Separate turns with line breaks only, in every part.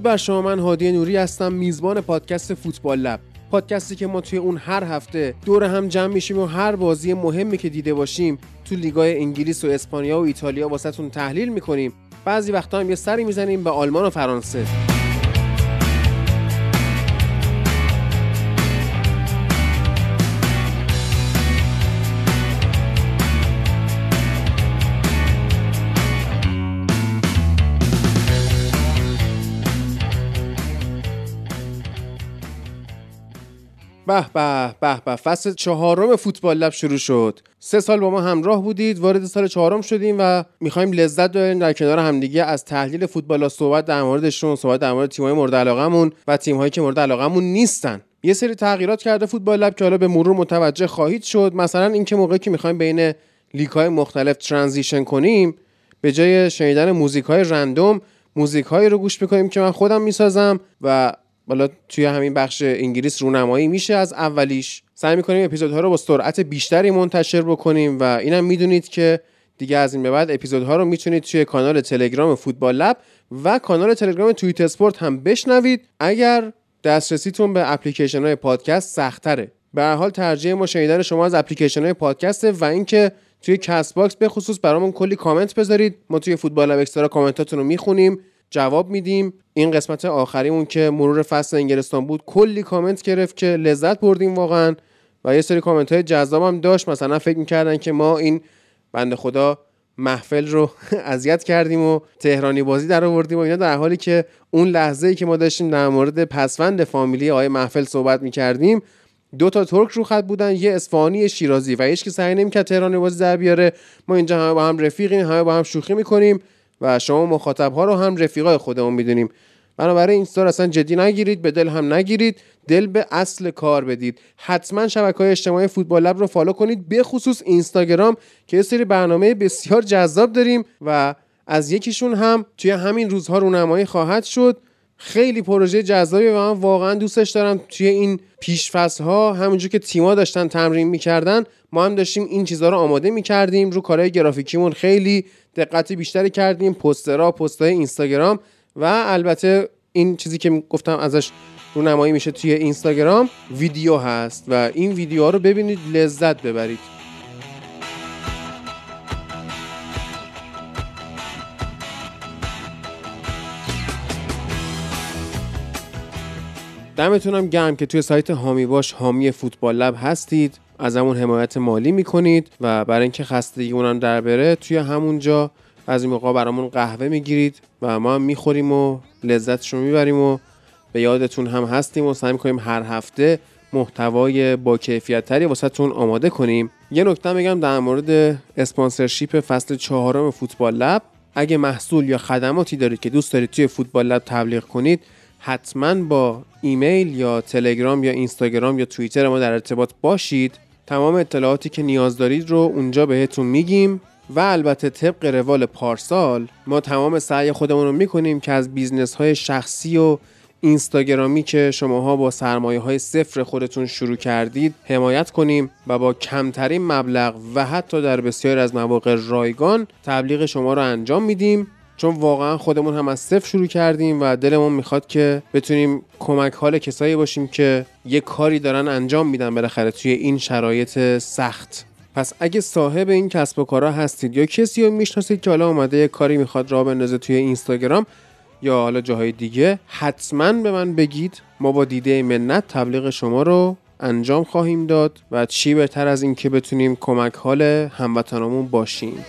درود بر شما من هادی نوری هستم میزبان پادکست فوتبال لب. پادکستی که ما توی اون هر هفته دور هم جمع میشیم و هر بازی مهمی که دیده باشیم تو لیگای انگلیس و اسپانیا و ایتالیا واسهتون تحلیل می‌کنیم. بعضی وقتا هم یه سری می‌زنیم به آلمان و فرانسه. به به به به. فصل چهارم فوتبال لب شروع شد. سه سال با ما همراه بودید وارد سال چهارم شدیم و می‌خوایم لذت ببریم در کنار همدیگه. از تحلیل فوتبال صحبت در موردشون صحبت در مورد تیم‌های مورد علاقمون و تیم‌هایی که مورد علاقمون نیستن. یه سری تغییرات کرده فوتبال لب که حالا به مرور متوجه خواهید شد. مثلا اینکه موقعی که می‌خوایم بین لیگ های مختلف ترانزیشن کنیم به جای شنیدن موزیک های رندوم موزیک هایی رو گوش می‌کنیم که من خودم می‌سازم و حالا توی همین بخش انگلیس رونمایی میشه از اولیش. سعی می‌کنیم اپیزودها رو با سرعت بیشتری منتشر بکنیم و اینم می‌دونید که دیگه از این به بعد اپیزودها رو می‌تونید توی کانال تلگرام Football Lab و کانال تلگرام Tweet Sport هم بشنوید. اگر دسترسیتون به اپلیکیشن های پادکست سختره. به هر حال ترجیح ما شنیدن شما از اپلیکیشن های پادکست و اینکه توی Castbox به خصوص برامون کلی کامنت بذارید. ما توی Football Lab Extra کامنتاتون رو می‌خونیم. جواب میدیم. این قسمت آخریمون که مرور فصل انگلستان بود کلی کامنت گرفت که لذت بردیم واقعا. و یه سری کامنت های جذاب هم داشت. مثلا فکر می‌کردن که ما این بنده خدا محفل رو اذیت کردیم و تهرانی بازی در آوردیم و اینا در حالی که اون لحظه ای که ما داشتیم در مورد پسوند فامیلی آقای محفل صحبت می‌کردیم دو تا ترک رو خط بودن یه اصفهانی سیرازی و هیچ که سعی نمی‌کرد تهرانی بازی در بیاره. ما اینجا همه با هم رفیقیم همه با هم شوخی می‌کنیم. و شما مخاطب ها رو هم رفیقای خودمون می‌دونیم. بنابراین این اصلا جدی نگیرید به دل هم نگیرید دل به اصل کار بدید. حتما شبکه های اجتماعی فوتبال لب رو فالو کنید به خصوص اینستاگرام که یه سری برنامه بسیار جذاب داریم و از یکیشون هم توی همین روزها رونمایی خواهد شد. خیلی پروژه جذابی و من واقعا دوستش دارم توی این پیش ها همونجور که تیما داشتن تمرین می‌کردن ما هم داشتیم این چیزها رو آماده می‌کردیم. رو کارهای گرافیکیمون خیلی دقت بیشتری کردیم. پسترها پستهای اینستاگرام و البته این چیزی که گفتم ازش رونمایی میشه توی اینستاگرام ویدیو هست و این ویدیوها رو ببینید لذت ببرید. دمتونم گرم که توی سایت هامی باش هامی فوتبال لب هستید. از همون حمایت مالی می‌کنید و برای اینکه خستگی اونم در بره توی همونجا از این موقع برامون قهوه می‌گیرید و ما هم می‌خوریم و لذتش رو می‌بریم و به یادتون هم هستیم و سعی می‌کنیم هر هفته محتوای با کیفیت تری واسهتون آماده کنیم. یه نکته میگم در مورد اسپانسرشیپ فصل چهارم فوتبال لب. اگه محصول یا خدماتی دارید که دوست دارید توی فوتبال لب تبلیغ کنید حتما با ایمیل یا تلگرام یا اینستاگرام یا توییتر ما در ارتباط باشید. تمام اطلاعاتی که نیاز دارید رو اونجا بهتون میگیم و البته طبق روال پارسال ما تمام سعی خودمون رو می‌کنیم که از business های شخصی و اینستاگرامی که شماها با سرمایه های صفر خودتون شروع کردید حمایت کنیم و با کمترین مبلغ و حتی در بسیار از مواقع رایگان تبلیغ شما رو انجام میدیم. چون واقعا خودمون هم از صفر شروع کردیم و دلمون می‌خواد که بتونیم کمک حال کسایی باشیم که یه کاری دارن انجام میدن بالاخره توی این شرایط سخت. پس اگه صاحب این کسب و کارا هستید یا کسی رو می‌شناسید که حالا اومده یه کاری می‌خواد راه بندازه توی اینستاگرام یا حالا جاهای دیگه حتما به من بگید. ما با دیده منت تبلیغ شما رو انجام خواهیم داد و چی بهتر از این که بتونیم کمک حال هموطنامون باشیم.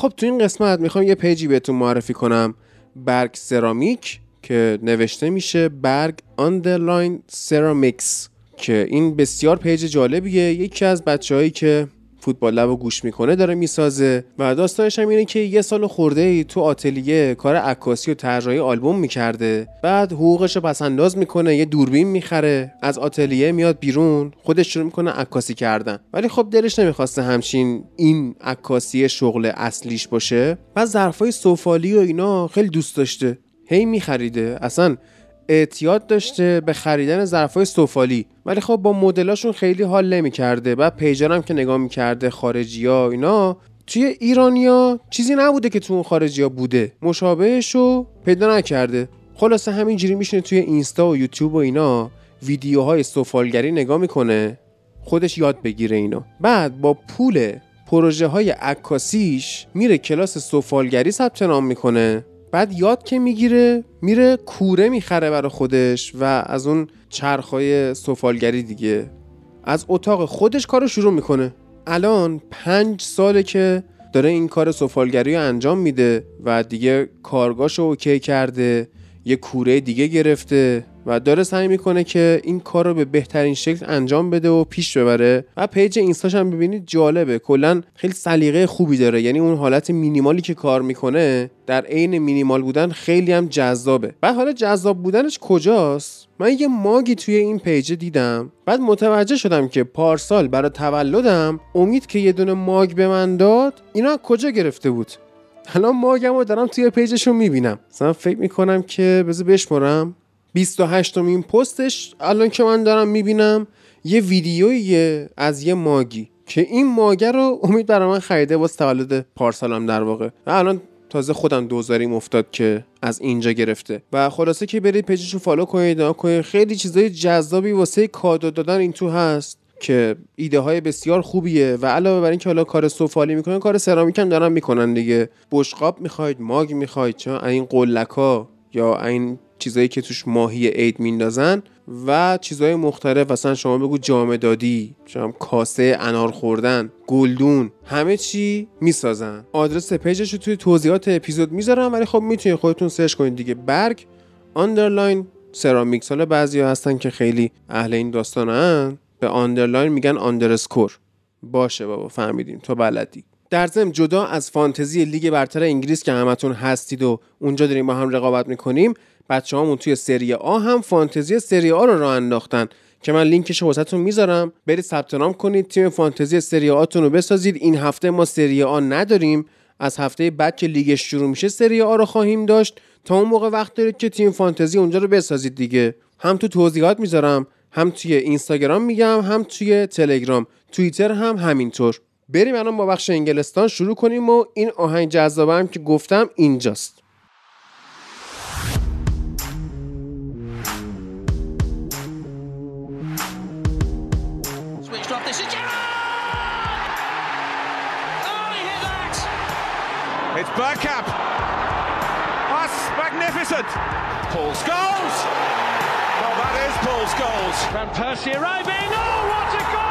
خب تو این قسمت می‌خوام یه page ی بهتون معرفی کنم. برگ سرامیک که نوشته میشه barg underline ceramics که این بسیار پیج جالبیه. یکی از بچههایی که فوتبال لب گوش می‌کنه داره می‌سازه. و داستانش هم اینه که یه سال خورده ای تو آتلیه کار عکاسی و طراحی آلبوم می‌کرده. بعد حقوقش رو پس انداز می‌کنه یه دوربین می‌خره. از آتلیه میاد بیرون خودش شروع می‌کنه عکاسی کردن. ولی خب دلش نمی‌خواسته همچین این عکاسی شغل اصلیش باشه. بعد ظرفای سفالی و اینا خیلی دوست داشته. هی میخریده. اصلا اعتیاد داشته به خریدن ظرفای سفالی ولی خب با مدلاشون خیلی حال نمی‌کرده بعد پیجرم که نگاه می‌کرده خارجی ها اینا توی ایرانیا چیزی نبوده که تو اون خارجی ها بوده. مشابهش رو پیدا نکرده. خلاصه همینجوری میشینه توی اینستا و یوتیوب و اینا ویدیوهای سفالگری نگاه می‌کنه خودش یاد بگیره اینا. بعد با پول پروژه های عکاسیش میره کلاس سفالگری ثبت نام می‌کنه. بعد یاد که می‌گیره میره کوره می‌خره برای خودش و از اون چرخهای سفالگری دیگه. از اتاق خودش کارو شروع می‌کنه. الان پنج ساله که داره این کار سفالگری رو انجام میده و دیگه کارگاشو اوکی کرده یه کوره دیگه گرفته. و داره سعی می‌کنه که این کار رو به بهترین شکل انجام بده و پیش ببره. و پیج اینستاش هم ببینید جالبه. کلا خیلی سلیقه خوبی داره. یعنی اون حالت مینیمالی که کار می‌کنه در عین مینیمال بودن خیلی هم جذابه. بعد حالا جذاب بودنش کجاست؟ من یه ماگی توی این پیج دیدم. بعد متوجه شدم که پارسال برای تولدم امید که یه دونه ماگ به من داد اینا کجا گرفته بود؟ الان ماگم رو دارم توی پیجشون می‌بینم. مثلا فکر می‌کنم که بذار بشمارم 28 این پستش الان که من دارم می‌بینم یه ویدیویی از یه ماگی که این ماگه رو امید برای من خریده باز تولد پارسالم در واقع. الان تازه خودم دوزاریم افتاد که از اینجا گرفته. و خلاصه که برید پیجش رو follow کنید کنید. خیلی چیزای جذابی واسه کادو دادن این تو هست که ایده های بسیار خوبیه و علاوه بر اینکه حالا کار سفالی می‌کنن کار سرامیک هم دارن می‌کنن دیگه. بشقاب می‌خواید ماگ می‌خواید چون این قلک ها یا این چیزایی که توش ماهی عید میندازن و چیزهای مختلف. مثلا شما بگو جامدادی شما کاسه انار خوردن گلدون همه چی می‌سازن. آدرس پیجش رو توی توضیحات اپیزود می‌ذارم ولی خب می‌تونید خودتون سرچ کنید دیگه. برگ underline ceramics حالا بعضی هستن که خیلی اهل این داستانن. به underline میگن underscore باشه بابا فهمیدیم. تو بلدی. در ضمن جدا از فانتزی لیگ برتر انگلیس که همتون هستید و اونجا داریم با هم رقابت می‌کنیم بچه هامون توی سری آ هم فانتزی سری آ رو راه انداختن که من لینکش واسهتون می‌ذارم. برید ثبت نام کنید تیم فانتزی سری آتون رو بسازید. این هفته ما سری آ نداریم. از هفته بعد که لیگش شروع میشه سری آ رو خواهیم داشت. تا اون موقع وقت دارید که تیم فانتزی اونجا رو بسازید دیگه. هم تو توضیحات می‌ذارم هم توی اینستاگرام میگم هم توی تلگرام توییتر هم همینطور. بریم الان با بخش انگلستان شروع کنیم و این آهنگ جذابه هم که گفتم اینجاست It's Bergkamp. That's magnificent. Paul Scholes. Well, that is Paul Scholes. Van Persie arriving. Oh, what a goal!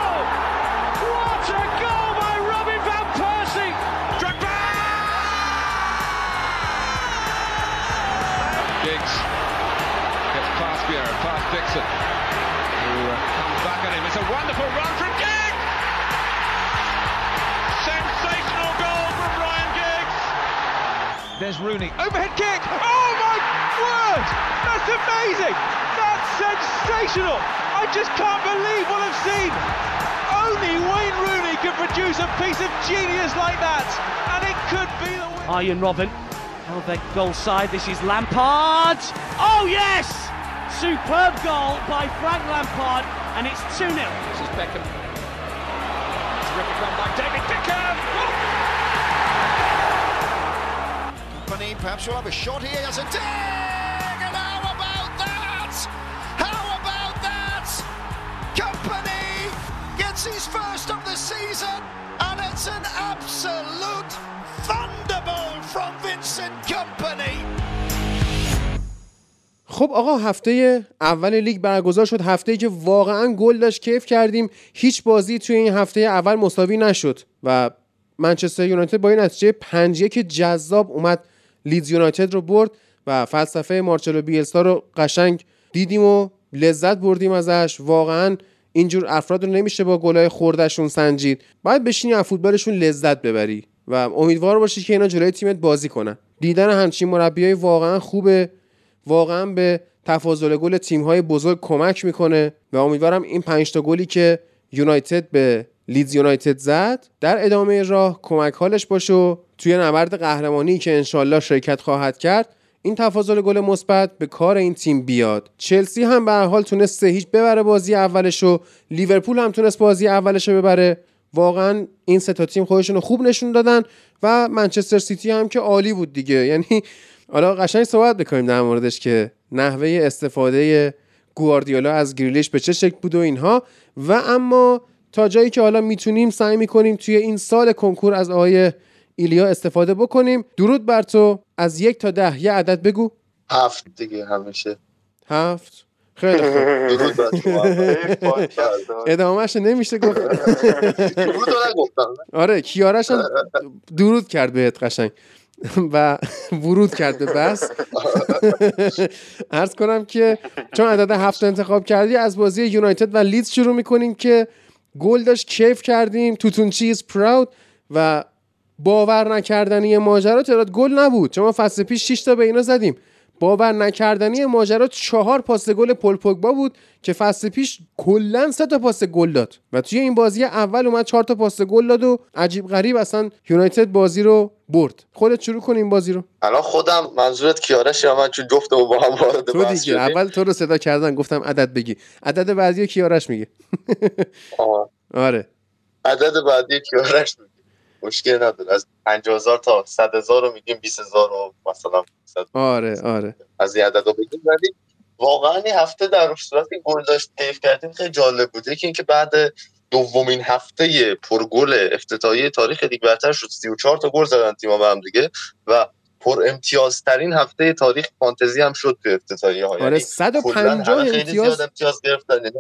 There's Rooney. Overhead kick. Oh my word! That's amazing! That's sensational! I just can't believe what I've seen! Only Wayne Rooney can produce a piece of genius like that, and it could be the win. Arjen Robin. Oh, their goal side. This is Lampard. Oh yes! Superb goal by Frank Lampard, and it's 2 0. This is Beckham. Perhaps will have a shot here. Has a dig! And how about that? How about that? Company gets his first of the season, and it's an absolute thunderbolt from Vincent Company. خب آقا هفته اول لیگ برگزار شد هفته که واقعا گل داشت کیف کردیم هیچ بازی توی این هفته اول مساوی نشد و منچستر یونایتد با این نتیجه 5 که جذاب اومد لیدز یونایتد رو برد و فلسفه مارچلو بیلسا رو قشنگ دیدیم و لذت بردیم ازش. واقعا اینجور افراد رو نمیشه با گلای خوردهشون سنجید. باید بشینی از فوتبالشون لذت ببری و امیدوار باشی که اینا جلوی تیمت بازی کنن. دیدن همچین مربیای واقعا خوبه. واقعا به تفاضل گل تیم های بزرگ کمک می‌کنه و امیدوارم این پنج تا گلی که یونایتد به لیدز یونایتد زد. در ادامه راه کمک حالش باشه و توی نبرد قهرمانی که انشالله شرکت خواهد کرد این تفاضل گل مثبت به کار این تیم بیاد. چلسی هم به حال تونست هیچ ببره بازی اولشو لیورپول هم تونست بازی اولشو ببره. واقعا این سه تا تیم خودشون رو خوب نشون دادن و منچستر سیتی هم که عالی بود دیگه. یعنی حالا قشنگ صحبت بکنیم در موردش که نحوه استفاده گواردیولا از گریلیش به چه شکل بود و اینها. و اما تا جایی که حالا می‌تونیم سعی می‌کنیم توی این سال کنکور از آقای ایلیا استفاده بکنیم. درود بر تو. از یک تا ده یه عدد بگو.
هفت دیگه همیشه.
هفت. خیلی خوب.
درود بر شما
ادامهش نمیشه گفت. آره کیارش هم درود کرد بهت قشنگ. و ورود کرد به بس ارز کنم که چون عدد هفت انتخاب کردی از بازی یونایتد و لیدز شروع می‌کنیم که گل داشت کیف کردیم توتون چیز پراود و باور نکردنی ماجرا تعداد گل نبود. چون ما فصل پیش 6 تا به اینا زدیم. باور نکردنی ماجرا چهار پاس گل پل پوگبا بود که فصل پیش کلا سه تا پاس گل داد و توی این بازی اول اومد چهار تا پاس گل داد و عجیب غریب اصلا یونایتد بازی رو برد. خودت شروع کن این بازی رو.
الان خودم منظورت کیارش یا من چون جفتمون با هم وارد
تو دیگه؟ اول تو رو صدا کردن گفتم عدد بگی. عدد بعدی کیارش میگه؟
آه.
آره.
عدد بعدی کیارش مشکل نداره. از 50000 تا 100000 رو میگیم 20000 رو مثلا 100
آره آره.
از این عدد رو بگیم. ولی واقعا این هفته در صورت که گل داشت کیف کردیم خیلی جالب بوده که اینکه بعد دومین هفته پرگل افتتاحیه تاریخ لیگ برتر شد. 34 تا گل زدن تیم‌ها به هم دیگه و پر امتیازترین هفته تاریخ فانتزی هم شد تو افتتاحیه ها
آره
یعنی
150
همه خیلی
امتیاز
زیاد امتیاز گرفتن. یعنی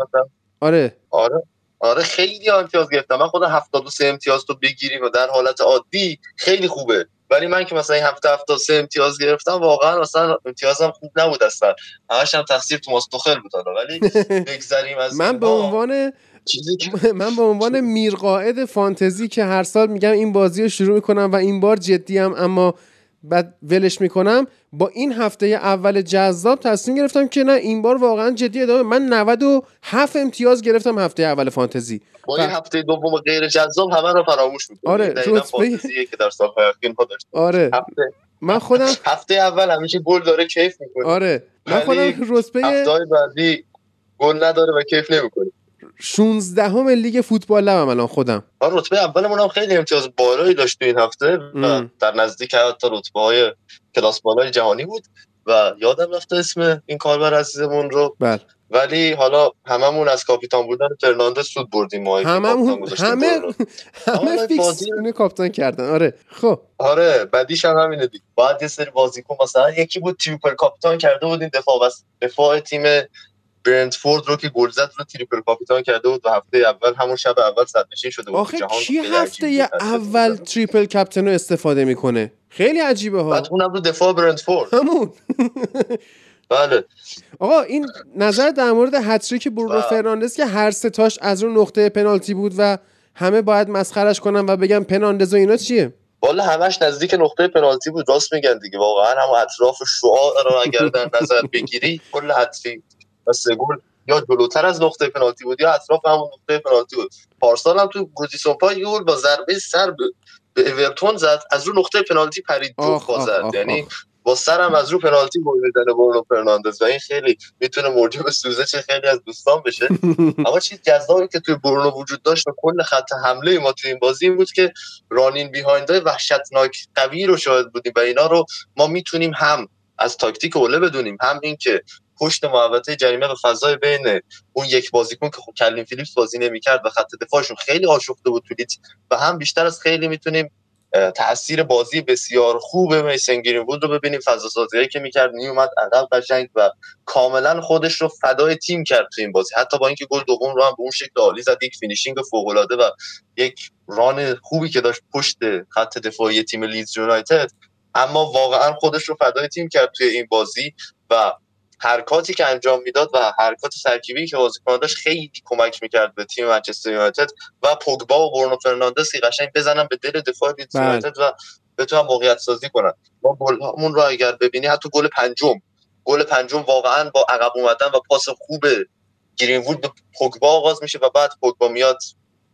آره.
آره. آره خیلی امتیاز گرفتم. من خودم 73 امتیاز تو بگیریم و در حالت عادی خیلی خوبه. ولی من که مثلا این هفته 73 امتیاز گرفتم واقعا مثلا امتیازم خوب نبود اصلا. همش هم تقصیر توماس توخل بود ولی بگذریم از
من به. عنوان
چیزی که
من به عنوان میرقاعد فانتزی که هر سال میگم این بازی رو شروع می‌کنم و این بار جدیم اما بعد ولش می‌کنم. با این هفته اول جذاب تصمیم گرفتم که نه این بار واقعا جدی ادامه. من 97 امتیاز گرفتم هفته اول فانتزی.
با این
و-
هفته دوم غیر جذاب همه رو فراموش می‌کنیم
آره،
فانتزیه که در داشتیم
آره.
هفته
من خودم
هفته اول همیشه گل داره کیف می‌کنه
آره. من خودم رتبه
هفته بعدی گل نداره و کیف نمی‌کنه
16 همه لیگ فوتبال لبم الان خودم.
آره رتبه اولمون هم خیلی امتیاز بالایی داشت تو این هفته و. در نزدیک حتی رتبه های کلاس بالای جهانی بود و یادم رفته اسم این کاربر عزیزمون رو.
بله.
ولی حالا هممون از کاپیتان بودن فرناندز سود بردیم ما.
هممون همه. همه
آره،
fix کاپیتان کردن. آره. خب.
آره بعدیش هم همینه دیگه. باید یه سری بازیکن مثلا یکی بود triple کاپیتان کرده بود این دفاع بس دفاع تیم برنتفورد رو که گل زد رو triple کاپیتان کرده بود و هفته اول همون شب اول صدر نشین شده بود
آخه
جهان.
کی هفته. اول triple captain رو استفاده می‌کنه؟ خیلی عجیبه ها.
بعد اونم رو دفاع برنتفورد.
همون.
بله.
آقا این نظر در مورد هتریک برونو فرناندز که هر سه تاش از رو نقطه پنالتی بود و همه باید مسخرش کنن و بگن Penandes و اینا چیه؟
والا همش نزدیک نقطه پنالتی بود. راست میگن دیگه. واقعا هم اطراف شعاع رو اگر در نظر بگیری کل هتریک. و سه گل یا جلوتر از نقطه پنالتی بود یا اطراف همون نقطه پنالتی بود. پارسال هم تو یه گل با ضربه سر به, اورتون زد از رو نقطه پنالتی پرید
آخ
زد یعنی. با سرم از رو پنالتی گل می‌زنه برونو فرناندز و این خیلی می‌تونه موجب سوزش خیلی از دوستان بشه. اما چیز جذابی که توی برونو وجود داشت و کل خط حمله ما توی این بازی این بود که رانین بیهایندهای وحشتناک قوی رو شاهد بودیم و اینا رو ما می‌تونیم هم از تاکتیک اوله بدونیم هم اینکه پشت محوطه جریمه و فضای بین اون یک بازیکن که خب کلوین فیلیپس بازی نمی‌کرد و خط دفاعشون خیلی آشفته بود تو لیدز و هم بیشتر از خیلی می‌تونیم تاثیر بازی بسیار خوب میسن گرین‌وود رو ببینیم فضا سازیایی که می‌کرد میومد عقب قشنگ و کاملا خودش رو فدای تیم کرد تو این بازی. حتی با اینکه گل دوم رو هم به اون شکل عالی زد یک finishing فوق العاده و یک run خوبی که داشت پشت خط دفاعی تیم لیدز یونایتد اما واقعا خودش رو فدای تیم کرد توی این بازی و حرکاتی که انجام می‌داد و حرکات ترکیبی که بازیکن داشت خیلی کمک می‌کرد به تیم منچستر یونایتد و پوگبا و برونو فرناندز که قشنگ بزنن به دل دفاع لیدز
بله.
یونایتد و بتونن موقعیت سازی کنن ما گلمون رو اگر ببینی حتی گل پنجم گل پنجم واقعا با عقب اومدن و پاس خوب گرین‌وود به پوگبا آغاز میشه و بعد پوگبا میاد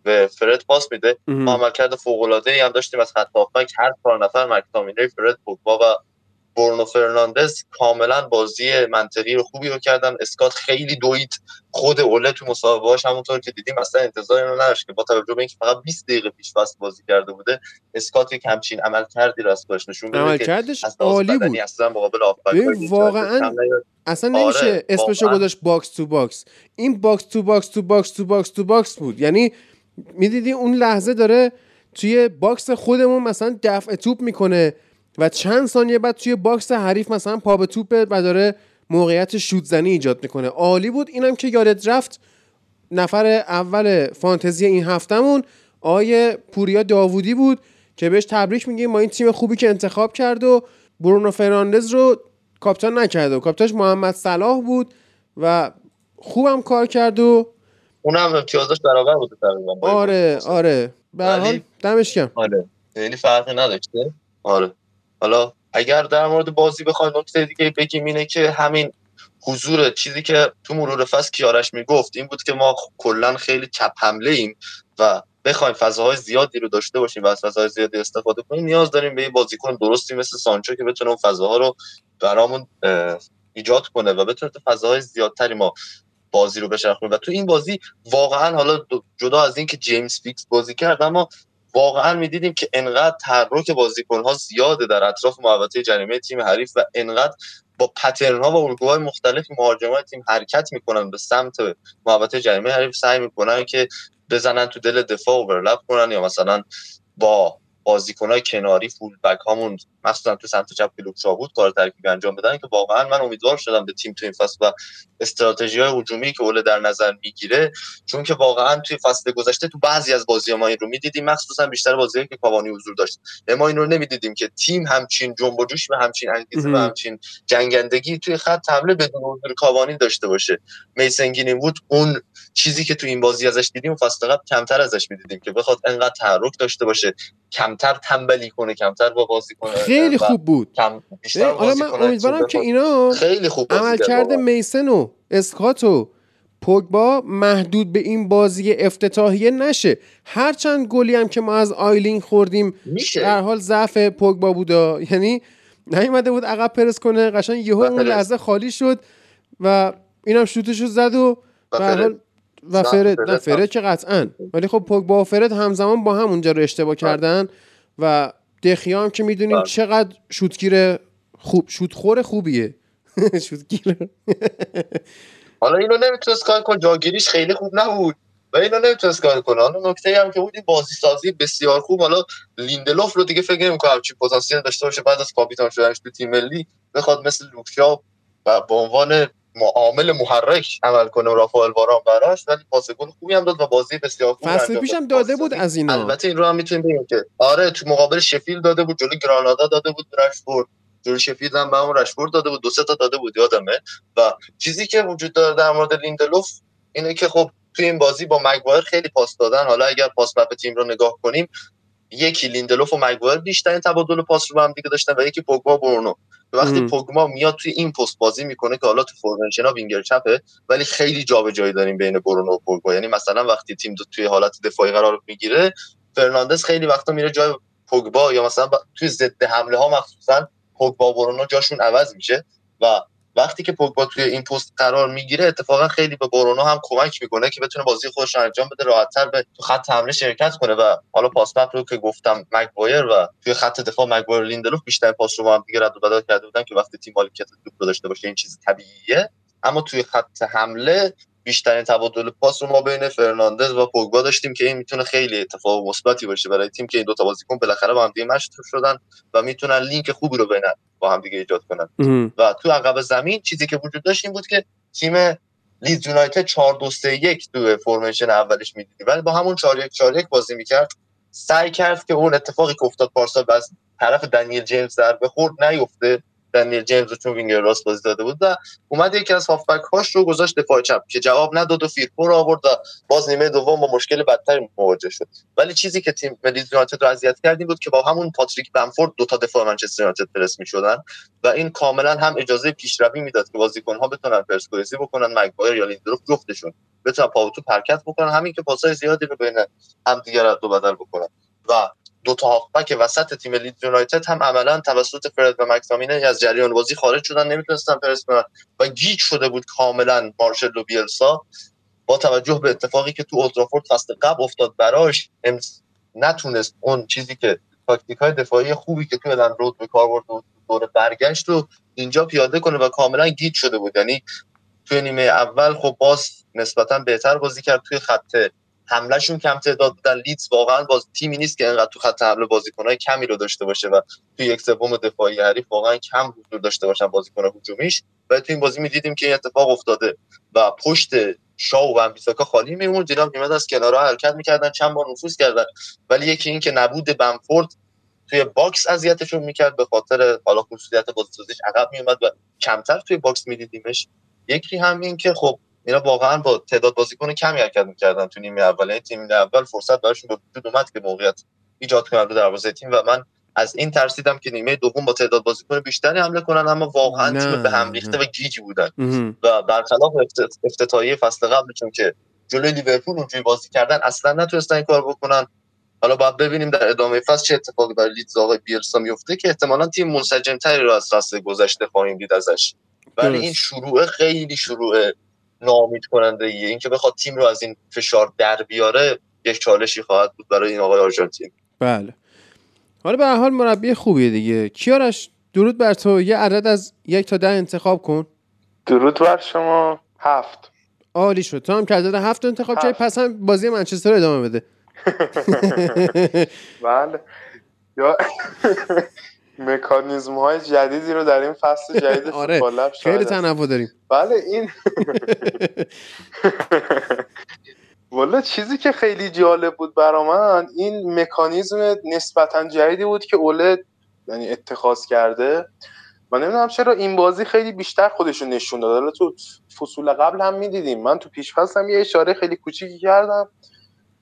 به فرد پاس میده ما. عملکرد فوق العاده ای هم داشتیم از خط هافبک هر چهار نفر مکتامینی فرد پوگبا و برونو فرناندز کاملا بازی منطقی رو خوبی رو کردن. اسکات خیلی دوید خود اوله تو مسابقه همونطور که دیدیم اصلا انتظار اینو نداشت که با توجه به اینکه فقط 20 دقیقه پیش فصل بازی کرده بوده اسکات یک همچین عملکردی راست باش نشون بده
عملکردش عالی بود.
اصلا مقابل
واقعا اصلا نمیشه آره، اسمشو گذاشت box to box. این box to box to box to box to box بود. یعنی می‌دیدی اون لحظه داره توی box خودمون مثلا دفع توپ می‌کنه. و چند ثانیه بعد توی box حریف مثلا پا به توپ و داره موقعیت شوت زنی ایجاد می‌کنه. عالی بود. اینم که یادت رفت نفر اول فانتزی این هفتهمون آقای پوریا داوودی بود که بهش تبریک میگیم ما این تیم خوبی که انتخاب کرد و برونو فرناندز رو کاپیتان نکرد و کاپیتانش محمد صلاح بود و خوبم کار کرد و
اونم امتیازش برابر بود
آره آره. به حال دمش گرم.
آره. خیلی فرقی نداشته. آره. حالا اگر در مورد بازی بخوایم نکته دیگه بگیم اینه که همین حضور چیزی که تو مرور فصل کیارش می‌گفت این بود که ما کلا خیلی چپ حمله ایم و بخوایم فضاهای زیادی رو داشته باشیم و از فضاهای زیادی استفاده کنیم. نیاز داریم به یه بازیکن درستی مثل سانچو که بتونه اون فضاها رو برامون ایجاد کنه و بتونه تو فضاهای زیادتری ما بازی رو بچرخونه. و تو این بازی واقعا حالا جدا از اینکه جیمز فیکس بازی کرد اما واقعا می‌دیدیم که انقدر تحرک بازیکن ها زیاده در اطراف محوطه جریمه تیم حریف و انقدر با پترن ها و الگوهای مختلف مهاجمان تیم حرکت می‌کنن به سمت محوطه جریمه حریف. سعی می‌کنن که بزنن تو دل دفاع اوورلپ کنن یا مثلا با بازیکنهای کناری فول بک هامون مثلا تو سمت چپ کلوب بود کار ترکیبی انجام بدن که واقعا من امیدوار شدم به تیم تو این فصل و استراتژی های هجومی که اوله در نظر می‌گیره چون که واقعا توی فصل گذشته تو بعضی از بازی ما این رو می‌دیدیم مخصوصا بیشتر بازی که کاوانی حضور داشت. ما این رو نمی‌دیدیم که تیم همچین جنب و جوش و همچین انگیزه و همچین جنگندگی توی خط حمله بدون حضور کاوانی داشته باشه. میسن بود اون چیزی که تو این بازی ازش دیدیم فصل قبل کمتر ازش می‌دیدیم که بخواد انقدر تحرک داشته باشه کمتر تنبلی کنه کمتر با بازی کنه
خیلی خوب بود.
کم بیشتر
من امیدوارم که اینا
خیلی خوب
عمل کرده میسن و اسکات و پوگبا محدود به این بازی افتتاحیه نشه. هرچند گلی هم که ما از آیلین خوردیم
میشه.
در حال ضعف پوگبا بودا یعنی نیومده بود عقب پرس کنه. قشنگ یهو اون لحظه خالی شد و اینم شوتشو زد و حال و فرد نه فرد که قطعا. ولی خب پوگبا و فرد همزمان با هم اونجا رو اشتباه کردن و دخیام که می‌دونیم بله. چقدر شوتگیر خوب شوتخور خوبیه. شوتگیر
حالا اینو نمی‌تونست کار کن جاگیریش خیلی خوب نبود. و اینو نمی‌تونست کار کنه. حالا نکته هم که بود این بازی سازی بسیار خوب. حالا لیندلوف رو دیگه فکر نمی‌کنم چی پتانسیل داشته باشه. بعد از کاپیتان شدنش تو تیم ملی بخواد مثل لوکشا و به عنوان معامل محرک عمل کنه رافائل واران براش ولی پاس گل خوبی هم داد و بازی بسیار خوب
فصل پیشم داده بود از اینا.
البته این رو هم می‌تونیم بگیم که آره تو مقابل شفیلد داده بود جلوی گرانادا داده بود رشفورد جلوی شفیلد هم به رشفورد داده بود دو سه تا داده بود یادمه. و چیزی که وجود داره در مورد لیندلوف اینه که خب تو این بازی با مگوایر خیلی پاس دادن. حالا اگر pass map تیم رو نگاه کنیم یکی لیندلوف و مگوایر بیشترین تبادل پاس رو با هم دیگه داشتن و یکی پوگبا برونو وقتی پوگبا میاد توی این پست بازی می‌کنه که حالا تو formation winger چپه ولی خیلی جابجایی داریم بین برونو و پوگبا. یعنی مثلا وقتی تیم توی حالت دفاعی قرار می‌گیره فرناندز خیلی وقتا میره جای پوگبا یا مثلا توی ضد حمله ها مخصوصا پوگبا و برونو جاشون عوض میشه و وقتی که پوگبا توی این پست قرار می‌گیره اتفاقا خیلی به برونو هم کمک می‌کنه که بتونه بازی خودش رو انجام بده راحتتر به تو خط حمله شرکت کنه و حالا پاس رو که گفتم مگوایر و توی خط دفاع مگوایر لیندلوف بیشتر پاس رو با هم دیگه رد و بدل کرده بودن که وقتی تیم مالکیت توپ داشته باشه این چیز طبیعیه. اما توی خط حمله بیشترین تبادل پاس رو ما بین فرناندز و پوگبا داشتیم که این می‌تونه خیلی اتفاق مثبتی باشه برای تیم که این دو تا بازیکن بالاخره با هم دیگه مشغول شدن و می‌تونن لینک خوبی رو بین با هم دیگه ایجاد کنن. و تو عقب زمین چیزی که وجود داشت این بود که تیم لیدز یونایتد 4 2 3 1 تو formation اولش می‌دیدی ولی با همون 4 1 4 1 بازی می‌کرد سعی کرد که اون اتفاقی که افتاد پارسال از طرف دنیل جیمز در بخورد نیفته. دنیل جیمز رو چون وینگر راست بازی داده بود و اومد یکی از هافبک هاش رو گذاشت دفاع چپ که جواب نداد و فیرپو رو آورد و باز نیمه دوم با مشکل بدتری مواجه شد. ولی چیزی که تیم لیدز یونایتد رو اذیت کرد این بود که با همون پاتریک بنفورد دو تا دفاع منچستر یونایتد پرس می‌شدن و این کاملا هم اجازه پیشروی می‌داد که بازیکن‌ها بتونن پرسپولیسی بکنن مگوایر یا لیندروف جفتشون بتونن پا به توپ حرکت بکنن همین که پاسای زیادی رو بین هم دیگه رد و بدل بکنن. و دو تا هافبک وسط تیم لیدز یونایتد هم عملا توسط فرد و مک‌تامینی از جریان بازی خارج شدن نمی‌تونستن پرس کنن و گیج شده بود کاملا مارسلو بیلسا. با توجه به اتفاقی که تو اولدترافورد فصل قبل افتاد براش نتونست اون چیزی که تاکتیک های دفاعی خوبی که تو الند رود به کار برد دور برگشت و اینجا پیاده کنه و کاملا گیج شده بود. یعنی توی نیمه اول خب باز نسبتا بهتر بازی کرد توی خط حملهشون کم تعداد بودن. لیدز واقعا باز تیمی نیست که انقدر تو خط حمله بازیکنهای کمی رو داشته باشه و توی یک سوم دفاعی حریف واقعا کم حضور داشته باشن بازیکن هجومیش. و تو این بازی می‌دیدیم که این اتفاق افتاده و پشت شاو و وان‌بیساکا خالی می‌موند جناح میومد از کنارها حرکت می‌کردن چند بار نفوذ کردن. ولی یکی این که نبود بنفورد توی box اذیتشون می‌کرد. به خاطر حالا خصوصیت بازیسازیش عقب میومد و کمتر توی box میدیدیمش یکی هم این که خب اینا واقعا با تعداد بازیکن کمی حرکت می‌کردن تو نیمه اول. یعنی تیم اول فرصت براشون به وجود اومد که موقعیت ایجاد کنن در دروازه تیم و من از این ترسیدم که نیمه دوم با تعداد بازیکن بیشتری حمله کنن اما واقعا تیم به هم ریخته و گیجی بودن. و برخلاف افتتاحیه فصل قبل چون که جلوی لیورپول اونجوری بازی کردن اصلا نتونستن این کار بکنن. حالا باید ببینیم در ادامه فصل چه اتفاقی برای لیدز آقای بیلسا میفته که احتمالا تیم منسجمتری رو از فصل گذشته خواهیم دید ازش. ولی این شروع خیلی شروع نامید کننده ایه اینکه بخواد تیم رو از این فشار در بیاره یک چالشی خواهد بود برای این آقای آرژانتین.
بله. حالا به حال مربی خوبیه دیگه. کیارش درود بر تو. یه عدد از یک تا ده انتخاب کن.
درود بر شما. هفت.
عالی شد. تو هم که عدد هفت انتخاب کردی پس هم بازی منچستر رو ادامه بده.
بله. یا مکانیزم های جدیدی رو در این فصل جدید
آره خیلی تنوع داریم.
بله این والا چیزی که خیلی جالب بود برا من این مکانیزم نسبتا جدیدی بود که اوله یعنی اتخاذ کرده. من نمی‌دونم چرا این بازی خیلی بیشتر خودشون نشون داد. حالا تو فصول قبل هم می‌دیدیم. من تو پیش هم یه اشاره خیلی کوچیکی کردم.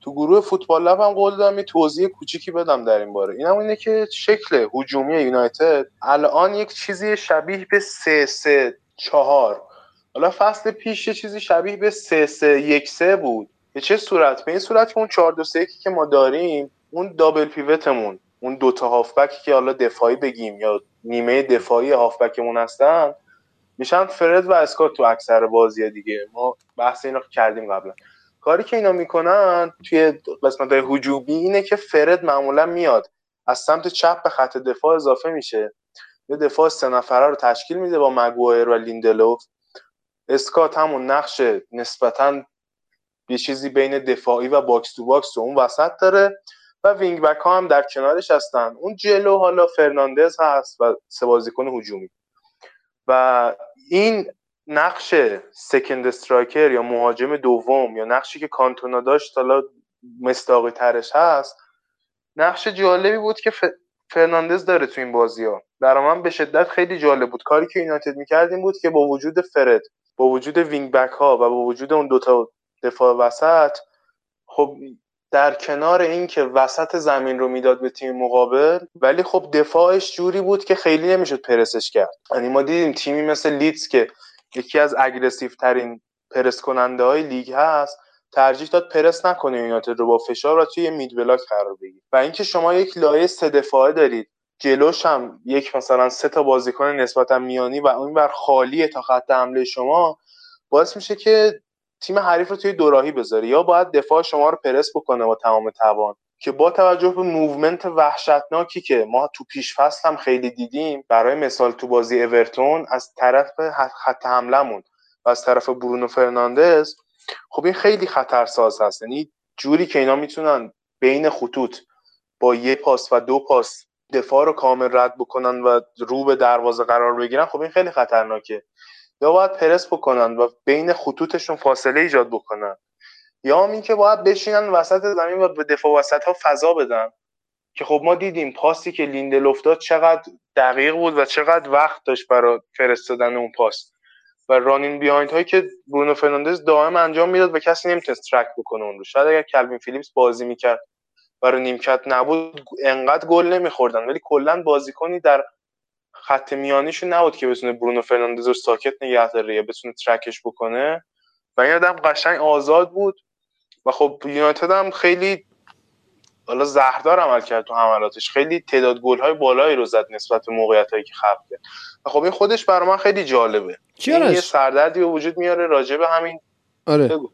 تو گروه فوتبال لب هم قول دادم یه توضیح کوچیکی بدم در این باره. اینم اینه که شکل هجومی یونایتد الان یک چیزی شبیه به سه سه چهار. حالا فصل پیش یه چیزی شبیه به سه سه یک سه بود. به چه صورت؟ به این صورت که اون 4 2 3 که ما داریم اون دابل پیوتمون اون دوتا هافبکی که حالا دفاعی بگیم یا نیمه دفاعی هافبکمون هستن میشن فرد و اسکات تو اکثر بازی دیگه. ما بحث اینو کردیم قبلا. کاری که اینا می‌کنن توی قسمت های هجومی اینه که فرد معمولا میاد از سمت چپ به خط دفاع اضافه میشه. یه دفاع سه نفره رو تشکیل میده با مگوایر و لیندلوف. اسکات همون نقش نسبتا یه چیزی بین دفاعی و box to box تو اون وسط داره و وینگ بک ها هم در کنارش هستن. اون جلو حالا فرناندز هست و سه بازیکن هجومی. و این نقش second striker یا مهاجم دوم یا نقشی که کانتونا داشت حالا مستاقی ترش هست نقش جالبی بود که فرناندز داره تو این بازی ها برای من به شدت خیلی جالب بود. کاری که یونایتد می‌کرد این بود که با وجود فرد با وجود وینگ بک ها و با وجود اون دوتا دفاع وسط خب در کنار این که وسط زمین رو می‌داد به تیم مقابل ولی خب دفاعش جوری بود که خیلی نمی‌شد پرسش کرد. یعنی ما دیدیم تیمی مثل لیدز که یکی از aggressive ترین پرس کننده های لیگ هست. ترجیح داد پرس نکنه یونایتد رو با فشار و توی mid block قرار بگیره و اینکه شما یک لایه سه دفاعه دارید جلوش هم یک مثلا سه تا بازیکن نسبتا میانی و اون بر خالیه تا خط حمله شما باعث میشه که تیم حریف رو توی دوراهی بذاره. یا باید دفاع شما رو پرس بکنه با تمام توان. که با توجه به movement وحشتناکی که ما تو پیش فصل هم خیلی دیدیم برای مثال تو بازی اورتون از طرف خط حملمون و از طرف برونو فرناندز خب این خیلی خطرساز هست. یعنی جوری که اینا می‌تونن بین خطوط با یه پاس و دو پاس دفاع رو کامل رد بکنن و رو به دروازه قرار بگیرن خب این خیلی خطرناکه. یا باید پرس بکنن و بین خطوطشون فاصله ایجاد بکنن. یا اینکه باید بشینن وسط زمین و به دفاع وسط ها فضا بدن. که خب ما دیدیم پاسی که لیندلوف داد چقدر دقیق بود و چقدر وقت داشت برای فرستادن اون پاس. و running behind هایی که برونو فرناندز دائم انجام می‌داد و کسی نمی‌تونست track بکنه اون رو. شاید اگر کلوین فیلیپس بازی می‌کرد برای نیمکت نبود انقدر گل نمیخوردن. ولی کلا بازیکنی در خط میانیشون نبود که بتونه برونو فرناندز رو ساکت نگه داره یا بتونه track ش بکنه. و این آدم قشنگ آزاد بود. و خب یونایتد هم خیلی حالا زهردار عمل کرد تو حملاتش. خیلی تعداد گل های بالایی رو زد نسبت به موقعیت هایی که خلق کرد. خب این خودش برای من خیلی جالبه. این یه سردردی به وجود میاره راجع به همین.
آره. بگو.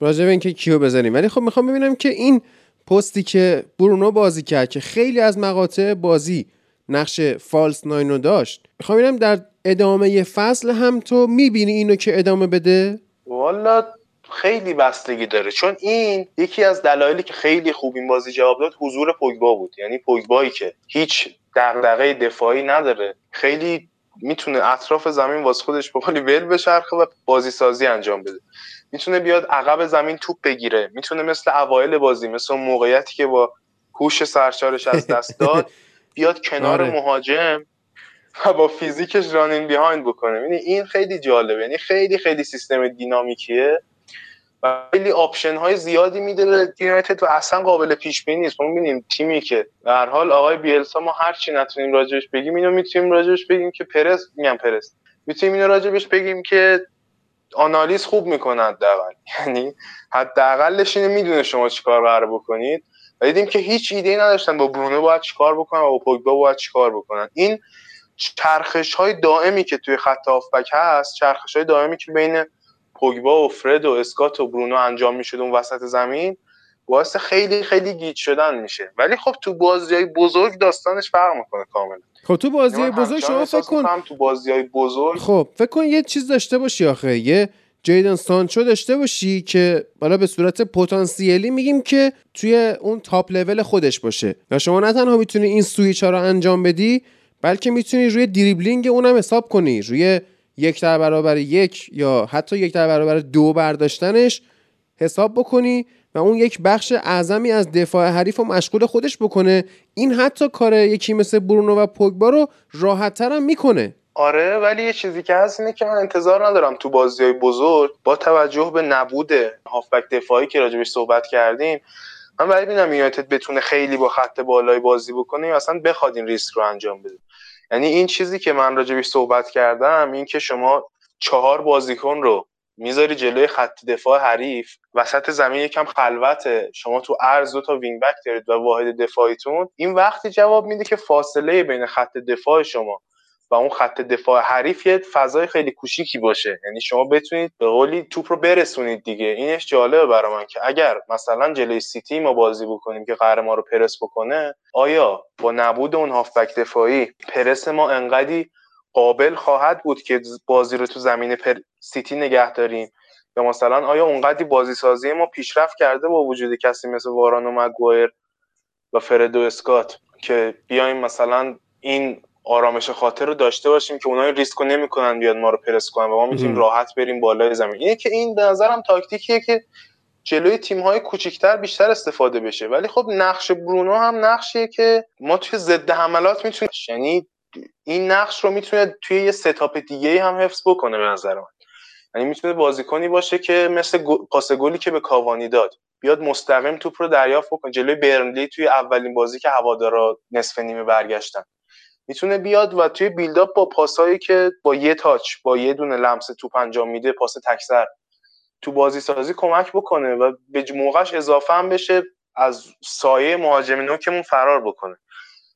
راجع به اینکه کیو بزنیم. ولی خب می‌خوام ببینم که این پستی که برونو بازی کرد که خیلی از مقاطع بازی نقش فالس ناینو داشت می‌خوام ببینم در ادامه فصل هم تو می‌بینی اینو که ادامه بده؟
والا خیلی بستگی داره. چون این یکی از دلایلی که خیلی خوب این بازی جواب داد حضور پوگبا بود. یعنی پوگبایی که هیچ دغدغه دفاعی نداره. خیلی می‌تونه اطراف زمین واسه خودش به قولی ول بچرخه و بازی سازی انجام بده. می‌تونه بیاد عقب زمین توپ بگیره. می‌تونه مثل اوایل بازی مثل موقعیتی که با هوش سرشارش از دست داد بیاد کنار آره. مهاجم و با فیزیکش running behind بکنه. یعنی این خیلی جالبه. یعنی خیلی خیلی سیستم dynamic یه. و خیلی option های زیادی میده یونایتد و اصلا قابل پیش بینی نیست. ما می‌بینیم تیمی که در حال آقای بیلسا ما هر چی نتونیم راجبش بگیم اینو می‌تونیم راجبش بگیم که پرس میگم پرس. می‌تونیم اینو راجبش بگیم که آنالیز خوب می‌کنه حداقل. یعنی حداقلش اینو می‌دونه شما چیکار قرار بکنید. و دیدیم که هیچ ایده ای نداشتن با برونو باید چیکار بکنن و با پوگبا باید چیکار بکنن. این چرخش های دائمی که توی خط هافبک هست چرخش های دائمی که بین پوگبا و فرد و اسکات و برونو انجام می‌شد اون وسط زمین باعث خیلی خیلی گیج شدن میشه. ولی خب تو بازی های بزرگ داستانش فرق می‌کنه کاملا.
خب تو بازی های بزرگ شما فکر کن.
تو بازی های بزرگ.
خب فکر کن یه چیز داشته باشی آخه. یه جیدن سانچو داشته باشی که حالا به صورت پتانسیلی میگیم که توی اون تاپ لول خودش باشه. و شما نه تنها می‌تونی این سویچ ها رو انجام بدی بلکه می‌تونی روی دریبلینگ اونم حساب کنی. روی یک در برابر یک یا حتی یک در برابر دو برداشتنش حساب بکنی و اون یک بخش اعظمی از دفاع حریف رو مشغول خودش بکنه. این حتی کار یکی مثل برونو و پوگبا رو راحت هم می‌کنه.
آره ولی یه چیزی که هست اینه که من انتظار ندارم تو بازی های بزرگ با توجه به نبود هافبک دفاعی که راجبش صحبت کردیم من برای ببینم یونایتد بتونه خیلی با خط بالای بازی بکنه یا اصلا بخواد این ریسک رو انجام بده. یعنی این چیزی که من راجبش صحبت کردم این که شما چهار بازیکن رو می‌ذاری جلوی خط دفاع حریف وسط زمین یکم خلوته شما تو عرض دو تا وینگ بک دارید و واحد دفاعیتون این وقتی جواب میده که فاصله بین خط دفاع شما و اون خط دفاع حریف یه فضای خیلی کوچیکی باشه. یعنی شما بتونید به قولی توپ رو برسونید دیگه. اینش جالبه برای من که اگر مثلا جلوی سیتی ما بازی بکنیم که قرار ما رو پرس بکنه آیا با نبود اون هافبک دفاعی پرس ما انقدی قابل خواهد بود که بازی رو تو زمین پر سیتی نگه داریم؟ یا مثلا آیا اونقدی بازی سازی ما پیشرفت کرده با وجود کسی مثل واران و مگوایر و فردو اسکات که بیایم مثلا این آرامش خاطر رو داشته باشیم که اونها ریسک رو نمی‌کنن بیاد ما رو پرس کنن و ما می‌تونیم راحت بریم بالای زمین. اینه که این به نظرم تاکتیکیه که جلوی تیم های کوچیکتر بیشتر استفاده بشه. ولی خب نقش برونو هم نقشیه که ما توی ضد حملات می‌تونیم یعنی این نقش رو می‌تونه توی یه ستاپ دیگه هم حفظ بکنه به نظر من. یعنی می‌تونه بازیکنی باشه که مثل پاس گلی که به کاوانی داد بیاد مستقیم توپ رو دریافت بکنه. جلوی برنلی توی اولین بازی که هوادارا نصف نیمه برگشتن. می‌تونه بیاد و توی بیلداپ با پاسایی که با یه تاچ با یه دونه لمس توپ انجام میده پاس تکسر تو بازی سازی کمک بکنه و به موقعش اضافه هم بشه از سایه مهاجم نوکمون فرار بکنه.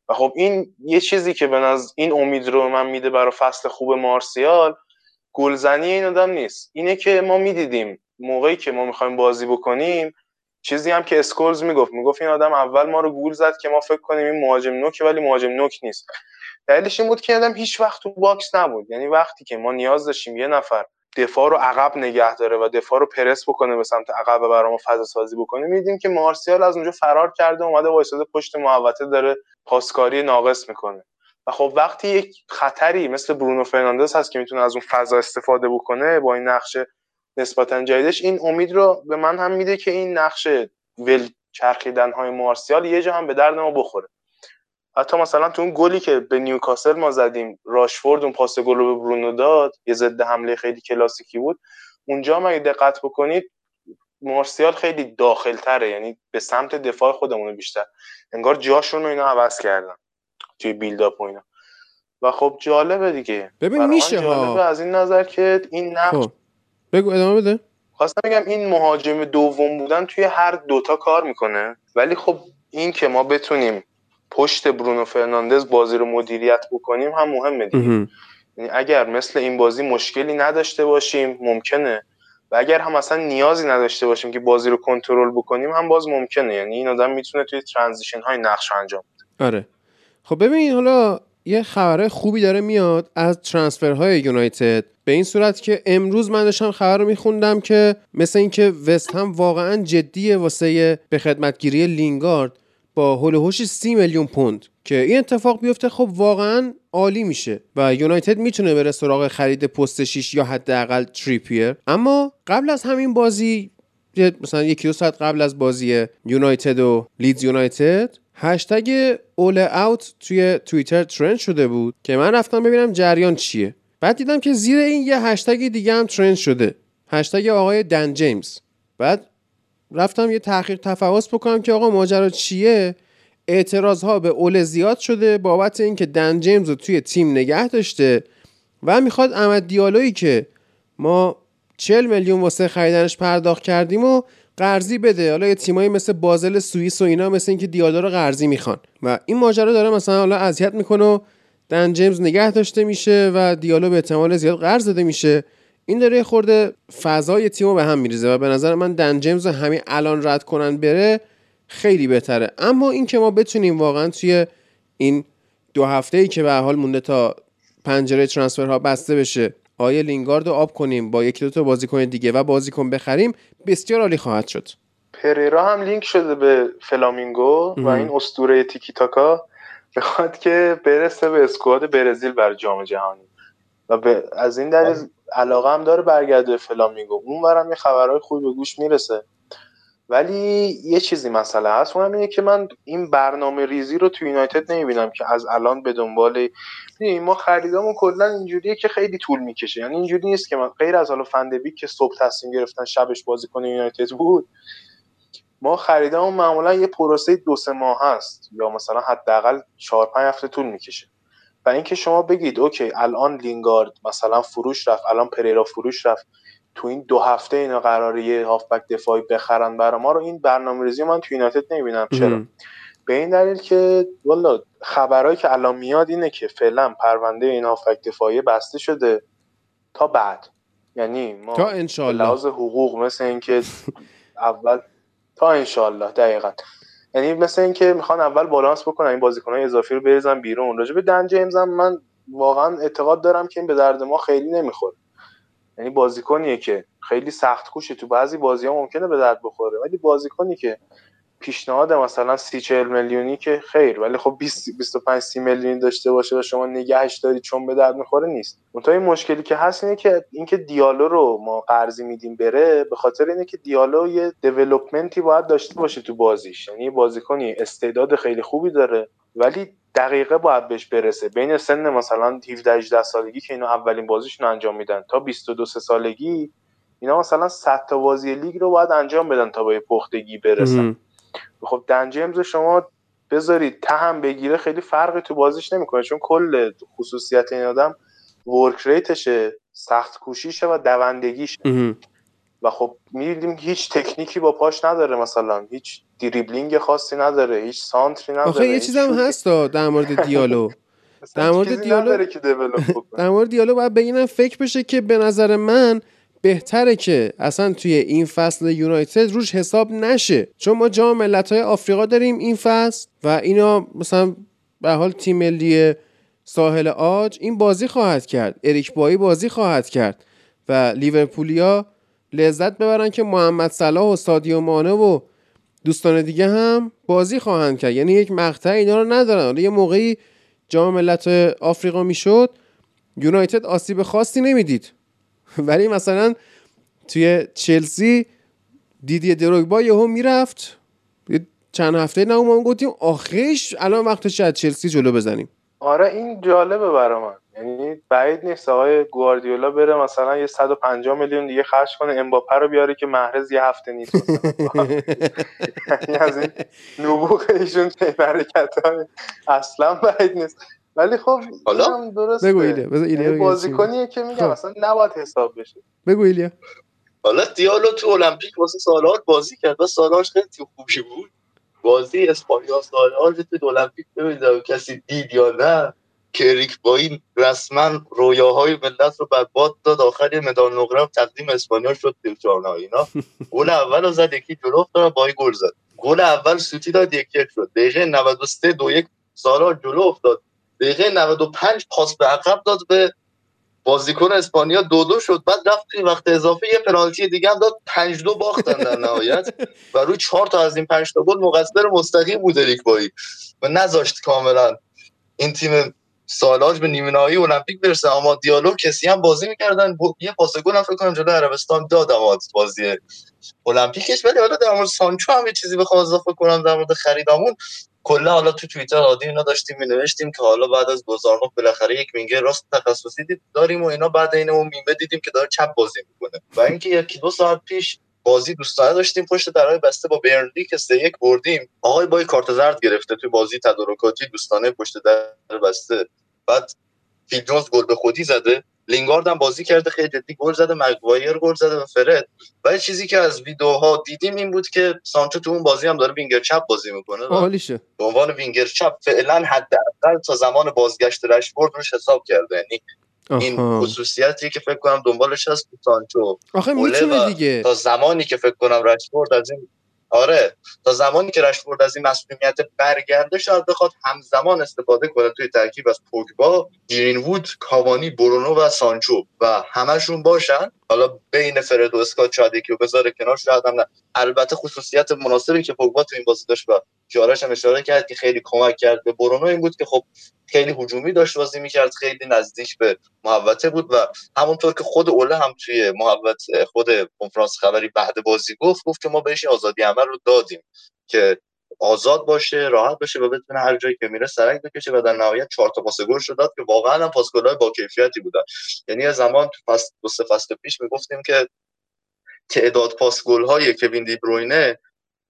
و خب این یه چیزی که به نظر این امید رو من میده برای فصل خوب مارسیال گلزنی این آدم نیست. اینه که ما می‌دیدیم موقعی که ما می‌خوایم بازی بکنیم چیزی هم که اسکولز می‌گفت. می‌گفت این آدم اول ما رو گول زد که ما فکر کنیم این مهاجم نوکه ولی مهاجم نوک نیست. دلیلش این بود که آدم هیچ وقت تو box نبود. یعنی وقتی که ما نیاز داشتیم یه نفر دفاع رو عقب نگه داره و دفاع رو پرس بکنه به سمت عقب و برامون فضا سازی بکنه می‌دیدیم که مارسیال از اونجا فرار کرده اومده وایساده پشت محوطه داره پاسکاری ناقص می‌کنه. و خب وقتی یک خطری مثل برونو فرناندز هست که می‌تونه از اون فضا استفاده بکنه با این نقش نسبتا جدیدش این امید رو به من هم میده که این نقش ول چرخیدن های مارسیال یه جا هم به درد ما بخوره. حتی مثلا تو اون گلی که به نیوکاسل ما زدیم راشفورد اون پاس گل رو به برونو داد یه ضد حمله خیلی کلاسیکی بود. اونجا هم اگه دقت بکنید مارسیال خیلی داخل تره یعنی به سمت دفاع خودمون بیشتر. انگار جاشون رو اینا عوض کردن توی build up و اینا. و خب جالبه دیگه.
ببین میشه
جالبه از این نظر که این نقش خب.
بگو ادامه بده.
خواستم بگم این مهاجم دوم بودن توی هر دوتا کار می‌کنه. ولی خب این که ما بتونیم پشت برونو فرناندز بازی رو مدیریت بکنیم هم مهمه دیگه. یعنی اگر مثل این بازی مشکلی نداشته باشیم ممکنه. و اگر هم اصلا نیازی نداشته باشیم که بازی رو کنترل بکنیم هم باز ممکنه. یعنی این آدم می‌تونه توی transition های نقش انجام بده.
آره. خب ببین حالا یه خبره خوبی داره میاد از ترانسفرهای یونایتد. به این صورت که امروز من داشتم خبر رو میخوندم که مثل اینکه وست هم واقعا جدیه واسه به خدمتگیری لینگارد با هول 30 میلیون پوند که این اتفاق بیفته خب واقعا عالی میشه و یونایتد می‌تونه بره سراغ خرید پست 6 یا حداقل تریپیر اما قبل از همین بازی مثلا یکی دو ساعت قبل از بازی یونایتد و لیدز یونایتد هشتگ اول اوت توی توییتر ترند شده بود که من رفتم ببینم جریان چیه. بعد دیدم که زیر این یه هشتگ دیگه هم ترند شده. هشتگ آقای دن جیمز. بعد رفتم یه تحقیق تفحص بکنم که آقا ماجرا چیه؟ اعتراض ها به اول زیاد شده بابت اینکه دن جیمز رو توی تیم نگه داشته و می‌خواد احمد دیالویی که ما 40 میلیون واسه خریدنش پرداخت کردیم و قرضی بده. حالا یه تیمایی مثل بازل سوئیس و اینا مثل اینکه دیالو رو قرضی می‌خوان. و این ماجرا داره مثلا حالا اذیت می‌کنه و دن جیمز نگه داشته میشه و دیالو به احتمال زیاد قرض داده میشه. این داره خورده فضای تیمو به هم میریزه و به نظر من دن جیمز همین الان رد کنن بره خیلی بهتره. اما این که ما بتونیم واقعا توی این دو هفته ای که به حال مونده تا پنجره transfer ها بسته بشه آقای لینگارد رو آب کنیم با یکی دو تا بازیکن دیگه و بازیکن بخریم بسیار عالی خواهد شد.
پریرا هم لینک شده به فلامینگو و این اسطوره تیکی تاکا بخواد که برسه به squad برزیل بر جام جهانی. و از این دلیل علاقه هم داره برگرده فلامینگو اون ورم یه خبرهای خوبی به گوش می‌رسه. ولی یه چیزی مسئله هست. اونم اینه که من این برنامه ریزی رو تو یونایتد نمی‌بینم که از الان به دنبال ما خریدامون کلا اینجوریه که خیلی طول می‌کشه. یعنی اینجوری نیست که من غیر از حالا فندبیک که صبح تصمیم گرفتن شبش بازی کنه یونایتد بود. ما خریدامون معمولا یه پروسه دو سه ماه هست. یا مثلا حداقل چهار پنج هفته طول می‌کشه. و اینکه شما بگید اوکی الان لینگارد مثلا فروش رفت الان پریرا فروش رفت تو این دو هفته اینا قراره یه هافبک دفاعی بخرن برای ما رو این برنامه ریزی من تو یونایتد نمی‌بینم. چرا؟ به این دلیل که والا خبرهایی که الان میاد اینه که فعلا پرونده این هافبک دفاعی بسته شده تا بعد. یعنی ما
تا انشالله
لحاظ حقوق مثل اینکه اول تا انشالله دقیقا. یعنی مثل اینکه می‌خوان اول بالانس بکنن این بازیکنهای اضافی رو بریزن بیرون. راجع به دن جیمز هم من واقعا اعتقاد دارم که این به درد ما خیلی نمی‌خوره. یعنی بازیکنیه که خیلی سخت کوشه تو بعضی بازی ها ممکنه به درد بخوره ولی بازیکنی که پیشنهاد مثلا سی 40 میلیونی که خیر ولی خب 20 25 30 میلیونی داشته باشه و شما نگهش دارید چون به درد می‌خوره نیست. اون این مشکلی که هست اینه که اینکه دیالو رو ما قرضی میدیم بره به خاطر اینه که دیالو یه دیولپمنتی باید داشته باشه تو بازیش. یعنی بازیکنی استعداد خیلی خوبی داره ولی دقیقه باید بهش برسه. بین سن مثلا 17 18 سالگی که اینا اولین بازیشون انجام میدن تا 22 سالگی اینا مثلا 100 تا بازی لیگ رو باید انجام بدن تا به پختگی برسن. خب دن جیمز شما بذارید تهم بگیره خیلی فرقی تو بازیش نمی‌کنه چون کل خصوصیت این آدم ورک ریتشه سخت کوشیشه و دوندگیشه. و خب می‌دیدیم هیچ تکنیکی با پاش نداره مثلا هیچ دریبلینگ خاصی نداره هیچ سانتری نداره
آخه یه چیزم هست در مورد دیالو. در مورد دیالو در مورد دیالو باید به اینم فکر بشه که به نظر من بهتره که اصلا توی این فصل یونایتد روش حساب نشه. چون ما جام ملت‌های آفریقا داریم این فصل و اینا مثلا به حال تیم ملی ساحل آج این بازی خواهد کرد. اریک بایی بازی خواهد کرد و لیورپولیا لذت ببرن که محمد صلاح و سادیو مانه و دوستان دیگه هم بازی خواهند کرد. یعنی یک مقطع اینا رو ندارن. یه موقعی جام ملت آفریقا می‌شد یونایتد آسیب خاصی نمی‌دید. ولی مثلا توی چلسی دیدی دروگبا یهو می‌رفت. چند هفته نه ما گفتیم آخیش الان وقتش از چلسی جلو بزنیم.
آره این جالبه برای من. یعنی بعید نیست آقای گواردیولا بره مثلا یه 150 میلیون دیگه خرج کنه امباپه رو بیاره که محرز یه هفته نیست. یعنی از این نبوغ ایشون برکت اصلا بعید نیست. ولی خب
حالا؟
درسته.
بگو ایلیا بذار ایلیا
یعنی بازیکنیه که میگم مثلا نباید حساب بشه.
بگو ایلیا.
حالا دیالو تو المپیک واسه سالات بازی کرد. و سالاش خیلی خوبی بود. بازی اسپانیا سال تو المپیک ببینید کسی دید یا نه. کریک با این رسما رویاهای ملت رو برباد داد. آخر یه مدال نقره تقدیم اسپانیا شد تیم اینا. گل اول رو زد یکی جلو افتاد با گل زد. گل اول سوتی داد یک یک شد. دقیقه 93 دو یک سالا جلو افتاد دقیقه 95 پاس به عقب داد به بازیکن اسپانیا. دو دو شد. بعد رفت وقت اضافه یه پنالتی دیگه هم داد. پنج دو باختن در نهایت. و روی چهار تا از این پنج تا گل مقصر مستقیم بود بایی. و نذاشت کاملا این تیم سالاج به نیمه نهایی المپیک برسه. اما دیالو کسی هم بازی می‌کردن. یه پاس گل فکر کنم جلوی عربستان داد اما بازی المپیکش. ولی حالا در مورد سانچو هم یه چیزی بخوام اضافه کنم در مورد خریدامون کلا حالا تو توییتر عادی اینا داشتیم می نوشتیم که حالا بعد از 2009 بالاخره یک وینگر راست تخصصی داریم و اینا بعد این اون میمه دیدیم که داره چپ بازی می‌کنه. و اینکه یکی دو ساعت پیش بازی دوستانه داشتیم پشت درهای بسته با برنلی که سه یک بردیم. آقای با کارت زرد گرفته توی بازی تدارکاتی دوستانه پشت در بسته. بعد فیل گل به خودی زده. لینگارد هم بازی کرده خیلی جدی گل زده مگوایر گل زده و فرد. و چیزی که از ویدیوها دیدیم این بود که سانچو تو اون بازی هم داره وینگر چپ بازی می‌کنه
حالیشه
به عنوان وینگر چپ فعلا حداقل تا زمان بازگشت رشفورد روش حساب کرده. یعنی این خصوصیتی که فکر کنم دنبالش هست سانچو
آخه می‌تونه دیگه.
تا زمانی که فکر کنم رشفورد از این آره تا زمانی که رشفورد از این مسئولیت برگرده شاید بخواد همزمان استفاده کنه توی ترکیب از پوگبا گرینوود کاوانی برونو و سانچو و همشون باشن. حالا بین فرد و اسکات شاید یکی بذاره کنار شاید هم نه. البته خصوصیت مناسبی که پوگبا تو این بازی داشت و کیارش هم اشاره کرد که خیلی کمک کرد به برونو. این بود که خب خیلی هجومی داشت بازی می‌کرد خیلی نزدیک به محوطه بود و همونطور که خود اوله هم توی محوت خود کنفرانس خبری بعد بازی گفت گفت که ما بهش آزادی عمل رو دادیم که آزاد باشه راحت باشه و بتونه هر جایی که میره سرک بکشه و در نهایت چهار تا پاس گل داد که واقعا هم پاس با کیفیتی بودن. یعنی از زمان تو فصل دو سه فصل پیش می‌گفتیم که تعداد پاس گل های کوین دی بروینه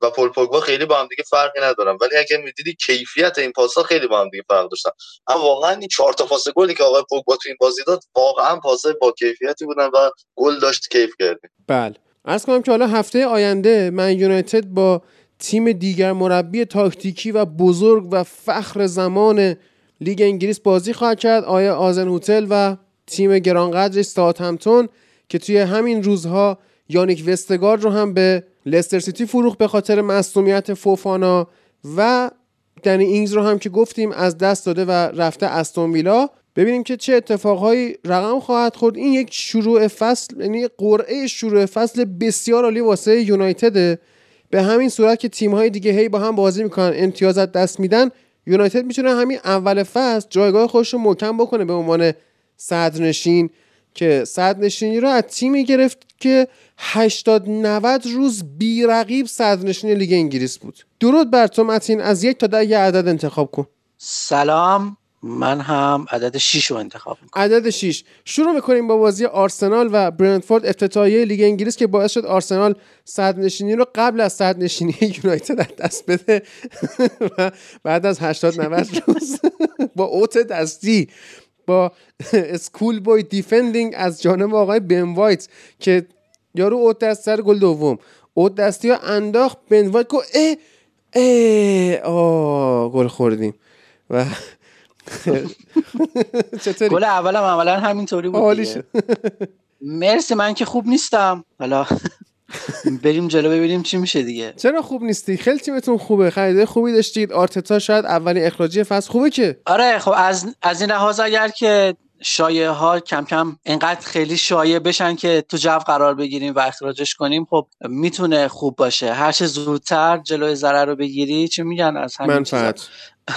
و پول پوگبا خیلی با هم دیگه فرقی ندارن. ولی اگر می‌دیدی کیفیت این پاسا خیلی با هم دیگه فرق داشتن. اما واقعا این چهار تا پاس گلی که آقای پوگبا تو این بازی داد واقعا پاسای با کیفیتی بودن و گل داشت کیف کردیم.
بله. عرض کنم که حالا هفته آینده من یونایتد با تیم دیگر مربی تاکتیکی و بزرگ و فخر زمان لیگ انگلیس بازی خواهد کرد آیا آزن هوتل و تیم گرانقدر همتون که توی همین روزها یانیک وستگارد رو هم به لستر سیتی فروخ به خاطر مصومیت فوفانا و دنی اینگز رو هم که گفتیم از دست داده و رفته استون ویلا. ببینیم که چه اتفاقهایی رقم خواهد خورد. این یک شروع فصل یعنی قرعه شروع فصل بسیار عالی واسه یونایتده به همین صورت که تیم های دیگه هی با هم بازی می‌کنن امتیازات دست میدن یونایتد می‌تونه همین اول فصل جایگاه خودش رو محکم بکنه به عنوان صدرنشین. که صدرنشینی رو از تیمی گرفت که 80 90 روز بی رقیب صدرنشین لیگ انگلیس بود. درود بر تو متین از یک تا ده یه عدد انتخاب کن.
سلام من هم عدد 6 رو انتخاب می‌کنم.
عدد 6 شروع می‌کنیم با بازی آرسنال و برنتفورد افتتاحیه لیگ انگلیس که باعث شد آرسنال صدرنشینی رو قبل از صدرنشینی یونایتد از دست بده و بعد از 80 90 روز با اوت دستی با schoolboy defending از جانب آقای بن وایت که یارو اوت دست سر گل دوم. اوت دستی ها انداخت بن وایت گفت اه اه آه گل خوردیم. و
چطوری؟ گل اولم عملا همینطوری بود مرسی من که خوب نیستم. حالا بریم جلو ببینیم چی میشه دیگه.
چرا خوب نیستی؟ خیلی تیمتون خوبه. خریده خوبی داشتید. آرتتا شاید اولین اخراجی فصل. خوبه که؟
آره خب از از این لحاظ اگر که شایعه ها کم کم اینقدر خیلی شایع بشن که تو جو قرار بگیریم و اخراجش کنیم خب می‌تونه خوب باشه. هر چه زودتر جلوی ضرر رو بگیری چی میگن؟ از همین
منفعت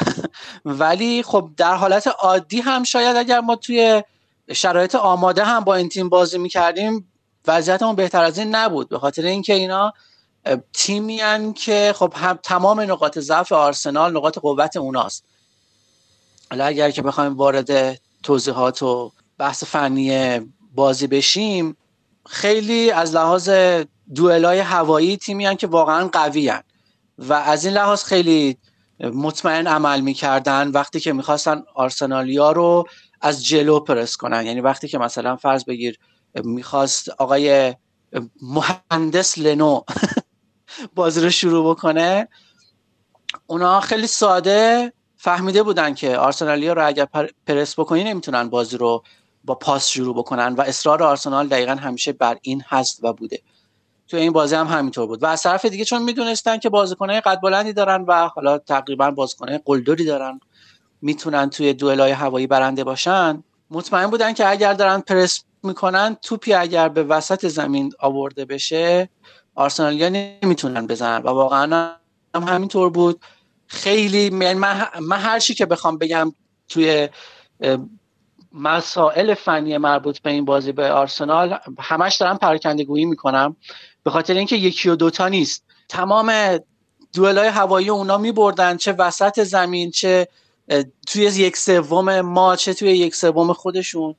ولی خب در حالت عادی هم شاید اگر ما توی شرایط آماده هم با این تیم بازی می‌کردیم وضعیتمون بهتر از این نبود. به خاطر اینکه اینا تیمی که خب هم تمام نقاط ضعف آرسنال نقاط قوت اوناست. حالا اگر که بخوایم وارد توضیحات و بحث فنی بازی بشیم خیلی از لحاظ دوئلای هوایی تیمی که واقعا قوی و از این لحاظ خیلی مطمئن عمل می‌کردن وقتی که می‌خواستن آرسنالیا رو از جلو پرس کنن. یعنی وقتی که مثلا فرض بگیر می‌خواست آقای مهندس لنو بازی رو شروع بکنه. اونا خیلی ساده فهمیده بودن که آرسنالیا رو اگر پرس بکنی نمی‌تونن بازی رو با پاس شروع بکنن و اصرار آرسنال دقیقا همیشه بر این هست و بوده. تو این بازی هم همینطور بود. و از طرف دیگه چون می‌دونستن که بازیکنای قد بلندی دارن و حالا تقریبا بازیکنای قلدری دارن می‌تونن توی دوئلای هوایی برنده باشن مطمئن بودن که اگر دارن پرس می‌کنن توپی اگر به وسط زمین آورده بشه آرسنالیا نمی‌تونن بزنن و واقعا هم همینطور بود. خیلی یعنی من, من هر چی که بخوام بگم توی مسائل فنی مربوط به این بازی به آرسنال همش دارم پراکندگویی می‌کنم. به خاطر اینکه یکی و دوتا نیست. تمام دوئلای هوایی اونا میبردن چه وسط زمین چه توی یک سوم ما چه توی یک سوم خودشون.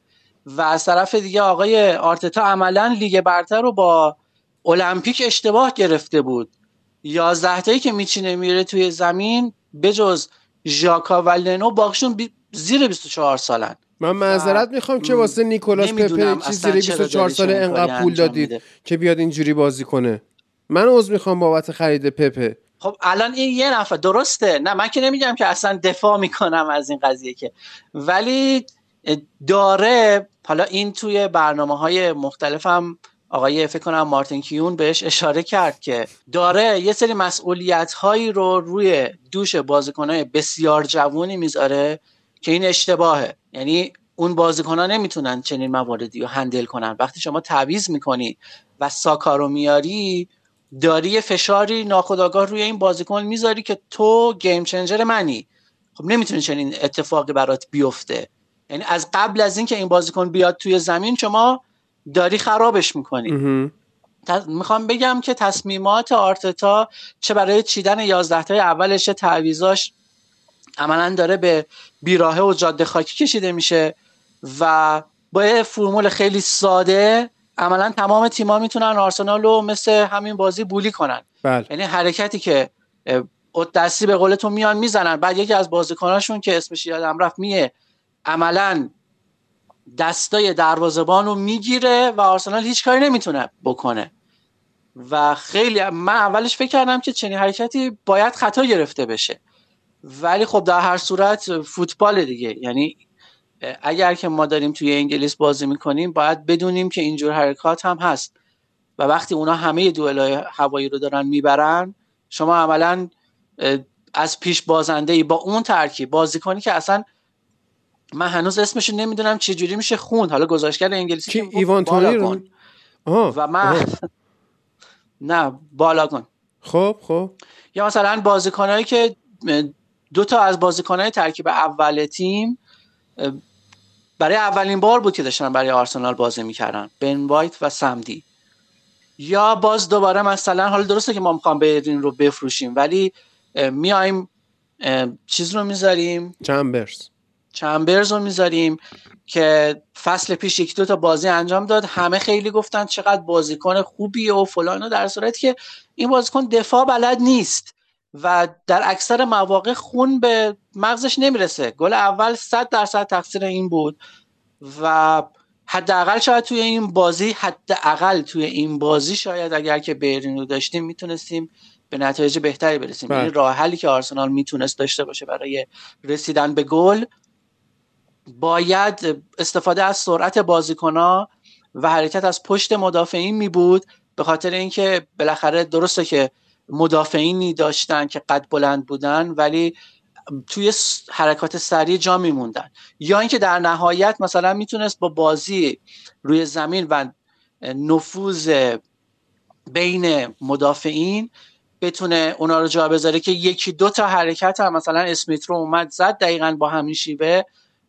و از طرف دیگه آقای آرتتا عملا لیگ برتر رو با المپیک اشتباه گرفته بود. یازده تایی که میچینه میره توی زمین بجز ژاکا و لنو باقشون بی... زیر 24 سالن.
من معذرت می‌خوام که واسه نیکولاس پپه چیز زیر 24 ساله انقدر پول دادید که بیاد اینجوری بازی کنه. من عذر می‌خوام بابت خرید پپه.
خب الان این یه نفر درسته. نه من که نمیگم که اصلا دفاع می‌کنم از این قضیه که. ولی داره حالا این توی برنامه های مختلف هم آقای فکر کنم مارتین کیون بهش اشاره کرد که داره یه سری مسئولیت هایی رو روی دوش بازیکنهای بسیار جوونی می‌ذاره که این اشتباهه. یعنی اون بازیکن ها نمی‌تونن چنین مواردی رو هندل کنن. وقتی شما تعویض می‌کنی و ساکا رو میاری داری فشاری ناخودآگاه روی این بازیکن می‌ذاری که تو گیم چنجر منی. خب نمی‌تونی چنین اتفاقی برات بیفته. یعنی از قبل از اینکه این بازیکن بیاد توی زمین شما داری خرابش می‌کنی. می‌خوام بگم که تصمیمات آرتتا چه برای چیدن 11 تای اولش تعویزاش عملا داره به بیراهه و جاده خاکی کشیده میشه و با یه فرمول خیلی ساده عملا تمام تیما می‌تونن آرسنال رو مثل همین بازی بولی کنن.
بله.
یعنی حرکتی که دستی به قولتون میان می‌زنن. بعد یکی از بازیکناشون که اسمش یادم رفت میه عملا دستای دروازبان رو می‌گیره و آرسنال هیچ کاری نمی‌تونه بکنه. و خیلی من اولش فکر کردم که چنین حرکتی باید خطا گرفته بشه. ولی خب در هر صورت فوتبال دیگه. یعنی اگر که ما داریم توی انگلیس بازی می‌کنیم باید بدونیم که اینجور حرکات هم هست. و وقتی اونا همه دوئلای هوایی رو دارن می‌برن شما عملا از پیش بازنده ای با اون ترکیب بازیکنی که اصلا من هنوز اسمش نمی‌دونم چه جوری میشه خوند. حالا گزارشگر انگلیسی
که ایوان تونی رو؟
و من نه بالاگون.
خب خب.
یا مثلا بازیکنایی که دو تا از بازیکنهای ترکیب اول تیم برای اولین بار بود که داشتن برای آرسنال بازی می‌کردن. بن وایت و سمدی. یا باز دوباره مثلا حالا درسته که ما می‌خوام برین رو بفروشیم ولی میایم چیز رو می‌ذاریم.
چمبرز.
چمبرز رو می‌ذاریم که فصل پیش یک دو تا بازی انجام داد. همه خیلی گفتن چقدر بازیکن خوبی و فلان در صورتی که این بازیکن دفاع بلد نیست و در اکثر مواقع خون به مغزش نمی‌رسه. گل اول 100 درصد تقصیر این بود و حداقل شاید توی این بازی حداقل توی این بازی شاید اگر که بیرین رو داشتیم می‌تونستیم به نتایج بهتری برسیم. این بله. راه حلی که آرسنال می‌تونست داشته باشه برای رسیدن به گل باید استفاده از سرعت بازیکنها و حرکت از پشت مدافعین می بود به خاطر اینکه بالاخره درسته که مدافعینی داشتن که قد بلند بودن ولی توی حرکات سریع جا میموندن یا اینکه در نهایت مثلا می‌تونست با بازی روی زمین و نفوذ بین مدافعین بتونه اونا رو جا بذاره که یکی دو تا حرکت هم مثلا اسمیت رو اومد زد دقیقا با همین شیوه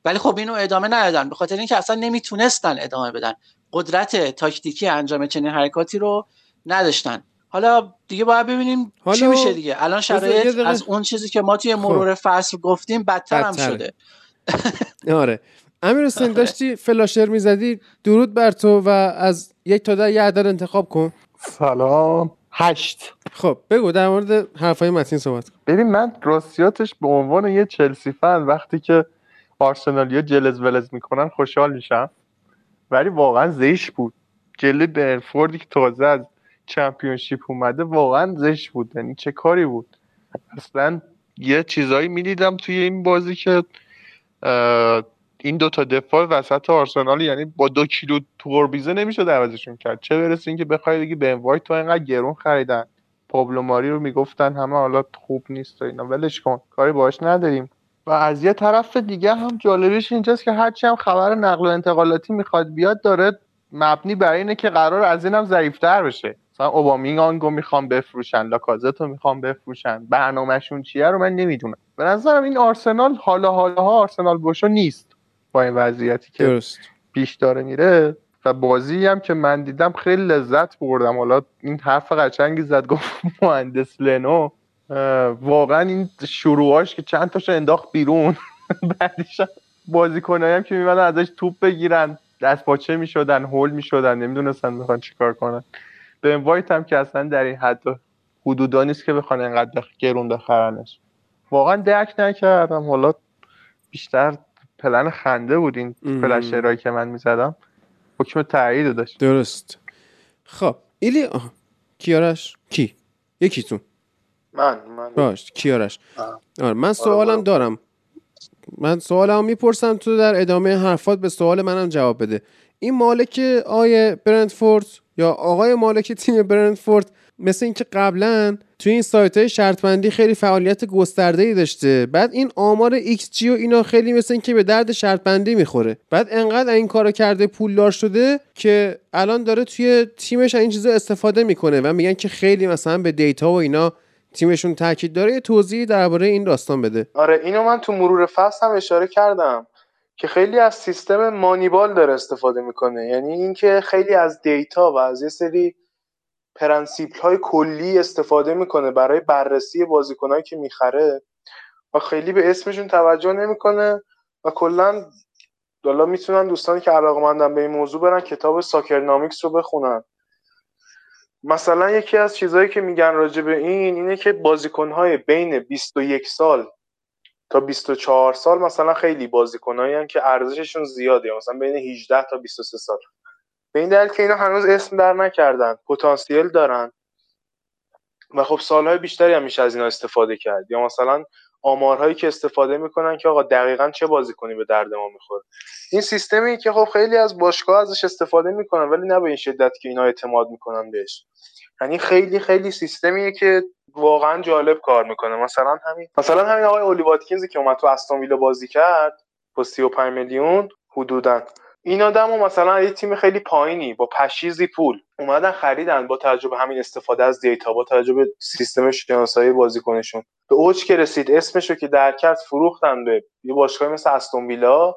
ولی خب اینو ادامه ندادن. به خاطر اینکه اصلا نمی‌تونستن ادامه بدن. قدرت تاکتیکی انجام چنین حرکاتی رو نداشتن. حالا دیگه باید ببینیم حالا چی میشه دیگه. الان شرایط از اون چیزی که ما توی مرور خب. فصل گفتیم بدتر هم شده.
آره. امیر حسین داشتی فلاشر می‌زدی؟ درود بر تو و از یک تا ده یه عدد انتخاب کن.
سلام. هشت.
خب بگو در مورد حرفای متین صحبت کن.
ببین من راستیاتش به عنوان یه چلسی فن وقتی که آرسنالیا جلز ولز می‌کنن خوشحال میشم. ولی واقعا زیش بود. جلی برفوردی که تازه از چمپیونشیپ اومده واقعا زشت بود. یعنی چه کاری بود؟ اصلا یه چیزایی می‌دیدم توی این بازی که این دو تا دفاع وسط آرسنال یعنی با دو کیلو توربیزه نمیشه عوضشون کرد. چه برسه اینکه بخوای بگی به وایت تو اینقدر گرون خریدن. پابلو ماری رو می‌گفتن همه حالا خوب نیست و اینا. ولش کن. کاری باش نداریم. و از یه طرف دیگه هم جالبیش اینجاست که هرچی هم خبر نقل و انتقالاتی می‌خواد بیاد داره مبنی برای اینه که قرار از اینم ضعیفتر بشه. مثلا اوبامینگانگو می‌خوام بفروشن لاکازتو می‌خوام بفروشن. برنامهشون چیه رو من نمی‌دونم. به نظرم این آرسنال حالا حالا ها آرسنال بوشو نیست با این وضعیتی که درست. پیش داره میره. و بازی هم که من دیدم خیلی لذت بردم. حالا این حرف قشنگی زد گفت مهندس لنو. واقعا این شروعاش که چند تاشو انداخت بیرون. بعدش بازیکنایی هم که میمدن ازش توپ بگیرن. دست پاچه می‌شدن هول می‌شدن. نمی‌دونستن می‌خوان چیکار کنن. به وایت هم که اصلا در این حد حدودا نیست که بخوان اینقدر گرون بخرنش. واقعا درک نکردم. حالا بیشتر پلن خنده بود این فلشرهایی که من می‌زدم. حکم تایید داشت.
درست. خب ایلی آه. کیارش؟ کی؟ یکیتون
من من.
باش کیارش. آره من سوالم آره دارم. من سوالم می‌پرسم تو در ادامه حرفات به سوال منم جواب بده. این مالک آیه برندفورد یا آقای مالک تیم برندفورد مثل اینکه قبلا توی این سایت های شرطبندی خیلی فعالیت گسترده ای داشته. بعد این آمار ایکس جی و اینا خیلی مثل اینکه به درد شرطبندی می‌خوره. بعد انقدر این کارو کرده پولدار شده که الان داره توی تیمش این چیزا استفاده می‌کنه و میگن که خیلی مثلا به دیتا و اینا تیمشون تاکید داره توضیحی درباره این داستان بده.
آره اینو من تو مرور فصل هم اشاره کردم که خیلی از سیستم Moneyball داره استفاده می‌کنه. یعنی اینکه خیلی از data و از یه سری پرنسیپ های کلی استفاده می‌کنه برای بررسی بازیکنهایی که می‌خره و خیلی به اسمشون توجه نمی‌کنه و کلا حالا می‌تونن دوستانی که علاقمندن به این موضوع برن کتاب Soccernomics رو بخونن. مثلا یکی از چیزهایی که میگن راجع به این اینه که بازیکنهای بین 21 سال تا 24 سال مثلا خیلی بازیکنایی که ارزششون زیاده مثلا بین 18 تا 23 سال. به این دلیل که اینا هنوز اسم در نکردن پتانسیل دارن و خب سالهای بیشتری هم میشه از اینا استفاده کرد. یا مثلا آمارهایی که استفاده می‌کنن که آقا دقیقا چه بازیکنی به درد ما می‌خوره. این سیستمی که خب خیلی از باشگاه ازش استفاده می‌کنن ولی نه به این شدت که اینا اعتماد می‌کنن بهش. یعنی خیلی خیلی سیستمیه که واقعا جالب کار می‌کنه. مثلا همین مثلا همین آقای اولی واتکینزی که اومد تو استون ویلا بازی کرد با 35 میلیون حدودا. این آدمو مثلا یه تیم خیلی پایینی با پشیزی پول اومدن خریدن با توجه به همین استفاده از دیتا با توجه سیستم شناسایی بازیکنشون. به اوج که رسید اسمشو که در کرد فروختن به یه باشگاه مثل استون ویلا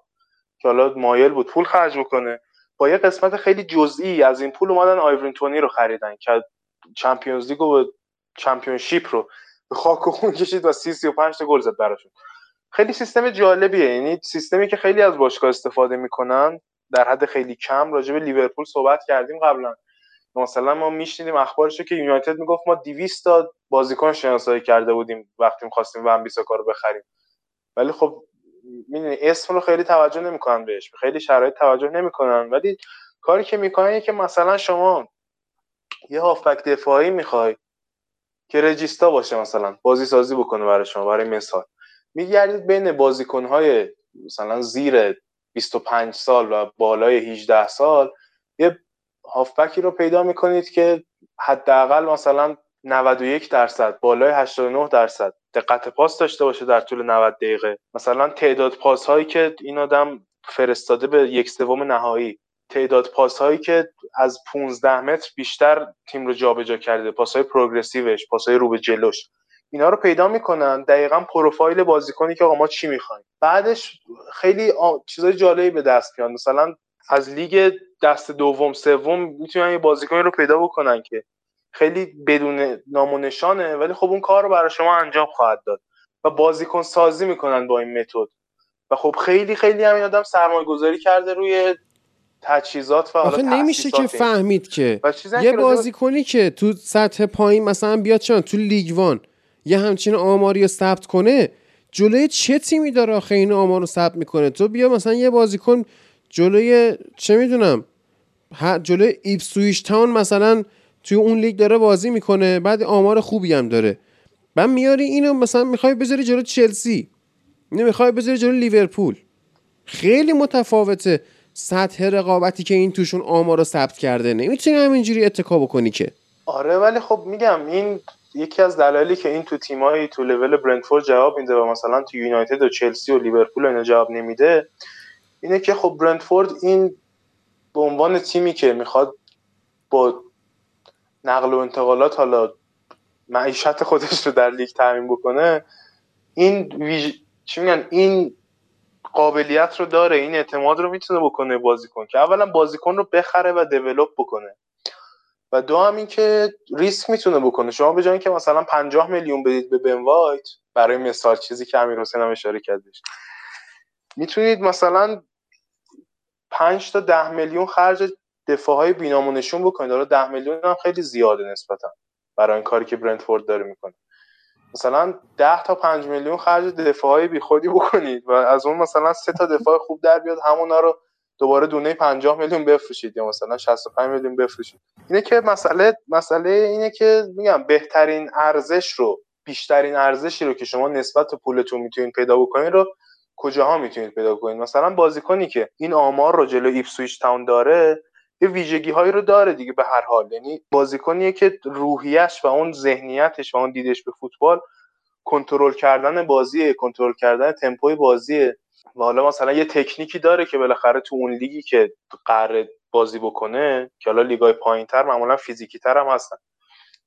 که حالا مایل بود پول خرج بکنه. با یه قسمت خیلی جزئی از این پول اومدن آیورین تونی رو خریدن که چمپیونز لیگ و چمپیونشیپ رو به خاک و خون کشید و 30 35 تا گل زد براشون. خیلی سیستم جالبیه یعنی سیستمی که خیلی از باشگاه استفاده می‌کنن. در حد خیلی کم راجع به لیورپول صحبت کردیم قبلا. مثلا ما میشنیدیم اخبارشو که یونایتد می‌گفت ما 200 تا بازیکن شناسایی کرده بودیم وقتی می‌خواستیم ون بیساکا رو بخریم. ولی خب می‌دونی اسم رو خیلی توجه نمی‌کنن بهش. خیلی شرایط توجه نمی‌کنن. ولی کاری که می‌کنن که مثلا شما یه هافبک دفاعی می‌خوای که رجیستا باشه مثلا بازی سازی بکنه برای شما برای مثال. میگردید بین بازیکنهای مثلا زیر 25 سال و بالای 18 سال یه هافبکی رو پیدا می‌کنید که حداقل مثلا 91 درصد بالای 89 درصد دقت پاس داشته باشه در طول 90 دقیقه. مثلا تعداد پاس هایی که این آدم فرستاده به یک سوم نهایی تعداد پاس هایی که از 15 متر بیشتر تیم رو جابجا کرده پاس های پروگرسیوش پاس های رو به جلوش. اینا رو پیدا می‌کنن. دقیقا پروفایل بازیکنی که آقا ما چی می‌خوایم. بعدش خیلی چیزای جالبی به دست میاد. مثلا از لیگ دست دوم سوم می‌تونن یه بازیکنی رو پیدا بکنن که خیلی بدون نام و نشانه ولی خب اون کار رو برای شما انجام خواهد داد و بازیکن سازی می‌کنن با این متد. و خب خیلی خیلی همین آدم سرمایه گذاری کرده روی تجهیزات و
آخه نمیشه که فهمید که یه بازیکنی که تو سطح پایین مثلا بیاد چون تو لیگ وان. یه همچین آماری رو ثبت کنه جلوی چه تیمی داره آخه این آمار رو ثبت می‌کنه؟ تو بیا مثلا یه بازیکن جلوی چه می‌دونم جلوی ایپسویش تاون مثلا توی اون لیگ داره بازی می‌کنه بعد آمار خوبی هم داره. بعد میاری اینو مثلا می‌خوای بذاری جلو چلسی اینو می‌خوای بذاری جلو لیورپول. خیلی متفاوته سطح رقابتی که این توشون آمار رو ثبت کرده. نمی‌تونی همینجوری اتکا بکنی که.
آره ولی خب میگم این یکی از دلایلی که این تو تیمایی تو لول برنتفورد جواب میده و مثلا تو یونایتد و چلسی و لیورپول اینا جواب نمیده اینه که خب برنتفورد این به عنوان تیمی که می‌خواد با نقل و انتقالات حالا معیشت خودش رو در لیگ تعمین بکنه این ویژ... چی میگن؟ این قابلیت رو داره این اعتماد رو می‌تونه بکنه بازیکن که اولا بازیکن رو بخره و دیولپ بکنه. و دو هم این که ریسک می‌تونه بکنه. شما به جای که مثلا 50 میلیون بدید به بن وایت برای مثال چیزی که امیر حسین هم اشاره کردش می‌تونید مثلا 5 تا 10 میلیون خرج دفاع های بینامو نشون بکنید. حالا 10 میلیون هم خیلی زیاده نسبتا برای این کاری که برنتفورد داره می‌کنه. مثلا 10 تا 5 میلیون خرج دفاع های بیخودی بکنید و از اون مثلا سه تا دفاع خوب در بیاد همونا رو دوباره دونه 50 میلیون بفروشید یا مثلا 65 میلیون بفروشید. اینه که مسئله مسئله اینه که میگم بهترین ارزش رو بیشترین ارزشی رو که شما نسبت به پولتون می‌تونید پیدا بکنید رو کجاها می‌تونید پیدا کنید مثلا بازیکنی که این آمار رو جلو ایپسویچ تاون داره یه ویژگی هایی رو داره دیگه به هر حال. یعنی بازیکنیه که روحیش و اون ذهنیتش و اون دیدش به فوتبال کنترل کردن بازیه کنترل کردن تمپوی بازیه. و حالا مثلا یه تکنیکی داره که بالاخره تو اون لیگی که قرار بازی بکنه که حالا لیگای پایینتر معمولا فیزیکی تر هم هستن.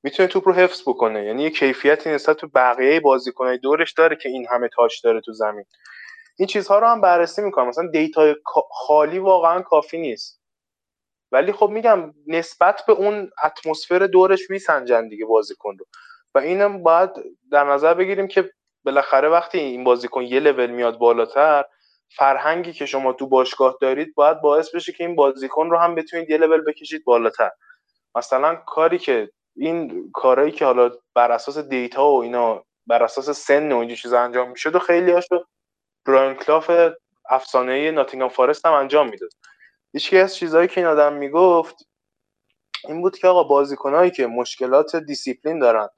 می‌تونه توپ رو حفظ بکنه. یعنی یه کیفیتی نسبت به بقیه بازیکنای دورش داره که این همه touch داره تو زمین. این چیزها رو هم بررسی می‌کنم. مثلا دیتا خالی واقعا کافی نیست. ولی خب میگم نسبت به اون اتمسفر دورش میسنجن دیگه بازیکن رو. و اینم باید در نظر بگیریم که بالاخره وقتی این بازیکن یه لول میاد بالاتر فرهنگی که شما تو باشگاه دارید باید باعث بشه که این بازیکن رو هم بتونید یه لول بکشید بالاتر. مثلا کاری که این کارهایی که حالا بر اساس دیتا و اینا بر اساس سن و اینجور چیزا انجام می‌شد و خیلی هاشو برایان کلاف افسانه ناتینگهام فارست هم انجام می‌داد. یکی از چیزهایی که این آدم می‌گفت این بود که آقا بازیکنهایی که مشکلات دیسیپلین دارن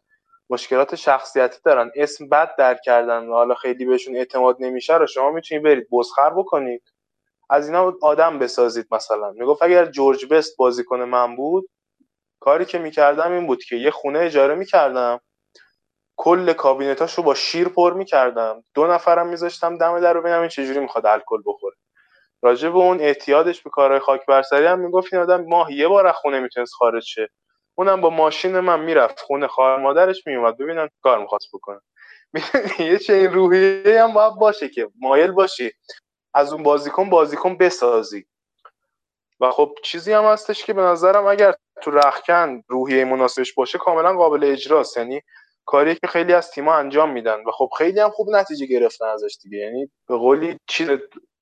مشکلات شخصیتی دارن. اسم بد در کردن و حالا خیلی بهشون اعتماد نمیشه رو شما می‌تونید برید بزخر بکنید. از اینا آدم بسازید مثلا. می‌گفت اگر جورج بست بازیکن من بود کاری که می‌کردم این بود که یه خونه اجاره می‌کردم. کل کابینتاش رو با شیر پر می‌کردم. دو نفرم میذاشتم دم در رو ببینم این چجوری می‌خواد الکل بخوره. راجع به اون اعتیادش به کارهای خاک برسری هم می‌گفت این آدم ماه یه بار از خونه می‌تونست خارج شه. اونم با ماشین من می‌رفت خونه خواهر مادرش میومد ببینم کار می‌خواست بکنه. یه چه این روحیه هم باید باشه که مایل باشی. از اون بازیکن بازیکن بسازی. و خب چیزی هم هستش که به نظرم اگر تو رخکن روحیه مناسبش باشه کاملا قابل اجراست. یعنی کاری که خیلی از تیما انجام میدن. و خب خیلی هم خوب نتیجه گرفتن ازش دیگه. یعنی به قولی چیز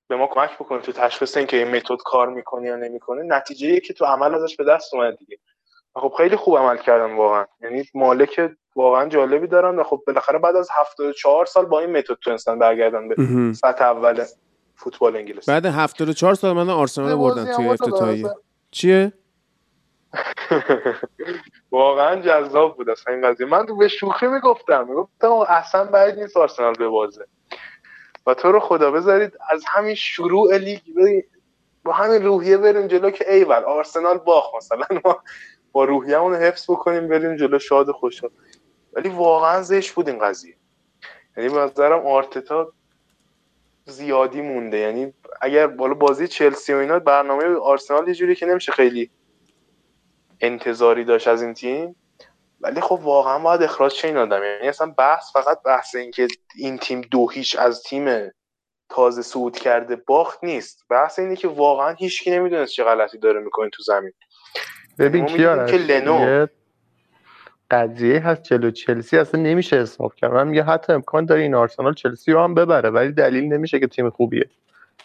به ما کمک بکنه تو تشخیص اینکه این متد کار می‌کنه یا نمی‌کنه. نتیجه که تو عمل ازش به دست اومد دیگه. خب خیلی خوب عمل کردن واقعا. یعنی مالک واقعا جالبی دارن و خب بالاخره بعد از 74 سال با این متد تونستن برگردن به سطح اول فوتبال انگلیس.
بعد 74 سال من آرسنال بردن توی افتتاحیه. چیه؟
واقعا جذاب بود اصلا این قضیه. من تو به شوخی می‌گفتم. می‌گفتم اصلا بعید نیست آرسنال ببازه. و تو رو خدا بذارید از همین شروع لیگ با همین روحیه بریم جلو که ایول آرسنال باخ مثلا. ما با روحیه‌مون حفظ بکنیم بریم جلو شاد خوشحال. ولی واقعا زشت بود این قضیه. یعنی به نظرم آرتتا زیادی مونده. یعنی اگر بالا بازی چلسی و اینا برنامه آرسنال یه جوری که نمیشه خیلی انتظاری داشت از این تیم. ولی خب واقعا باید اخراج چه این آدم. یعنی اصلا بحث فقط بحث این که این تیم دو هیچ از تیم تازه صعود کرده باخت نیست. بحث اینه که واقعا هیچکی نمی‌دونست چه غلطی داره می‌کنه تو زمین.
ببین کیارش که لنو. قضیه هست جلو چلسی اصلا نمیشه حساب کرد. من میگه حتی امکان داره این آرسنال چلسی رو هم ببره ولی دلیل نمیشه که تیم خوبیه.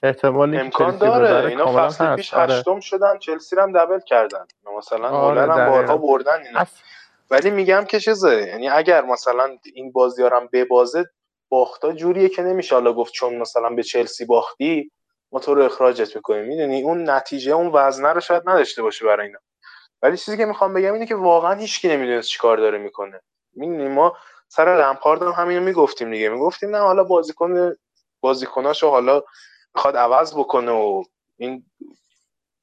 احتمال
امکان داره. اینا فصل پیش آره. هشتم شدن چلسی هم دبل کردن. مثلا آره هم بارها بردن اینا. ولی میگم که چیزه یعنی اگر مثلا این بازیارم ببازه باختا جوریه که نمیشه حالا گفت چون مثلا به چلسی باختی ما تو رو اخراجت می‌کنیم. می‌دونی؟ اون نتیجه اون وزنه رو شاید نداشته باشه برای اینا. ولی چیزی که می‌خوام بگم اینه که واقعا هیچکی نمی‌دونه چیکار داره می‌کنه. می‌دونی ما سر لمپارد هم همینو می‌گفتیم دیگه. می‌گفتیم نه حالا بازیکن بازیکناشو حالا می‌خواد عوض بکنه و این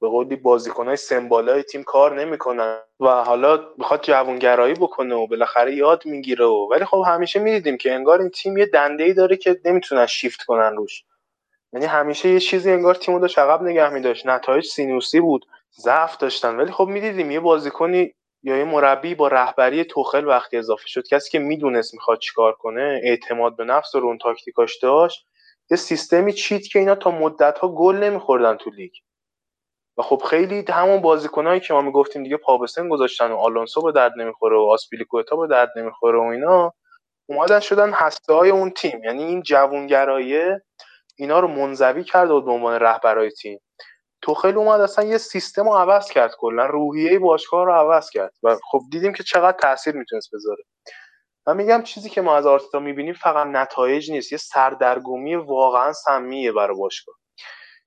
به قولی بازیکنهای سمبالای تیم کار نمی‌کنن و حالا می‌خواد جوانگرایی بکنه و بالاخره یاد می‌گیره و ولی خب همیشه می‌دیدیم که انگار این تیم یه دنده ای داره که نمی‌تونن شیفت کنن روش. یعنی همیشه یه چیزی انگار تیمو داشت عقب نگه میداشت. نتایج سینوسی بود. ضعف داشتن. ولی خب می‌دیدیم یه بازیکنی یا یه مربی با رهبری توخل وقتی اضافه شد کسی که می‌دونست می‌خواد چیکار کنه اعتماد به نفس رو اون تاکتیکاش داشت یه سیستمی چیت که اینا تا مدت ها گل نمیخوردن تو لیگ. و خب خیلی همون بازیکنایی که ما می‌گفتیم دیگه پابسن گذاشتن و آلونسو به درد نمی‌خوره و آسپیلیکوتا به درد نمی‌خوره و اینا اومدن شدن هسته های اون تیم. یعنی این جوونگرایه اینا رو منزوی کرده بود به عنوان رهبرای تیم. توخیل اومد اصلا یه سیستم رو عوض کرد کلا روحیه باشگاه رو عوض کرد و خب دیدیم که چقدر تاثیر می‌تونست بذاره. من میگم چیزی که ما از آرتتا می‌بینیم فقط نتایج نیست یه سردرگمی واقعا سمیه برای باشگاه.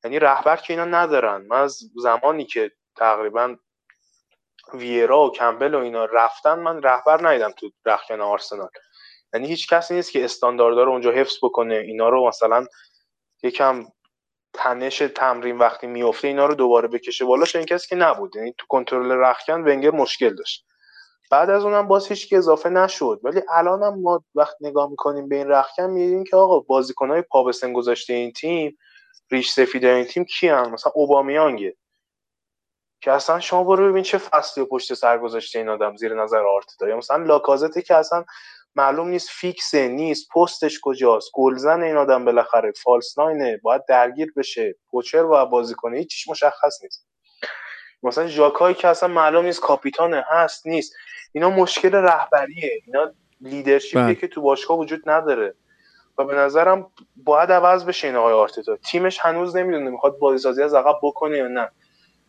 یعنی رهبر که اینا ندارن. من از زمانی که تقریبا ویرا و کمبل و اینا رفتن من رهبر ندیدم تو رخکن آرسنال. یعنی هیچ کسی نیست که استانداردها رو اونجا حفظ بکنه اینا رو مثلا یکم تنش تمرین وقتی میفته اینا رو دوباره بکشه بالا این کسی که نبود. یعنی تو کنترل رخکن ونگر مشکل داشت. بعد از اونم باز هیچ که اضافه نشد. ولی الان هم ما وقت نگاه می‌کنیم به این رخکن می‌بینیم که آقا بازیکنهای پا گذاشته این تیم ریش سفید این تیم کی هم مثلا اوبامیانگه. که اصلا شما برو ببین چه فصلی پشت سر گذاشته این آدم زیر نظر آرتتا. یا مثلا لاکازته که اصلا معلوم نیست fix ه نیست پستش کجاست گلزن این آدم بالاخره false nine ه باید درگیر بشه poacher و بازی کنه هیچیش مشخص نیست. مثلا ژاکایی که اصلا معلوم نیست کاپیتانه هست نیست. اینا مشکل رهبریه. اینا leadership ی بله. که تو باشگاه وجود نداره. و به نظرم باید عوض بشه این آقای آرتتا. تیمش هنوز نمی‌دونه می‌خواد بازیسازی از عقب بکنه یا نه.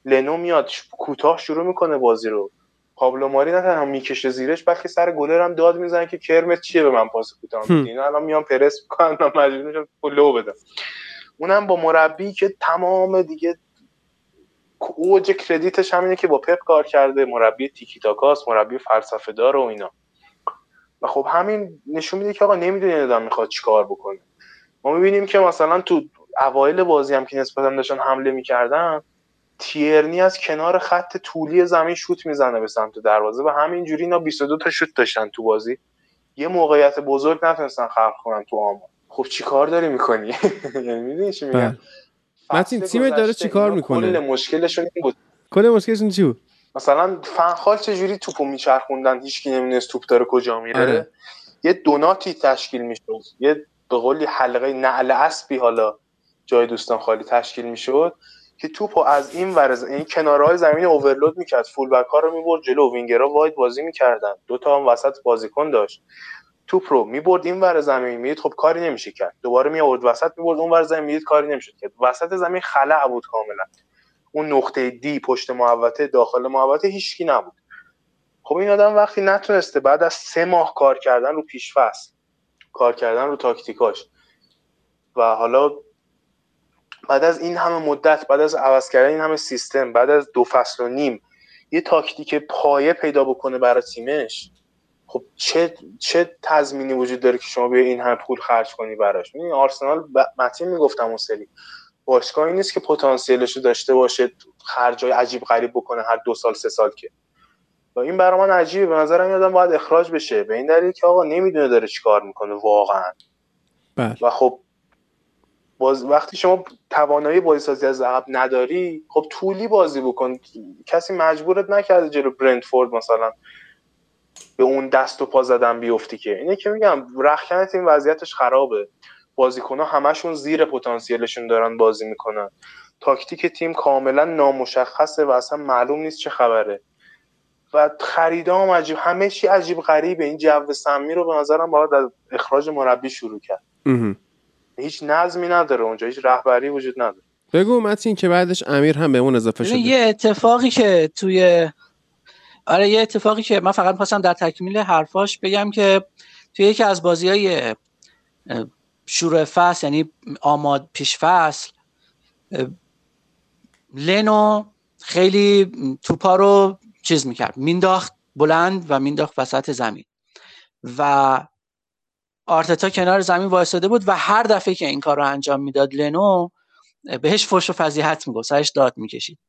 لنو میاد کوتاه شروع می‌کنه بازی رو. پابلو ماری نه تنها می‌کشه زیرش بلکه سر گلر هم داد می‌زنه که کرمت چیه به من پاس کوتاه میدی؟ اینا الان میان پرس می‌کنن من مجبور میشم لو بدم اونم با مربی که تمام دیگه اوج کردیتش همینه که با پپ کار کرده مربی تیکی تاکاس مربی فلسفه دار و اینا. و خب همین نشون میده که آقا نمی‌دونه آدم می‌خواد چیکار بکنه. ما می‌بینیم که مثلا تو اوایل بازی هم که نسبتا داشتن حمله می‌کردن تیرنی از کنار خط طولی زمین شوت می‌زنه به سمت دروازه و همینجوری اینا 22 تا شوت داشتن تو بازی. یه موقعیت بزرگ نتونستن خلق کنن تو آمار. خب چیکار داری می‌کنی؟ یعنی می‌دونی چی میگم؟ بله.
متین تیم داره چیکار می‌کنه
کل مشکلشون این بود.
کل مشکلشون چی بود؟
مثلا فنخال چجوری توپو میچرخوندن؟ هیچکی نمی‌دونست توپ داره کجا میره. آره. یه دوناتی تشکیل می‌شد. یه به قولی حلقه نعل اسبی حالا جای دوستان خالی تشکیل می‌شد. که توپو از این ورز این کنارهای زمین اوورلود می‌کرد. فول بک ها رو می‌برد جلو وینگرها واید بازی می‌کردن. دو تا هم وسط بازیکن داشت. توپ رو می‌برد این ور زمین می‌دید خب کاری نمیشه کرد. دوباره می آورد وسط می‌برد اون ور زمین می‌دید کاری نمیشه کرد. وسط زمین خلع بود کاملا. اون نقطه دی پشت محوطه داخل محوطه هیچکی نبود. خب این آدم وقتی نتونسته بعد از سه ماه کار کردن رو پیشفصل کار کردن رو تاکتیکاش. و حالا بعد از این همه مدت بعد از عوض کردن این همه سیستم بعد از دو فصل و نیم یه تاکتیک پایه پیدا بکنه برای تیمش. خب چه چه تضمینی وجود داره که شما بیا این همه پول خرج کنی براش؟ این آرسنال ب... متین می‌گفتم اون سری. باشگاهی نیست که پتانسیلش رو داشته باشه خرجای عجیب غریب بکنه هر دو سال سه سال که. و این برای من عجیبه. به نظرم یادم باید اخراج بشه. به این دلیل که آقا نمی‌دونه داره چیکار می‌کنه واقعا.
بله.
و خب باز وقتی شما توانایی بازی سازی از عقب نداری خب طولی بازی بکن. کسی مجبورت نکرده جلو برندفورد مثلا به اون دست و پا زدن بیفتی که. اینه که میگم رخکنت این وضعیتش خرابه. بازیکن ها همشون زیر پتانسیلشون دارن بازی می‌کنن. تاکتیک تیم کاملا نامشخصه و اصلا معلوم نیست چه خبره. و خریدام عجیب همه چی عجیب غریبه. این جو سمی رو به نظرم باید از اخراج مربی شروع کرد. هیچ نظمی نداره اونجا هیچ رهبری وجود نداره.
بگو متین که بعدش امیر هم به اون اضافه شده.
یه اتفاقی که توی آره یه اتفاقی که من فقط خواستم در تکمیل حرفاش بگم که توی یکی از بازی های شروع فصل یعنی آماد پیش فصل لنو خیلی توپا رو چیز می‌کرد. مینداخت بلند و مینداخت وسط زمین. و آرتتا کنار زمین وایساده بود و هر دفعه که این کار رو انجام می‌داد لنو بهش فش و فضیحت می‌گفت سرش داد می‌کشید.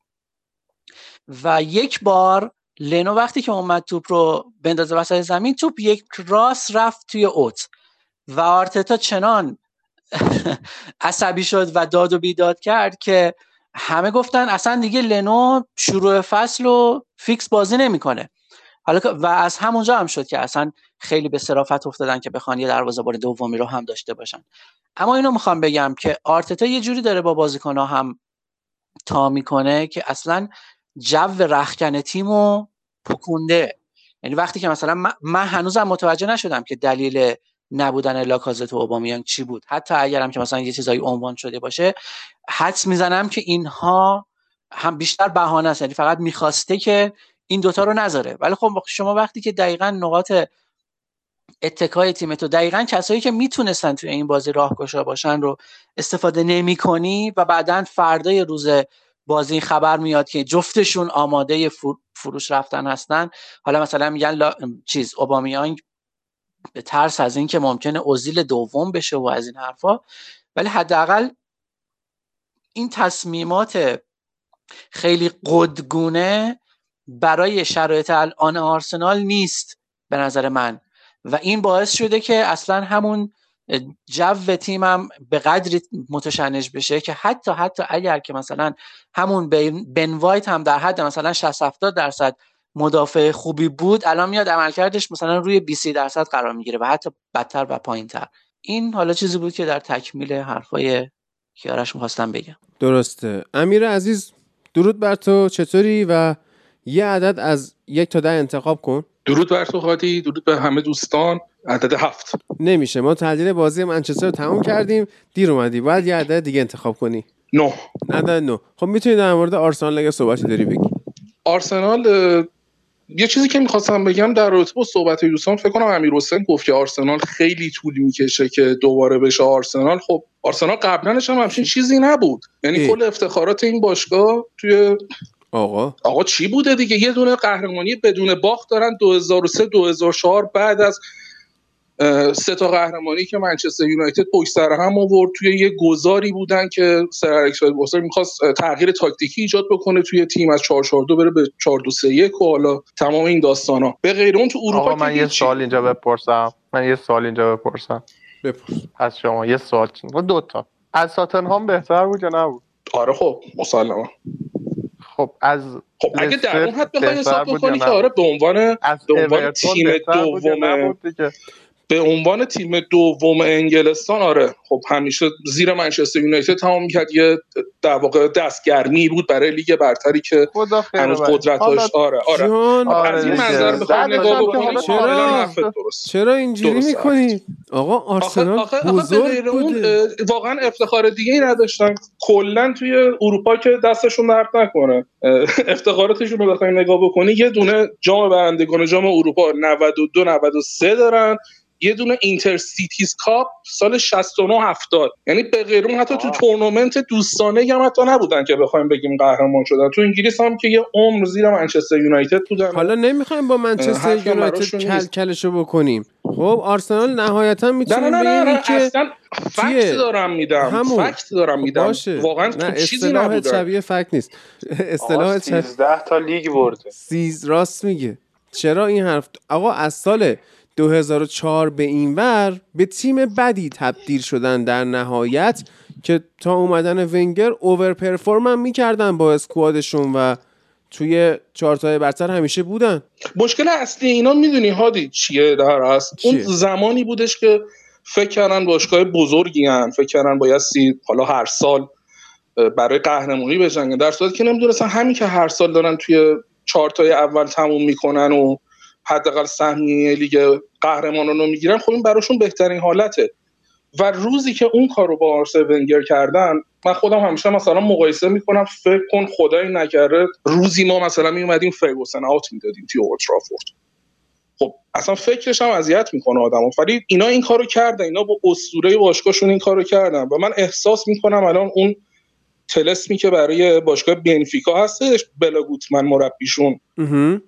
و یک بار لنو وقتی که اومد توپ رو بندازه وسط زمین توپ یک راست رفت توی اوت و آرتتا چنان عصبی شد و داد و بیداد کرد که همه گفتن اصلا دیگه لنو شروع فصل و فیکس بازی نمی‌کنه. حالا و از همونجا هم شد که اصلا خیلی به صرافت افتادن که بخوان یه بار دومی رو هم داشته باشن. اما اینو می‌خوام بگم که آرتتا یه جوری داره با بازیکنها هم تا می‌کنه که اصلا جو رخکن تیمو پکونده یعنی وقتی که مثلا من هنوزم متوجه نشدم که دلیل نبودن لاکازت و اوبامیانگ چی بود. حتی اگرم که مثلا یه چیزایی عنوان شده باشه حدس می‌زنم که اینها هم بیشتر بهانه است. یعنی فقط می‌خواسته که این دوتا رو نذاره. ولی خب شما وقتی که دقیقا نقاط اتکای تیمت و دقیقا کسایی که می‌تونستن توی این بازی راهگشا باشن رو استفاده نمی کنی و بعدا فردای روز بازی خبر میاد که جفتشون آماده فروش رفتن هستن. حالا مثلا میگن لا... چیز اوبامیانگ به ترس از اینکه ممکنه اوزیل دوم بشه و از این حرفا. ولی حداقل این تصمیمات خیلی قدگونه برای شرایط الان آرسنال نیست به نظر من. و این باعث شده که اصلا همون جو تیمم به قدری متشنج بشه که حتی حتی اگر که مثلا همون بن وایت هم در حد مثلا 60 70 درصد مدافع خوبی بود الان میاد عملکردش مثلا روی 20 درصد قرار می‌گیره و حتی بدتر و پایینتر. این حالا چیزی بود که در تکمیل حرفای کیارش می‌خواستم بگم.
درسته. امیر عزیز درود بر تو. چطوری؟ و یه عدد از یک تا ده انتخاب کن.
درود بر تو خاطی درود به همه دوستان. عدد هفت.
نمیشه. ما تحلیل بازی منچستر رو تموم کردیم. دیر اومدی. باید یه عدد دیگه انتخاب کنی.
نه.
عدد نه. خب می‌تونی در مورد آرسنال اگه صحبتی داری بگی.
آرسنال یه چیزی که می‌خواستم بگم در رابطه با صحبت دوستان فکر کنم امیر حسین گفت که آرسنال خیلی طول می‌کشه که دوباره بشه آرسنال. خب آرسنال قبلنش هم همچین چیزی نبود. یعنی کل افتخارات این باشگاه توی
آقا.
آقا چی بوده دیگه؟ یه دونه قهرمانی بدون باخت دارن 2003 2004 بعد از سه تا قهرمانی که منچستر یونایتد پشت سر هم آورد. توی یه گذاری بودن که سر الکس می‌خواست تغییر تاکتیکی ایجاد بکنه توی تیم از 4 4 2 بره به 4 2 3 1 و حالا تمام این داستانا. به غیر اون تو اروپا
آقا من یه سوال اینجا بپرسم. من یه سوال اینجا بپرسم.
بپرس.
از شما یه سوال دو تا. از ساتنهام بهتر بود یا نبود؟
آره خب مسلما.
خب از
خب اگه در اون حد بخوای حساب بکنی که آره به عنوان به عنوان تیم دوم به عنوان تیم دوم انگلستان آره. خب همیشه زیر منچستر یونایتد تمام می‌کرد. یه در واقع دستگرمی بود برای لیگ برتری که هنوز قدرت داشت آره آره, آره. از این منظر بخوام نگاه بکنیم چرا
چرا اینجوری می‌کنی؟ آقا آرسنال آخه بزرگ بوده.
واقعا افتخار دیگه ای نداشتن. کلا توی اروپا که دستشون درد نکنه. افتخاراتشون رو بخوای نگاه بکنی یه دونه جام برندگان جام اروپا 92 93 دارن. یه دونه Inter-Cities Cup سال 69 70 یعنی به غیر اون حتی تو تورنمنت دوستانه هم حتی نبودن که بخوایم بگیم قهرمان شدن. تو انگلیس هم که یه عمر زیر منچستر یونایتد بودن.
حالا نمی‌خوایم با منچستر یونایتد کل کلشو بکنیم. خب آرسنال نهایتا می‌تونه
نه نه نه, که اصلا fact دارم میدم همون. fact دارم میدم. باشه. واقعا نه چیزی نبوده.
شبیه فکت نیست. اصطلاح
13 تا لیگ برده.
سیز راست میگه. چرا این حرف؟ آقا از سال 2004 به این ور به تیم بدی تبدیل شدن در نهایت که تا اومدن ونگر اوور پرفورم هم می‌کردن با اسکوادشون و توی چارتای برتر همیشه بودن.
مشکل اصلی اینا می‌دونی هادی چیه در هست اون زمانی بودش که فکر کردن باشگاه بزرگی هن. فکر کردن بایستی حالا هر سال برای قهرمانی بجنگن. در صورتی که نمی‌دونستن همین که هر سال دارن توی چارتای اول تموم می‌کنن و حداقل سهمیه لیگ قهرمانان رو می‌گیرن خب این براشون بهترین حالته. و روزی که اون کار رو با آرسه ونگر کردن من خودم همیشه مثلا مقایسه می‌کنم فکر کن خدایی نکرده روزی ما مثلا میومدیم فرگوسن آوت می‌دادیم توی اولترافورد خب اصلا فکرش هم اذیت می‌کنه آدمو. ولی اینا این کارو کردن اینا با اسطوره باشگاهشون این کارو کردن. و من احساس می‌کنم الان اون تلسمی که برای باشگاه بنفیکا هستش بلا گوتمن مربیشون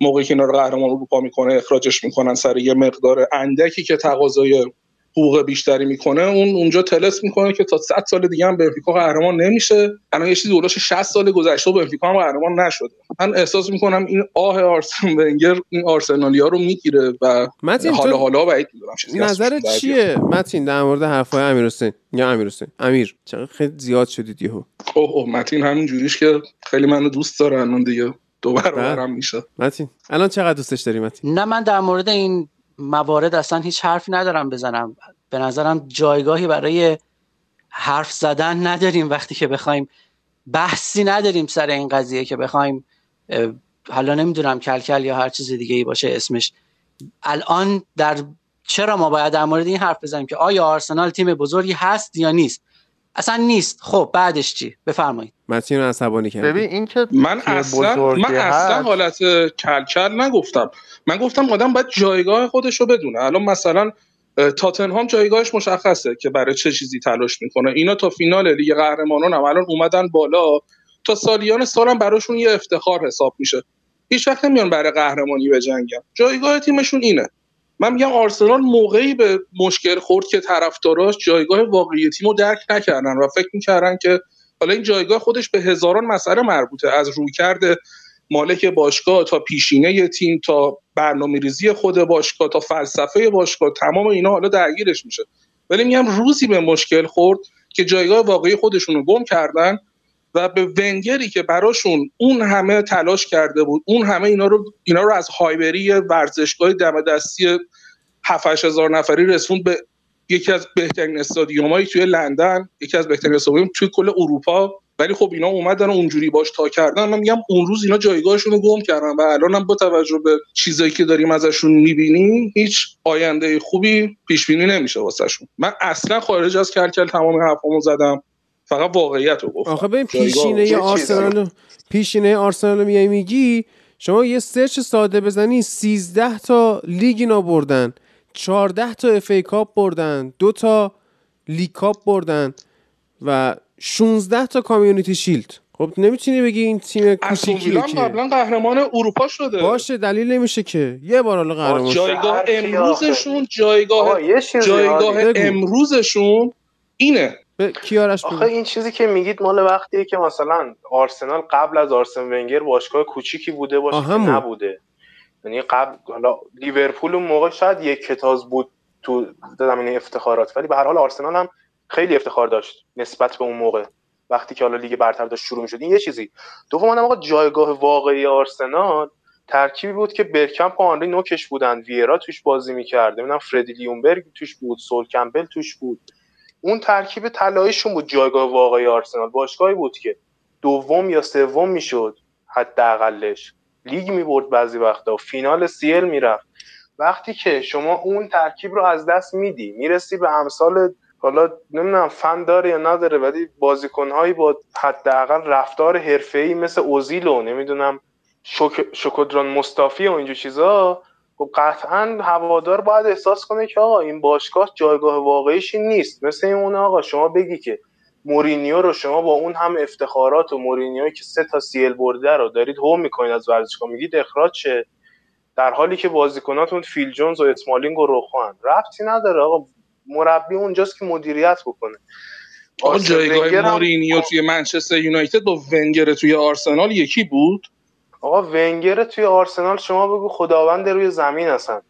موقعی که اینا رو قهرمان اروپا می‌کنه اخراجش می‌کنن سر یه مقدار اندکی که تقاضای حقوق بیشتری می‌کنه اون اونجا تلس می‌کنه که تا 100 سال دیگه هم بنفیکا قهرمان نمیشه. الان یه چیزی دولاش 60 سال گذشته و بنفیکا هم قهرمان نشده. من احساس می‌کنم این آه آرسن ونگر این آرسنالیا رو می‌گیره و حالا حالا بعید
می‌دونم نظر چیه؟ متین در مورد حرفای امیر حسین یا امیر حسین امیر چقدر خیلی زیاد شدید یهو
اوه اوه متین همین جوریش که خیلی منو دوست داره الان دیگه دو برابرم بله. میشه.
متین الان چقدر دوستش داری متین؟
نه من در مورد این موارد اصلا هیچ حرفی ندارم بزنم. به نظرم جایگاهی برای حرف زدن نداریم وقتی که بخوایم بحثی نداریم سر این قضیه که بخوایم حالا نمی‌دونم کلکل یا هر چیز دیگه ای باشه اسمش. الان در چرا ما باید در مورد این حرف بزنیم که آیا آرسنال تیم بزرگی هست یا نیست؟ اصلا نیست. خب بعدش چی؟ بفرمایید.
متین عصبانی کرد
ببین این که
من اصلا من اصلا حالت کلکل نگفتم. من گفتم آدم باید جایگاه خودش رو بدونه. الان مثلا تاتنهام جایگاهش مشخصه که برای چه چیزی تلاش می‌کنه. اینا تا فینال لیگ قهرمانان هم الان اومدن بالا. تا سالیان سالم براشون یه افتخار حساب میشه. هیچ وقت نمیان برای قهرمانی بجنگن. جایگاه تیمشون اینه. من میگم آرسنال موقعی به مشکل خورد که طرفداراش جایگاه واقعی تیم درک نکردن و فکر می‌کردن که حالا این جایگاه خودش به هزاران مسئله مربوطه از رویکرد مالک باشگاه تا پیشینه تیم تا برنامه ریزی خود باشگاه تا فلسفه باشگاه تمام اینا حالا درگیرش میشه. ولی میگم روزی به مشکل خورد که جایگاه واقعی خودشون رو گم کردن و به ونگری که براشون اون همه تلاش کرده بود اون همه اینا رو اینا رو از هایبری ورزشگاه دم دستی 7 هزار نفری رسوند به یکی از بهترین استادیومایی توی لندن یکی از بهترین استادیوم توی کل اروپا. ولی خب اینا اومدن اونجوری باش تا کردن. من میگم اون روز اینا جایگاهشون رو گم کردن و الان هم با توجه به چیزایی که داریم ازشون می‌بینیم هیچ آینده خوبی پیش بینی نمیشه واسهشون. من اصلا خارج از کلکل تمام حرفامو زدم. فقط واقعیت رو گفتم
آخه ببین پیشینه آرسنال پیشینه آرسنال میای میگی شما یه سرچ ساده بزنی 13 تا لیگ اینا بردن 14 تا FA Cup بردن دو تا League Cup بردن و 16 تا Community Shield. خب نمی‌تونی بگی این تیم کوچیکیه
که. قبلا قهرمان اروپا شده.
باشه دلیل نمیشه که. یه بار حالا قهرمان
جایگاه امروزشون جایگاه جایگاه امروزشون اینه.
کیارش
آخه این چیزی که میگید مال وقتیه که مثلا آرسنال قبل از آرسن ونگر باشگاه کوچیکی بوده باشه نبوده. یعنی قبل حالا لیورپول اون موقع شاید یک کتاز بود تو زمینه افتخارات ولی به هر حال آرسنال هم خیلی افتخار داشت نسبت به اون موقع. وقتی که حالا لیگ برتر داشت شروع می‌شد این یه چیزی. دوم آقا جایگاه واقعی آرسنال ترکیبی بود که برکمپ و آنری نوکش بودن. ویرا توش بازی می‌کرد. نمی‌دونم فردی لیونبرگ توش بود سول کمپل توش بود. اون ترکیب طلاییشون بود جایگاه واقعی آرسنال. باشگاهی بود که دوم یا سوم می‌شد حداقلش. لیگ می‌برد بعضی وقتا فینال سیل می‌رفت. وقتی که شما اون ترکیب رو از دست میدی می‌رسی به امثال حالا نمی‌دونم فن داره یا نداره ولی بازیکنهایی با حداقل رفتار حرفه‌ای مثل اوزیل و نمی‌دونم شک... شکودران مصطفی و اینجور چیزا خب قطعا هوادار باید احساس کنه که آقا این باشگاه جایگاه واقعیش نیست. مثل اون آقا شما بگی که مورینیو رو شما با اون هم افتخارات و مورینیوی که سه تا سیل برده رو دارید هوم می‌کنید از ورزشگاه میگید اخراج شه در حالی که بازیکناتون فیل جونز و اسمالینگ و روخوان ربطی نداره آقا. مربی اونجاست که مدیریت بکنه.
آقا جایگاه مورینیو توی منچستر یونایتد با ونگر توی آرسنال یکی بود؟
آقا ونگر توی آرسنال شما بگو خداوند روی زمین هستن.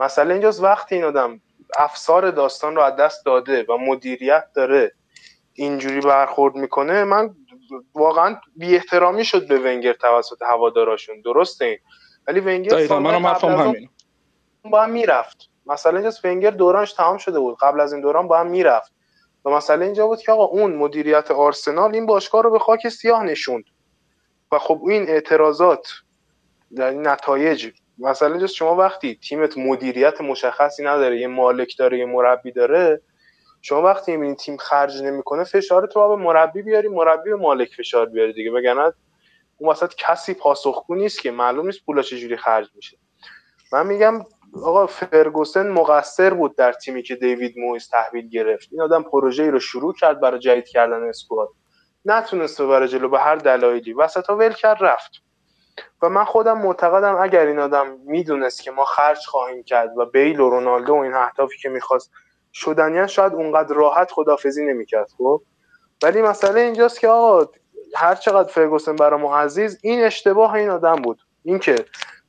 مثلا اینجاست وقتی این آدم افسار داستان رو از دست داده و مدیریت داره اینجوری برخورد می‌کنه من واقعا بی احترامی شد به ونگر توسط هواداراشون. درسته این. ولی ونگر
منم همین
با هم می‌رفت. مثلا اینجا ونگر دورانش تمام شده بود. قبل از این دوران با هم می‌رفت. و مثلا اینجا بود که آقا اون مدیریت آرسنال این باشگاه رو به خاک سیاه نشوند. و خب این اعتراضات در نتایج مثلا اینجا شما وقتی تیمت مدیریت مشخصی نداره یه مالک داره یه مربی داره شما وقتی می‌بینید تیم خرج نمی‌کنه فشار تو به مربی بیاری مربی به مالک فشار بیاری دیگه. وگرنه اون وسط کسی پاسخگو نیست که معلوم نیست پولا چجوری خرج میشه. من میگم آقا فرگوسن مقصر بود در تیمی که دیوید مویز تحویل گرفت. این آدم پروژه رو شروع کرد برای جدید کردن اسکواد. نتونست ببره جلو به هر دلایلی. وسط ول کرد رفت. و من خودم معتقدم اگر این آدم می‌دونست که ما خرج خواهیم کرد و بیل و رونالدو و این اهدافی که می‌خواست شدنیان شاید اونقدر راحت خدافزی نمی‌کرد خب؟ ولی مسئله اینجاست که آقا هر چقدر فرگوسن برای ما عزیز این اشتباه این آدم بود. اینکه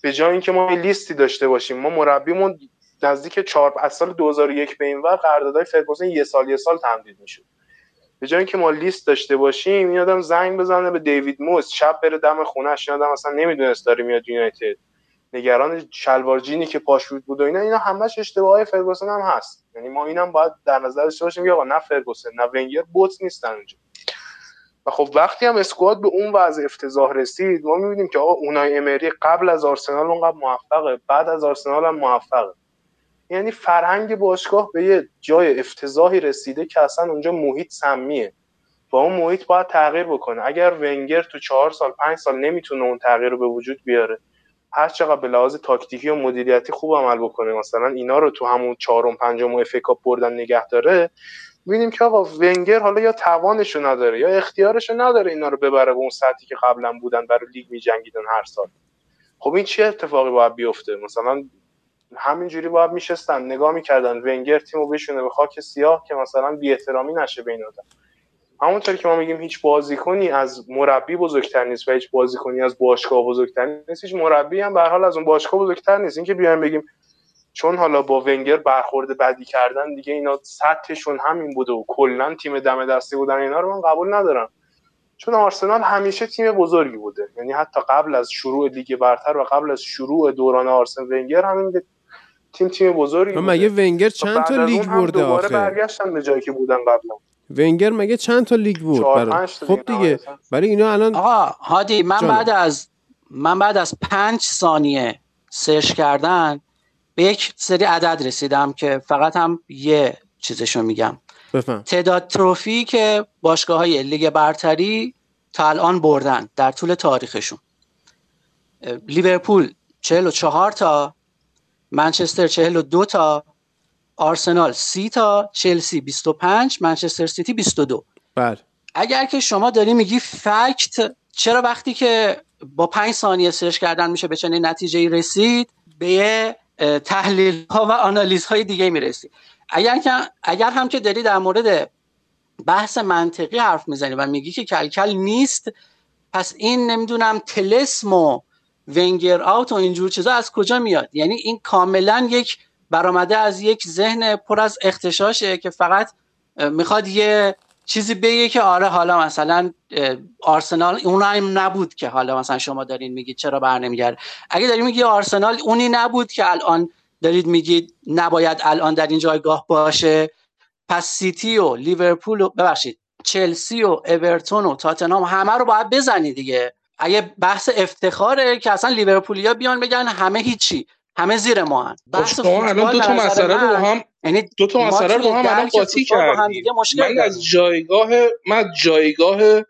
به جای اینکه ما لیستی داشته باشیم ما مربیمون نزدیک 4 از سال 2001 به این ور قراردادهای فرگوسن یه سال یه سال تمدید میشه به جای اینکه ما لیست داشته باشیم این آدم زنگ بزنه به دیوید موس شب بره دم خونهش این آدم اصلا نمی‌دونست داره میاد یونایتد. نگران شلوار جینی که پاشوت بود و اینا اینا همش اشتباههای فرگوسن هم هست. یعنی ما اینم باید در نظر داشته باشیم که آقا نه فرگوسن نه ونگر بوت نیستن اونجا. و خب وقتی هم اسکواد به اون وضع افتضاح رسید ما می‌بینیم که آقا اونای امری قبل از آرسنال اونقدر موفقه بعد از آرسنال هم موفقه. یعنی فرهنگ باشگاه به یه جای افتضاحی رسیده که اصلا اونجا محیط سمیه. با اون محیط باید تغییر بکنه. اگر ونگر تو چهار سال پنج سال نمی‌تونه اون تغییر رو به وجود بیاره هر چقدر به لحاظ تاکتیکی و مدیریتی خوب عمل بکنه مثلا اینا رو تو همون چهارم پنجم و اف بردن نگه داره ببینیم که آقا ونگر حالا یا توانشو نداره یا اختیارشو نداره اینا رو ببره به اون سطحی که قبلا بودن برای لیگ میجنگیدن هر سال. خب این چه اتفاقی باید بیفته؟ مثلا همینجوری باید میشستن نگاه می‌کردن ونگر تیمو بشونه به خاک سیاه که مثلا بی احترامی نشه بین آدم. همونطور که ما میگیم هیچ بازیکنی از مربی بزرگتر نیست و هیچ بازیکنی از باشگاه بزرگتر نیست هیچ مربی هم به حال از اون باشگاه بزرگتر نیست. اینکه بیایم بگیم چون حالا با ونگر برخورد بدی کردن دیگه اینا سطحشون همین بوده و کلا تیم دم دستی بودن اینا رو من قبول ندارم. چون آرسنال همیشه تیم بزرگی بوده. یعنی حتی قبل از شروع لیگ برتر و قبل از شروع دوران آرسن ونگر همین تیم تیم بزرگی
مگه ونگر چند تا لیگ برده آخه؟
برگشتن به جایی که بودن قبلا
ونگر مگه چند تا لیگ بود برای... خب دیگه برای اینا الان
آقا هادی من بعد از من بعد از پنج ثانیه search کردن به یک سری عدد رسیدم که فقط هم یه چیزشو میگم.
بفهم.
تعداد trophy که باشگاه های لیگ برتری تا الان بردن در طول تاریخشون. لیورپول 44 تا منچستر 42 تا آرسنال 30 تا چلسی 25 منچستر سیتی 22
بله.
اگر که شما داری میگی فکت چرا وقتی که با 5 ثانیه سرچ کردن میشه به چنین نتیجه رسید به تحلیل ها و آنالیز های دیگه می‌رسی. اگر که اگر هم که داری در مورد بحث منطقی حرف می‌زنی و میگی که کلکل نیست پس این نمی‌دونم تلسم و ونگر آوت و اینجور چیزا از کجا میاد؟ یعنی این کاملا یک برآمده از یک ذهن پر از اختشاشه که فقط می‌خواد یه چیزی بگه که آره حالا مثلا آرسنال اون هم نبود که حالا مثلا شما دارین میگید چرا بر نمیگرد. اگه دارین میگی آرسنال اونی نبود که الان دارید میگید نباید الان در این جایگاه باشه پس سیتی و لیورپول و ببخشید چلسی و اورتون و تاتنهام همه رو باید بزنی دیگه. اگه بحث افتخاره که اصلا لیورپولیا بیان بگن همه هیچی همه زیر ما هن.
خب بحث الان دو تا مسئله رو هم یعنی دو تا مسئله رو هم الان قاطی کردیم. من از جایگاه من جایگاه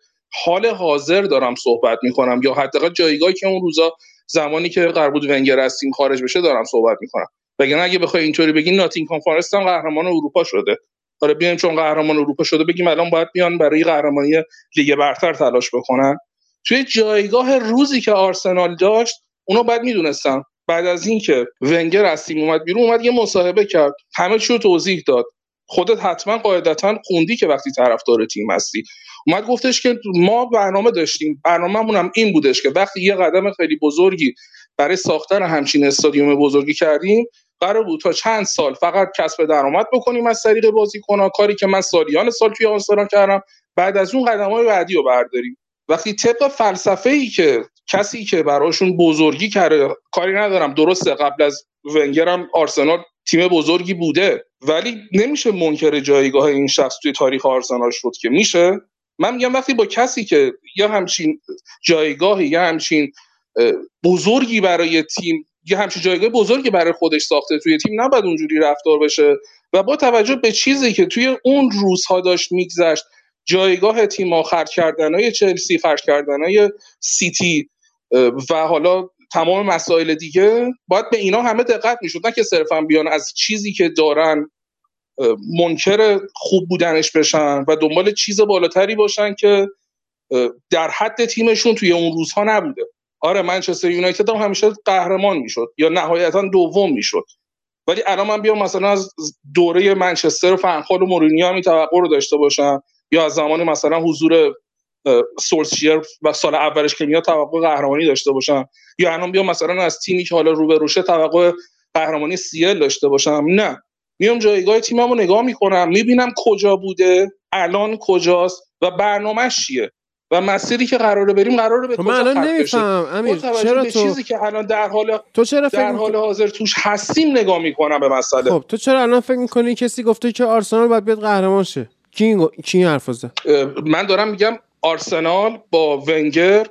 حال حاضر دارم صحبت می‌کنم یا حداقل جایگاهی که اون روزا زمانی که قرار بود ونگر از تیم خارج بشه دارم صحبت می‌کنم. وگرنه اگه بخوای اینطوری بگین ناتینگهام فارست هم قهرمان اروپا شده. آره بیایم چون قهرمان اروپا شده بگیم الان باید بیان برای قهرمانی لیگ برتر تلاش بکنن. توی جایگاه روزی که آرسنال داشت اونا باید می‌دونستن بعد از اینکه ونگر از تیم اومد بیرون اومد یه مصاحبه کرد. همه چی رو توضیح داد. خودت حتما قاعدتا خوندی که وقتی طرفدار تیم هستی. اومد گفتش که ما برنامه داشتیم. برنامه‌مون هم این بودش که وقتی یه قدم خیلی بزرگی برای ساختن همچین استادیوم بزرگی کردیم قرار بود تا چند سال فقط کسب درآمد بکنیم از طریق بازیکن‌ها کاری که من سالیان سال توی آرسنال کردم. بعد از اون قدم‌های بعدی رو برداریم. وقتی طبق فلسفه ای که کسی که براشون بزرگی کرده کاری ندارم درسته قبل از ونگرم آرسنال تیم بزرگی بوده ولی نمیشه منکر جایگاه این شخص توی تاریخ آرسنال شد که میشه؟ من میگم وقتی با کسی که یا همچین جایگاهی یا همچین بزرگی برای تیم یا همچین جایگاه بزرگی برای خودش ساخته توی تیم نباید اونجوری رفتار بشه. و با توجه به چیزی که توی اون روزها داشت میگذشت جایگاه تیم خرج کردن های چلسی خرج کردن های سیتی و حالا تمام مسائل دیگه باید به اینا همه دقت می‌شد. نه که صرفا بیان از چیزی که دارن منکر خوب بودنش بشن و دنبال چیز بالاتری باشن که در حد تیمشون توی اون روزها نبوده. آره منچستر یونایتد هم همیشه قهرمان می‌شد یا نهایتا دوم می‌شد. ولی الان من بیام مثلا از دوره منچستر و فنخال و مورینیو هم توقع رو داشته باشم. یا از زمان مثلا حضور سولشیر و سال اولش که میاد توقع قهرمانی داشته باشم یا الان بیام مثلا از تیمی که حالا رو به روشه توقع قهرمانی سیل داشته باشم. نه. میام جایگاه تیمم رو نگاه می‌کنم می‌بینم کجا بوده الان کجاست و برنامهش چیه. و مسیری که قراره بریم قراره به
خب من الان نمیفهم امیر چرا تو
چیزی که الان در حال
تو چرا فکر
در حال حاضر توش هستیم نگاه می‌کنم به مسئله.
خب تو چرا الان فکر می‌کنی کسی گفته که آرسنال باید بیاد قهرمان شه؟ کی این کی این حرف
من دارم میگم آرسنال با ونگر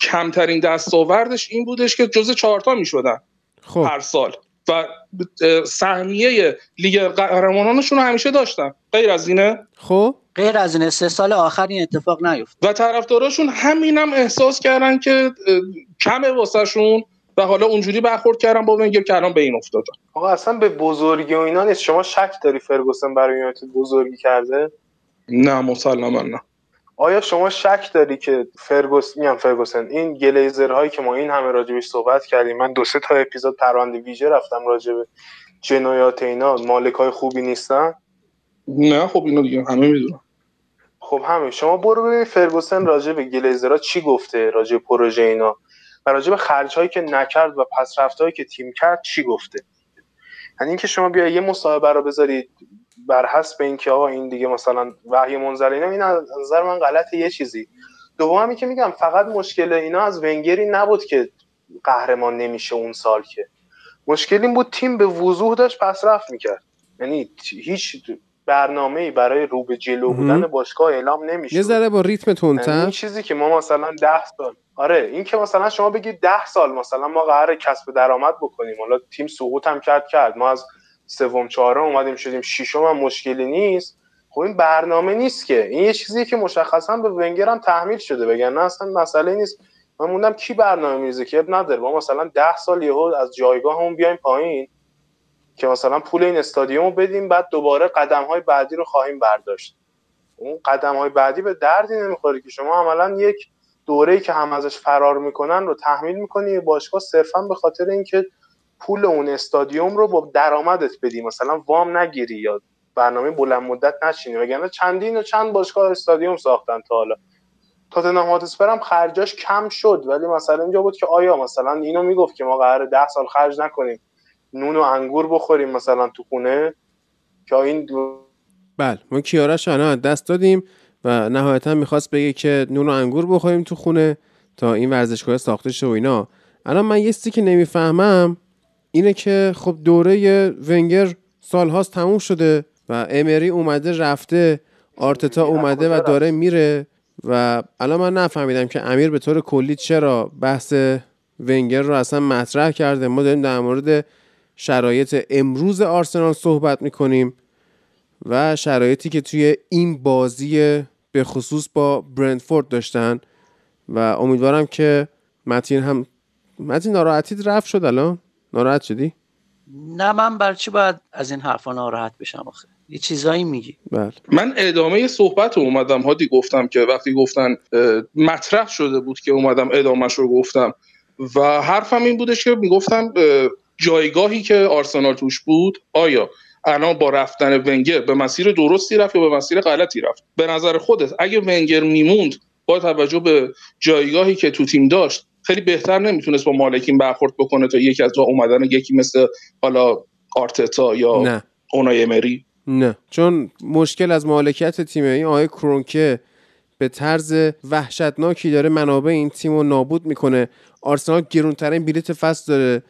کمترین دستاوردش این بودش که جزء چهارتا می‌شدن خب. هر سال. و سهمیه لیگ قهرمانانشون رو همیشه داشتن. غیر از اینه؟
خب.
غیر از این سه سال آخر این اتفاق نیفت.
و طرفداراشون همینم احساس کردن که کمه واسهشون. و حالا اونجوری برخورد کردن با ونگر که الان به این افتادن
آقا اصلا به بزرگی و اینا نیست. شما شک داری فرگوسن برای یونایتد بزرگی کرده؟
نه مسلما نه.
آیا شما شک داری که فرگوس میام فرگوسن این گلیزر هایی که ما این همه راجبش صحبت کردیم من دو سه تا اپیزود پرونده ویژه رفتم راجب جنایات اینا مالک های خوبی نیستن؟
نه خب اینو دیگه همه می‌دونن.
خب همه شما برو ببین فرگوسن راجب گلیزرها چی گفته راجب پروژه اینا. و راجب خرج هایی که نکرد و پس هایی که تیم کرد چی گفته؟ یعنی اینکه شما بیا یه مصاحبه رو بذارید بر حسب اینکه آقا این دیگه مثلا وحی منزل اینا این از نظر من غلط یه چیزی. دومی که میگم فقط مشکل اینا از ونگری نبود که قهرمان نمیشه اون سال که. مشکل این بود تیم به وضوح داشت پس رفت می‌کرد. یعنی هیچ برنامه برای رو به جلو بودن باشگاه اعلام نمیشه
یه ذره با ریتم تندتر.
یعنی این چیزی که ما مثلا ده سال آره این که مثلا شما بگید ده سال مثلا ما قرار کسب درآمد بکنیم. حالا تیم سقوط هم کرد کرد. ما از سوم چهارم اومدیم شدیم ششم هم مشکلی نیست. خب این برنامه نیست که. این یه چیزی که مشخصا به ونگر هم تحمیل شده. بگن نه اصلا مسئله نیست. من موندم کی برنامه میریزه که نداره. ما مثلا ده سال یهو از جایگاهمون بیایم پایین که مثلا پول این استادیوم رو بدیم بعد دوباره قدم های بعدی رو خواهیم برداشت. اون قدم های بعدی به دردی نمی‌خوره که شما عملا یک دوره‌ای که هم ازش فرار می‌کنن رو تحمیل می‌کنی. باشگاه صرفا به خاطر اینکه پول اون استادیوم رو با درآمدت بدی. مثلا وام نگیری یا برنامه بلند مدت نشینی. وگرنه چندین و چند باشگاه استادیوم ساختن تا حالا. تاتنهام هاتسپر هم خرجاش کم شد. ولی مثلا اینجا بود که آیا مثلا اینو می‌گفت که ما قرار ده سال خرج نکنیم. نون و انگور بخوریم مثلا تو خونه. که این دو...
بله. ما کیارش الان دست دادیم. و نهایتا می‌خواست بگه که نون و انگور بخوریم تو خونه تا این ورزشگاه ساخته شه و اینا. الان من یه که نمی‌فهمم اینه که خب دوره ونگر سالهاست تموم شده و امری اومده رفته آرتتا اومده و داره میره و الان من نفهمیدم که امیر به طور کلی چرا بحث ونگر رو اصلا مطرح کرده. ما داریم در مورد شرایط امروز آرسنال صحبت می‌کنیم و شرایطی که توی این بازی به خصوص با برندفورد داشتن و امیدوارم که متین هم متین ناراحتیت رفت شد الان؟ ناراحت شدی؟
نه من بر چی باید از این حرفا ناراحت بشم آخه؟ یه چیزایی میگی.
بله.
من ادامه صحبت رو اومدم هادی گفتم که وقتی گفتن مطرح شده بود که اومدم ادامهش رو گفتم و حرفم این بودش که می‌گفتم جایگاهی که آرسنال توش بود آیا الان با رفتن ونگر به مسیر درستی رفت یا به مسیر غلطی رفت؟ به نظر خودت اگه ونگر میموند با توجه به جایگاهی که تو تیم داشت خیلی بهتر نمی‌تونست با مالکین برخورد بکنه تا یکی از جا اومدن یکی مثل حالا آرتتا یا نه. اونای امری؟
نه. چون مشکل از مالکیت تیم این آقای کرونکه به طرز وحشتناکی داره منابع این تیم رو نابود می‌کنه. آرسنال گرونترین بلیت فصل داره.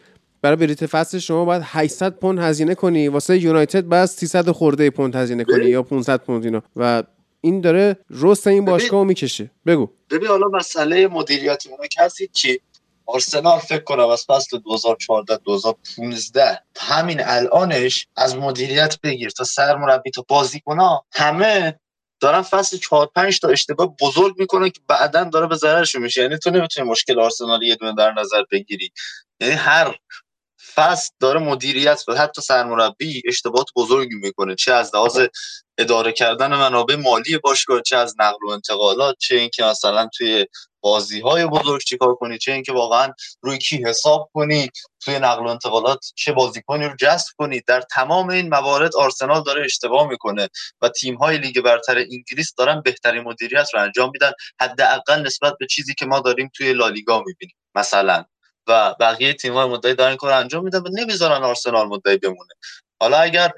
برای بلیت فصل شما باید 800 پوند هزینه کنی. واسه یونایتد باید 300 خورده پوند هزینه کنی یا 500 پوند اینا. و این داره رست این باشگاه رو می‌کشه. بگو.
ببین حالا مسئله مدیریتی اونا کسی چی آرسنال فکر کنم از فصل 2014 2015 همین الانش از مدیریت بگیر تا سرمربی تا بازیکن‌ها همه دارن فصل 4 5 تا اشتباه بزرگ می‌کنن که بعدا داره به ضررشون میشه. یعنی تو نمی‌تونی مشکل آرسنال یه دونه در نظر بگیری. یعنی هر فصل داره مدیریت و حتی سرمربی اشتباهات بزرگی می‌کنه چه از لحاظ اداره کردن منابع مالی باشگاه چه از نقل و انتقالات چه اینکه مثلا توی بازی های بزرگ چیکار کنی چه اینکه واقعا روی کی حساب کنی توی نقل و انتقالات چه بازیکنی رو جذب کنی. در تمام این موارد آرسنال داره اشتباه می‌کنه و تیم های لیگ برتر انگلیس دارن بهترین مدیریت رو انجام میدن حداقل نسبت به چیزی که ما داریم توی لالیگا می‌بینیم مثلا. و بقیه تیم های مدعی دارن کار انجام میدن و نمی‌ذارن آرسنال مدعی بمونه. حالا اگر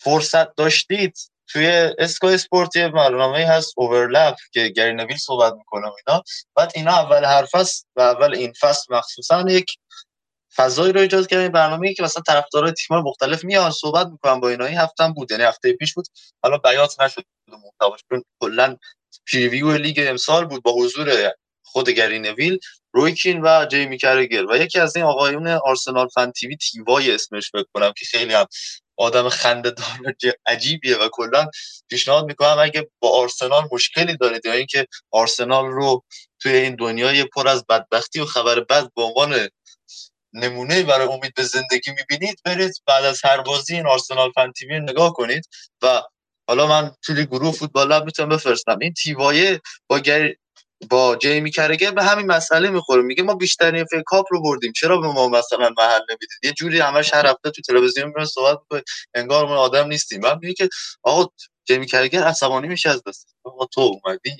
فرصت داشتید توی اسکای اسپورت یه برنامه هست اوورلپ که گری صحبت می‌کنه و اینا. بعد اینا اول هر فصل و اول این فصل مخصوصا یک فضایی رو ایجاد کردن برنامه که مثلا طرفدارای تیم مختلف میان صحبت می‌کنن. با اینا این هفته هم بود یعنی هفته پیش بود. حالا بیات نشد. محتواش چون کلا پریویو لیگ امسال بود با حضور خود گری نویل. رویکین و جیمی کرگر و یکی از این آقایون آرسنال فن تیوی تیوای اسمش فکر کنم که خیلی هم آدم خنده دار عجیبیه و کلا پیشنهاد می‌کنم اگه با آرسنال مشکلی دارید یا اینکه آرسنال رو توی این دنیای پر از بدبختی و خبر بد به عنوان نمونه برای امید به زندگی می‌بینید برید بعد از هر بازی این آرسنال فن تیوی نگاه کنید. و حالا من توی گروه فوتبال لب می‌تونم بفرستم. این تیوایه با با جیمی کرگر به همین مسئله می‌خوره. میگه ما بیشترین FA Cup رو بردیم. چرا به ما مثلا محل نمی‌دید؟ یه جوری همش هر هفته تو تلویزیون میره صحبت می‌کنه انگار ما آدم نیستیم. من میگه که آقا جیمی کرگر عصبانی میشه از دست. آقا تو اومدی.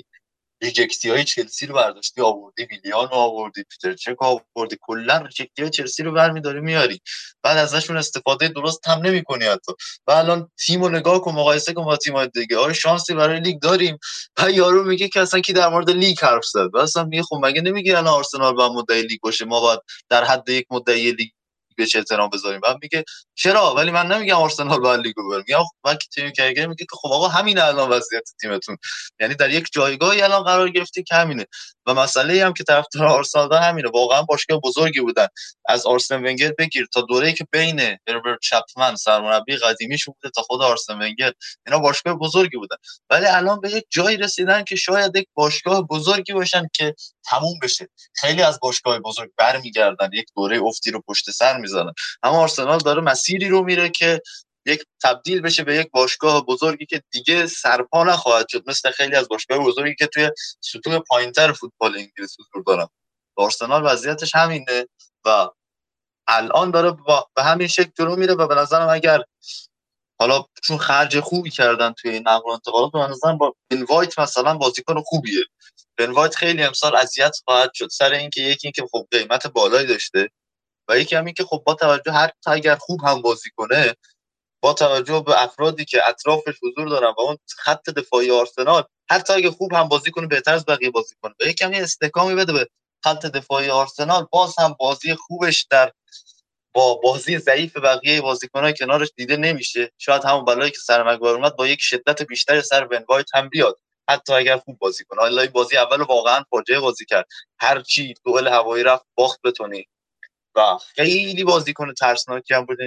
rejected ی های چلسی رو برداشتی آوردی ویلیان رو آوردی پیتر چک آوردی. کلا rejected ی های چلسی رو برمیداری میاری. بعد ازشون استفاده درست هم نمی‌کنی حتی. و الان تیم رو نگاه کن مقایسه کن با تیم دیگه. آره شانسی برای لیگ داریم. و یارو میگه که اصلا کی در مورد لیگ حرف زد؟ و اصلا میگه خب مگه نمیگی الان آرسنال با مدعی لیگ باشه؟ ما باید در حد یک مدعی لیگ بهش احترام بذاریم؟ بعد میگه چرا؟ ولی من نمیگم آرسنال باید لیگو ببره. میگم من که تیم کرگر میگه که خب آقا همین الان وضعیت تیمتون. یعنی در یک جایگاهی الان قرار گرفتی که همینه. و مسئله هم که طرفدار آرسنال دارن همینه. واقعا باشگاه بزرگی بودن. از آرسن ونگر بگیر تا دوره‌ای که بین هربرت چپمن سرمربی قدیمیش بوده تا خود آرسن ونگر اینا باشگاه بزرگی بودن. ولی الان به یک جایی رسیدن که شاید یک باشگاه بزرگی باشن که تموم بشه. خیلی از باشگاه بزرگ برمیگردن. یک دوره افتی رو پشت سر می‌زنن اما آرسنال داره مسیری رو میره که یک تبدیل بشه به یک باشگاه بزرگی که دیگه سرپا نخواهد شد. مثل خیلی از باشگاه بزرگی که توی سطوح پایینتر فوتبال انگلیس حضور دارن. آرسنال وضعیتش همینه و الان داره به همین شکل جلو میره و به نظرم اگر حالا چون خرج خوبی کردن توی نقل و انتقالات به نظرم با بن وایت مثلا بازیکن خوبیه. بن وایت خیلی امسال اذیت خواهد شد. سر اینکه یکی اینکه خب قیمت بالایی داشته. و یکی هم این که خب با توجه هر اگر خوب هم بازی کنه با توجه به افرادی که اطرافش حضور دارن و اون خط دفاعی آرسنال حتی اگه خوب هم بازی کنه بهتر از بقیه بازی کنه. به یکم یه استکامی بده به خط دفاعی آرسنال. باز هم بازی خوبش در با بازی ضعیف بقیه بازیکن‌ها کنارش دیده نمیشه. شاید همون بلایی که سر مگوار اومد با یک شدت بیشتر سر بن وایت هم بیاد. حتی اگر خوب بازی کنه. حالا بازی اول واقعا فاجعه بازی کرد. هر چی دوئل هوایی رفت باخت بتونی و خیلی بازیکن ترسناکی هم بود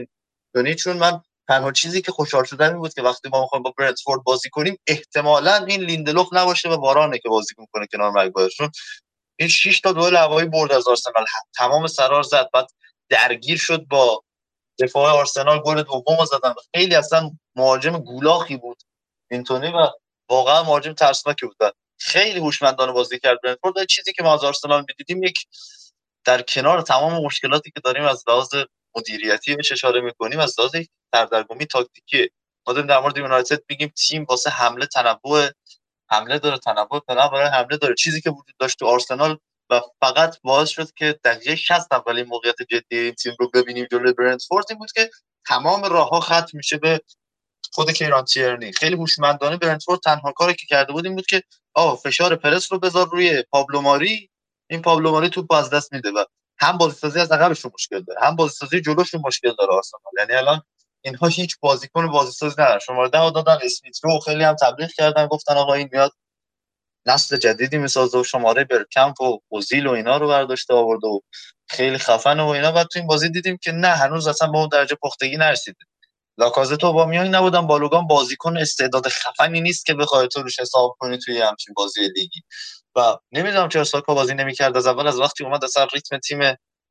یعنی چون من تنها چیزی که خوشحال شدم این بود که وقتی ما می‌خوایم با برنتفورد بازی کنیم احتمالا این لیندلوف نباشه و بارانه که بازی کنه کنار مگوایرشون. این 6 تا دوئل هوایی برد از آرسنال. تمام سرار زد. بعد درگیر شد با دفاع آرسنال. گل دوم زدن. خیلی اصلا مهاجم گولاخی بود. اینتونی و واقعا مهاجم ترسناکی بود. خیلی هوشمندانه بازی کرد برنتفورد چیزی که ما از آرسنال می‌دیدیم یک در کنار تمام مشکلاتی که داریم از لحاظ مدیریتی بهش اشاره می‌کنیم از لحاظ سردرگمی تاکتیکی ما در مورد یونایتد میگیم تیم واسه حمله تنوع حمله داره تنوع پلن برای حمله داره. چیزی که وجود داشت تو آرسنال و فقط باعث شد که دقیقه 60 اولین موقعیت جدی این تیم رو ببینیم جلوی برنتفورد این بود که تمام راهها ختم میشه به خود کیران تیرنی. خیلی هوشمندانه برنتفورد تنها کاری که کرده بود این بود که آه فشار پرس رو بذار روی پابلو ماری این پابلو ماری توپ از دست میده و هم بازیسازی از عقبشون مشکل داره هم بازیسازی جلوشون مشکل داره آرسنال. یعنی الان اینها هیچ بازیکن بازیساز ندارن. شماره ده دادن اسمیت رو خیلی هم تبلیغ کردن گفتن آقا این میاد نسل جدیدی می‌سازه و شماره برکمپ و اوزیل و اینا رو برداشته آورده و خیلی خفن و اینا. بعد تو این بازی دیدیم که نه هنوز اصلا به اون درجه پختگی نرسیده. لاکازتو با میانی نبودن بالوگان بازیکن استعداد خفنی نیست که بخوای تو روش حساب کنی توی همچین بازی لیگی. و نمی‌دونم چرا ساکا بازی نمی‌کرد. از اول از وقتی اومد اصلا ریتم تیم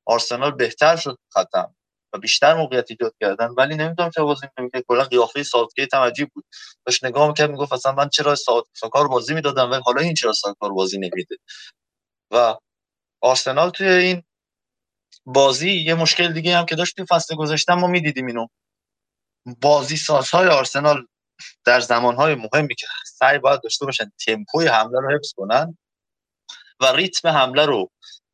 آرسنال بهتر شد ختم و بیشتر موقعیت ایجاد کردن. ولی نمی‌دونم چه بازی که کلا قیافه ساوتگیت هم عجیب بود. داشت نگاه می‌کرد می‌گفت اصلا من چرا ساکار بازی می‌دادم و حالا این چرا ساکار بازی نمیده؟ و آرسنال توی این بازی یه مشکل دیگه هم که داشت توی فصل گذاشتن ما می‌دیدیم اینو. بازی سازهای آرسنال در زمانهای مهمی که سعی باید داشته باشن تمپوی حمله رو حفظ کنن و ریتم حمله رو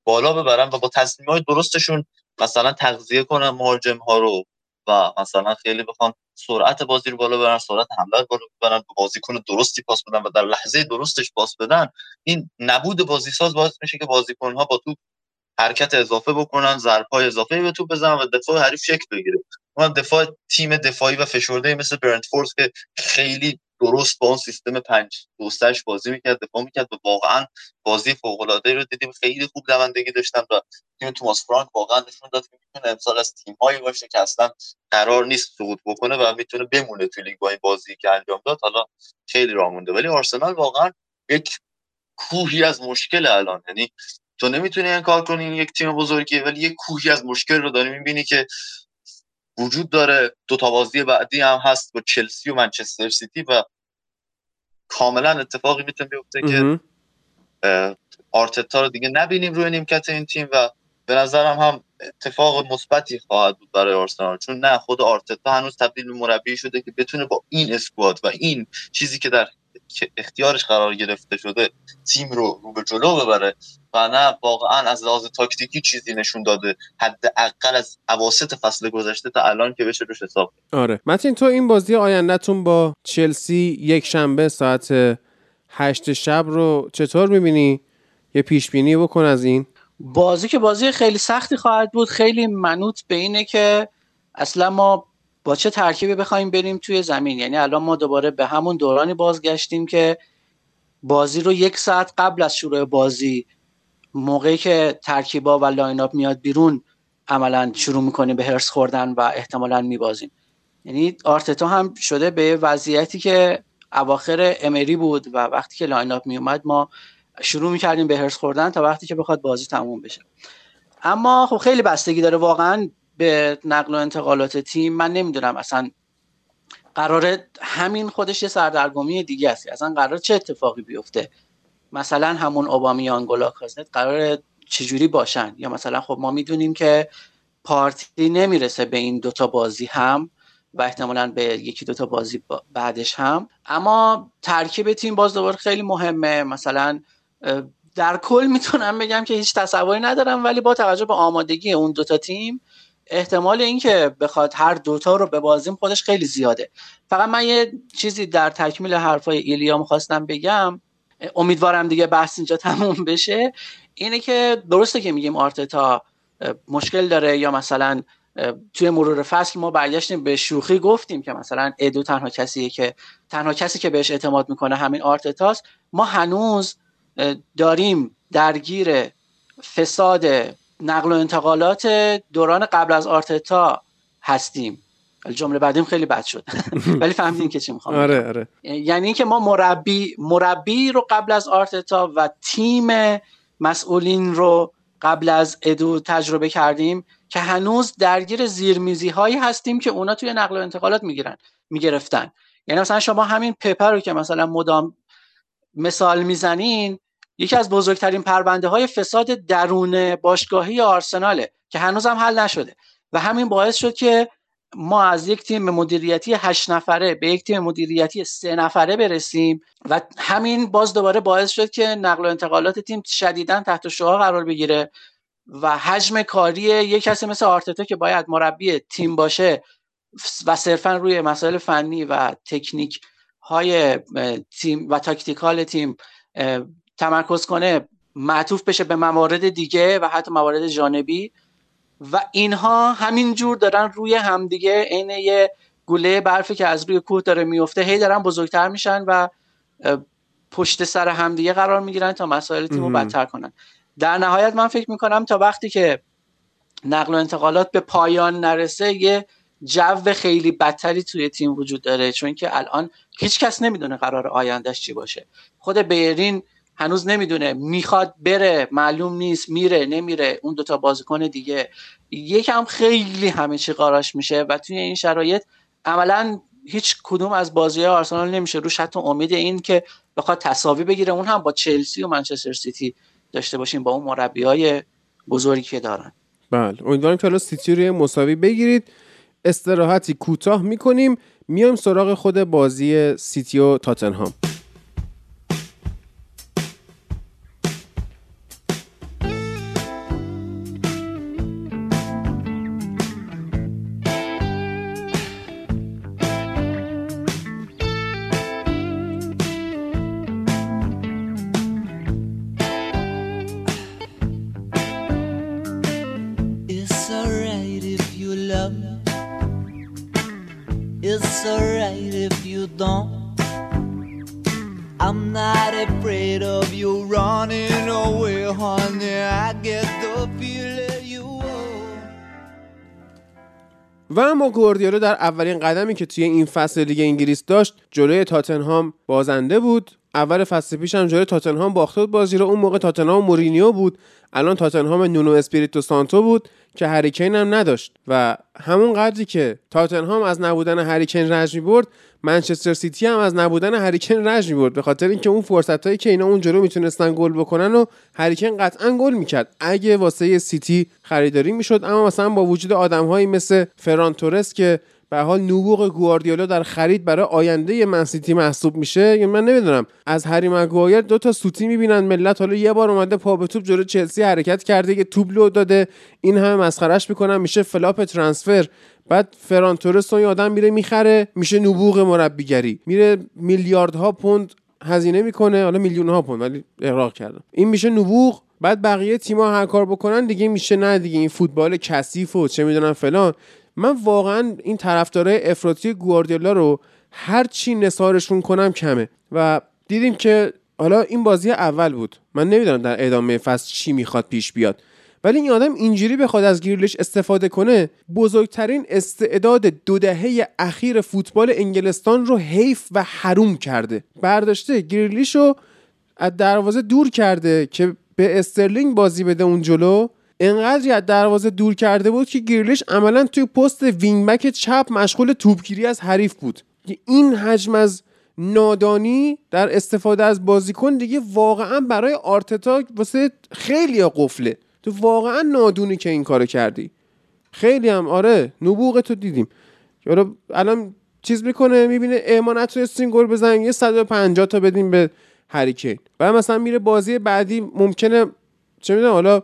بالا ببرن و با تصمیم های درستشون مثلا تغذیه کنن مهاجم ها رو و مثلا خیلی بخوان سرعت بازی رو بالا ببرن سرعت حمله رو بالا ببرن و بازیکن درستی پاس بدن و در لحظه درستش پاس بدن این نبود بازی ساز باعث میشه که بازیکن ها با توپ حرکت اضافه بکنن ضربای اضافه به توپ بزنن و دفاع حریف شکل بگیره. اون دفاع تیم دفاعی و فشرده مثل برنتفورد که خیلی درست با اون سیستم پنج دوستش بازی می‌کرد دفاع می‌کرد و واقعا بازی فوق العاده رو دیدیم. خیلی خوب دوندگی داشتن و تیم توماس فرانک واقعا نشون داد که می‌تونه امسال از تیم هایی باشه که اصلا قرار نیست سقوط بکنه و می‌تونه بمونه توی لیگ با این بازی که انجام داد. حالا خیلی راه مونده. ولی آرسنال واقعا یک کوهی از مشکل الان. یعنی تو نمی‌تونی این کار کنی یک تیم بزرگی ولی یک کوهی از مشکل رو داری می‌بینی که وجود داره. دو تا بازی بعدی هم هست با چلسی و منچستر سیتی و کاملا اتفاقی می‌تونه بیفته که آرتتا رو دیگه نبینیم روی نیمکت این تیم و به نظرم هم اتفاق مثبتی خواهد بود برای آرسنال. چون نه خود آرتتا هنوز تبدیل به مربی شده که بتونه با این اسکواد و این چیزی که در اختیارش قرار گرفته شده تیم رو رو به جلو ببره و نه واقعا از لحاظ تاکتیکی چیزی نشون داده حداقل از اواسط فصل گذشته تا الان که بشه روش حساب
آره. متین تو این بازی آیندهتون با چلسی یک شنبه ساعت هشت شب رو چطور می‌بینی؟ یه پیش بینی بکن از این.
بازی که بازی خیلی سختی خواهد بود. خیلی منوط به اینه که اصلا ما با چه ترکیبی بخوایم بریم توی زمین؟ یعنی الان ما دوباره به همون دورانی بازگشتیم که بازی رو یک ساعت قبل از شروع بازی موقعی که ترکیبا و lineup میاد بیرون عملا شروع می‌کنیم به حرص خوردن و احتمالا میبازیم. یعنی آرتتا هم شده به وضعیتی که اواخر امری بود و وقتی که lineup میومد ما شروع می‌کردیم به حرص خوردن تا وقتی که بخواد بازی تموم بشه. اما خب خیلی بستگی داره واقعا. به نقل و انتقالات تیم من نمی‌دونم اصلا قراره همین خودش یه سردرگمی دیگه است. اصلا قرار چه اتفاقی بیفته؟ مثلا همون اوبامیانگ لاکازت قرار چجوری باشن؟ یا مثلا خب ما می‌دونیم که پارتی نمی‌رسه به این دوتا بازی هم و احتمالا به یکی دوتا بازی بعدش هم. اما ترکیب تیم باز دوباره خیلی مهمه. مثلا در کل می‌تونم بگم که هیچ تصوری ندارم ولی با توجه به آمادگی اون دوتا تیم احتمال اینکه بخواد هر دوتا رو ببازیم خودش خیلی زیاده. فقط من یه چیزی در تکمیل حرفای ایلیا خواستم بگم. امیدوارم دیگه بحث اینجا تموم بشه. اینه که درسته که میگیم آرتتا مشکل داره یا مثلا توی مرور فصل ما برگشتیم به شوخی گفتیم که مثلا ادو تنها کسیه که تنها کسی که بهش اعتماد می‌کنه همین آرتتاست. ما هنوز داریم درگیر فساد نقل و انتقالات دوران قبل از آرتتا هستیم. جمله بعدیم خیلی بد شد. ولی فهمیدین که چی می‌خوام
آره آره.
یعنی اینکه ما مربی مربی رو قبل از آرتتا و تیم مسئولین رو قبل از ادو تجربه کردیم که هنوز درگیر زیرمیزی هایی هستیم که اونا توی نقل و انتقالات می‌گیرن می‌گرفتن. یعنی مثلا شما همین پپر رو که مثلا مدام مثال می‌زنین یکی از بزرگترین پرونده های فساد درون باشگاهی آرسناله که هنوز هم حل نشده و همین باعث شد که ما از یک تیم مدیریتی هشت نفره به یک تیم مدیریتی سه نفره برسیم و همین باز دوباره باعث شد که نقل و انتقالات تیم شدیدا تحت شعار قرار بگیره و حجم کاری یک کسی مثل آرتتا که باید مربی تیم باشه و صرفا روی مسائل فنی و تکنیک های تیم و تاکتیکال تیم تمرکز کنه معطوف بشه به موارد دیگه و حتی موارد جانبی. و اینها همین جور دارن روی همدیگه عین یه گوله برفی که از روی کوه داره میفته هی دارن بزرگتر میشن و پشت سر همدیگه قرار می‌گیرن تا مسائل تیم رو بدتر کنن. در نهایت من فکر می‌کنم تا وقتی که نقل و انتقالات به پایان نرسه یه جو خیلی بدتری توی تیم وجود داره. چون که الان هیچ کس نمی‌دونه قرار آیندهش چی باشه. خود بیرین هنوز نمی‌دونه. می‌خواد بره معلوم نیست میره نمیره. اون دوتا بازیکن دیگه. یکم خیلی همه چی قاراش میشه و توی این شرایط عملا هیچ کدوم از بازی آرسنال نمیشه. روش حتی امید این که بخواد تساوی بگیره. اون هم با چلسی و منچستر سیتی داشته باشیم با اون مربی های بزرگی که دارن.
بله. امیدوارم که حالا سیتی روی مساوی بگیرید. استراحتی کوتاه می‌کنیم. میایم سراغ خود بازی سیتی و تاتنهام. گواردیولا در اولین قدمی که توی این فصل لیگ انگلیس داشت جلوی تاتنهام بازنده بود. اول فصل پیش هم جلوی تاتنهام باخته بود بازی رو. اون موقع تاتنهام مورینیو بود. الان تاتنهام نونو اسپریتو سانتو بود که هری کین هم نداشت. و همون قدری که تاتنهام از نبودن هری کین رنج می برد منچستر سیتی هم از نبودن هری کین رنج می‌برد. به خاطر اینکه اون فرصت هایی که اینا اون جلو می‌تونستن گل بکنن و هری کین قطعا گل می‌کرد. اگه واسه سیتی خریداری می‌شد اما مثلا با وجود آدمهایی مثل فران تورس که به حال نبوغ گواردیولا در خرید برای آینده من سیتی محسوب میشه یعنی من نمی‌دونم. از هری مگوایر دو تا سوتی می‌بینن ملت حالا یه بار اومده پا به توپ جلو چلسی حرکت کرده یه توپ لو داده. این همه مسخرش می‌کنن میشه flop transfer. بعد فران تورس اون آدم میره می‌خره میشه نبوغ مربیگری. میره میلیاردها پوند هزینه می‌کنه حالا میلیون ها پوند ولی اغراق کردم. این میشه نبوغ. بعد بقیه تیم‌ها هر کار بکنن دیگه میشه نه دیگه. این فوتبال کثیف و چه می‌دونم فلان. من واقعا این طرفدارای افراطی گواردیولا رو هر چی نثارشون کنم کمه. و دیدیم که حالا این بازی اول بود. من نمی‌دونم در ادامه فصل چی می‌خواد پیش بیاد. ولی این آدم اینجوری بخواد از گریلیش استفاده کنه بزرگترین استعداد دو دهه اخیر فوتبال انگلستان رو حیف و حروم کرده. برداشته گریلیش رو از دروازه دور کرده که به استرلینگ بازی بده اون جلو. انقدری از دروازه دور کرده بود که گریلیش عملا توی پست wing back چپ مشغول توپگیری از حریف بود. این حجم از نادانی در استفاده از بازیکن دیگه واقعا برای آرتتا واسه خیلی قفله. تو واقعا نادونی که این کارو کردی. خیلی هم آره نبوغ تو دیدیم. یارو الان چیز می‌کنه می‌بینه اما نتونستین گل بزنیم یه 150 تا بدیم به هریکین و مثلا میره بازی بعدی ممکنه چه می‌دونم حالا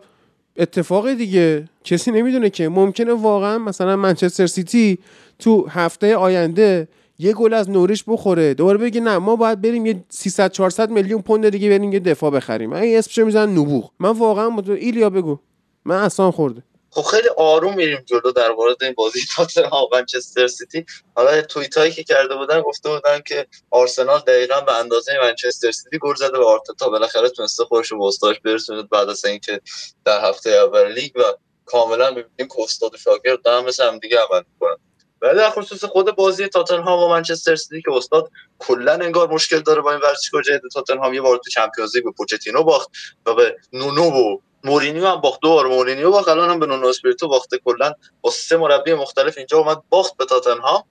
اتفاق دیگه. کسی نمی‌دونه که. ممکنه واقعا مثلا منچستر سیتی تو هفته آینده یه گل از نوریش بخوره. دوباره بگه نه ما باید بریم یه 300 400 میلیون پوند دیگه بریم یه دفاع بخریم. این اسمش می‌زنن نبوغ. من واقعا ایلیا بگو. من اصلا خورده.
خب خیلی آروم میریم جلو در مورد این بازی تاتنهام منچستر سیتی. حالا توییت هایی که کرده بودن گفته بودن که آرسنال دقیقا به اندازه منچستر سیتی گل زده و آرتتا بالاخره تونسته خودش رو به برسونه بعد از اینکه در هفته اول لیگ و کاملا می‌بینیم که استاد و شاگرد دارن مثل هم دیگه عمل می‌کنن. ولی در خصوص خود بازی تاتنهام و منچستر سیتی که استاد کلا انگار مشکل داره با این ورزشگاه جدید تاتنهام یه بار تو Champions League به پوچتینو باخت و به نونو و مورینیو هم باخت دو بار مورینیو باخت الان هم به نونو اسپریتو باخته کلا با سه مربی مختلف اینجا اومد باخت به تاتنهام.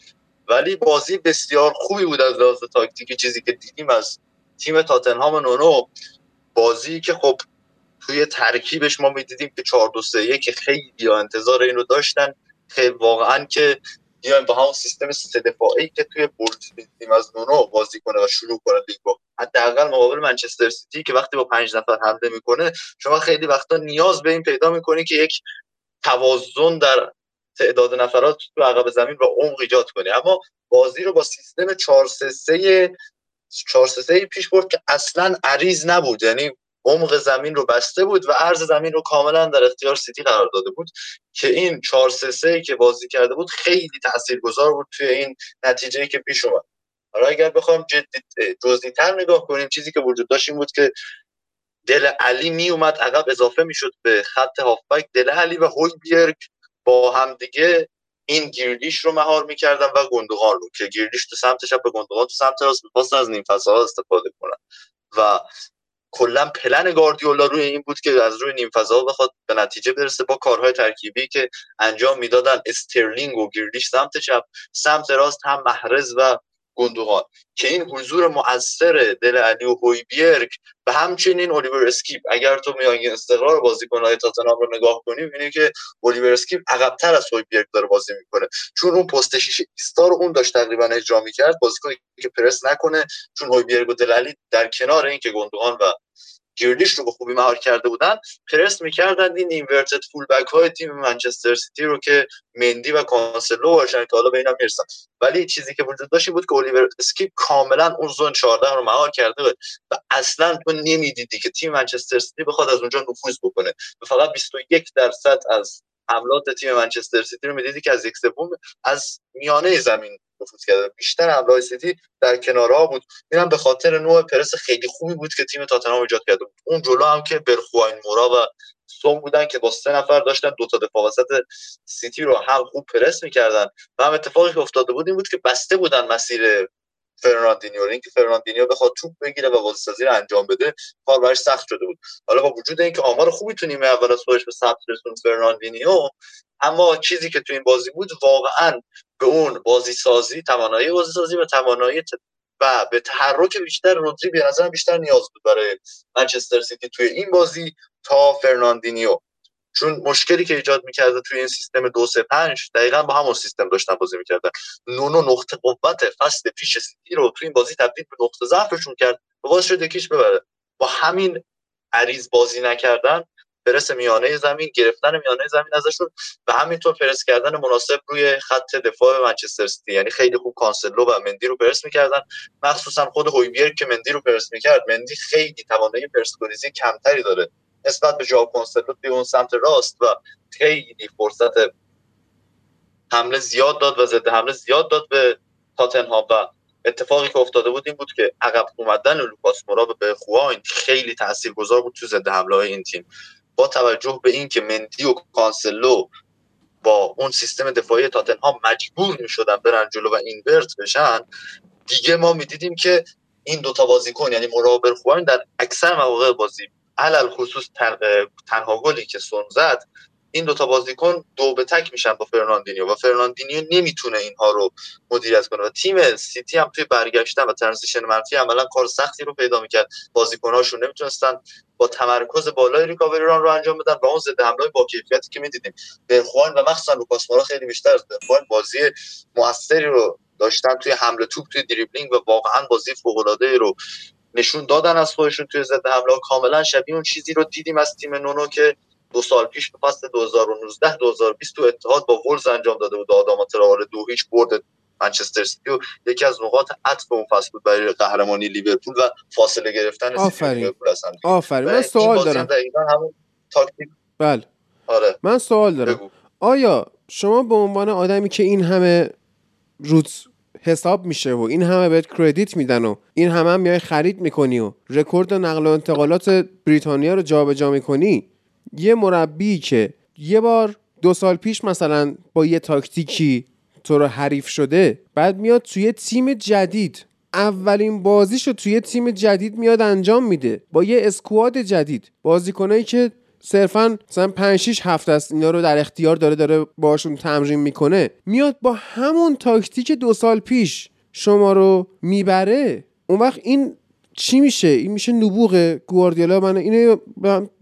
ولی بازی بسیار خوبی بود از لحاظ تاکتیکی چیزی که دیدیم از تیم تاتنهام نونو. بازی که خب توی ترکیبش ما می‌دیدیم که 4 2 3 که خیلی انتظار این رو داشتن. خیلی واقعا که بیایم با همون سیستم سه دفاعی که توی برد تیم از نونو بازی کنه و شروع کنه لیگ با. حداقل مقابل منچستر سیتی که وقتی با پنج نفر حمله می‌کنه شما خیلی وقتا نیاز به این پیدا می‌کنی که یک توازن در تعداد نفرات تو عقب زمین و عمق ایجاد کنی. اما بازی رو با سیستم 4 3 3 4 3 پیش برد که اصلا عریض نبود. یعنی عمق زمین رو بسته بود و عرض زمین رو کاملا در اختیار سیتی قرار داده بود که این 4 3 که بازی کرده بود خیلی تاثیرگذار بود توی این نتیجه که پیش اومد. حالا اگر بخوام جدی تر نگاه کنیم چیزی که وجود داشت این بود که دل علی می اومد عقب اضافه می‌شد به خط هافبک. دل علی و هویبرگ با هم دیگه این گریلیش رو مهار می‌کردن و گندوغان رو که گریلیش تو سمت چپ گندوغان تو سمت راست پاس از نیم فضا استفاده کنن. و کلا پلن گواردیولا روی این بود که از روی نیم فضا بخواد به نتیجه برسه با کارهای ترکیبی که انجام می‌دادن استرلینگ و گریلیش سمت چپ سمت راست هم محرز و گندوغان که این حضور مؤثر دل علی و هویبیرگ و همچنین الیور اسکیپ. اگر تو میانگین استقرار بازیکن‌های تاتنهام رو نگاه کنی می‌بینی که الیور اسکیپ عقب‌تر از هویبیرگ داره بازی می‌کنه. چون اون پست شیش ایستا رو اون داشت تقریبا اجرا می‌کرد بازیکنی که پرس نکنه چون هویبیرگ و دل علی در کنار اینکه گندوغان و گریلیش رو به خوبی مهار کرده بودن. پرس می‌کردن این inverted full back های تیم منچستر سیتی رو که مندی و کانسلو باشن که حالا به اینا می‌رسن. ولی چیزی که وجود داشت بود که الیور اسکیپ کاملا اون zone 14 رو مهار کرده بود و اصلا تو نمی‌دیدی که تیم منچستر سیتی بخواد از اونجا نفوذ بکنه. و فقط 21 درصد از حملات تیم منچستر سیتی رو می‌دیدی که از یک سوم از میانه زمین نفوذ کرده. بیشتر حمله سیتی در کنارها بود. اینم به خاطر نوع پرس خیلی خوبی بود که تیم تاتنهام ایجاد کرده بود. اون جلو هم که برخواین مورا و سون بودن که با سه نفر داشتن دو تا دفاع وسط سیتی رو هم خوب پرس می‌کردن. و هم اتفاقی که افتاده بود این بود که بسته بودن مسیر فرناندینیو اینکه فرناندینیو بخواد توپ بگیره و بازیسازی رو انجام بده کار براش سخت شده بود. حالا با وجود اینکه آمار خوبی تو نیمه اول از خودش به ثبت رسوند فرناندینیو اما چیزی که تو این بازی بود واقعا به اون بازی سازی توانایی بازی سازی و توانایی و به تحرک بیشتر رودری به نظر بیشتر نیاز بود برای منچستر سیتی توی این بازی تا فرناندینیو. چون مشکلی که ایجاد می‌کرده توی این سیستم دو سه پنج دقیقا با همون سیستم داشتن بازی می‌کردن. نونو نقطه قوت فصل پیش سیتی رو توی این بازی تبدیل به نقطه ضعفشون کرد و باعث شد یکیش ببره. با همین عریض بازی نکردن پرس میانه زمین گرفتن میانه زمین ازشون و همینطور پرس کردن مناسب روی خط دفاع منچستر سیتی. یعنی خیلی خوب کانسلو و مندی رو پرس می‌کردن. مخصوصا خود هویبیر که مندی رو پرس می‌کرد مندی خیلی توانایی پرس کمتری داره. نسبت به ژائو کانسلو توی اون سمت راست و خیلی فرصت حمله زیاد داد و ضد حمله زیاد داد به تاتنهام و اتفاقی که افتاده بود این بود که عقب اومدن لوکاس مورا برخواین خیلی تاثیرگذار بود تو ضد حمله های این تیم. با توجه به اینکه مندی و کانسلو با اون سیستم دفاعی تاتنهام مجبور می شدن برن جلو و invert بشن دیگه ما می‌دیدیم که این دوتا بازیکن یعنی مورا برخواین در اکثر مواقع بازی علی الخصوص تنها گلی که سون زد این دوتا بازیکن دو به تک میشن با فرناندینیو و فرناندینیو نمی‌تونه اینها رو مدیریت کنه. و تیم سیتی هم توی برگشتن و transition منفی عملا کار سختی رو پیدا می‌کرد. بازیکناشون نمی‌تونستن با تمرکز بالای recovery run رو انجام بدن و اون ضد حمله با کیفیتی که می‌دیدیم. برخواین و مخصوصا لوکاس مورا خیلی بیشتر از برخواین بازی موثری رو داشتن توی حمل توپ توی دریبلینگ و واقعا بازی فوق العاده رو نشون دادن از خودشون توی ضد حمله کاملا شبیه اون چیزی رو دیدیم از تیم نونو که دو سال پیش به فصل 2019 2020 تو اتحاد با ولوز انجام داده بود. آداما تراوره دو هیچ برد منچستر سیتی و یکی از نقاط عطف اون فصل بود برای قهرمانی لیورپول و فاصله گرفتن
آفرین. آفرین. من سوال دارم.
همون تاکتیک
بله.
آره.
من سوال دارم. آیا شما به عنوان آدمی که این همه روز حساب میشه و این همه بهت کردیت میدن و این همه هم میای خرید می‌کنی و رکورد نقل و انتقالات بریتانیا رو جابجا می‌کنی یه مربی که یه بار دو سال پیش مثلا با یه تاکتیکی تو رو حریف شده بعد میاد توی تیم جدید. اولین بازیشو توی تیم جدید میاد انجام میده. با یه اسکواد جدید. بازیکنایی که صرفا مثلا 5 6 هفته است اینا رو در اختیار داره داره باشون تمرین می‌کنه. میاد با همون تاکتیک دو سال پیش شما رو می‌بره. اون وقت این چی میشه؟ این میشه نبوغ گواردیولا. من اینو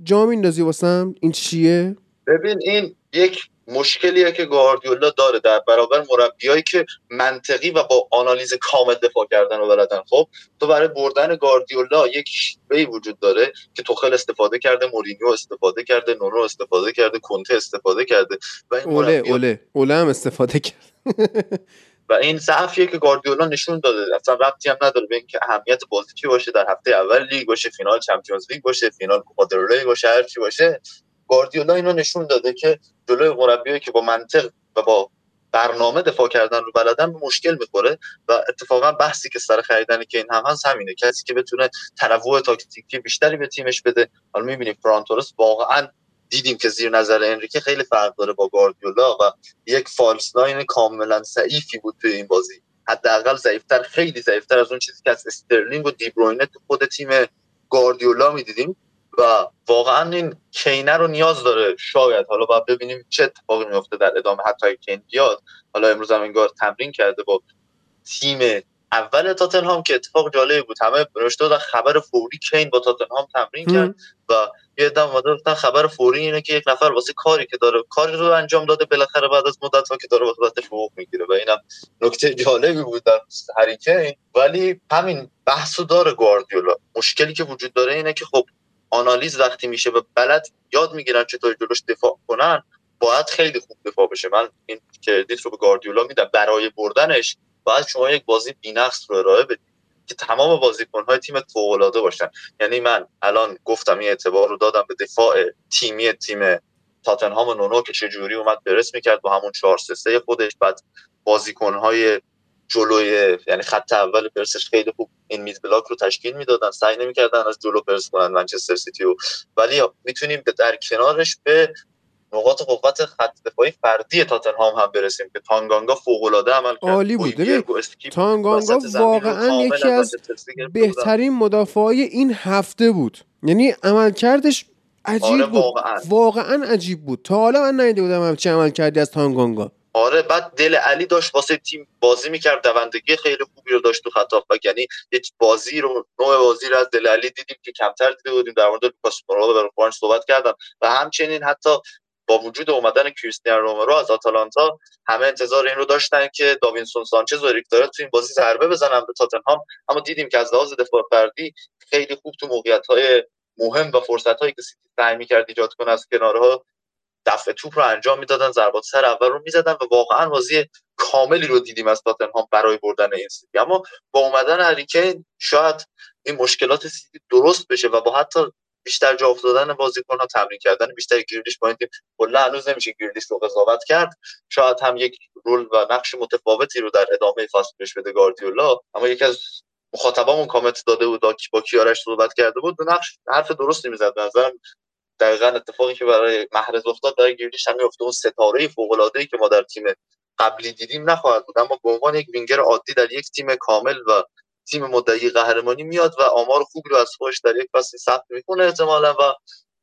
جا میندازی واسم؟ این چیه؟
ببین این یک مشکلیه که گواردیولا داره در برابر مربیایی که منطقی و با آنالیز کامل دفاع کردن و بلدن. خب تو برای بردن گواردیولا یک شیوهی وجود داره که توخل استفاده کرده مورینیو استفاده کرده نونو استفاده کرده کنته استفاده کرده
و این اوله اوله. اوله هم استفاده کرد.
و این ضعفیه که گاردیولا نشون داده. اصلا ربطی هم نداره به اینکه اهمیت بازی چی باشه در هفته اول لیگ باشه فینال Champions League باشه فینال کوپا باشه هر چی باشه. گاردیولا اینو نشون داده که جلوی مربیایی که با منطق و با برنامه دفاع کردن رو بلدن مشکل می‌خوره و اتفاقا بحثی که سر خریدن کین هم هست همینه. کسی که بتونه تنوع تاکتیکی بیشتری به تیمش بده حالا می‌بینیم فران تورس واقعا دیدیم که زیر نظر انریکه خیلی فرق داره با گاردیولا و یک false nine کاملا ضعیفی بود توی این بازی. حداقل ضعیفتر خیلی ضعیفتر از اون چیزی که از استرلینگ و دیبروینه تو خود تیم گاردیولا می‌دیدیم و واقعا این کین رو نیاز داره. شاید حالا باید ببینیم چه اتفاقی میفته در ادامه حتی کین بیاد. حالا امروز هم انگار تمرین کرده با تیم اول تاتنهام که اتفاق جالبی بود. همه نوشته دادن خبر فوری کین با تاتنهام تمرین کرد و یه دم اومده خبر فوری اینه که یک نفر واسه کاری که داره کاری رو انجام داده بالاخره بعد از مدت ها که داره واسه حقوق می‌گیره. و اینم نکته جالبی بود در هری کین ولی همین بحثو داره گواردیولا. مشکلی که وجود داره اینه که خب آنالیز وقتی میشه و بلد یاد می‌گیرن چطور جلوش دفاع کنن باید خیلی خوب دفاع بشه. من این کردیت رو به گاردیولا میدم. برای بردنش باید شما یک بازی بینقص رو ارائه بدید که تمام بازیکن‌های تیم فوق‌العاده باشن. یعنی من الان گفتم این اعتبار رو دادم به دفاع تیمی تیم تاتنهام نونو که چجوری اومد برس می‌کرد با همون 4 3 خودش. بعد بازیکن‌های جلوی یعنی خط اول پرسش خیلی خوب این میز بلاک رو تشکیل می‌دادن. سعی نمی‌کردن از جلو پرس کنن منچستر سیتی و ولی می‌تونیم در کنارش به نقاط قوت خط دفاعی فردی تاتنهام هم برسیم که تانگانگا فوق العاده عمل کرد.
عالی بود. تانگانگا واقعا یکی از بهترین مدافعای این هفته بود. یعنی عملکردش عجیب آره بود. واقعا. واقعا عجیب بود. تا حالا من ندیده بودم چه عمل کردی از تانگانگا.
آره بعد دل علی داشت واسه تیم بازی می‌کرد. دوندگی خیلی خوبی رو داشت تو خط یعنی یک بازی رو نوع بازی رو از دل علی دیدیم که کمتر دیده بودیم. در مورد لوکاس مورا و صحبت کردم. و همچنین حتی با وجود اومدن کریستیان رومرو از آتالانتا همه انتظار این رو داشتن که داوینسون سانچز و اریک دایر تو این بازی ضربه بزنن به تاتنهام. اما دیدیم که از لحاظ دفاع فردی خیلی خوب تو موقعیت های مهم و فرصت هایی که سیتی سعی می‌کرد ایجاد کنه از کنارها دفع توپ رو انجام می‌دادن ضربات سر اول رو می‌زدن و واقعا بازی کاملی رو دیدیم از تاتنهام برای بردن این سیتی. اما با اومدن هری کین شاید این مشکلات سیتی درست بشه و با حتی بیشتر جا افتادن بازیکن ها تمرین کردن بیشتر گریلیش با کلا هنوز نمیشه گریلیش رو قضاوت کرد. شاید هم یک رول و نقش متفاوتی رو در ادامه فصل پیش بده گاردیولا اما یکی از مخاطبامون کامنت داده بود با کیارش صحبت کرده بود نقش حرف درستی می‌زد. به نظرم دقیقا اتفاقی که برای محرز افتاد برای گریلیش هم میفته اون ستاره فوق که ما در تیم قبلی دیدیم نخواهد بود. اما به عنوان یک وینگر عادی در یک تیم کامل و تیم مدعی قهرمانی میاد و آمار خوبی رو از خودش در یک فصل ثبت می‌کنه احتمالا و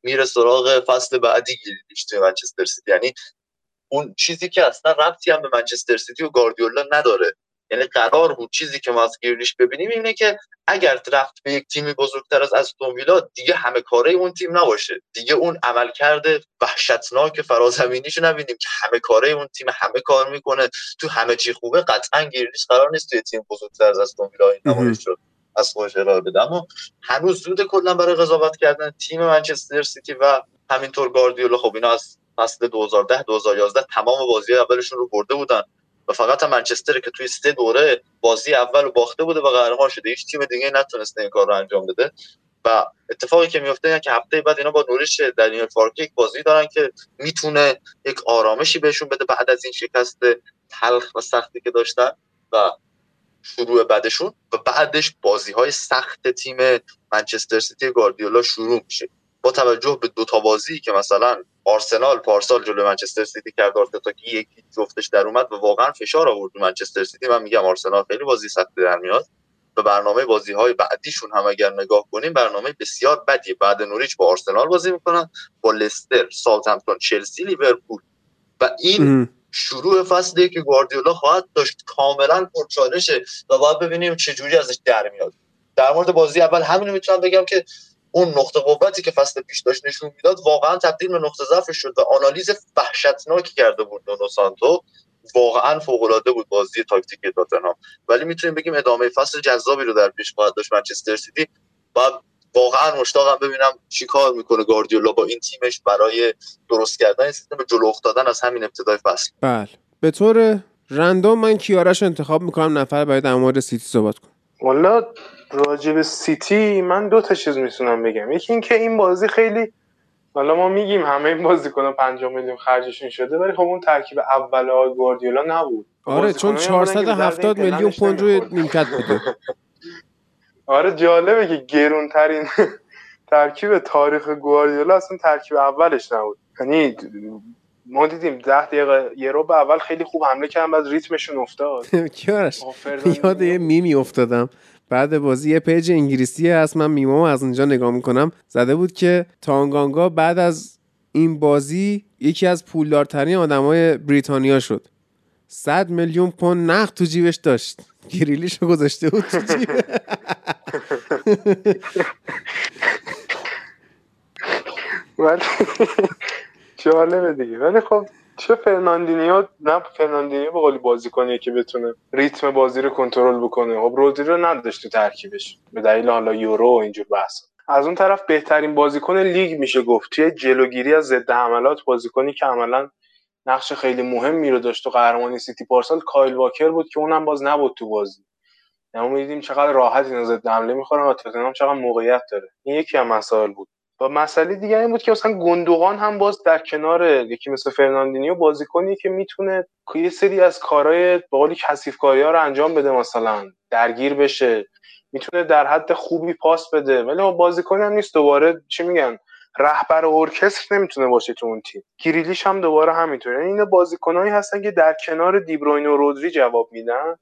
میره سراغ فصل بعدی گیریش توی منچستر سیتی. یعنی اون چیزی که اصلا ربطی هم به منچستر سیتی و گاردیولا نداره. یعنی قرار بود چیزی که ما از گیرلیش ببینیم اینه که اگر رفت به یک تیمی بزرگتر از استون ویلا دیگه همه کاره اون تیم نباشه. دیگه اون عملکرد وحشتناک فرازمینیش نبینیم که همه کاره اون تیم همه کار می‌کنه. تو همه چی خوبه قطعا گیرلیش قرار نیست توی تیم بزرگتر از استون ویلا این شد از خودش ارائه بده. اما هنوز زود کلا برای قضاوت کردن تیم منچستر سیتی و همینطور گاردیولا خب اینا از فصل 2010 2011 تمام بازی اولشون رو برده بودن. و فقط هم منچستر که توی سه دوره بازی اول رو باخته بوده و قهرمان شده. هیچ تیم دیگه نتونسته این کار رو انجام بده. و اتفاقی که میفته اینه که هفته بعد اینا با نوریش در این یک بازی دارن که می‌تونه یک آرامشی بهشون بده بعد از این شکست تلخ و سختی که داشتن و شروع بعدشون. و بعدش بازی های سخت تیم منچستر سیتی گاردیولا شروع میشه. با توجه به دو تا بازی که مثلا آرسنال پارسال جلو منچستر سیتی کرد آرتتا که یکی جفتش در اومد و واقعا فشار آورد منچستر سیتی. من میگم آرسنال خیلی بازی سخت در میاد و برنامه بازی های بعدیشون هم اگر نگاه کنیم برنامه بسیار بدی بعد نوریچ با آرسنال بازی می‌کنن با لستر ساوثهمپتون چلسی لیورپول. و این شروع فصلی که گواردیولا خواهد داشت. کاملا پرچالشه و باید ببینیم چه جوری ازش در میاد. در مورد بازی اول همین می‌تونم بگم که اون نقطه قوتی که فصل پیش داشت نشون می‌داد واقعا تبدیل به نقطه ضعف شد و آنالیز وحشتناکی کرده بود نونو سانتو. واقعا فوق العاده بود بازی تاکتیک تاتنهام ولی می‌تونیم بگیم ادامه فصل جذابی رو در پیش خواهد داشت منچستر سیتی. و واقعا مشتاقم ببینم چی کار می‌کنه گاردیولا با این تیمش برای درست کردن سیستم جلو افتادن از همین ابتدای فصل.
بله. به طور رندوم من کیارش انتخاب می‌کنم. نفر برای در مورد سیتی صحبت کنم
والا راجب سیتی من دو تا چیز می‌تونم بگم. یکی اینکه این بازی خیلی حالا ما میگیم همه این بازیکن‌ها 5 میلیون خرجشون شده ولی خب اون ترکیب اول آقای گواردیولا نبود.
آره چون 470 میلیون پوند روی نیمکت بوده.
آره جالبه که گرونترین ترکیب تاریخ گواردیولا اصلا ترکیب اولش نبود. یعنی ما دیدیم ده دقیقه یه رو به اول خیلی خوب حمله کردن بعد ریتمشون افتاد.
یاد یه میمی افتادم. بعد بازی یه پیج انگلیسی هست. من میمامو از اونجا نگاه می‌کنم. زده بود که تانگانگا بعد از این بازی یکی از پولدارترین آدمای بریتانیا شد. 100 میلیون پوند نقد تو جیبش داشت. گریلیشو گذاشته بود تو جیب.
جالبه دیگه. ولی خب چه فرناندینیو نه فرناندینیو به قولی بازی کنه که بتونه ریتم بازی رو کنترل بکنه. خب رودری رو نداشت تو ترکیبش. به دلیل حالا یورو و اینجور بحث از اون طرف بهترین بازیکن لیگ میشه گفت. توی جلوگیری از ضد حملات بازیکنی که عملا نقش خیلی مهمی رو داشت تو قهرمانی سیتی پارسال کایل واکر بود که اونم باز نبود تو بازی. یعنی ما چقدر راحت اینا ضد حمله می‌خورن و تاتنهام چقدر موقعیت داره. این یکی از مسائل بود. و مسئله دیگه این بود که مثلا گوندوغان هم باز در کنار یکی مثل فرناندینیو بازیکنی که می‌تونه یه سری از کارهای به قولی کثیف ها رو انجام بده مثلا درگیر بشه می‌تونه در حد خوبی پاس بده. ولی ما بازیکنی هم نیست. دوباره چی میگن؟ رهبر ارکستر نمی‌تونه باشه تو اون تیم. گریلیش هم دوباره همینطوره یعنی اینا بازیکنایی هستن که در کنار دیبروین و رودری جواب میدن.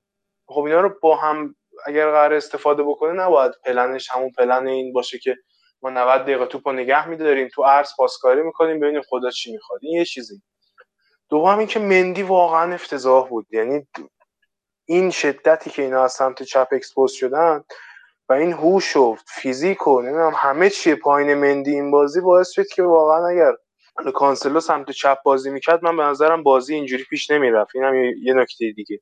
خب اینا رو با هم اگر قرار استفاده بکنه نباید پلنش همون پلن این باشه که ما 90 دقیقه توپو نگه میداریم تو عرض پاسکاری می‌کنیم ببینیم خدا چی می‌خواد. این یه چیزی. دوم اینکه مندی واقعا افتضاح بود. یعنی این شدتی که اینا از سمت چپ expose شدن و این هوش و فیزیک و نمی‌دونم همه چیه پایین مندی این بازی باعث شد که واقعا اگر کانسلو سمت چپ بازی می‌کرد من به نظرم بازی اینجوری پیش نمی‌رفت. این هم یه نکته دیگه.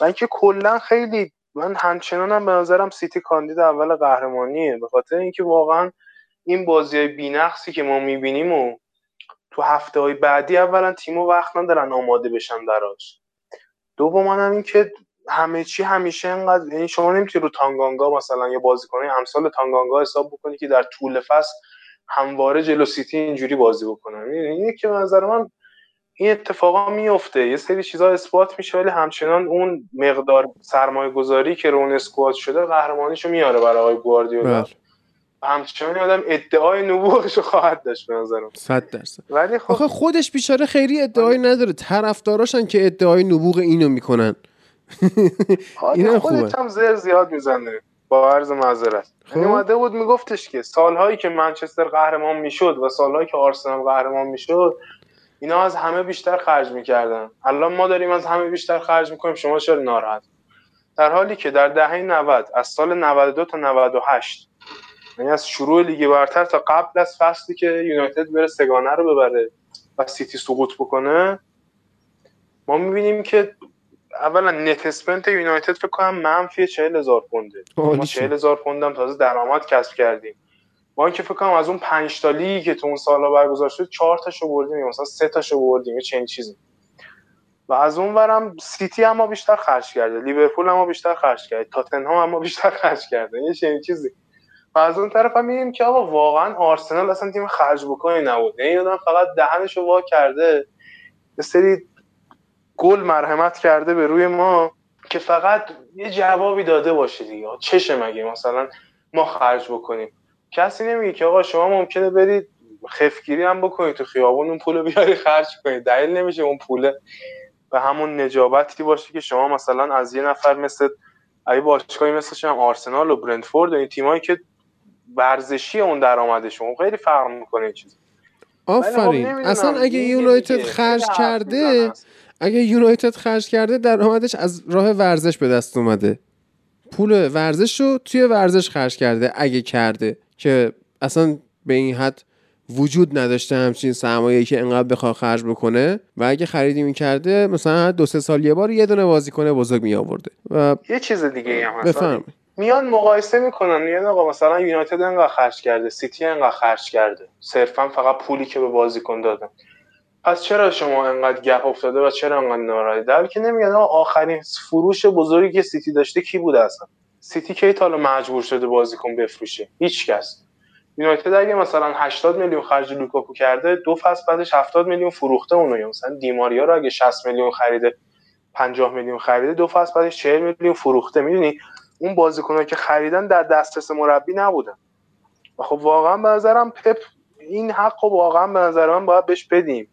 و اینکه کلا خیلی من همچنانم به نظرم سیتی کاندید اول قهرمانیه. به خاطر اینکه واقعا این بازی های که ما می‌بینیم و تو هفته های بعدی اولا تیمو وقت ندارن آماده بشن براش. دوم هم این که همه چی همیشه اینقدر یعنی شما نمی‌تونی رو تانگانگا مثلا یا بازیکنای امثال تانگانگا حساب بکنی که در طول فصل همواره جلو سیتی اینجوری بازی بکنن. این که نظر من این اتفاقا میفته یه سری چیزا اثبات میشه ولی همچنان اون مقدار سرمایه گذاری که رو اون اسکواد شده قهرمانیشو میاره برای آقای گواردیولا. بله. همچنان آدم ادعای نبوغش خواهد داشت به نظرم.
100 درصد. ولی خب آخه خودش بیچاره خیلی ادعایی نداره. طرفداراشن که ادعای نبوغ اینو می‌کنن.
این خودت هم زر زیاد می‌زنه. با عرض معذرت. خب. اومده بود میگفتش که سالهایی که منچستر قهرمان می‌شد و سالهایی که آرسنال قهرمان می‌شد اینا از همه بیشتر خرج می‌کردن. الان ما داریم از همه بیشتر خرج می‌کنیم شما چرا ناراحت؟ در حالی که در دهه 90 از سال 92 تا 98 یعنی از شروع لیگ برتر تا قبل از فصلی که یونایتد بره سگانه رو ببره و سیتی سقوط بکنه ما می‌بینیم که اولا نت اسپند یونایتد فکر کنم منفی 40 هزار پونده. ما 40 هزار پوند تازه درآمد کسب کردیم. ما اینکه فکر کنم از اون 5 تا که تو اون سالا برگزار شد 4 تاشو بردیم مثلا 3 تاشو بردیم یه چنین چیزی. و از اون ورم سیتی اما بیشتر خرج کرده لیورپول اما بیشتر خرج کرده تاتنهام اما بیشتر خرج کرده یه چنین چیزی. و از اون طرف هم میگیم که آقا واقعا آرسنال اصلا تیم خرج بکنی نبود. یعنی آدم فقط دهنشو وا کرده یه سری گل مرحمت کرده به روی ما که فقط یه جوابی داده باشه دیگه. چشه مگه مثلا ما خرج بکنیم؟ کسی نمیگه که آقا شما ممکنه برید خفگیری هم بکنید تو خیابون اون پول بیاری خرج کنید. دلیل نمیشه اون پول به همون نجابتی باشه که شما مثلا از یه نفر مثل ای باشگاهی مثل هم آرسنال و برنتفورد و این تیمایی که ورزشی اون درآمدشون خیلی فرق می‌کنه این چیز
خب آفرین. اصلا اگه یونایتد خرج کرده اگه یونایتد خرج کرده درآمدش از راه ورزش به دست اومده. پول ورزش رو توی ورزش خرج کرده اگه کرده. که اصلا به این حد وجود نداشته همچین سرمایه‌ای که انقدر بخواد خرج بکنه. و اگه خریدی می‌کرده مثلا دو سه سال یه بار یه دونه بازیکن بزرگ می آورده و
یه چیز دیگه هم بفهم. میان مقایسه می‌کنن. میگن آقا مثلا یونایتد انقدر خرج کرده سیتی انقدر خرج کرده. صرفا فقط پولی که به بازیکن دادن پس چرا شما انقدر gap افتاده و چرا انقدر ناراحتی در که نمیگن آخرین فروش بزرگی که سیتی داشته کی بوده اصلا؟ سیتی کی تا حالا مجبور شده بازیکن بفروشه؟ هیچ کس یونایتد اگه مثلا 80 میلیون خرج لوکاکو کرده دو فصل بعدش 70 میلیون فروخته اونو. مثلا دیماریا رو اگه 60 میلیون خریده 50 میلیون خریده دو فصل بعدش 40 میلیون فروخته. می‌دونی؟ اون بازیکنایی که خریدن در دسترس مربی نبودن. و خب واقعا به نظرم پپ این حق واقعا به نظر من باید بهش بدیم.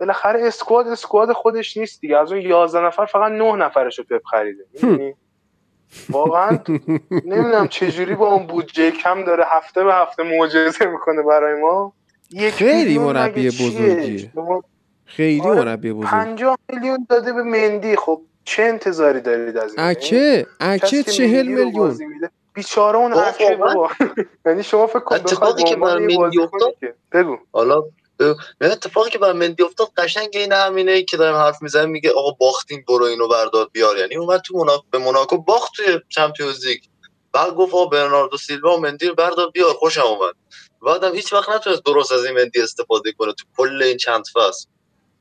بالاخره اسکواد اسکواد خودش نیست دیگه. از اون 11 نفر فقط 9 نفرش رو پپ خریده. واقعا نمی‌دونم چجوری با اون بودجه کم داره هفته به هفته معجزه می‌کنه برای ما.
خیلی مربی بزرگی خیلی آره مربی بزرگی
50 میلیون داده به مندی. خب چه انتظاری دارید از این؟
اکه اکه 40 میلیون.
بیچاره اون اکه بابا یعنی شما فکر کن
اتفاقی که برای مندی
بگو.
حالا من اتفاقی که برای مندی افتاد قشنگ این همینه که دارم حرف می‌زنم میگه آقا باختیم برو اینو بردار بیار. یعنی اومد تو به موناکو باخت توی چمپیونز لیگ بعد گفت آقا برناردو سیلوا و مندی رو بردار بیار خوشم اومد. بعدم هیچ وقت نتونست درست از این مندی استفاده کنه تو کل این چند فصل.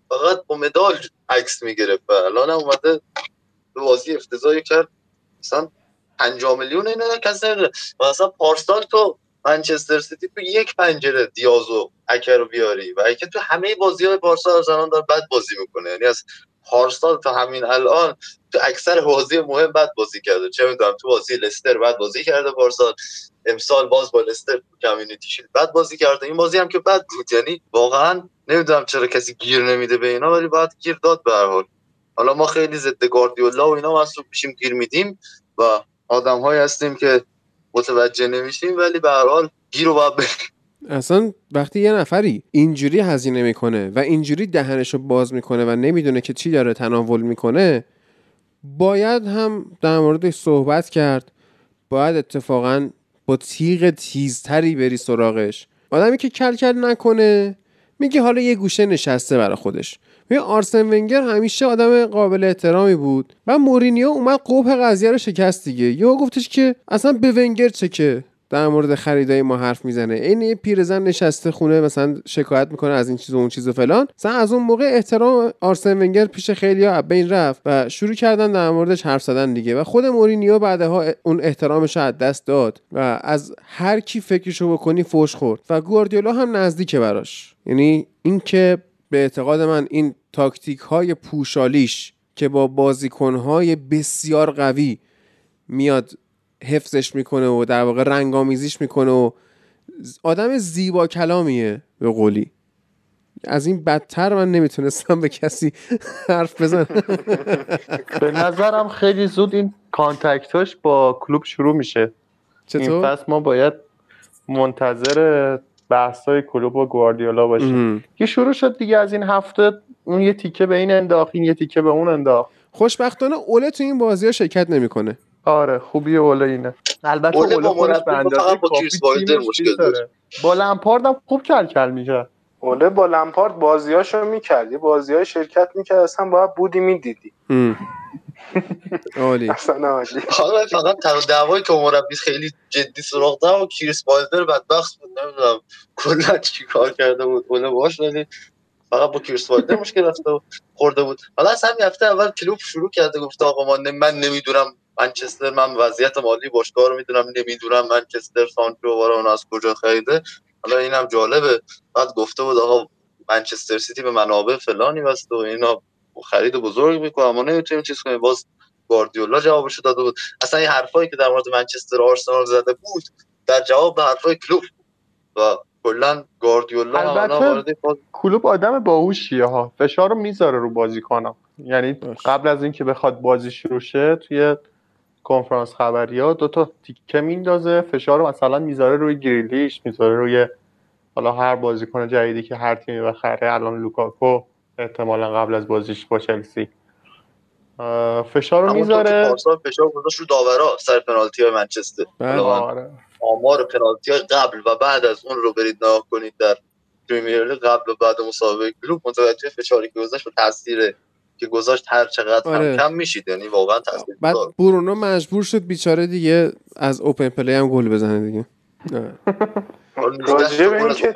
فقط با مدال عکس می‌گرفت و الان اومده به بازی افتضاحی کرد. مثلا 5 میلیون اینا کسی نمی‌دونه. مثلا پارسال تو منچستر سیتی تو یک پنجره دیازو اکر رو بیاری و اگه تو همه بازی های بارسا زنان داره بد بازی می‌کنه. یعنی از پارسال تا همین الان تو اکثر بازی مهم بد بازی کرده. چه می‌دونم تو بازی لستر بد بازی کرده پارسال امسال باز با لستر کامیونیتی شید بد بازی کرده. این بازی هم که بد بود. یعنی واقعا نمی‌دونم چرا کسی گیر نمیده به اینا ولی باید گیر داد به حال. حالا ما خیلی ضد گاردیولا و اینا محسوب میشیم گیر میدیم و آدم هستیم که متوجه نمیشیم ولی به هر حال گیر رو باید
اصلا وقتی یه نفری اینجوری هزینه می‌کنه و اینجوری دهنشو باز می‌کنه و نمی‌دونه که چی داره تناول می‌کنه باید هم در موردش صحبت کرد. باید اتفاقا با تیغ تیزتری بری سراغش. آدمی که کل کل نکنه میگه حالا یه گوشه نشسته برای خودش. میگه آرسن ونگر همیشه آدم قابل احترامی بود. و مورینیو اومد قوپ قضیه رو شکست دیگه. یا گفتش که اصلا به ونگر چه که در مورد خریدای ما حرف می‌زنه. این یه پیرزن نشسته خونه مثلا شکایت می‌کنه از این چیز و اون چیز و فلان. مثلا از اون موقع احترام آرسن ونگر پیش خیلی ها بین رفت و شروع کردن در موردش حرف زدن دیگه. و خود مورینیو بعدها اون احترامش از دست داد و از هر کی فکرشو بکنی فوش خورد. و گواردیولا هم نزدیکه براش. یعنی اینکه به اعتقاد من این تاکتیک های پوشالیش که با بازیکن های بسیار قوی میاد حفظش می‌کنه و در واقع رنگامیزیش می‌کنه و آدم زیبا کلامیه به قولی. از این بدتر من نمی‌تونستم به کسی حرف بزنم.
به نظرم خیلی زود این کانتکتاش با کلوب شروع میشه. چطور؟ این فصل ما باید منتظر بحثای کلوب و گواردیولا باشیم. که شروع شد دیگه از این هفته اون یه تیکه به این انداخت این یه تیکه به اون انداخت.
خوشبختانه اوله تو این بازی ها شرکت نمی‌کنه.
آره خوبی اوله اینه. البته اوله خودش به اندازه با لمپارد هم خوب کل کل میشه
اوله با لمپارد بازیاشو می‌کرد. یه بازی های شرکت می‌کرد اصلا باید بودی می‌دیدی.
عالی.
اصلا
حالا فقط تر دعوایی که مربی خیلی جدی سراغ دارم و کریس بالدر بدبخت بود نمی‌دونم کلا چی کار کرده بود اوله باش ولی فقط با کریس بالدر مشکل رفته خورده بود. حالا از همین هفته اول کلوب شروع کرده گفته آقا من نمی‌دونم منچستر من وضعیت مالی باشگاه رو می‌دونم نمی‌دونم منچستر سانچو اون از کجا خریده. حالا اینم جالبه. بعد گفته بود آقا منچستر سیتی به منابع فلانی واسه و اینا خرید بزرگ می‌کنه اما نمی‌تونیم چیز کنیم. باز گواردیولا جوابش داده بود. اصلا این حرفایی که در مورد منچستر آرسنال زده بود در جواب به حرفای کلوب و کلا گواردیولا
البته کلوب آدم باهوشیه ها. فشار رو می‌ذاره رو بازیکن‌ها. یعنی قبل از اینکه بخواد بازی شروع شه توی کنفرانس خبری ها دو تا تیکه میندازه. فشار رو مثلا می‌ذاره روی گریلیش می‌ذاره روی حالا هر بازیکن جدیدی که هر تیمی بخره الان لوکاکو. احتمالا قبل از بازیش با چلسی. فشار رو می‌ذاره.
فشار گذاشت رو داورا سر پنالتی های منچستر.
بله. آره.
آمار پنالتی های قبل و بعد از اون رو برید نگاه کنید در پریمیر قبل و بعد مسابقه کلوب متوجه فشاری که گذاشت و تاثیر که گذاشت هر چقدر آره. هم کم میشید. یعنی واقعا تاثیر
بعد برونو مجبور شد بیچاره دیگه از اوپن پلی هم گل بزنه دیگه.
راجع به اینکه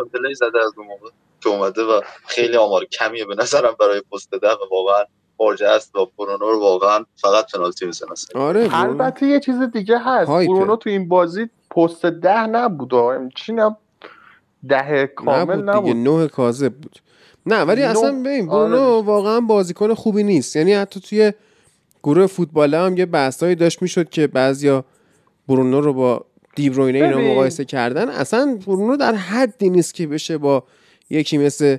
که اومده و خیلی آمار کمیه به نظرم برای پست ده و واقعا فارجه است و برونو رو واقعا فقط پنالتی می‌زنه.
آره البته یه چیز دیگه هست. برونو تو این بازی پست ده نبود چی ده کامل نبود, نبود.
دیگه نه کاذب بود. نه ولی اصلا ببین برونو آره. واقعا بازیکن خوبی نیست. یعنی حتی توی گروه فوتبال هم یه بحثایی داشت می‌شد که بعضیا برونو رو با دیبروینه اینا مقایسه کردن. اصلا برونو در حدی نیست که بشه با یکی مثل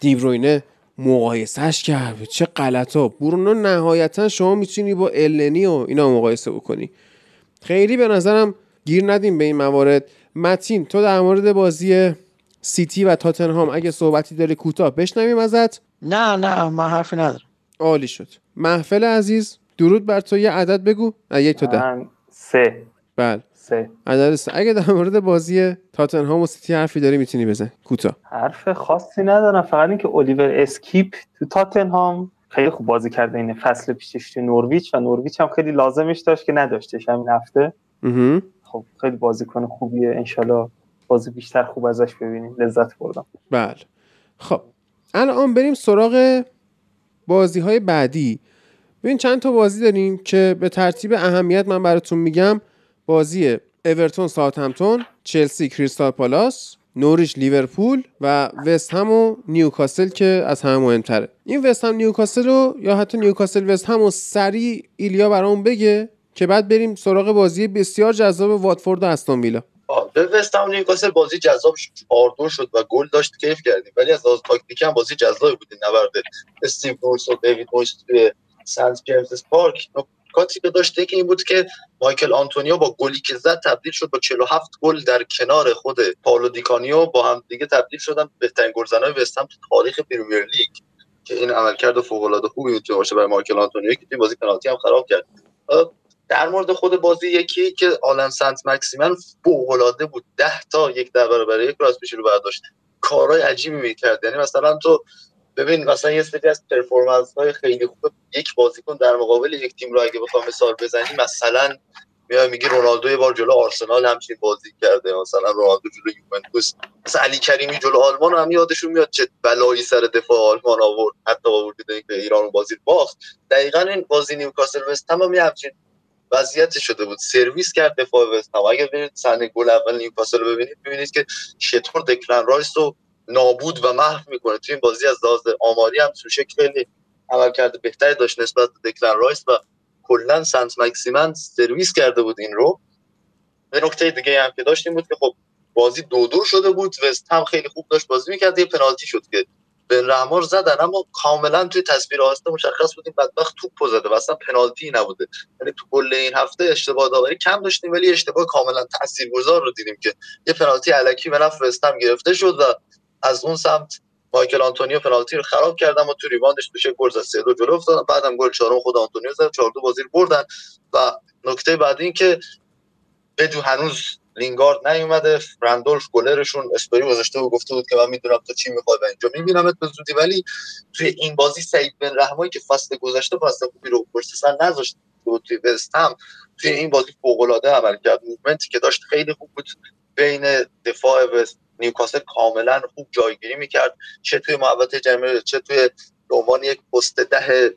دیبروینه مقایسهش کرد. چه غلطا برونو نهایتا شما می‌تونی با النی و اینا مقایسه بکنی. خیلی به نظرم گیر ندیم به این موارد. متین تو در مورد بازی سیتی و تاتنهام اگه صحبتی داری کوتاه بشنویم ازت؟
نه نه من حرفی ندارم.
عالی شد. محفل عزیز درود بر تو. یه عدد بگو. یک تا ده.
سه.
بله.
سه.
عدد سه اگه در مورد بازی تاتنهام و سیتی حرفی داری می‌تونی بزن. کوتاه
حرف خاصی ندارم فقط اینکه الیور اسکیپ تو تاتنهام خیلی خوب بازی کرده این فصل پیشش تو نوریچ و نورویچ هم خیلی لازمش داشت که نداشتش همین هفته. خب خیلی بازیکن خوبیه. انشالله بازی بیشتر خوب ازش ببینیم. لذت بردم.
بله. خب الان بریم سراغ بازی های بعدی. ببین چند تا بازی داریم که به ترتیب اهمیت من براتون میگم. بازی اورتون ساوثهمپتون چلسی کریستال پالاس نوریچ لیورپول و وست هم و نیوکاسل که از همه مهمتره. این وست هم نیوکاسل رو یا حتی نیوکاسل وست هم و سریع ایلیا برامون بگه که بعد بریم سراغ بازی بسیار جذاب واتفورد و استون ویلا.
به وست هم نیوکاسل بازی جذاب شد. شد و گل داشت کیف کردیم. ولی از لحاظ تاکتیکی هم بازی جذابی بود. نبرد استیو بروس و دیوید مویس توی سنت جیمز پارک. نکاتی که داشته که این بود که مایکل آنتونیو با گلی که زد تبدیل شد با 47 گل در کنار خود پاولو دیکانیو. با هم دیگه تبدیل شدن بهترین گلزنای وست هم تو تاریخ پریمیر لیگ که این عملکرد فوق العاده خوبی می‌تونه باشه برای مایکل آنتونیو که این بازی پنالتی هم خراب کرد. در مورد خود بازی یکی که آلن سنت مکسیمن فوق العاده بود 10 تا یک در برابر یک راست پیش رو برداشت. کارهای عجیبی می‌کرد. یعنی مثلا تو ببین مثلا یه سری از پرفورمنس های خیلی خوب یک بازیکن در مقابل یک تیم رو اگه بخوام مثال بزنی مثلا میای میگی رونالدو یه بار جلو آرسنال همچین بازی کرده مثلا رونالدو جلو یوونتوس مثلا علی کریمی جلو آلمان هم یادشون میاد چه بلایی سر دفاع آلمان آورد حتی آورد که ایران بازی باخت. دقیقا این بازی نیوکاسل وست هم همچین وضعیت شده بود. سرویس کرد دفاع وست هم اگه برید صحنه گل اول نیوکاسل رو ببینید ببینید که چطور دکلن رایس رو نابود و محو می‌کنه. توی این بازی از لحاظ آماری هم سوچک خیلی عمل کرده بهتری داشت نسبت به دکلن رایس و کلا سنت مکسیمن سرویس کرده بود این رو. یه نکته دیگه هم که داشتیم بود که خب بازی دو دو شده بود وست هم خیلی خوب داشت بازی می‌کرد یه پنالتی شد که به رحمار زدن اما کاملا توی تصویر آسته مشخص بود این بدبخت توپ زده و اصلا پنالتی نبوده. یعنی تو کل این هفته اشتباه داوری کم داشتیم ولی اشتباه کاملا تاثیرگذار رو دیدیم که یه پنالتی علکی به نفع گرفته شد و از اون سمت مایکل آنتونیو پنالتی رو خراب کردن و تو ریواندش بشه گل زد سه دو جلو افتادن بعدم گل چهارم خود آنتونیو زد چهار دو بازی بردن و نکته بعدی این که بدو هنوز لینگارد نیومده. فرندولف گلرشون استوری گذاشته و گفته بود که من می‌دونم تو چی می‌خوای و اینجا میبینمت به زودی. ولی توی این بازی سعید بن رحمایی که فصل گذشته فصل خوبی رو پشت سر نذاشت توی وست هم توی این بازی فوق العاده عمل کرد movement ی که داشت خیلی خوب بود بین دفاع وست نیوکاسل کاملا خوب جایگیری می‌کرد. چه توی محوطه جریمه چه توی عنوان یک پست ده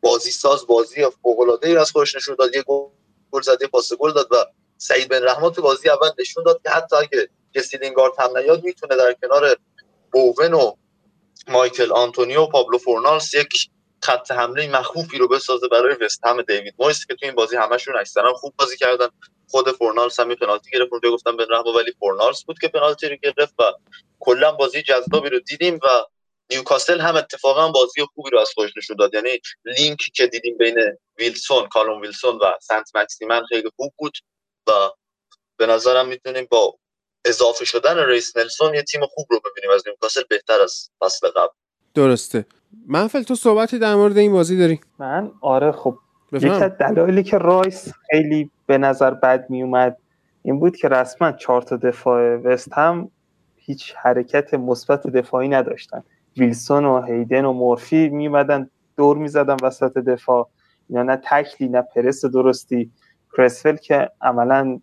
بازی ساز بازی فوق العاده ای از خودش نشون داد. یه گل زد پاس گل داد و سعید بن رحما تو بازی اول نشون داد که حتی اگه جسی لینگارد هم نیاد می‌تونه در کنار بوون و مایکل آنتونیو و پابلو فورنالس یک خط حمله مخوفی رو بسازه برای وست هم دیوید مویس که تو این بازی همشون اکثرا خوب بازی کردن. خود فورنالس هم پنالتی گرفت. اونجا گفتم بن رحما ولی فورنالس بود که پنالتی رو گرفت و کلا بازی جذابی رو دیدیم و نیوکاسل هم اتفاقا بازی خوبی رو از خودش نشون داد. یعنی لینکی که دیدیم بین ویلسون کالوم ویلسون و سنت مکسیمن خیلی خوب بود و به نظرم می‌تونیم با اضافه شدن ریس نلسون یه تیم خوب رو ببینیم. از نیوکاسل بهتر از فصل قبل.
درسته. منفل تو صحبتی در مورد این بازی داری؟
من؟ آره خب. یکی از دلایلی که رایس خیلی به نظر بد می اومد این بود که رسما چهار تا دفاع وست هم هیچ حرکت مثبت دفاعی نداشتن. ویلسون و هیدن و مورفی میومدن دور می‌زدن وسط دفاع. اینا نه تکلی نه پرس درستی. کرسول که عملا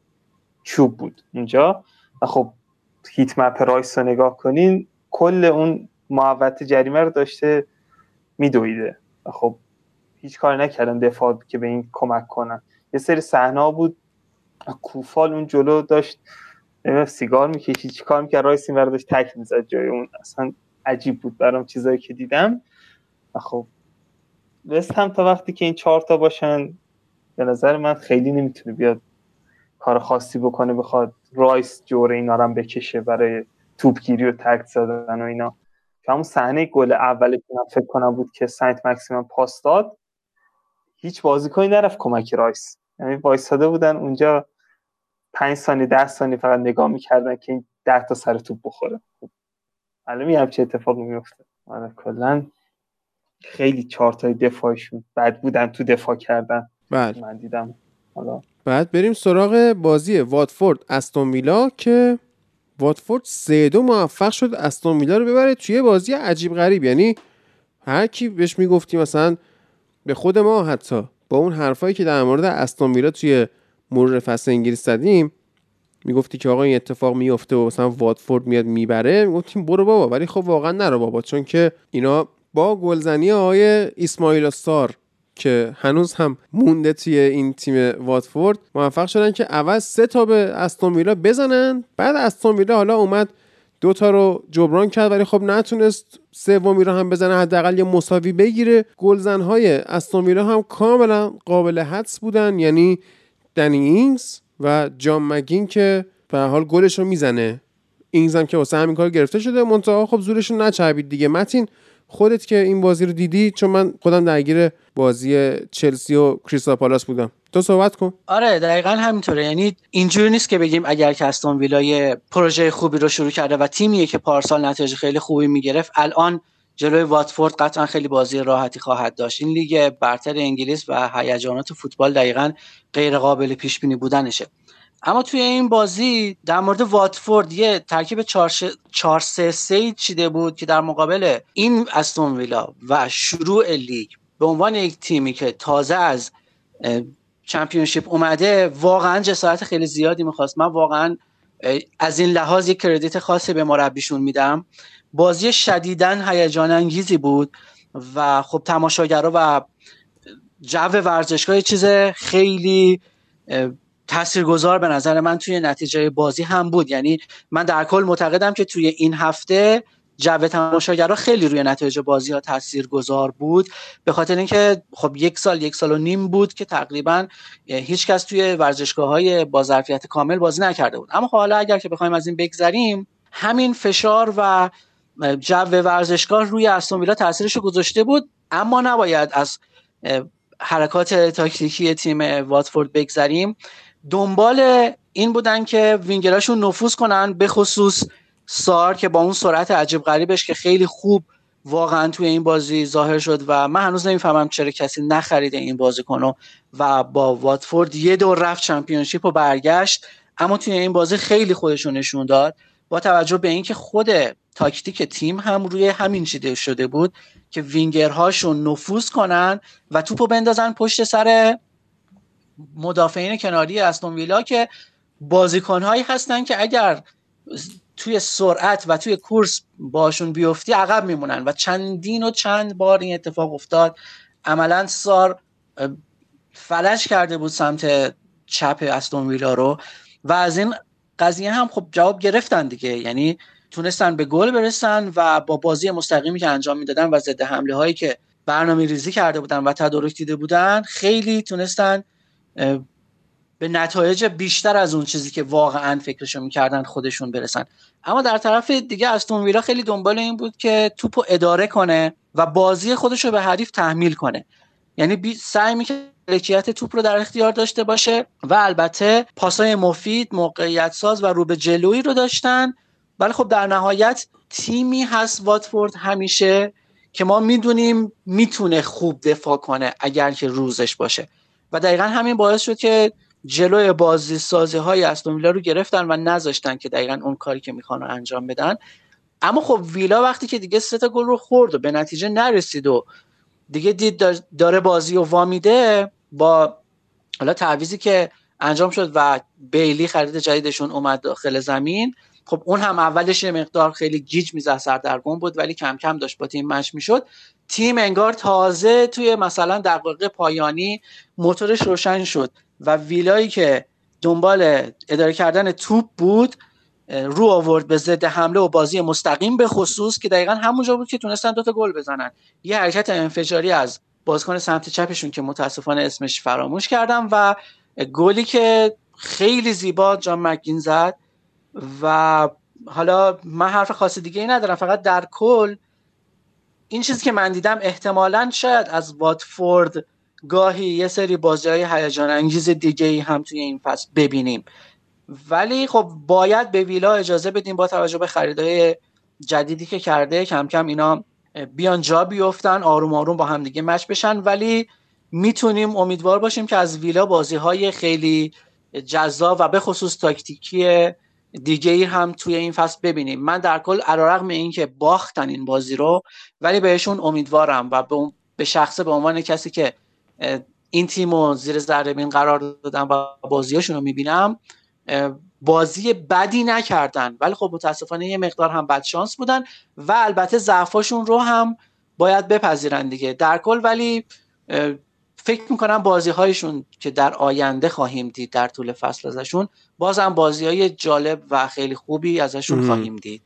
چوب بود اونجا و خب heat map رایس رو نگاه کنین کل اون محوطه جریمه رو داشته. میدویده. خب هیچ کار نکردن دفاع که به این کمک کنن. یه سری صحنه بود. کوفال اون جلو داشت سیگار می‌کشید چی کار می‌کرد. رایس این داشت تکل می‌زد جای اون. اصلا عجیب بود برام چیزایی که دیدم. خب وست هم تا وقتی که این چهار تا باشن به نظر من خیلی نمی‌تونه بیاد کار خاصی بکنه بخواد رایس جور اینا رو بکشه برای توپگیری و تکل زدن و اینا. که همون صحنه گل اول که من فکر کنم بود که سنت مکسیمن پاس داد هیچ بازیکنی نرفت کمک رایس. یعنی وایساده بودن اونجا پنج ثانیه ده ثانیه فقط نگاه می‌کردن که این ده تا سر توپ بخوره. معلومی همچه اتفاقی میفته آره کلا خیلی چارتای دفاعشون بد بودن تو دفاع کردن.
بله.
من دیدم. حالا
بعد بریم سراغ بازی واتفورد استون ویلا که واتفورد سه دو موفق شد استون رو ببره توی بازی عجیب غریب. یعنی هر کی بهش می‌گفتی مثلا به خود ما حتی با اون حرفایی که در مورد استون ویلا توی مرور فصل انگلیس زدیم می‌گفتی که آقا این اتفاق میفته و مثلا واتفورد میاد می‌بره می‌گفتیم برو بابا ولی خب واقعا نرو بابا چون که اینا با گلزنی آقای اسماعیل سار که هنوز هم مونده توی این تیم واتفورد. موفق شدن که اول سه تا به استون ویلا بزنن. بعد استون ویلا حالا اومد دو تا رو جبران کرد ولی خب نتونست سومی رو هم بزنه حداقل یه مساوی بگیره. گلزنهای استون ویلا هم کاملا قابل حدس بودن یعنی دنی اینگز و جان مگین که به هر حال گلش رو می‌زنه. اینگز هم که واسه همین کار گرفته شده منتها خب زورشون نچربید دیگه. متین خودت که این بازی رو دیدی چون من خودم درگیر بازی چلسی و کریستال پالاس بودم. تو صحبت کن.
آره دقیقا همینطوره. یعنی اینجوری نیست که بگیم اگر استون ویلا یه پروژه خوبی رو شروع کرده و تیمیه که پارسال نتیجه خیلی خوبی می‌گرفت الان جلوی واتفورد قطعا خیلی بازی راحتی خواهد داشت. این لیگ برتر انگلیس و هیجانات فوتبال دقیقا غیر قابل پیش بینی بودنشه. اما توی این بازی در مورد واتفورد یه ترکیب 4 3 3 چیده بود که در مقابل این استون ویلا و شروع لیگ به عنوان یک تیمی که تازه از چمپیونشیپ اومده واقعا جسارت خیلی زیادی می‌خواست. من واقعا از این لحاظ یک کردیت خاصی به مربیشون میدم. بازی شدیدن هیجان انگیزی بود و خب تماشاگرها و جو ورزشگاه چیز خیلی تاثیرگذار به نظر من توی نتیجه بازی هم بود. یعنی من در کل معتقدم که توی این هفته جو تماشاگرها خیلی روی نتیجه بازی ها تاثیر گذار بود. به خاطر اینکه خب یک سال یک سال و نیم بود که تقریبا هیچ کس توی ورزشگاه های با ظرفیت کامل بازی نکرده بود. اما خب حالا اگر که بخوایم از این بگذریم همین فشار و جو ورزشگاه روی استون ویلا تاثیرش گذاشته بود. اما نباید از حرکات تاکتیکی تیم واتفورد بگذریم. دنبال این بودن که وینگراشون نفوذ کنن به خصوص سار که با اون سرعت عجیب غریبش که خیلی خوب واقعا توی این بازی ظاهر شد و من هنوز نمی‌فهمم چرا کسی نخریده این بازیکنو و با واتفورد یه دور رفت چمپیونشیپ و برگشت اما توی این بازی خیلی خودشون نشون داد. با توجه به اینکه خود تاکتیک تیم هم روی همین چیده شده بود که وینگرهاشون نفوذ کنن و توپو بندازن پشت سر مدافعین کناری استون ویلا که بازیکنهایی هستن که اگر توی سرعت و توی کورس باشون بیفتی عقب میمونن و چندین و چند بار این اتفاق افتاد. عملا سار فلش کرده بود سمت چپ استون ویلا رو و از این قضیه هم خب جواب گرفتن دیگه. یعنی تونستن به گل برسن و با بازی مستقیمی که انجام می‌دادن و ضد حمله هایی که برنامه ریزی کرده بودن و تدارک دیده بودن خیلی تونستن به نتایج بیشتر از اون چیزی که واقعا فکرشو می‌کردن خودشون برسن. اما در طرف دیگه استون ویلا خیلی دنبال این بود که توپو اداره کنه و بازی خودش رو به حریف تحمیل کنه. یعنی سعی می‌کنه ملکیت توپ رو در اختیار داشته باشه و البته پاسای مفید موقعیت ساز و رو به جلویی رو داشتن. ولی خب در نهایت تیمی هست واتفورد همیشه که ما می‌دونیم می‌تونه خوب دفاع کنه اگر که روزش باشه. و دقیقا همین باعث شد که جلوی بازی سازی های استون ویلا رو گرفتن و نذاشتن که دقیقا اون کاری که می‌خوان انجام بدن. اما خب ویلا وقتی که دیگه سه تا گل رو خورد و به نتیجه نرسید و دیگه دید داره بازی و وامیده با حالا تعویزی که انجام شد و بیلی خرید جدیدشون اومد داخل زمین خب اون هم اولش مقدار خیلی گیج می‌زد سردرگم بود ولی کم کم داشت با تیم مش می‌شد. تیم انگار تازه توی مثلا دقایق پایانی موتورش روشن شد و ویلایی که دنبال اداره کردن توپ بود رو آورد به ضد حمله و بازی مستقیم به خصوص که دقیقا همونجا بود که تونستن دوتا گل بزنن. یه حرکت انفجاری از بازیکن سمت چپشون که متاسفانه اسمش فراموش کردم و گلی که خیلی زیبا جان مکین زد و حالا من حرف خاص دیگه ای ندارم فقط در کل این چیزی که من دیدم احتمالا شاید از واتفورد گاهی یه سری بازی های هیجان انگیز دیگه ای هم توی این فصل ببینیم. ولی خب باید به ویلا اجازه بدیم با توجه به خریدهای جدیدی که کرده کم کم اینا بیان جا بیفتن آروم آروم با هم دیگه مچ بشن. ولی می‌تونیم امیدوار باشیم که از ویلا بازی های خیلی جذاب و به خصوص تاکتیکی دیگه ای هم توی این فصل ببینیم. من در کل علیرغم اینکه باختن این بازی رو ولی بهشون امیدوارم و به شخصه به عنوان کسی که این تیم رو زیر ذره قرار دادم و بازیاشون رو می‌بینم بازی بدی نکردن. ولی خب متاسفانه یه مقدار هم بد شانس بودن و البته ضعفاشون رو هم باید بپذیرن دیگه. در کل ولی فکر می‌کنم بازی هایشون که در آینده خواهیم دید در طول فصل ازشون بازم بازی های جالب و خیلی خوبی ازشون خواهیم دید.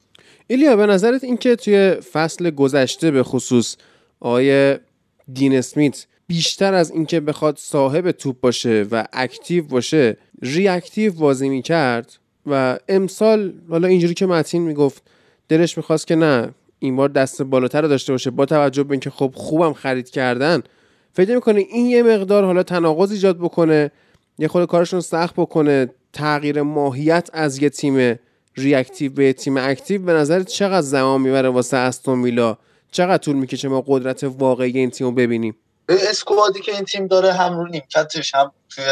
ایلیا به نظرت اینکه توی فصل گذشته به خصوص آقای دین اسمیت بیشتر از اینکه بخواد صاحب توپ باشه و active باشه reactive بازی می‌کرد و امسال حالا اینجوری که متین می‌گفت دلش می‌خواست که نه این بار دست بالاتر رو داشته باشه. با توجه به اینکه خب خوبم خرید کردن فکر می‌کنه این یه مقدار حالا تناقض ایجاد بکنه یه خورده کارشون سخت بکنه تغییر ماهیت از یه تیم reactive به تیم active؟ به نظر چقدر زمان می‌بره واسه استون ویلا؟ چقدر طول می‌کشه ما قدرت واقعی این تیم رو ببینیم
squad ی که این تیم داره هم رو نیمکتش هم توی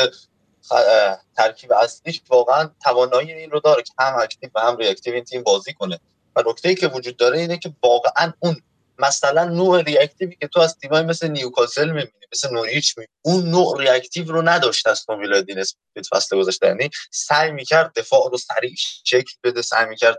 ترکیب اصلیش واقعا توانایی این رو داره که هم active و هم reactive این تیم بازی کنه. و نکته ای که وجود داره اینه که واقعا اون مثلا نوع reactive ی که تو از تیمای مثل نیوکاسل می‌بینی مثل نوریچ می‌بینی اون نوع reactive رو نداشت از ویلای دین اسمیت فصل گذشته یعنی سعی می‌کرد دفاع رو سریع شکل بده سعی می‌کرد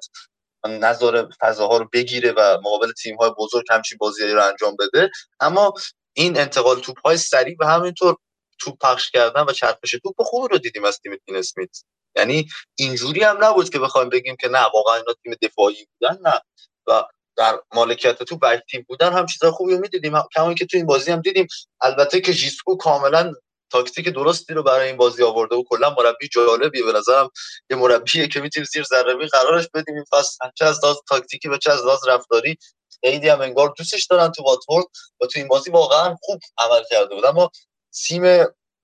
نظر فضاها رو بگیره و مقابل تیم های بزرگ همچین بازی رو انجام بده. اما این انتقال توپ های سریع و همینطور توپ پخش کردن و چرخش توپ خوبی رو دیدیم از تیم دین اسمیت. یعنی اینجوری هم نبود که بخوایم بگیم که نه واقعا اینا تیم دفاعی بودن نه. و در مالکیت تو بک تیم بودن هم چیزای خوبی رو می‌دیدیم. کما اینکه تو این بازی هم دیدیم. البته که ژیسکو کاملا تاکتیک درستی رو برای این بازی آورده و کلا مربی جالبیه. به نظرم یه مربیه که می‌تونیم زیر ذره‌بین قرارش بدیم. این فصل چه از لحاظ تاکتیکی و چه از لحاظ رفتاری. خیلی هم انگار دوستش دارن تو واتفورد و تو این بازی واقعا خوب عمل کرده بود. اما تیم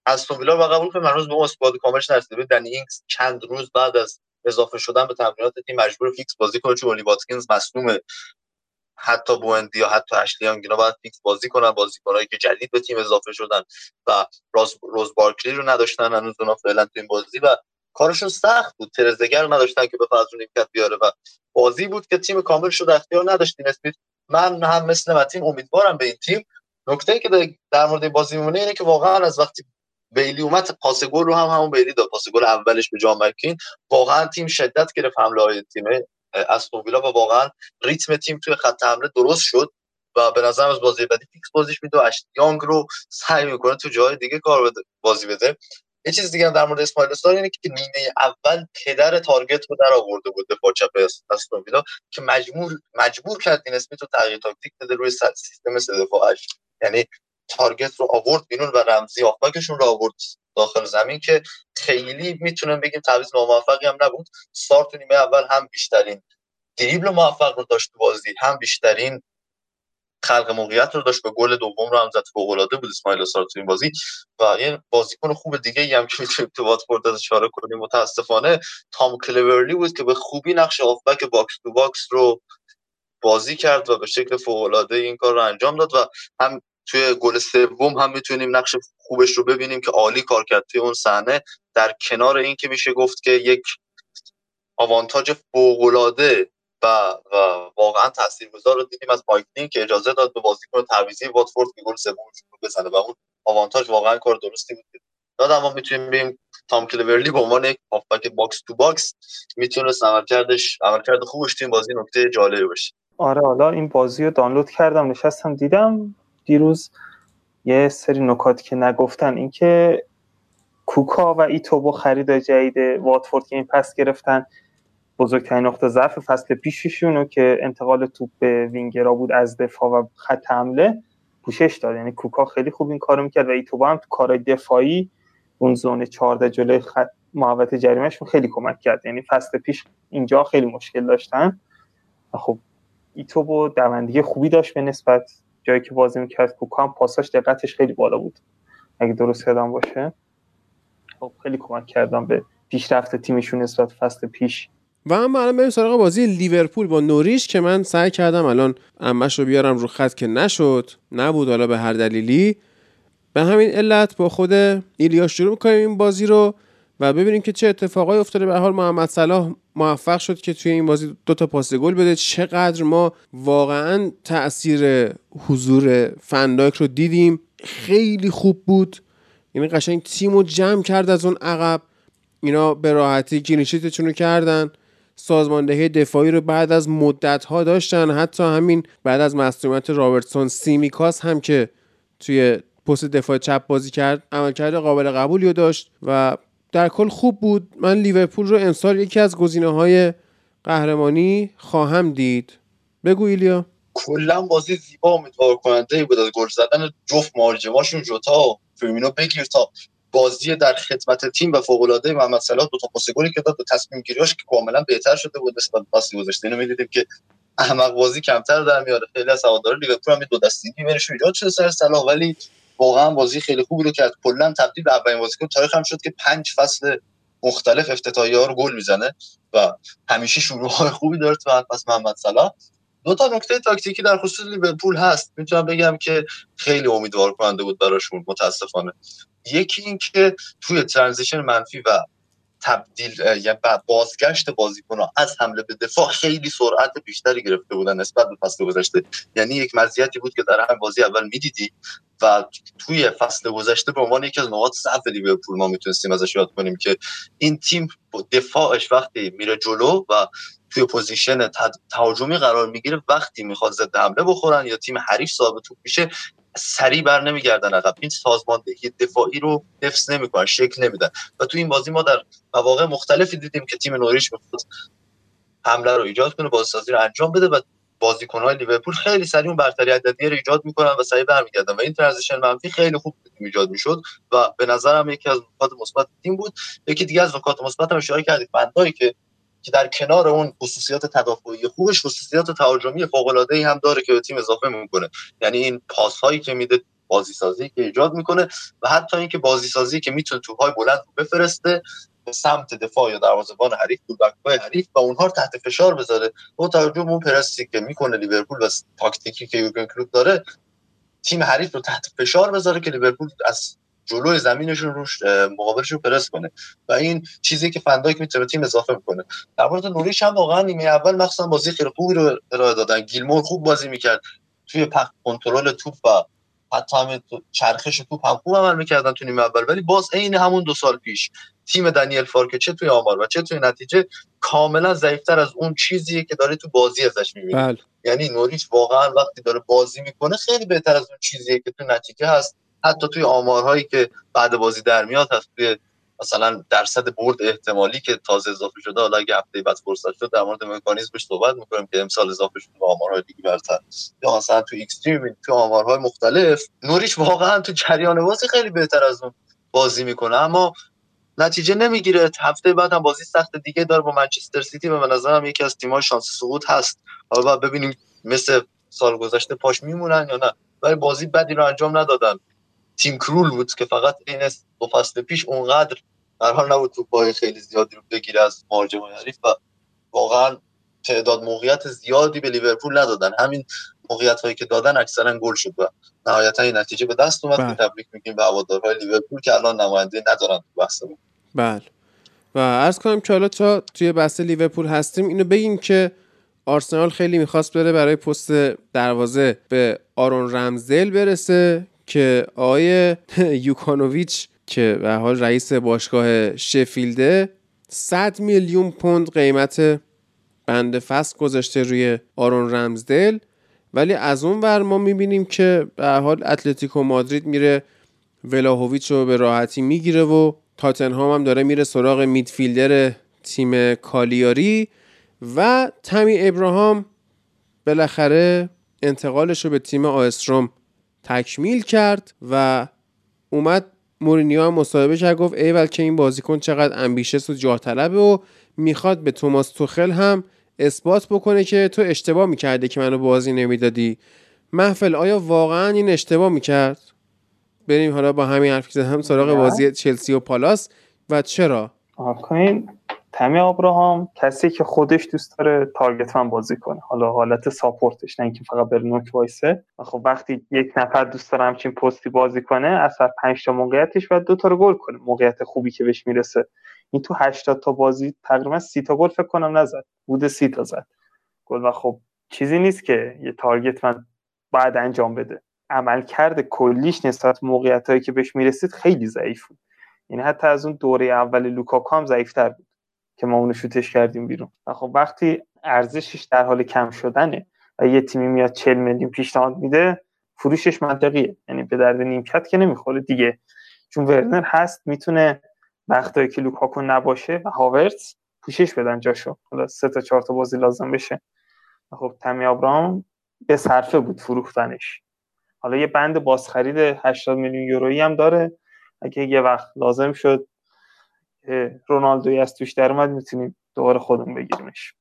استون ویلا رو قبول کنم هنوز به squad کاملش نرسیده. بود دنی اینگز چند روز بعد از اضافه شدن به تمرینات تیم مجبور فیکس بازی کنه. چون اولی واتکینز مصدومه. حتی بوئندیا حتی اشلی اینا باید فیکس بازی کنن بازیکنایی که جدید به تیم اضافه شدن و راس, راس بارکلی رو نداشتن هنوز اونا فعلا تو این بازی و کارشون سخت بود. ترزگر نداشتن که به اون نیمکت بیاره و بازی بود که تیم کامل شد اختیار نداشت دین اسمیت من هم مثل متین امیدوارم به این تیم. نکته که در مورد بازی میمونه اینه که واقعا از وقتی بیلی اومد پاس رو هم همون بیلی داد. پاس اولش به جان مگین. واقعا تیم شدت گرفت حمله های تیم استون و واقعا ریتم تیم توی خط حمله درست شد و به نظر از بازی بعدی فیکس بازیش میده و یانگ رو سعی می‌کنه تو جای دیگه کار بده بازی بده. یه چیز دیگه در مورد اسماعیلا سار اینه که نیمه اول پدر تارگت رو در آورده بود دفاع چپ استون ویلا که مجبور مجبور کرد این اسمی تو تغییر تاکتیک بده روی سیستم سه دفاعش یعنی تارگت رو آورد بیرون و رمزی آفاکشون رو آورد داخل زمین که خیلی می‌تونم بگیم تعویض ناموفقی هم نبود. سارت نیمه اول هم بیشترین دریبل موفق رو داشت بازی هم بیشترین خلق موقعیت رو داشت به گل دوم رو هم زد فوق العاده بود اسماعیل سار تو این بازی. و یه بازیکن خوب دیگه ای هم که می‌تونیم تو واتفورد اشاره کنیم متاسفانه تام کلورلی بود که به خوبی نقش هافبک box to box رو بازی کرد و به شکل فوق العاده این کار رو انجام داد و هم توی گل سوم هم می‌تونیم نقش خوبش رو ببینیم که عالی کار کرد توی اون صحنه. در کنار این که میشه گفت که یک آوانتاژ فوق‌العاده و, و واقعا تاثیرگذار رو دیدیم از مایک دین که اجازه داد به بازیکن تعویضی واتفورد که گل سوم بزنه و اون آوانتاژ واقعا کار درستی بود. داد اما می‌تونیم ببینیم تام کلورلی به عنوان یک هافبک box to box می‌تونه عملکردش عملکرد خوبش تو این بازی نکته جالبی باشه.
آره حالا این بازی رو دانلود کردم نشستم دیدم دیروز یه سری نکاتی که نگفتن. اینکه کوکا و اتبو خرید جدید واتفورد که این پس گرفتن. بزرگترین نقطه ضعف فصل پیششون که انتقال توپ به وینگرا بود از دفاع و خط حمله پوشش داد یعنی کوکا خیلی خوب این کارو می‌کرد و ایتوبا هم تو کارهای دفاعی اون زون 14 جلوی خط محوط جریمهشون خیلی کمک کرد. یعنی فصل پیش اینجا خیلی مشکل داشتن. و خب ایتو و دوندگی خوبی داشت به نسبت جایی که بازی می‌کرد. کوکام پاساش دقتش خیلی بالا بود. اگه درست یادم باشه. خب خیلی کمک کردم به پیشرفت تیمشون نسبت فصل پیش.
و اما الان بریم سراغ بازی لیورپول با نوریش که من سعی کردم الان امش رو بیارم رو خط که نشد نبود حالا به هر دلیلی. به همین علت با خود ایلیاس شروع می‌کنیم این بازی رو و ببینیم که چه اتفاقایی افتاده. به حال محمد صلاح موفق شد که توی این بازی دو تا پاس گل بده. چقدر ما واقعا تاثیر حضور فنداک رو دیدیم. خیلی خوب بود. یعنی قشنگ تیم رو جمع کرد از اون عقب. اینا به راحتی کلینشیتشون رو کردن. سازماندهی دفاعی رو بعد از مدت ها داشتن. حتی همین بعد از مصدومیت رابرتسون سیمیکاس هم که توی پست دفاع چپ بازی کرد عملکرد قابل قبولی رو داشت و در کل خوب بود. من لیورپول رو امسال یکی از گزینه های قهرمانی خواهم دید. بگو ایلیا.
کلا بازی زیبا امیدوار کننده بود از گل زدن جفت مهاجماشون جوتا فیرمینو بگیر تا بازی در خدمت تیم و فوق العاده محمد صلاح دو تا پاس گلی که داد به تصمیم گیریاش که کاملا بهتر شده بود نسبت به فصل گذشته اینو می‌دیدیم که احمق بازی کمتر در میاره. خیلی از هواداران لیورپول هم دو دستگی بینشون ایجاد شده سر صلاح ولی واقعا بازی خیلی خوبی رو کرد. کلا تبدیل به اولین بازیکن تاریخ هم شد که پنج فصل مختلف افتتاحیه رو گل می‌زنه و همیشه شروع های خوبی داره تو پس محمد صلاح. دو تا نکته تاکتیکی در خصوص لیورپول هست. می‌تونم بگم که خیلی امیدوار کننده بود براشون متاسفانه. یکی این که توی ترانزیشن منفی و تبدیل یعنی بازگشت بازیکن از حمله به دفاع خیلی سرعت بیشتری گرفته بودن نسبت به فصل گذشته. یعنی یک مزیتی بود که در هم بازی اول می‌دیدی و توی فصل گذشته به عنوان یکی از نقاط ضعف لیورپول ما می‌تونستیم ازش یاد کنیم که این تیم دفاعش وقتی میره جلو و توی position تهاجمی قرار می‌گیره وقتی می‌خواد ضد حمله بخورن یا تیم حریف صاحب توپ میشه سریع بر نمیگردن عقب. این سازماندهی دفاعی رو حفظ نمی‌کنن شکل نمیدن. و تو این بازی ما در مواقع مختلفی دیدیم که تیم نوریش می‌خواد حمله رو ایجاد کنه بازسازی رو انجام بده و بازیکن‌های لیورپول خیلی سریع اون برتری عددی رو ایجاد می‌کنن و سریع برمیگردن. و این ترانزیشن منفی خیلی خوب ایجاد می‌شد و به نظرم یکی از نکات مثبت تیم بود. یکی دیگه از نکات مثبت هم اشاره کردید بندایی که که در کنار اون خصوصیات تدافعی خوبش خصوصیات تهاجمی فوق ای هم داره که به تیم اضافه می‌کنه. یعنی این پاس هایی که میده بازی سازی که ایجاد می‌کنه و حتی اینکه بازی سازی که می‌تونه توپهای بلند رو بفرسته به سمت دفاع یا دروازه‌بان حریف های حریف و اونها رو تحت فشار بذاره. با توجه اون پرسی که می‌کنه لیورپول و تاکتیکی که یورگن کلوپ داره تیم حریف رو تحت فشار بذاره که لیورپول از جلوی زمینشون روش مقابلشون پرس کنه. و این چیزی که فندایک می‌تونه تیم اضافه می‌کنه در مورد نوریش هم واقعا نیمه اول مخصوصا بازی خیلی خوبی رو ارائه دادن. گیلمور خوب بازی می‌کرد. توی پخ کنترل توپ و حتی همین چرخش توپ هم خوب عمل می‌کردن تو نیمه اول. ولی باز عین همون دو سال پیش تیم دنیل فارک چه توی آمار و چه توی نتیجه کاملا ضعیفتر از اون چیزیه که داره تو بازی ازش می‌بینی بله. یعنی نوریچ واقعا وقتی داره بازی می‌کنه خیلی بهتر از اون چیزیه که تو نتیجه هست. حتی توی آمارهایی که بعد بازی در میاد هست توی مثلا درصد برد احتمالی که تازه اضافه شده حالا اگه هفته بعد فرصت شد در مورد مکانیزمش صحبت می‌کنیم که امسال اضافه شده به آمارهای دیگه برتر یا مثلا تو extreme تو آمارهای مختلف نوریچ واقعا تو جریان بازی خیلی بهتر از اون بازی می‌کنه. اما نتیجه نمی‌گیره. هفته بعد هم بازی سخت دیگه داره با منچستر سیتی به نظرم یکی از تیم‌های شانس سقوط هست. حالا ببینیم مثل سال گذشته پاش میمونن یا نه. ولی بازی بدی رو انجام ندادن. تیم کرول بود که فقط این دو فصل پیش اونقدر در حال نبود توپای خیلی زیادی رو بگیره از مهاجم حریف و واقعا تعداد موقعیت زیادی به لیورپول ندادن. همین موقعیت هایی که دادن اکثرا گل شد و نهایتا این نتیجه به دست اومد که بله. تبریک میگیم به هوادارهای لیورپول که الان نماینده ندارن تو بحث
بله. و عرض کنم که حالا تا توی بحث لیورپول هستیم اینو بگیم که آرسنال خیلی می‌خواست بره برای پست دروازه به آرون رمزل برسه که آقای یوکانوویچ که به حال رئیس باشگاه شفیلده 100 میلیون پوند قیمت بند فصل گذاشته روی آرون رمزدل. ولی از اون ور ما می‌بینیم که به حال اتلتیکو مادرید میره ولاهویچ رو به راحتی می‌گیره و تاتنهام هم داره میره سراغ میدفیلدر تیم کالیاری. و تمی ابراهام بالاخره انتقالش رو به تیم آستروم تکمیل کرد و اومد مورینیو هم مصاحبه کرد گفت ایول که این بازیکن چقدر ambitious ه و جاه طلبه و می‌خواد به توماس توخل هم اثبات بکنه که تو اشتباه می‌کرده که منو بازی نمی‌دادی. محفل آیا واقعا این اشتباه می‌کرد؟ بریم حالا با همین حرفی که هم سراغ بازی چلسی و پالاس. و چرا؟
آکوین تمی آبراهام کسی که خودش دوست داره target man بازی کنه. حالا حالت support ش نه اینکه فقط بر نوک وایسه. و خب وقتی یک نفر دوست داره همچین پستی بازی کنه از هر 5 تا موقعیتش باید دو تا رو گل کنه. موقعیت خوبی که بهش می‌رسه. این تو 80 تا بازی تقریبا 30 تا گل فکر کنم نزد. بوده 30 تا زد. گل و خب چیزی نیست که یه تارگت من بعد انجام بده. عملکرد کلیش نسبت موقعیت هایی که بهش می‌رسید خیلی ضعیف بود یعنی حتی از اون دوره اول لوکاکو هم ضعیفتر بود. که ما اونو شوتش کردیم بیرون. و خب وقتی ارزشش در حال کم شدنه و یه تیمی میاد 40 میلیون پیشنهاد میده فروشش منطقیه. یعنی به درد نیمکت که نمی‌خوره دیگه. چون ورنر هست می‌تونه وقتایی که لوکاکو نباشه و هاورتس پوشش بدن جاشو. حالا سه تا چهار تا بازی لازم بشه. خب تمی آبرام به صرفه بود فروختنش. حالا یه بند بازخرید 80 میلیون یورویی هم داره. اگه یه وقت لازم شد رونالدوی از توش در اومد می‌تونیم دوباره خودمون بگیریمش.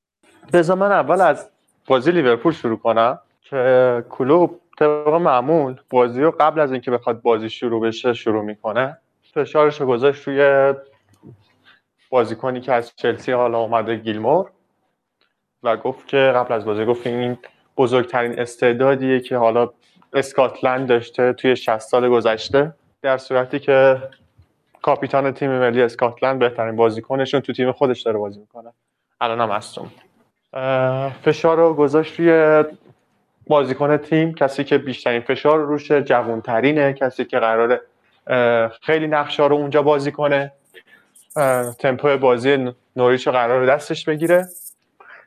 بذار من اول از بازی لیورپول شروع کنم که کلوب طبق معمول بازی رو قبل از اینکه بخواد بازی شروع بشه شروع می‌کنه. فشارش رو گذاشت روی بازیکنی که از چلسی حالا اومده گیلمور. و گفت که قبل از بازی گفت این بزرگترین استعدادیه که حالا اسکاتلند داشته توی 60 سال گذشته در صورتی که کاپیتان تیم ملی اسکاتلند بهترین بازیکنشون تو تیم خودش داره بازی می‌کنه. الان هم هستم. فشار رو گذاشت روی بازیکن تیم. کسی که بیشترین فشار روشه جوانترینه کسی که قراره خیلی نقشا رو اونجا بازی کنه. تمپو بازی نوریچ رو قرار دستش بگیره.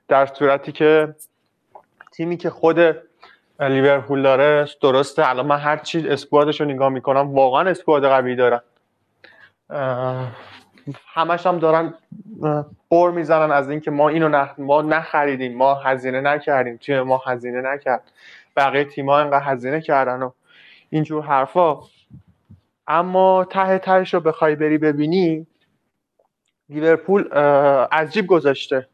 در صورتی که تیمی که خود لیورپول داره درسته الان من هر چی اسکوادش رو نگاه می‌کنم واقعا اسکواد قوی دارن. همش هم دارن قور می‌زنن از اینکه ما اینو نخ... ما نخریدیم ما هزینه نکردیم. توی ما هزینه نکرد. بقیه تیم‌ها انقدر هزینه کردن و اینجور حرفا. اما ته تهش رو بخوای بری ببینی لیورپول از جیب گذاشته.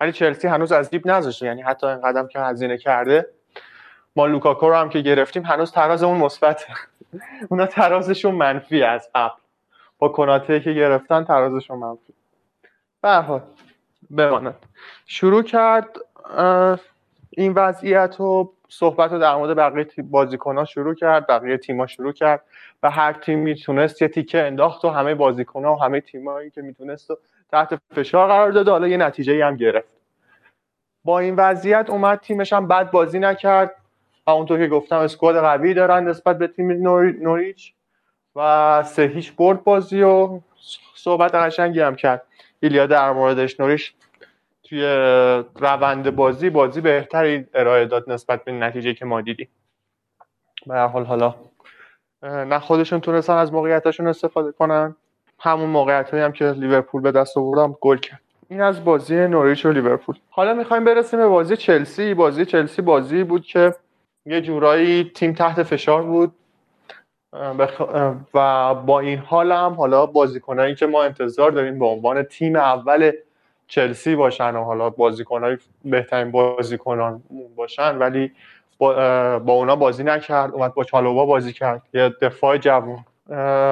ولی چلسی هنوز از جیب نذاشته. یعنی حتی این قدم که هزینه کرده. ما لوکاکو رو هم که گرفتیم هنوز ترازمون مثبت اونا ترازشون منفی از قبل. با کناته که گرفتن ترازشون منفی. به حال بماند. شروع کرد این وضعیت رو صحبت رو در مورد بقیه بازیکن ها شروع کرد بقیه تیما شروع کرد و هر تیم می‌تونست یه تیکه انداخت و همه بازیکن ها و همه تیمایی که می‌تونست تحت فشار قرار داد حالا یه نتیجه هم گرفت. با این وضعیت اومد تیمش هم بد بازی نکرد. و اونطور که گفتم اسکواد قوی دارن نسبت به تیم نوریچ. و سه هیچ برد بازی و صحبت قشنگی هم کرد. ایلیا در موردش نوریش توی روند بازی بازی بهتری ارائه داد نسبت به نتیجه که ما دیدیم. به هر حال حالا نه خودشون تونستن از موقعیتشون استفاده کنن. همون موقعیت هم که لیورپول به دست آوردم گل کرد. این از بازی نوریچ و لیورپول. حالا می‌خوایم برسیم به بازی چلسی. بازی چلسی بازی بود که یه جورایی تیم تحت فشار بود. و با این حال هم حالا بازیکنایی که ما انتظار داریم به عنوان تیم اول چلسی باشن و حالا بازیکنای بهترین بازیکنان باشن ولی با, با اونا بازی نکرد اومد با چالوبا بازی کرد یه دفاع جوون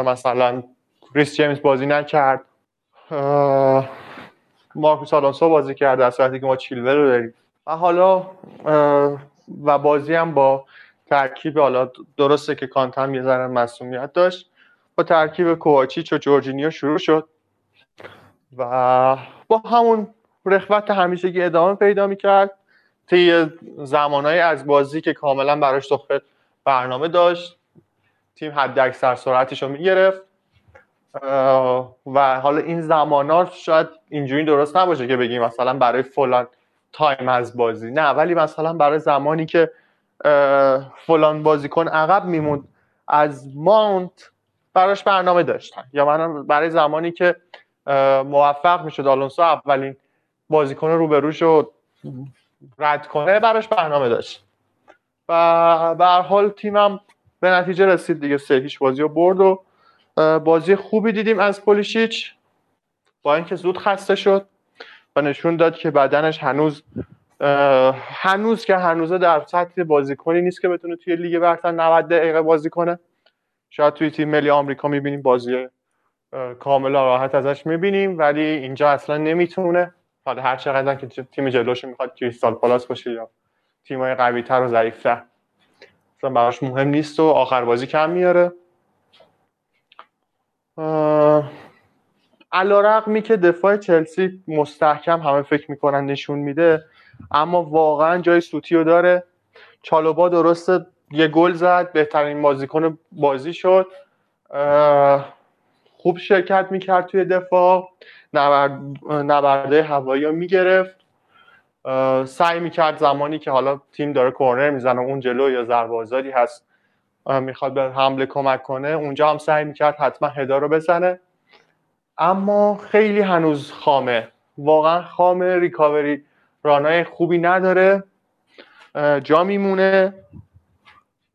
مثلا ریس جیمز بازی نکرد مارکوس آلونسو بازی کرد در صورتی که ما چیلور رو داریم. و حالا و بازی هم با ترکیب حالا درسته که کانتم یه ذره مسئولیت داشت. با ترکیب کوواچیچ و جورجینیو شروع شد. و با همون رخوت همیشگی ادامه پیدا می‌کرد. طی زمانهایی از بازی که کاملا براش صحبت برنامه داشت. تیم حد اکثر سرعتش رو می‌گرفت. و حالا این زمان ها شاید اینجوری درست نباشه که بگیم مثلا برای فلان تایم از بازی. نه ولی مثلا برای زمانی که فلان بازیکن عقب میموند. از ماونت براش برنامه داشتن یا من برای زمانی که موفق می‌شد آلونسو اولین بازیکن رو رد کنه براش برنامه داشت. و به هر حال تیمم به نتیجه رسید دیگه. سه هیچ بازی رو برد و بازی خوبی دیدیم از پولیشیچ. با اینکه زود خسته شد و نشون داد که بدنش هنوز هنوز که هنوزه در سطح بازیکنی نیست که بتونه توی لیگ برتر 90 دقیقه بازی کنه. شاید توی تیم ملی آمریکا می‌بینیم بازی کاملا راحت ازش می‌بینیم ولی اینجا اصلا نمی‌تونه. حالا هر چقدر که تیم جلوش می‌خواد کریستال پالاس باشه یا تیمای قوی تر و ضعیفتر اصلا براش مهم نیست و آخر بازی کم میاره. علا رقمی که دفاع چلسی مستحکم همه فکر می‌کنن نشون میده اما واقعا جای سوتی رو داره. چالوبا درسته یه گل زد. بهترین بازیکن بازی شد. خوب شرکت می‌کرد توی دفاع. نبرده هوایی رو می‌گرفت. سعی می‌کرد زمانی که حالا تیم داره کورنر می‌زنه اون جلو یا ضربه هست می‌خواد به حمله کمک کنه اونجا هم سعی می‌کرد حتما هدا رو بزنه. اما خیلی هنوز خامه. واقعا خامه. ریکاوری رانای خوبی نداره جا میمونه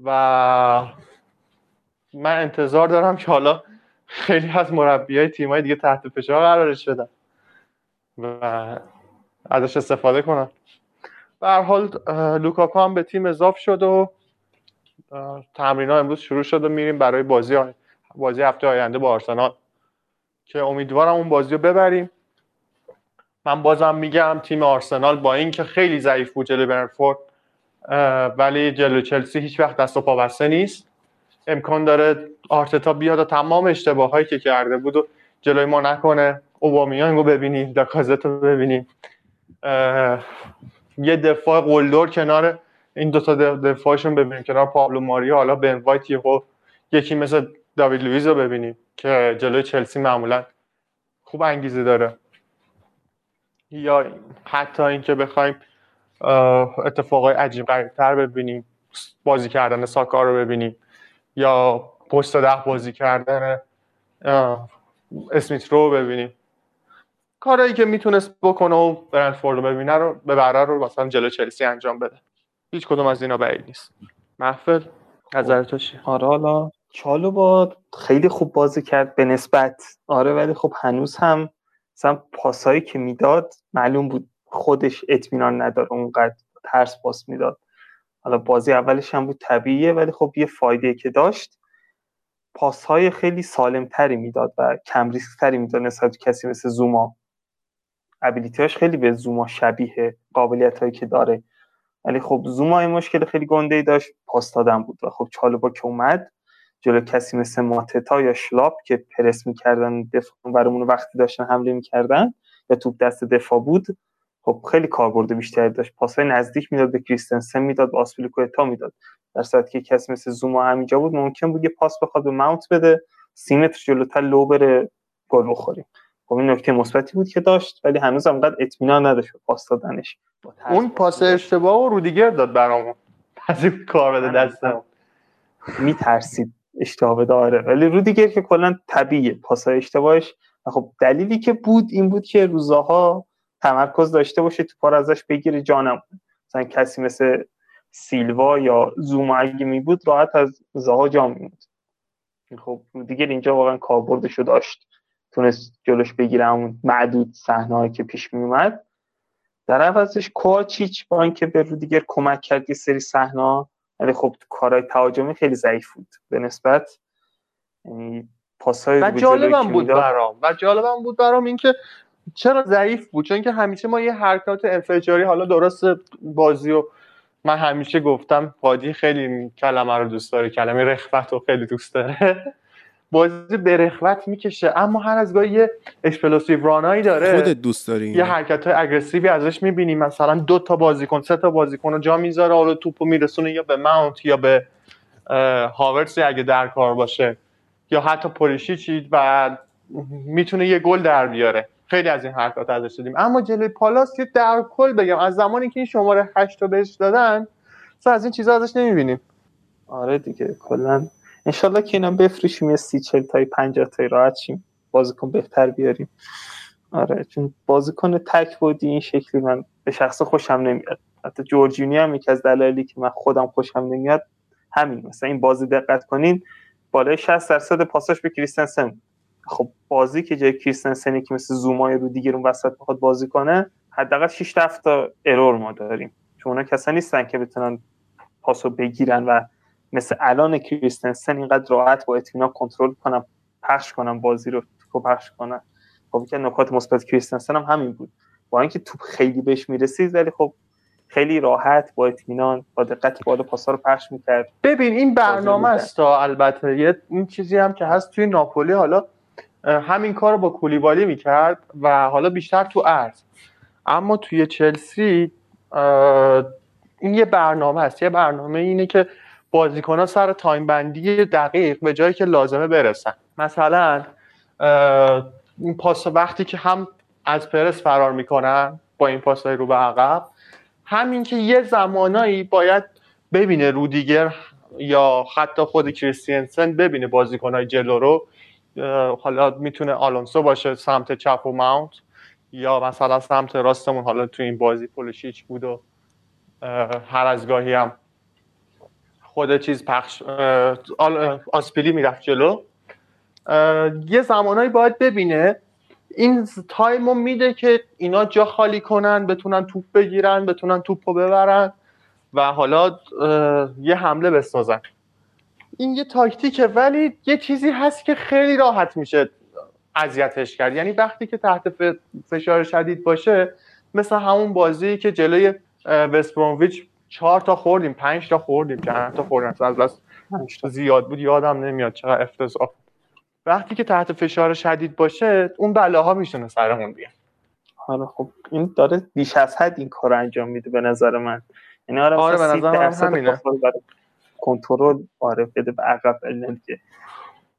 و من انتظار دارم که حالا خیلی از مربی های تیم های دیگه تحت فشار قرارش بدن و ازش استفاده کنن. به هر حال لوکاکو هم به تیم اضاف شد و تمرین ها امروز شروع شد و میریم برای بازی بازی هفته آینده با آرسنال که امیدوارم اون بازی رو ببریم. من بازم میگم تیم آرسنال با اینکه خیلی ضعیف بود جلوی برنفورد ولی جلو چلسی هیچ وقت دست و پا بسته نیست. امکان داره آرتتا بیاد و تمام اشتباهایی که کرده بود و جلوی ما نکنه. اوبامیانگ رو ببینیم داکازت رو ببینیم. یه دفاع قلدر کنار این دوتا دفاعشون ببینیم کنار پابلو ماریا حالا بن وایت یکی مثل داوید لویز رو ببینیم که جلوی چلسی معمولا خوب انگیزه داره. یا حتی اینکه بخوایم اتفاقای عجیب تر ببینیم بازی کردن ساکا رو ببینیم یا پست ده بازی کردن اسمیت رو ببینیم. کارهایی که می‌تونست بکنه و برنفورد رو ببینه رو ببره رو مثلا جلو چلسی انجام بده. هیچ کدوم از اینا بعید نیست. محفل نظر تو
آره حالا چالو با خیلی خوب بازی کرد به نسبت. آره ولی خب هنوز هم مثلا پاسایی که می‌داد معلوم بود خودش اطمینان نداره اونقدر ترس پاس می‌داد. حالا بازی اولش هم بود طبیعیه ولی خب یه فایده که داشت پاس های خیلی سالم تری می‌داد و کم ریسک تری می‌داد نسبت کسی مثل زوما. ابیلیتیاش خیلی به زوما شبیه قابلیت هایی که داره. ولی خب زوما این مشکل خیلی گنده ای داشت پاس دادن بود و خب چالوبا که اومد جلو کسی مثل ماتتا یا شلاپ که پرس می‌کردن دفاع برامون وقتی داشتن حمله می‌کردن یا توپ دست دفاع بود خب خیلی کاربرد بیشتری داشت. پاسای نزدیک می‌داد به کریستنسن می‌داد به آسپیلیکوتا می‌داد. در صورتی که کسی مثل زوما همینجا بود ممکن بود یه پاس بخواد به ماونت بده سی متر جلوتر لو بره گل بخوریم. خب این نکته مثبتی بود که داشت ولی هنوز قد اطمینان نداشت پاس دادنش.
اون پاس اشتباه و رودیگر داد برامون. پذیر کار بده دستم
میترسید. اشتباه داره. ولی رودیگر که کلا طبیعیه پاسای اشتباهش. خب دلیلی که بود این بود که روزاها تمرکز داشته باشه تو پار ازش بگیره جانم. مثلا کسی مثل سیلوا یا زوما اگه می بود راحت از زها جا میموند خب دیگه اینجا واقعا کاربردشو داشت. تونست جلوش بگیره همون معدود صحنه که پیش می اومد در عوضش کوچیچ با اینکه به دیگر کمک کرد یه سری صحنه ولی خب کارهای تهاجمی خیلی ضعیف بود. به نسبت یعنی پاسای
و جالبم بود برام. و جالبم بود برام اینکه چرا ضعیف بود؟ چون که همیشه ما یه حرکات انفجاری حالا درست بازی و من همیشه گفتم پادی خیلی کلمه رو دوست داره کلمه رخوت رو خیلی دوست داره. بازی به رخوت می‌کشه. اما هر از گاهی یه explosive run هایی داره.
خودت دوست داری
یه حرکت های aggressive ی ازش می‌بینی. مثلا دو تا بازیکن سه تا بازیکن رو جا می‌ذاره حالا توپو میرسونه یا به ماونت یا به هاورتسی اگه در کار باشه. یا حتی پولیشیچی و می‌تونه یه گل در بیاره. خیلی از این حرکات ازش دیدیم. اما جلوی پالاس که در کل بگم از زمانی که این شماره 8 رو بهش دادن از این چیزا ازش نمی‌بینیم.
آره دیگه کلا انشالله که اینا بفروشیم یه سی چل تای 50 تای راحت شیم. بازیکن بهتر بیاریم. آره چون بازیکن تک بودی این شکلی من به شخص خوشم نمیاد. حتی جورجینی هم یکی از دلایلی که من خودم خوشم نمیاد همین. مثلا این بازی دقت کنین بالای 60 درصد پاساش به کریستنسن. خب بازی که جای کریستنسنی که مثل زومای رو دیگه اون وسط می‌خواد بازی کنه حداقل 6 تا ارور ما داریم. چون اونا کسا نیستن که بتونن پاسو بگیرن و مثل الان کریستنسن اینقدر راحت با اطمینان کنترل کنم پخش کنم بازی رو تو پخش کنم. خب که نکات مثبت کریستنسن هم همین بود. با اینکه توپ خیلی بهش می‌رسید ولی خب خیلی راحت با اطمینان با دقت بالا پاسا رو پخش می‌کرد.
ببین این برنامه است البته. یه این چیزی هم که هست توی ناپولی حالا همین کار رو با کولیبالی می‌کرد و حالا بیشتر تو ارز. اما توی چلسی این یه برنامه است. یه برنامه اینه که بازیکن ها سر تایم بندی دقیق به جایی که لازمه برسن. مثلا این پاس وقتی که هم از پرس فرار می‌کنن با این پاس رو به عقب همین که یه زمانایی باید ببینه رودیگر یا حتی خود کریستینسن ببینه بازیکنهای جلو رو. حالا می‌تونه آلونسو باشه سمت چپ و ماونت یا مثلا سمت راستمون حالا تو این بازی پولشیچ بود و هر از گاهی هم خود چیز پخش آسپیلی می‌رفت جلو. یه زمانایی باید ببینه. این تایم رو میده که اینا جا خالی کنن بتونن توپ بگیرن بتونن توپ رو ببرن و حالا یه حمله بسازن. این یه تاکتیکه ولی یه چیزی هست که خیلی راحت میشه اذیتش کرد. یعنی وقتی که تحت فشار شدید باشه مثل همون بازی که جلوی وستبرونویچ چهار تا خوردیم پنج تا خوردیم چند تا خوردیم از بس زیاد بود یادم نمیاد چقدر افتضاح وقتی که تحت فشار شدید باشه اون بلاها میشونه سرمون بیان
حالا خب این داره بیش از حد این کار انجام میده به نظر من.
یعنی آره, آره به نظر من همینه.
کنترل آره بده به عقب که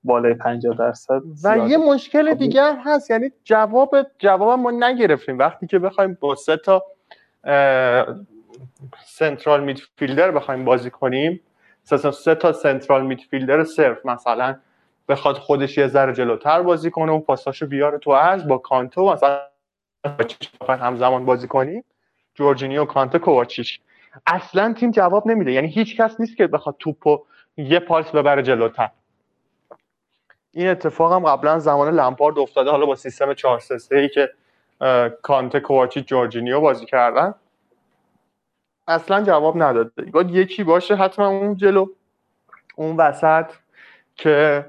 بالای 50 درصد
و یه مشکل خب دیگر هست یعنی جواب جواب ما نگرفتیم. وقتی که بخوایم با سه تا سنترال میدفیلدر بخوایم بازی کنیم. سه تا سنترال میدفیلدر صرف. مثلا بخواد خودش یه ذره جلوتر بازی کنه و پاساشو بیاره تو از با کانتو مثلا همزمان بازی کنیم. جورجینیو کانتو کوواچیش اصلا تیم جواب نمیده. یعنی هیچ کس نیست که بخواد توپو یه پالس ببره جلوتر. این اتفاق هم قبلا زمان لمپارد افتاده. حالا با سیستم 4 3 ای که کانته کوواچی جورجینیو بازی کردن. اصلا جواب نداده. باید یکی باشه حتما اون جلو اون وسط که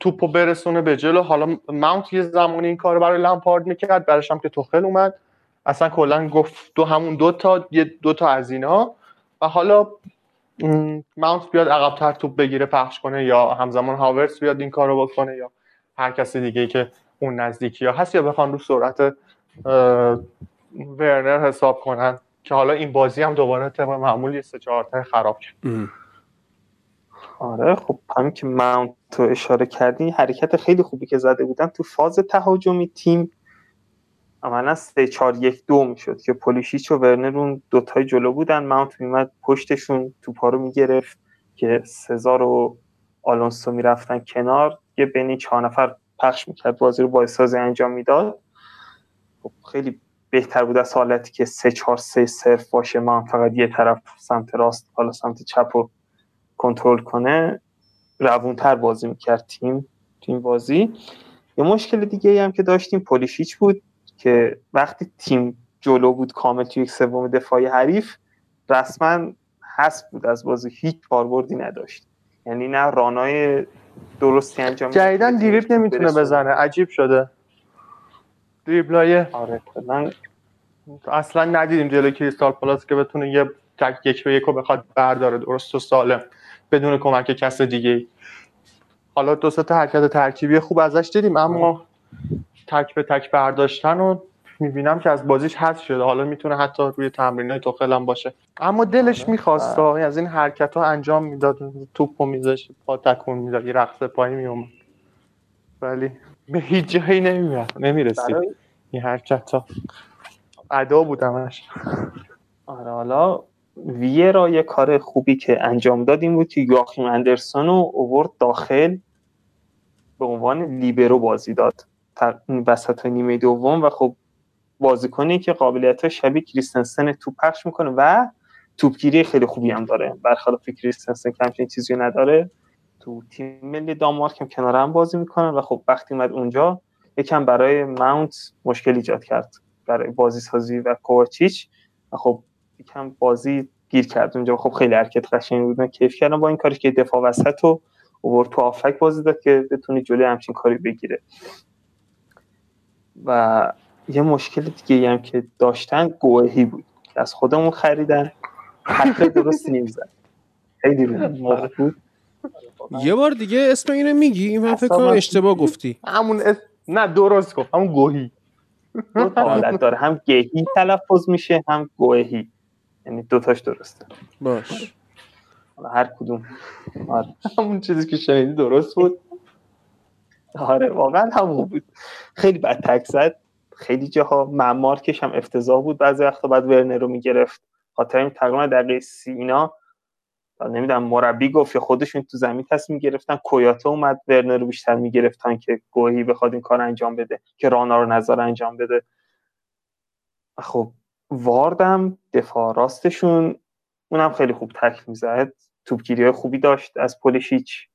توپو برسونه به جلو. حالا ماونت یه زمانی این کار برای لمپارد می‌کرد برش هم که توخل اومد. اصلا کلا گفت دو همون دو تا یه دو تا از اینا. و حالا ماونت بیاد عقبتر توپ بگیره پخش کنه یا همزمان هاورس بیاد این کار رو بکنه یا هر کسی دیگه که اون نزدیکی ها هست یا بخوان رو سرعت ورنر حساب کنن. که حالا این بازی هم دوباره طبق معمول یه سه چهار خراب کرد.
آره خب همین که ماونت تو اشاره کردی حرکت خیلی خوبی که زده بودن تو فاز تهاجمی تیم عملا 3 4 1 2 می‌شد که پولیشیچ و ورنر اون دوتای جلو بودن. ماونت میمد پشتشون توپا رو می‌گرفت که سزار و آلونسو می‌رفتن کنار. یه بین چهار نفر پخش می‌کرد بازی رو با سازی انجام می‌داد. خب خیلی بهتر بود از حالتی که 3 4 3 صرف باشه من فقط یه طرف سمت راست حالا سمت چپ رو کنترل کنه روونتر بازی می‌کرد تیم تیم بازی. یه مشکل دیگه هم که داشتیم پولیشیچ بود که وقتی تیم جلو بود کامل توی یک سوم دفاعی حریف رسما حذف بود از بازی هیچ کاربردی نداشت. یعنی نه رانای درستی انجام
جدیدن دیریب نمی‌تونه بزنه عجیب شده. دریبلای
آره کلا
اصلا ندیدیم جلوی کریستال پلاس که بتونه یه تک یک به یکو بخواد برداره. درست و سالم. بدون کمک کس دیگه حالا دو تا حرکت ترکیبی خوب ازش دیدیم اما تک به تک برداشتن و می‌بینم که از بازیش حذف شده. حالا می‌تونه حتی روی تمرین های توخل باشه. اما دلش آره. می‌خواست از این حرکت ها انجام می‌داد. توپ و میذاشت پا تکون می‌داد یه رقص پایی میومد ولی به هیچ جایی نمیرد نمی‌رسید. این حرکت ها ادا بود همش
آره حالا ویرا یه کار خوبی که انجام داد این بود که یاخیم اندرسون رو اوورد داخل. به عنوان لیبرو بازی داد. وسط نیمه دوم و خب بازیکنی که قابلیت شبیه کریستنسن توپ پخش می‌کنه و توپگیری خیلی خوبی هم داره. برخلاف کریستنسن که همچین چیزی نداره. تو تیم ملی دانمارک هم کنار هم بازی می‌کنن و خب وقتی اومد اونجا یکم برای ماونت مشکل ایجاد کرد برای بازی سازی و کوواچیچ و خب یکم بازی گیر کرد اونجا. خب خیلی حرکت قشنگی بود. من کیف کردم با این کاری که دفاع وسط رو اوورد تو آفک بازی داد که بتونه جلوی همچین کاری بگیره. و یه مشکل دیگه هم که داشتن گوهی بود. که از خودمون خریدن. حتی درست نمیزن خیلی بود.
یه بار دیگه اسم اینو میگی این من فکر کنم اشتباه گفتی.
همون نه درست گفت. همون گوهی.
دو حالت داره. هم گهی تلفظ میشه هم گوهی. یعنی دوتاش درسته.
باش.
هر کدوم.
آره. همون چیزی که شنیدی درست بود.
آره واقعا همون بود. خیلی بد تک زد. خیلی جاها ممارکش هم افتضاح بود بعضی وقتا. بعد ورنر رو می‌گرفت. خاطر این تقریبا دقیقه سی اینا. نمی‌دونم مربی گفت یا خودشون تو زمین تصمیم گرفتن. کویاتا اومد ورنر رو بیشتر می‌گرفتن که گوهی بخواد این کار انجام بده که رانا رو نظر انجام بده. خب واردم دفاع راستشون. اونم خیلی خوب تکل می‌زد. توپگیری خوبی داشت از پولیشیچ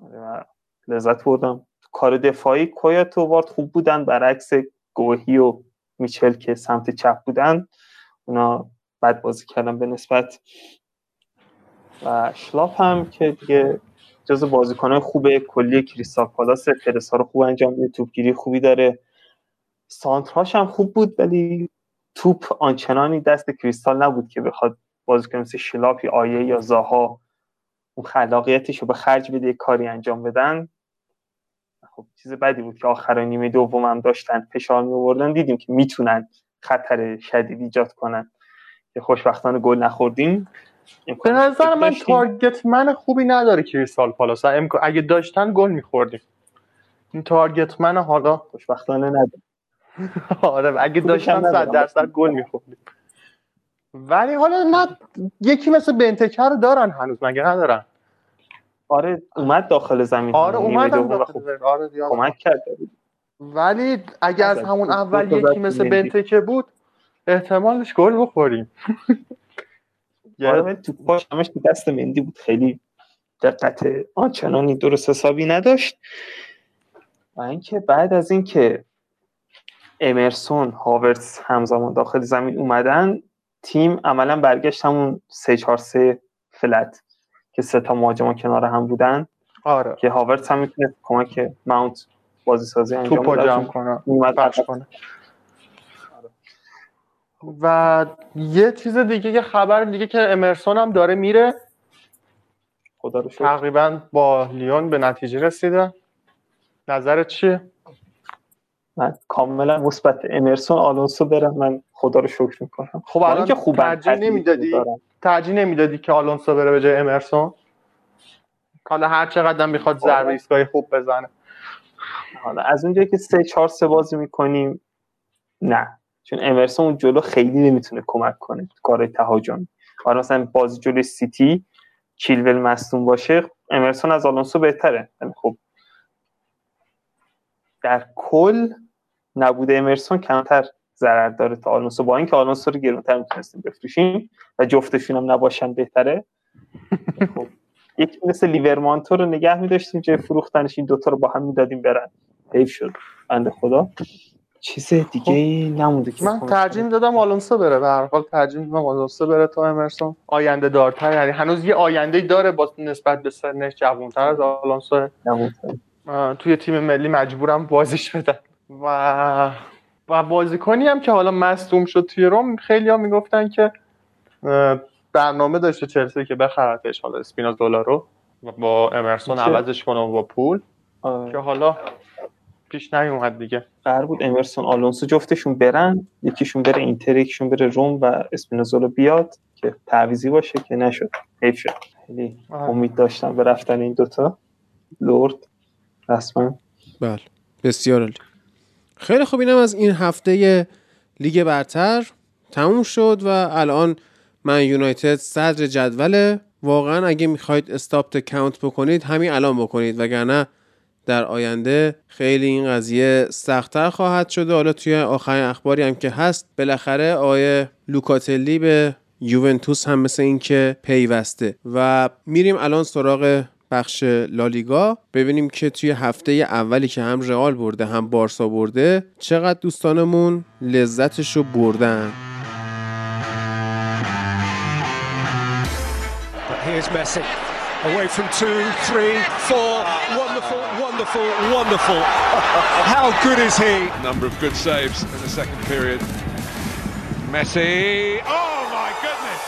و لذت بردم. کار دفاعی کویات و وارد خوب بودن. برعکس گوهی و میچل که سمت چپ بودن. اونا بد بازی کردن به نسبت. و شلاپ هم که دیگه جز بازیکنهای خوب کلی کریستال پالاس فرسا رو خوب انجام میده توپگیری خوبی داره. سانتراش هم خوب بود ولی توپ آنچنانی دست کریستال نبود که بخواد بازیکن مثل شلاپ یا آیه یا زاها اون خلاقیتش رو به خرج بده کاری انجام بدن. خب چیز بدی بود که آخر نیمه دوم هم داشتن فشار می دیدیم که می‌تونن خطر شدید ایجاد کنن. که خوشبختانه گل نخوردیم.
به نظر من تارگت من خوبی نداره کریستال پالاس. اگه داشتن گل میخوردیم. این تارگت من حالا
خوشبختانه نداره
آره اگه داشتن صد درصد گل میخوردیم. ولی حالا نه یکی مثل بنتکر دارن هنوز مگه ندارن؟
آره اومد داخل زمین.
آره اومد داخل زمین. آره
کمک کرد.
ولی اگه از همون اول یکی مثل بنتکه بود احتمالش گل بخوریم.
آره تو پاش همش تو دست مندی بود. خیلی دقت آنچنانی درست حسابی نداشت. و اینکه بعد از اینکه امرسون هاورتس همزمان داخل زمین اومدن تیم عملا برگشت همون 3 4 3 فلت که سه تا مهاجم کنار هم بودن.
آره.
که هاورتس هم می‌تونه کمک ماونت بازی سازی انجام
بده. جمع کنه کنه. و یه چیز دیگه یه خبر دیگه که امرسون هم داره میره.
خدا رو
تقریبا با لیون به نتیجه رسیده. نظرت چیه؟
من کاملا مثبت. امرسون آلونسو برم من خدا رو شکر می‌کنم.
خب الان که خوب ترجیح نمی‌دادی؟ ترجیح نمی‌دادی که آلونسو بره به جای امرسون؟ حالا هر چقدر می‌خواد ضربه ایستگاهی خوب بزنه.
حالا از اونجایی که سه چهار سه بازی می‌کنیم نه. چون امرسون اون جلو خیلی نمی‌تونه کمک کنه کار تهاجمی. حالا مثلا بازی جلوی سیتی چیلول مصدوم باشه امرسون از آلونسو بهتره. یعنی خب در کل نبوده امرسون کمتر ضرر داره تا آلونسو. با اینکه آلونسو رو گرونتر می‌تونستیم بفروشیم و جفتشون هم نباشن بهتره. خب یکی مثل لیورمانتو رو نگه میداشتیم جای فروختنش این دوتا رو با هم می‌دادیم برن. حیف شد. بنده خدا. چیز دیگه ای خب. نمونده که
من ترجیح می‌دادم آلونسو بره. به هر حال ترجیح میدم آلونسو بره تا امرسون. آینده دارتر یعنی هنوز یه آینده داره با نسبت به سنش جوانتر از آلونسو. توی تیم ملی مجبورم بازیش بدن و و بازیکنی هم که حالا مصدوم شد توی روم خیلی ها می‌گفتن که برنامه داشته چلسی که بخرتش حالا اسپینازولا رو با امرسون عوضش کنه با پول. آه. که حالا پیش نیومد دیگه.
قرار بود امرسون آلونسو جفتشون برن یکیشون بره اینتر یکیشون بره روم و اسپینازولا بیاد که تعویزی باشه که نشد. حیف شد. خیلی امید داشتم به رفتن این دوتا. لورد رسما.
بله. بسیار عالی. خیلی خوب. اینم از این هفته لیگ برتر تموم شد و الان من یونایتد صدر جدول. واقعا اگه می‌خواید استاپت کاونت بکنید همین الان بکنید. وگرنه در آینده خیلی این قضیه سختتر خواهد شده حالا توی آخرین اخباری هم که هست بالاخره آیه لوکاتلی به یوونتوس هم مثل این که پیوسته. و میریم الان سراغ
بخش لالیگا. ببینیم که توی هفته اولی که هم رئال برده هم بارسا برده چقدر دوستانمون لذتش رو بردن away from two, three, four. Wonderful, wonderful, wonderful. How good is he? Number of good saves in the second period. Messi. Oh my goodness.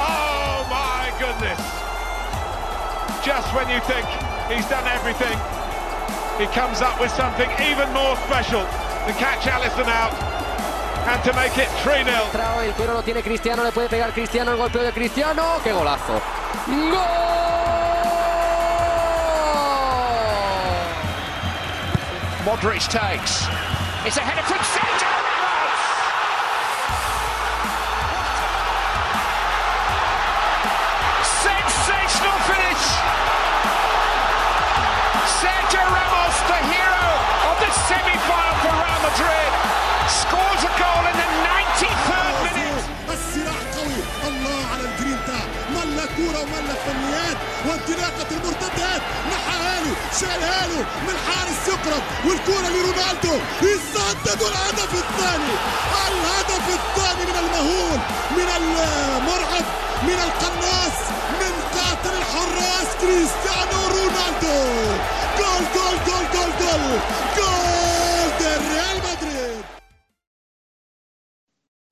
Oh my goodness. Just when you think he's done everything, he comes up with something even more special to catch Allison out and to make it 3-0. El cuero lo tiene Cristiano, le puede pegar Cristiano, el golpeo de Cristiano, qué golazo. ¡Gol! Modric takes. It's a header from Sergio Ramos. Sensational finish. Sergio Ramos, the hero of the semi-final for Real Madrid, scores a goal in the 93rd كوره وملك فنيات وانطلاقه المرتدات نحاها له شالها له من حارس يقرب والكوره لرونالدو يسدد الهدف الثاني. الهدف الثاني من المهول من المرعب من القناص من قاتل الحراس كريستيانو رونالدو. جول جول جول جول جول. جول ريال مدريد.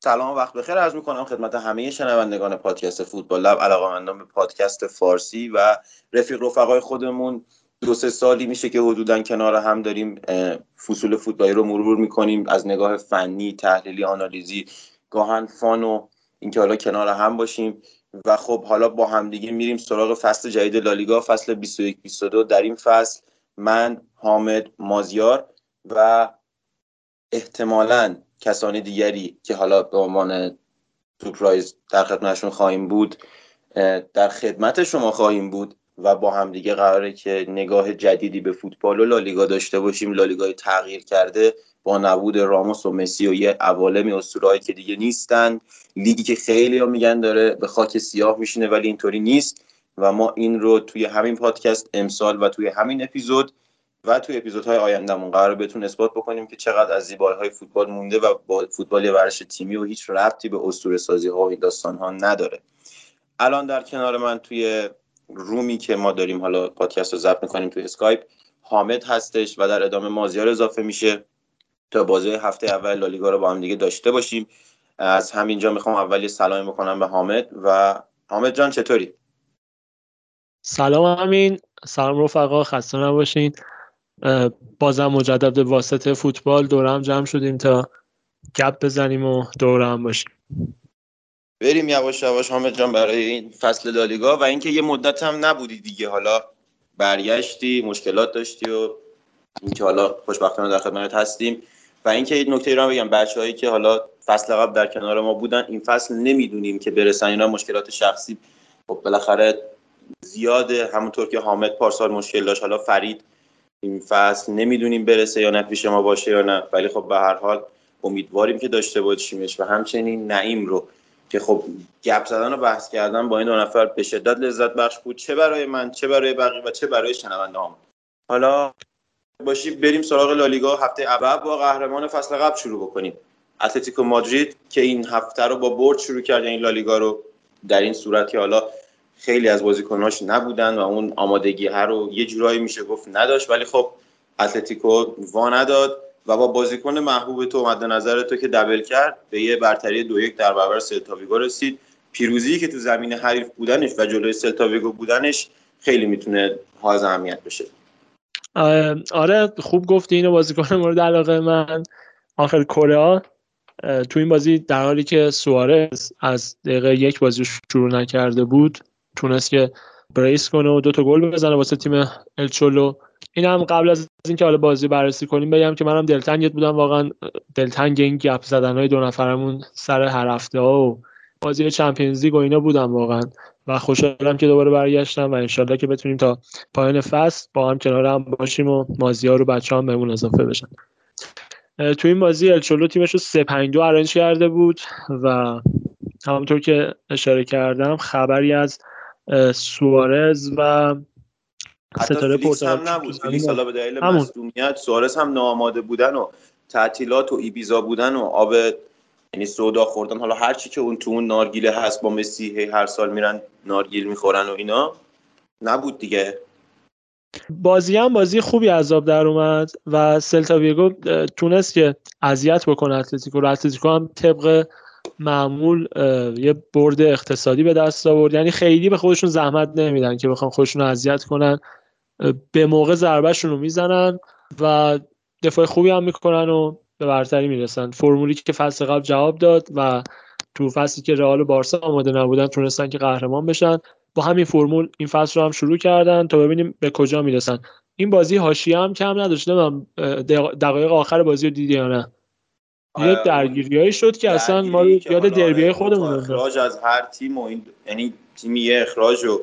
سلام وقت بخیر. عرض می‌کنم خدمت همه شنوندگان پادکست فوتبال لب علاقمندان به پادکست فارسی و رفیق رفقای خودمون دو سه سالی میشه که حدودا کنار هم داریم فصول فوتبالی رو مرور می‌کنیم. از نگاه فنی تحلیلی آنالیزی گاهن فان و اینکه حالا کنار هم باشیم. و خب حالا با همدیگه میریم سراغ فصل جدید لالیگا فصل 21 22 در این فصل من حامد مازیار و احتمالاً کسانی دیگری که حالا به عنوان سورپرایز در خدمتشون خواهیم بود در خدمت شما خواهیم بود. و با هم دیگه قراره که نگاه جدیدی به فوتبال و لالیگا داشته باشیم. لالیگای تغییر کرده با نبود راموس و مسی و یه عوالمی اسطورهایی که دیگه نیستن. لیگی که خیلی ها میگن داره به خاک سیاه میشینه ولی اینطوری نیست. و ما این رو توی همین پادکست امسال و توی همین اپیزود و توی اپیزودهای آیندهمون قرار بهتون اثبات بکنیم که چقدر از زیبایی های فوتبال مونده و با فوتبال ورزش تیمی و هیچ ربطی به اسطوره سازی ها و این داستان ها نداره. الان در کنار من توی room ی که ما داریم حالا پادکست رو ضبط می‌کنیم توی اسکایپ حامد هستش و در ادامه مازیار اضافه میشه تا بازی هفته اول لالیگا رو با هم دیگه داشته باشیم. از همینجا می‌خوام اولی سلام بکنم به حامد و حامد جان چطوری؟
سلام همین سلام رفقا خسته نباشین. بازم مجدد واسطه فوتبال دورم جمع شدیم تا گپ بزنیم و دورم باشیم.
بریم یواش یواش حامد جان برای این فصل لالیگا. و اینکه یه مدت هم نبودی دیگه. حالا برگشتی مشکلات داشتی و اینکه حالا خوشبختانه در خدمت هستیم. و اینکه یه نکته رو بگم. بچه‌هایی که حالا فصل قبل در کنار ما بودن این فصل نمی‌دونیم که برسن اینا مشکلات شخصی خب بالاخره زیاده. همونطور که حامد پارسال مشکل داشت. حالا فرید این فصل نمی‌دونیم برسه یا نه پیش ما باشه یا نه. ولی خب به هر حال امیدواریم که داشته باشیمش. و همچنین نعیم رو که خب گپ زدن و بحث کردن با این دو نفر به شدت لذت بخش بود. چه برای من چه برای بقیه و چه برای شنونده هم حالا باشی بریم سراغ لالیگا. هفته اول با قهرمان فصل قبل شروع بکنیم. اتلتیکو مادرید که این هفته رو با برد شروع کرد این لالیگا رو در این صورت که حالا خیلی از بازیکناش نبودن و اون آمادگی هر رو یه جورایی میشه گفت نداشت. ولی خب اتلتیکو وا نداد. و با بازیکن محبوب تو مد نظر تو که دبل کرد به یه برتری دو یک در برابر سلتاویگو رسید. پیروزی که تو زمین حریف بودنش و جلوی سلتاویگو بودنش خیلی می‌تونه حائز اهمیت بشه.
آره خوب گفتی اینو بازیکن مورد علاقه من. آخر کره تو این بازی در حالی که سوارز از دقیقه یک بازی شروع نکرده بود تونست که بریس کنه و دو تا گل بزنه واسه تیم الچولو این هم قبل از اینکه حالا بازی بررسی کنیم بگم که منم دلتنگت بودم. واقعا دلتنگ این گپ زدن های دو نفرمون سر هر هفته ها و بازی چمپیونز لیگ و اینا بودم واقعا. و خوشحالم که دوباره برگشتم و انشالله که بتونیم تا پایان فصل با هم کنار هم باشیم و مازیار و بچه هم بهمون اضافه بشن. تو این بازی ال چولو تیمش رو 3 5 2 ارنج کرده بود و همونطور که اشاره کردم خبری از سوارز و
ستاره پرتغال. نبود. فلیکس حالا به دلیل مصدومیت سوارز هم ناآماده بودن و تعطیلات و ایبیزا بودن و آب یعنی سودا خوردن. حالا هر چی که اون تو اون نارگیله هست با مسی هر سال میرن نارگیل می‌خورن و اینا نبود دیگه.
بازی هم بازی خوبی عذاب در اومد و سلتا ویگو تونست که اذیت بکنه اتلتیکو رو. اتلتیکو هم طبق معمول یه برد اقتصادی به دست آورد. یعنی خیلی به خودشون زحمت نمیدن که بخوان خودشون رو اذیت کنن. به موقع ضربهشون رو می‌زنن و دفاع خوبی هم می‌کنن و به برتری می‌رسن. فرمولی که فصل قبل جواب داد و تو فصلی که رئال و بارسا آماده نبودن تونستن که قهرمان بشن با همین فرمول این فصل رو هم شروع کردن تا ببینیم به کجا می‌رسن. این بازی حاشیه هم کم نداشت من دقایق آخر بازی رو دیدی یا نه؟ یه آره، درگیریایی شد که اصلا ما رو یاد دربی خودمون
اخراج از هر تیم و این یعنی تیمی یه اخراج و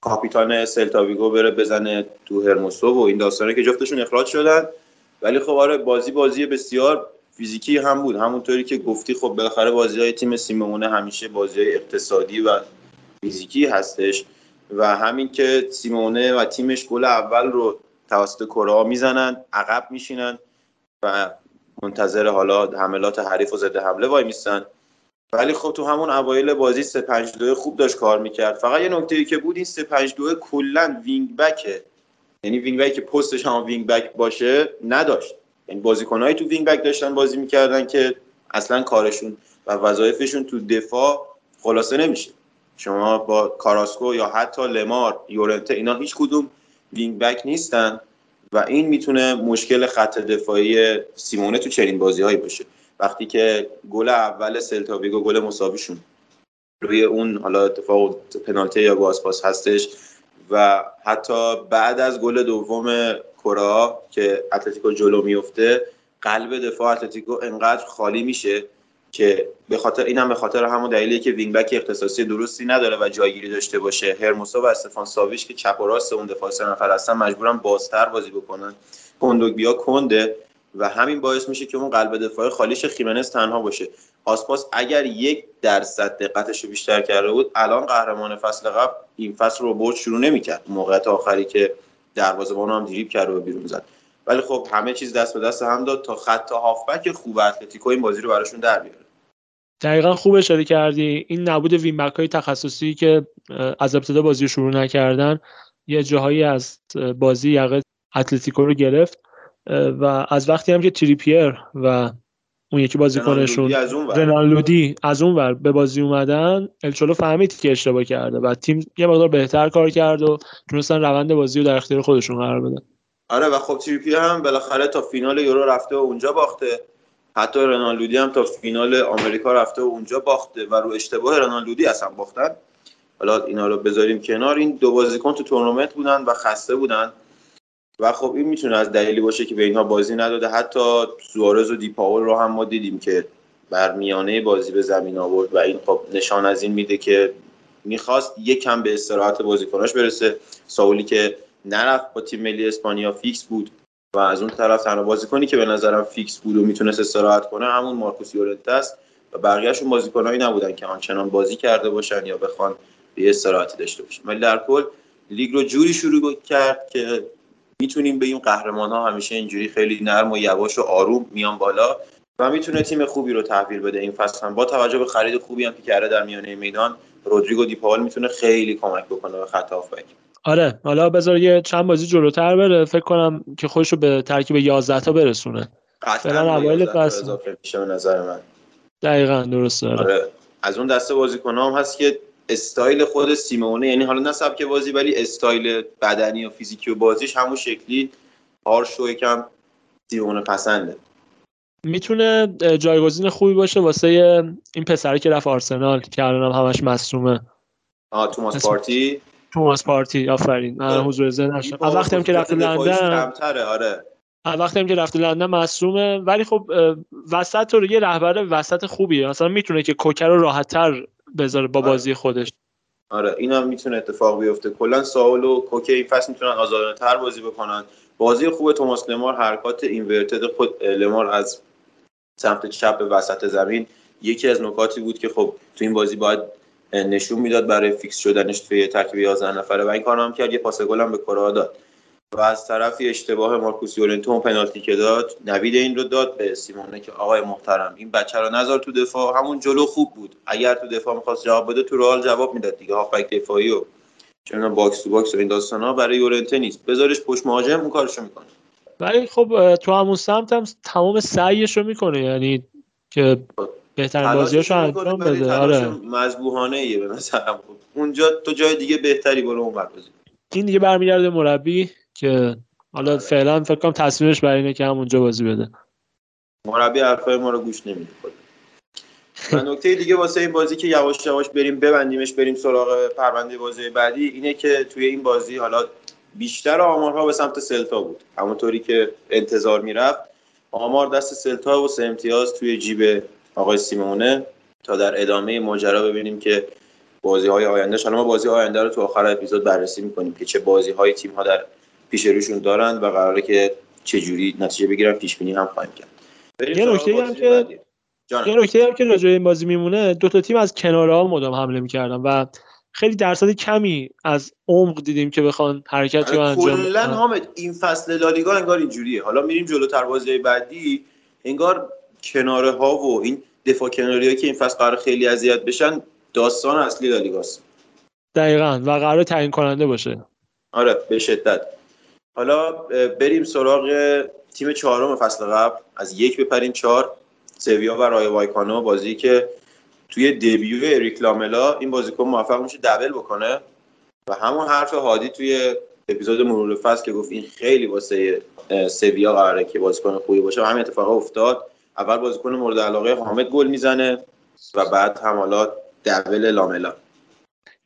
کاپیتان سلتاویگو بره بزنه تو هرموسو و این داستانه که جفتشون اخراج شدن. ولی خب آره بازی بازی بسیار فیزیکی هم بود. همونطوری که گفتی خب بالاخره بازی های تیم سیمونه همیشه بازی های اقتصادی و فیزیکی هستش و همین که سیمونه و تیمش گل اول رو توسط کره می‌زنن عقب میشینن و منتظر حالا حملات حریف و ضد حمله وای میستن. ولی خب تو همون اوایل بازی 3 5 2 خوب داشت کار می‌کرد. فقط یه نکته ای که بود این 3 5 2 کلا wing back ه یعنی wing back که پستش هم wing back باشه نداشت. یعنی بازیکنایی تو wing back داشتن بازی می‌کردن که اصلا کارشون و وظایفشون تو دفاع خلاصه نمیشه. شما با کاراسکو یا حتی لمار یورنته اینا هیچ کدوم wing back نیستن. و این می‌تونه مشکل خط دفاعی سیمونه تو چنین بازی هایی باشه. وقتی که گل اول سلتاویگو گل مساویشون روی اون حالا اتفاق پنالتی یا بازپاس هستش و حتی بعد از گل دوم کوررا که اتلتیکو جلو میفته قلب دفاع اتلتیکو انقدر خالی میشه که به خاطر اینم به خاطر همون دلیلی که wing back اختصاصی درستی نداره و جایگیری داشته باشه. هرموسو و استفان ساویش که چپ و راست اون دفاع سه نفر هستن مجبورن بازتر بازی بکنن. بیا کنده و همین باعث میشه که اون قلب دفاع خالیش خیمنز تنها باشه. آسپاس اگر یک درصد دقتش رو بیشتر کرده بود الان قهرمان فصل قبل این فصل رو برد شروع نمی‌کرد. موقعیت آخری که دروازه‌بان هم دریب کرد و بیرون زد. ولی خب همه چیز دست به دست هم داد تا خط هافبک خوب اتلتیکو این بازی رو براشون در بیاره.
دقیقا خوب اشاره کردی. این نبود وینبک های تخصصی که از ابتدا بازی شروع نکردن یه جاهایی از بازی یقه اتلتیکو رو گرفت و از وقتی هم که تریپیر و اون یکی بازیکنشون رنال لودی از اون ور. به بازی اومدن الچولو فهمید که اشتباه کرده و تیم یه مقدار بهتر کار کرد و تونستن روند بازی رو در اختیار خودشون قرار بدن.
آره و خب تریپیر هم بالاخره تا فینال یورو رفته و اونجا باخته. حتی رنالدودی هم تا فینال آمریکا رفته و اونجا باخته و رو اشتباه رنالدودی اصلا باختن. حالا اینا رو بذاریم کنار. این دو بازیکن تو تورنمنت بودن و خسته بودن. و خب این می‌تونه از دلیلی باشه که به اینها بازی نداده. حتی سوارز و دیپاول رو هم ما دیدیم که بر میانه بازی به زمین آورد و این خب نشان از این میده که می‌خواست یکم به استراحت بازیکناش برسه. ساولی که نرفت با تیم ملی اسپانیا فیکس بود و از اون طرف تنها بازیکنی که به نظرم فیکس بود و می‌تونست استراحت کنه همون مارکوس یورنته است و بقیهشون بازیکنهایی نبودن که آنچنان بازی کرده باشن یا بخوان به استراحتی داشته باشن. ولی در کل لیگ رو جوری شروع کرد که می‌تونیم این قهرمان ها همیشه اینجوری خیلی نرم و یواش و آروم میان بالا و می‌تونه تیم خوبی رو تحویل بده. این فصل هم با توجه به خرید خوبی هم که کرده در میانه میدان رودریگو دیپاول می‌تونه خیلی کمک بکنه به خط
آره حالا بذار یه چند بازی جلوتر بره. فکر کنم که خودش رو به ترکیب 11 تا برسونه
فعلا اوایل فصل میشه نظر من.
دقیقاً درسته
آره. از اون دسته بازیکن هم هست که استایل خود سیمونه یعنی حالا نه سبک بازی ولی استایل بدنی و فیزیکی و بازیش همون شکلی هارش و یکم سیمونه پسنده.
می‌تونه جایگزین خوبی باشه واسه این پسری که رفت آرسنال که الان هم همش مصومه
آه توماس پارتی.
توماس پارتی آفرین. من آره. حضور ذهن نشم وقتی هم که رفت لندن
آره.
وقتی هم که رفت لندن مصومه ولی خب وسط رو یه رهبر وسط خوبیه. مثلا می‌تونه که کوکر رو راحتتر بذاره با آره. بازی خودش.
آره این هم می‌تونه اتفاق بیفته. کلا ساول و کوکه این فصل می‌تونن آزادانه تر بازی بکنن. بازی خوب توماس لمار حرکات اینورتد خود لمار از سمت چپ وسط زمین یکی از نکاتی بود که خب تو این بازی باید نشون می‌داد برای فیکس شدنش توی ترکیب 11 نفره. و این کارو هم کرد یه پاس گل هم به کرا داد. و از طرفی اشتباه مارکوس یورنته پنالتی که داد نوید این رو داد به سیمونه که آقای محترم این بچه رو نذار تو دفاع. همون جلو خوب بود. اگر تو دفاع می‌خواست جواب بده تو رئال جواب می‌داد دیگه. هافبک دفاعی و چون box to box و این داستانا برای یورنته نیست. بذارش پشت مهاجم اون کارشو می‌کنه.
ولی خب تو همون سمت هم تمام سعیش رو می‌کنه. یعنی که بهترین بازیاشو انجام بده آره.
مذبوحانه ایه به مثلا اونجا تو جای دیگه بهتری برو اون بازی
این دیگه برمیگرده مربی که حالا آره. فعلا فکر کنم تصمیمش برای اینه که همونجا بازی بده.
مربی حرفای ما رو گوش نمیده. و نکته دیگه واسه این بازی که یواش یواش بریم ببندیمش بریم سراغ پرونده بازی بعدی اینه که توی این بازی حالا بیشتر آمارها به سمت سلتا بود. همونطوری که انتظار می‌رفت آمار دست سلتا و سه امتیاز توی جیب آقای سیمونه تا در ادامه ماجرا ببینیم که بازی های آینده حالا ما بازی آینده رو تو آخر اپیزود بررسی می‌کنیم که چه بازی های تیم ها در پیش روشون دارن و قراره که چه جوری نتیجه بگیرن پیش بینی هم خواهیم کرد.
یه نکته هم که یه نکته هم که راجع این بازی میمونه دو تا تیم از کناره ها مدام حمله می‌کردن و خیلی درصد کمی از عمق دیدیم که بخوان حرکت رو انجام
کلا حامد این فصل لالیگا انگار اینجوریه. حالا میریم جلوتر بازی بعدی انگار کناره ها و این دفاع کناری که این فصل قرار خیلی اذیت بشن داستان اصلی لالیگاست
دقیقا. و قرار تعیین کننده باشه.
آره به شدت. حالا بریم سراغ تیم چهارم فصل قبل. از یک بپریم چهار. سویا و رای وایکانو بازی که توی دبیو اریک لاملا این بازیکن موفق میشه دبل بکنه. و همون حرف هادی توی اپیزود مرور فصل که گفت این خیلی واسه سویا قراره که بازیکن خوبی باشه. و همین اتفاق افتاد. اول بازیکن مورد علاقه حامد گل می‌زنه و بعد هم حالا دبل لاملا.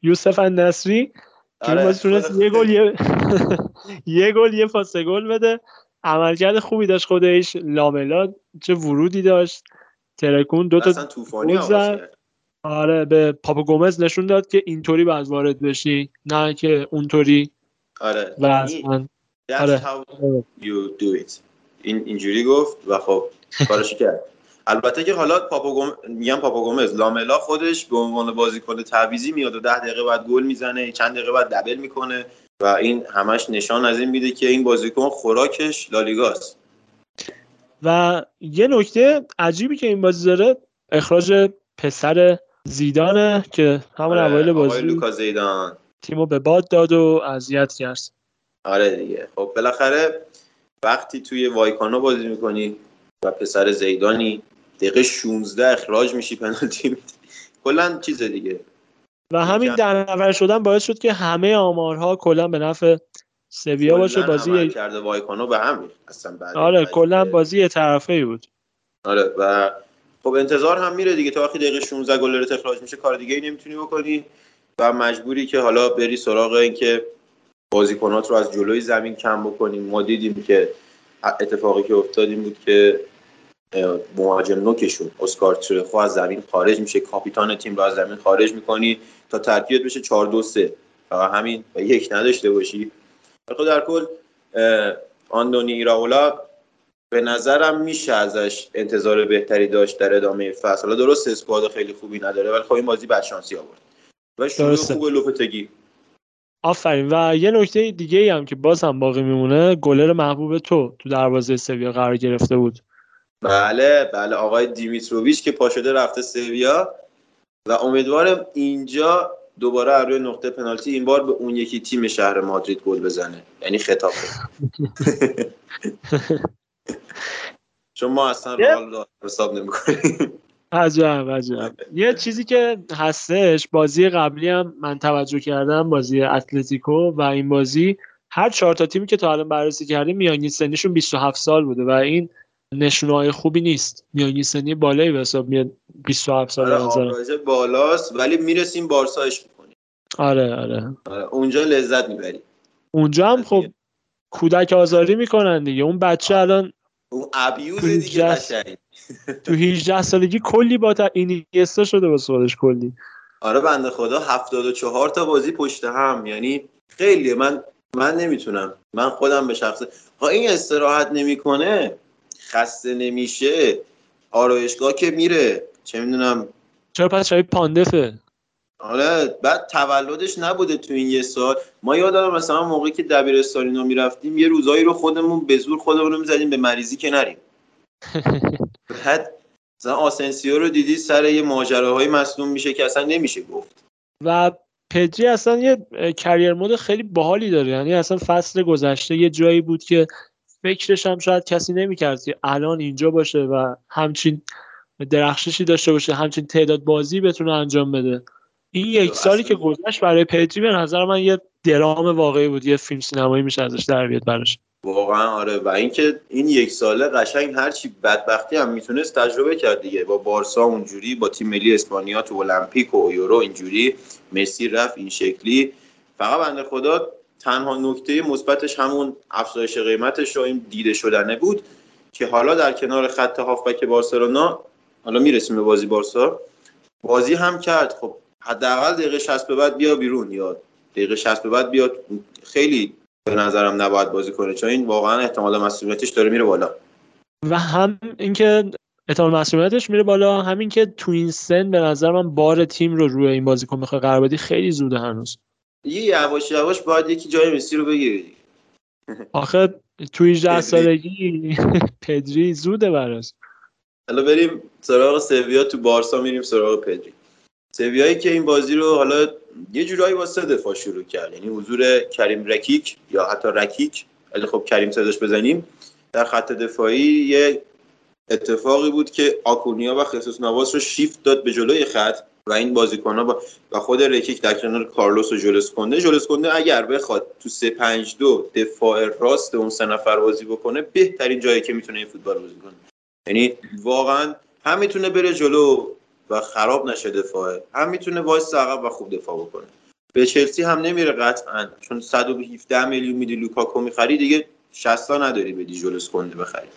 یوسف النصری که آره. تونست یه گل یه یه گل یه پاس گل بده. عملکرد خوبی داشت خودش. لاملا چه ورودی داشت. ترکون دو تا آره به پاپا گومز نشون داد که اینطوری باید وارد بشی. نه که اونطوری.
آره.
و اصلا
آره. you do it. این اینجوری گفت و خب کارش کرد. البته که حالا پاپا گوم... میگم پاپا گومز لاملا خودش به عنوان بازیکن تعویزی میاد و ده دقیقه بعد گل می‌زنه چند دقیقه بعد دبل می‌کنه و این همش نشان از این میده که این بازیکن خوراکش لالیگاست.
و یه نکته عجیبی که این بازی داره اخراج پسر زیدانه که همون آره، اوایل بازی
لوکا زیدان.
تیمو به باد داد و اذیت کرد.
آره دیگه. خب بالاخره وقتی توی وایکانو بازی می‌کنی و پسر زیدانی. دقیقه 16 اخراج میشی پنالتی میدی. کلا چیز دیگه.
و همین در نظر شدن باعث شد که همه آمارها کلا به نفع سویا باشه. بازی
کرده وایکانو به هم اصلا بعد
آره کلا بازی. طرفه ای بود.
آره و خب انتظار هم میره دیگه. تا وقتی دقیقه 16 گل اخراج میشه کار دیگه ای نمی‌تونی بکنی. و مجبوری که حالا بری سراغ اینکه بازیکنات رو از جلوی زمین کم بکنیم. ما دیدیم که اتفاقی که افتاد این بود که مهاجم نوکشون. اسکار ترخو از زمین خارج میشه. کاپیتان تیم رو از زمین خارج می‌کنی تا ترکیب بشه 4 2 3 فقط همین و یک نداشته باشی. خب در کل آندونی ایراولا به نظرم میشه ازش انتظار بهتری داشت در ادامه فصل. حالا درست اسکواد خیلی خوبی نداره ولی خب این بازی شانسی آورد. و شروع خوب لوپتگی.
آفرین. و یه نکته دیگه ای هم که باز هم باقی میمونه گلر محبوب تو تو دروازه سویا قرار گرفته بود.
بله بله آقای دیمیتروویچ که پاشده رفته سویا. و امیدوارم اینجا دوباره روی نقطه پنالتی این بار به اون یکی تیم شهر مادرید گل بزنه. یعنی خطاب. چون ما اصلا رئال حساب نمی‌کنیم.
عجب عجب. یه چیزی که هستش بازی قبلی هم من توجه کردم بازی اتلتیکو و این بازی هر چهار تا تیمی که تا الان بررسی کردیم میانی سنیشون 27 سال بوده و این نشونه خوبی نیست. میانی سنی بالایی به حساب میاد 27 سال
آره بالاست ولی می‌رسیم بارساش می‌کنیم.
آره آره.
آره اونجا لذت می‌بری
اونجا هم خب کودک آزاری می‌کنن دیگه. اون بچه الان
اون ابیوز دیگه
تو 18 سالگی کلی با تا اینیستا شده با خودش کلی.
آره بنده خدا 74 تا بازی پشت هم. یعنی خیلی من من نمی‌تونم. من خودم به شخصه ها این استراحت نمی‌کنه؟ خسته نمیشه آرایشگاه که میره. چه می‌دونم.
چرا پس شبیه پاندفه؟
آره بعد تولدش نبوده تو این یه سال. ما یادم مثلا موقعی که دبیرستان اینا می‌رفتیم یه روزایی رو خودمون به زور خودمون رو می‌زدیم به مریضی که نریم. بعد مثلا آسنسیو رو دیدی سر یه ماجراهای مصدوم میشه که اصلا نمیشه گفت.
و پدری اصلا یه کریر مود خیلی باحالی داره. یعنی اصلا فصل گذشته یه جایی بود که فکرش هم شاید کسی نمی‌کرد که الان اینجا باشه و همچین درخششی داشته باشه همچین تعداد بازی بتونه انجام بده. این یک سالی که گذشت برای پدری به نظر من یه درام واقعی بود یه فیلم سینمایی میشه ازش در بیاد براش.
واقعا آره. و اینکه این یک ساله قشنگ هرچی بدبختی هم می‌تونست تجربه کرد دیگه. با بارسا اونجوری با تیم ملی اسپانیا تو المپیک و یورو اینجوری مسی رفت این شکلی. فقط بنده خدا تنها نکته مثبتش همون افزایش قیمتش و این دیده شدنه بود که حالا در کنار خط هافبک بارسلونا حالا می‌رسیم به بازی بارسا بازی هم کرد. خب حداقل دقیقه 60 به بعد بیا بیرون یا دقیقه 60 به بعد بیاد خیلی به نظرم نباید بازی کنه چون این واقعا احتمال مسئولیتش داره میره بالا.
و هم اینکه احتمال مسئولیتش میره بالا همین که تو این سن به نظر من بار تیم رو روی این بازیکن می‌خواد قرار بدی خیلی زوده هنوز.
یه یواش یواش باید یکی جای مسی رو بگیری
آخه تو 18 سالگی پدری زوده براش
حالا بریم سراغ سویا تو بارسا میریم سراغ پدری. سویایی که این بازی رو حالا یه جورایی با سه دفاع شروع کرد. یعنی حضور کریم رکیک یا حتی رکیک. ولی خب کریم صداش بزنیم. در خط دفاعی یه اتفاقی بود که آکونیا و خصوص نواس رو شیفت داد به جلوی خط. و این بازیکن‌ها با و خود رکیک در کنار کارلوس و جولس کنده جولس کنده اگر بخواد تو 3 5 2 دفاع راست اون سه نفر بازی بکنه بهترین جایی که می‌تونه این فوتبال بازی کنه. یعنی واقعا هم می‌تونه بره جلو و خراب نشه دفاعه هم می‌تونه وایس عقب و خوب دفاع بکنه. به چلسی هم نمیره قطعا چون 117 میلیون میدی لوکاکو می‌خری دیگه 60 نداری بدی جولس کنده بخری.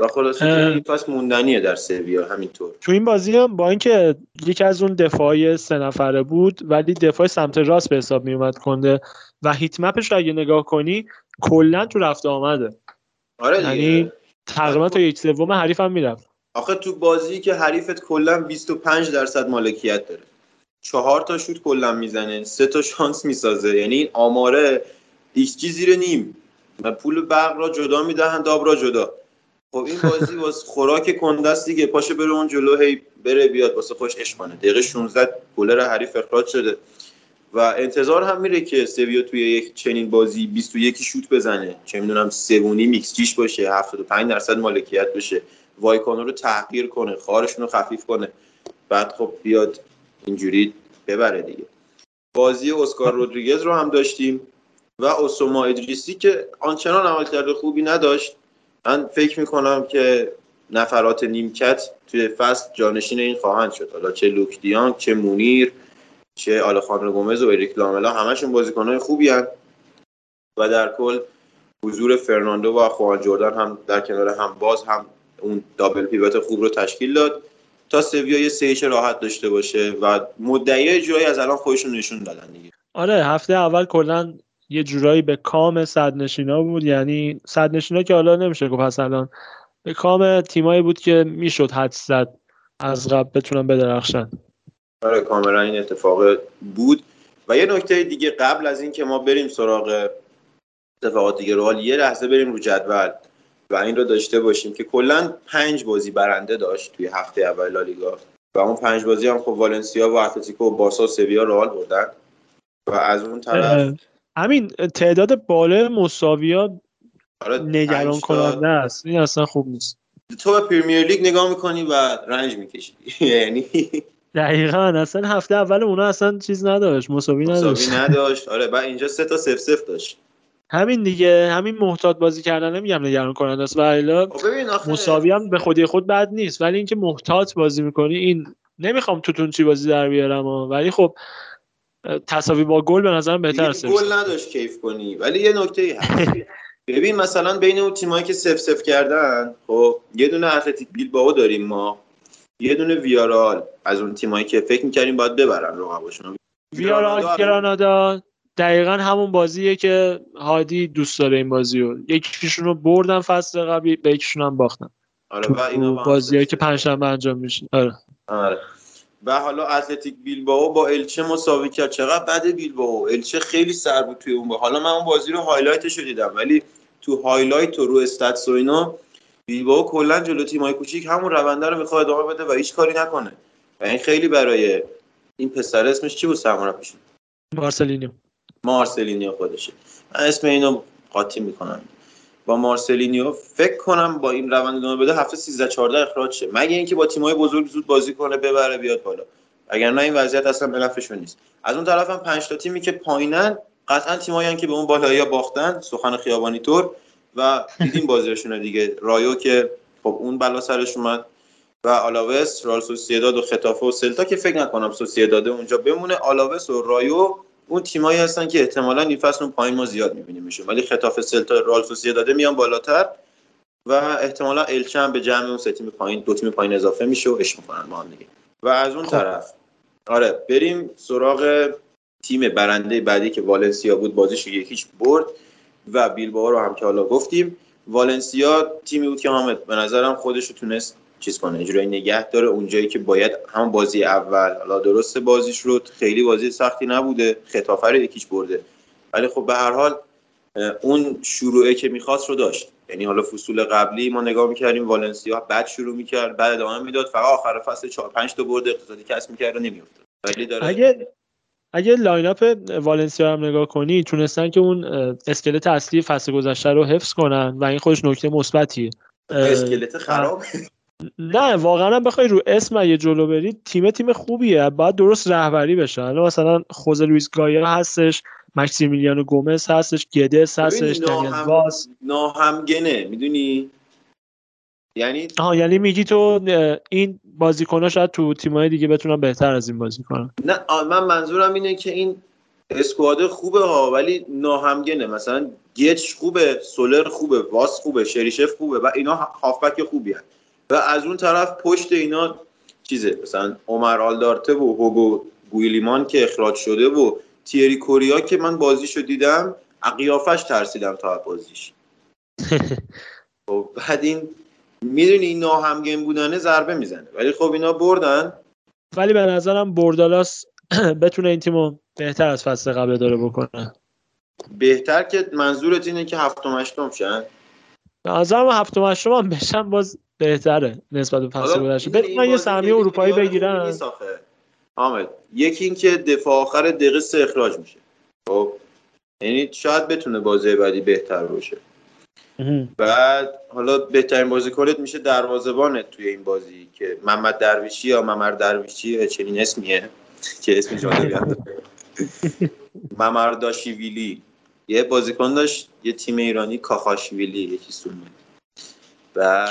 و خلاصه این پس موندنیه در سویا همینطور.
تو این بازی هم با اینکه یکی از اون دفاعی سه نفره بود ولی دفاع سمت راست به حساب می اومد کنده و heat map ش رو اگه نگاه کنی کلا تو رفت و آمده.
آره
یعنی تقریبا تا یک سوم حریف هم می‌رفت.
آخه تو بازی که حریفت کلا 25 درصد مالکیت داره. چهار تا شوت کلا می‌زنه سه تا شانس می‌سازه. یعنی این آماره ایکس زیر نیم. و پول برق را جدا می‌دهند آب را جدا. خب این بازی واسه خوراک کندست دیگه. پاشه بره اون جلو هی بره بیاد واسه خودش عشق کنه. دقیقه 16 گلر حریف اخراج شده. و انتظار هم میره که سویا توی یک چنین بازی 21 شوت بزنه. چه می‌دونم سه و نیم xG ش باشه 75 درصد مالکیت بشه. وایکانو رو تحقیر کنه خوارشون و خفیف کنه. بعد خب بیاد اینجوری ببره دیگه. بازی اسکار رودریگز رو هم داشتیم. و اوساما ادریسی که آنچنان عملکرد خوبی نداشت. من فکر می‌کنم که نفرات نیمکت توی فصل جانشین این خواهند شد. حالا چه لوک دیانگ چه مونیر چه آلخاندرو گومز و اریک لاملا همشون بازیکنهای خوبی هن. و در کل حضور فرناندو و خوان جردن هم در کنار هم باز هم اون double pivot خوب رو تشکیل داد. تا سویا یه سهمیه‌ش راحت داشته باشه و مدعی جورایی از الان خودشون نشون دادن دیگه.
آره هفته اول کلا یه جورایی به کام صدرنشینا بود. یعنی صدرنشینا که حالا نمیشه گفت پس الان به کام تیمایی بود که می‌شد حدس زد از قبل بتونن بدرخشن.
آره کاملا این اتفاق بود. و یه نکته دیگه قبل از اینکه ما بریم سراغ اتفاقات دیگه رو یه لحظه بریم رو جدول و این رو داشته باشیم که کلا پنج بازی برنده داشت توی هفته اول لالیگا. و اون پنج بازی هم خب والنسیا و اتلتیکو و بارسا و سویا رئال بردن. و از اون طرف
همین تعداد بالا مساویا آره نگران کننده است. این اصلا خوب نیست.
تو به پریمیر لیگ نگاه می‌کنی و رنج می‌کشی. یعنی
دقیقا. اصلا هفته اول اونا اصلا چیز نداشت مساوی نداشت
مساوی نداشت. آره بعد اینجا سه تا سف سف داشت.
همین دیگه همین محتاط بازی کردن نمیگم نگران کننده است. و الا
خب
مساوی هم به خودی خود بد نیست. ولی اینکه محتاط بازی می‌کنی این نمی‌خوام توتون چی بازی در بیارم ولی خب تساوی با گل به نظرم بهتر است
گل نداشت کیف کنی. ولی یه نکته هست. ببین مثلا بین اون تیمایی که سف سف کردن خب یه دونه اتلتیک بیلبائو داریم ما. یه دونه ویارال از اون تیمایی که فکر می‌کردیم باید ببرن رقباشون
ویارال گرانادا دقیقا همون بازیه که هادی دوست داره این بازی رو. یکیشون رو بردن فصل قبلی به یکیشون هم باختن.
آره و اینا
بازیایی که پنجشنبه انجام میشه. آره.
آره. و حالا اتلتیک بیلبائو با الچه مساوی کرد. چقدر بد بیلبائو. الچه خیلی سر بود توی اون با. حالا من اون بازی رو highlight ش رو دیدم ولی تو highlight و رو stats و اینا بیلبائو کلا جلو تیمای کوچیک همون رونده رو می‌خواد ادامه بده و هیچ کاری نکنه. و این خیلی برای این پسر اسمش چی بود؟ سرمربیش
مارسلینیو.
مارسلینیو خودشه. من اسم اینو قاطی می‌کنم. با مارسلینیو فکر کنم با این روند ادامه بده هفته 13 14 اخراج شه. مگه اینکه با تیمای بزرگ زود بازی کنه ببره بیاد بالا. اگر نه این وضعیت اصلا به نفعشون نیست. از اون طرف هم 5 تا تیمی که پایینن قطعا تیمایی که به اون بالایی باختن سخن خیابانی طور و دیدیم بازیشون دیگه. رایو که خب اون بلا سرش اومد و آلاوس رال سوسیداد و خطافه و سلتا که فکر نکنم سوسیداد اونجا بمونه. آلاوس و رایو اون تیمایی هستن که احتمالا این فصل اون پایین ما زیاد میبینیمشون. ولی خطاف سلتا رال داده میان بالاتر و احتمالا الچه هم به جمع اون سه تیم پایین دو تیم پایین اضافه میشه و اش می‌کنن ما هم دیگه. و از اون خب. طرف آره بریم سراغ تیم برنده بعدی که والنسیا بود. بازیش یکیش برد و بیلبائو رو هم که حالا گفتیم. والنسیا تیمی بود که حامد به نظرم خودش رو تونست چیز کنه اجرای نگه داره. اونجایی که باید هم بازی اول حالا درست بازیش رو خیلی بازی سختی نبوده خطافه رو یکیش برده. ولی خب به هر حال اون شروعه که می‌خواست رو داشت. یعنی حالا فصول قبلی ما نگاه می‌کردیم والنسیا بعد شروع می‌کرد بعد ادامه می‌داد. فقط آخر فصل 4 5 تا برد اقتصادی کسب می‌کرد و نمیافتاد. ولی داره
اگه اگه lineup والنسیا هم نگاه کنی تونستن که اون اسکلت اصلی فصل گذشته رو حفظ کنن و این خودش نکته مثبتیه.
اسکلت خراب
نه واقعا بخوای رو اسم یه جلو بری تیم تیم خوبیه. باید درست رهبری بشه الان مثلا خوزه لوئیس گایا هستش مکسیمیلیانو گومز هستش گدس هستش دنیل واس
ناهمگنه می‌دونی؟ یعنی
آها یعنی میگی تو این بازیکن‌ها شاید تو تیم‌های دیگه بتونن بهتر از این بازی کنن.
نه من منظورم اینه که این اسکواد خوبه ها ولی ناهمگنه. مثلا گیچ خوبه سولر خوبه واس خوبه شریشف خوبه و اینا هافبک خوبی هست. و از اون طرف پشت اینا چیزه مثلا عمر آلدارته و هوگو گویلیمان که اخراج شده و تیری کوریا که من بازیشو دیدم اقیافش ترسیدم تا بازیش. خب بعد این می‌دونی این ناهمگن بودنه ضربه می‌زنه. ولی خب اینا بردن.
ولی به نظرم بردالاس بتونه این تیمو بهتر از فصل قبل داره بکنه.
بهتر که منظورت اینه که هفتم هشتم شن؟
به نظرم هفتم هشتم هم بشن باز بهتره نسبت به فصل گذشته بتونن یه سهمیه اروپایی بگیرن
حامد یکی اینکه دفاع آخر دقیقه سه اخراج میشه. خب؟ یعنی شاید بتونه بازی بعدی بهتر باشه. بعد حالا بهترین بازیکنت میشه دروازه‌بانت توی این بازی که محمد درویشی یا ممر درویشی چنین اسمیه که اسم جالبی ممر داشیویلی. یه بازیکن داشت یه تیم ایرانی کاخاشویلی یکی سونه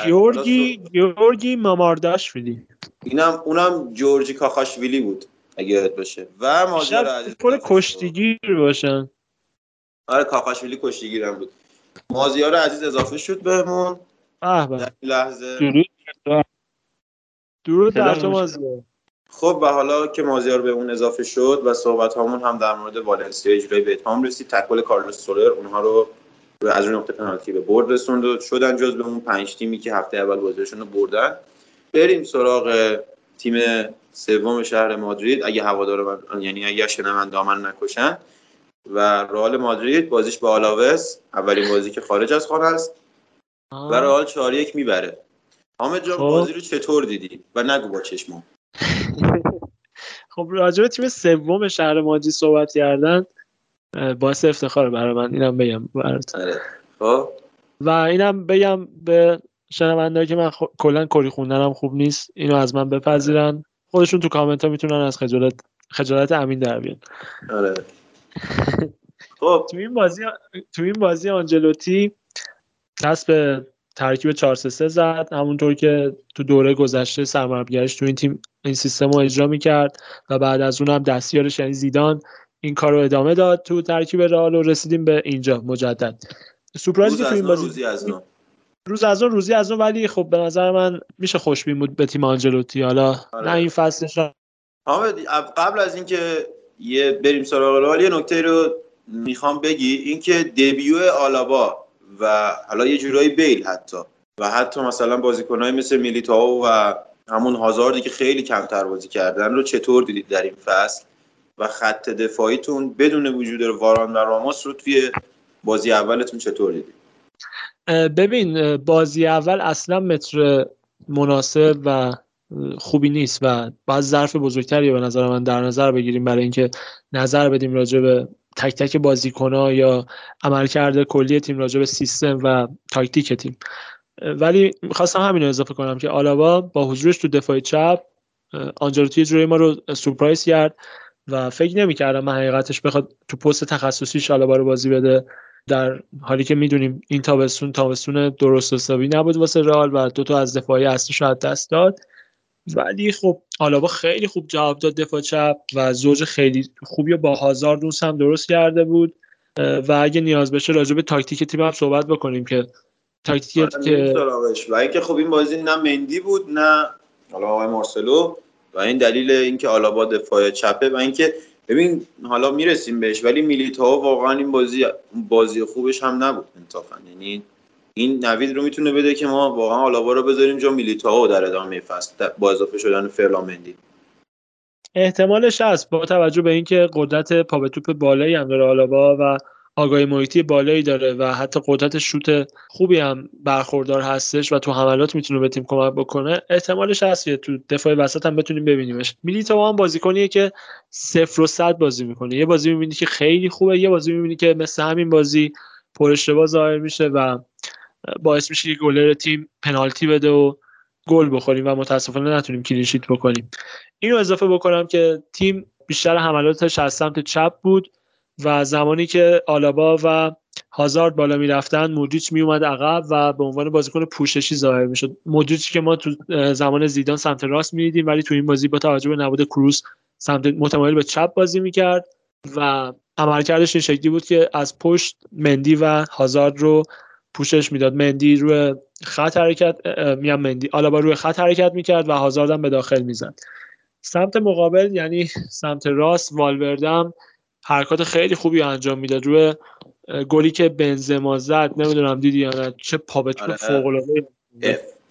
گیورگی گیورگی مامارداشویلی
اینم اونم جورجی کاخاشویلی بود اگه یاد باشه. و مازیار عزیز
پر کشتیگیر باشن.
آره کاخاشویلی کشتیگیر هم بود. مازیار عزیز اضافه شد بهمون.
به
لحظه.
درود. درود در تو مازیار.
خب و حالا که مازیار به اون اضافه شد و صحبت هامون هم در مورد والنسیا اجرای به اتمام رسید تکل کارلوس سولر اونها رو از روی نقطه پنالتی به برد رسوند و شدن جز به اون پنج تیمی که هفته اول بازیشون رو بردن. بریم سراغ تیم سوم شهر مادرید. اگه هوادار من یعنی اگه شنونده من نکشن. و رئال مادرید بازیش با آلاوس. اولین بازی که خارج از خانه است. و رئال 4 1 می‌بره. حامد جان خب. بازی رو چطور دیدی؟ و نگو با چشمم
خب راجع تیم سوم شهر مادرید صحبت کردن باعث افتخار برای من. اینم بگم. برات
آره. خب.
و اینم بگم به شنوندهایی که من کلا کری خوندنم خوب نیست. اینو از من بپذیرن. خودشون تو کامنت ها می‌تونن از خجالت خجالت امین در بیان.
آره. خب.
تو این بازی تو این بازی آنجلوتی دست به ترکیب 4 3 زد. همونطور که تو دوره گذشته سرمربیگریش تو این تیم این سیستم رو اجرا می‌کرد و بعد از اون هم دستیارش یعنی زیدان این کار رو ادامه داد تو ترکیب رئال و رسیدیم به اینجا مجدد
سورپرایزی که تو این بازی روزی از نو.
روز از اون روزی از اون ولی خب به نظر من میشه خوشبین بود به تیم آنجلوتی حالا آره. نه این فصلش
قبل از اینکه یه بریم سراغ رئال یه نکته رو می‌خوام بگی اینکه دبیو آلابا و حالا یه جورایی بیل حتی و حتی مثلا بازیکنهای مثل میلیتاو و همون هازاردی که خیلی کمتر بازی کردن رو چطور دیدید در این فصل؟ و خط دفاعیتون بدون وجود واران و راموس رو توی بازی اولتون چطور دیدید؟
ببین بازی اول اصلا متر مناسب و خوبی نیست و بعض ظرف بزرگتری به نظر من در نظر بگیریم برای اینکه نظر بدیم راجع به تک تک بازیکنها یا عملکرد کلی تیم راجع به سیستم و تاکتیک تیم. ولی می‌خواستم همین رو اضافه کنم که آلابا با حضورش تو دفاع چپ آنجلوتی جوری ما رو سورپرایز کرد و فکر نمی‌کردم من حقیقتش بخواد تو پست تخصصی آلابا رو بازی بده در حالی که می‌دونیم این تابستون تابستون درست حسابی نبود واسه رئال و دو تا از دفاعی اصلی شاید دست داد. ولی خب آلابا خیلی خوب جواب داد دفاع چپ و زوج خیلی خوبی با هازار دوست هم درست کرده بود. و اگه نیاز بشه راجع به تاکتیک تیم هم صحبت بکنیم که تاکتیک
آره، که و اینکه خب این بازی نه مندی بود نه حالا آقای مارسلو. و این دلیل اینکه آلابا دفاع چپه و اینکه ببین حالا می‌رسیم بهش ولی میلیتائو واقعا این بازی بازی خوبش هم نبود انصافا یعنی این نوید رو می‌تونه بده که ما واقعا آلابا رو بذاریم جا میلیتائو در ادامه فصل با اضافه شدن فرلامندی
احتمالش هست با توجه به اینکه قدرت پا به توپ بالایی هم داره آلابا و آگاهی محیطی بالایی داره و حتی قدرت شوت خوبی هم برخوردار هستش و تو حملات می‌تونه به تیم کمک بکنه احتمالش هست تو دفاع وسط هم بتونیم ببینیمش. میلیتائو هم بازیکنیه که صفر و صد بازی می‌کنه. یه بازی می‌بینی که خیلی خوبه یه بازی می‌بینی که مثل همین بازی پر اشتباه ظاهر میشه و باعث میشه که گلر تیم پنالتی بده و گل بخوریم و متاسفانه نتونیم کلینشیت بکنیم. اینو اضافه بکنم که تیم بیشتر حملاتش از سمت چپ بود. و زمانی که آلابا و هازارد بالا می‌رفتن مودریچ میومد عقب و به عنوان بازیکن پوششی ظاهر می‌شد. مودریچ که ما تو زمان زیدان سمت راست می‌دیدیم ولی تو این بازی با توجه به نبود کروس سمت متمایل به چپ بازی می‌کرد و عملکردش این شکلی بود که از پشت مندی و هازارد رو پوشش می‌داد. مندی روی خط حرکت میام مندی آلابا روی خط حرکت می‌کرد و هازارد هم به داخل می‌زد. سمت مقابل یعنی سمت راست والوردم حرکات خیلی خوبی انجام می‌داد. روی گلی که بنزما زد نمی‌دونم دیدی یا نه چه پا به آره. فوق العاده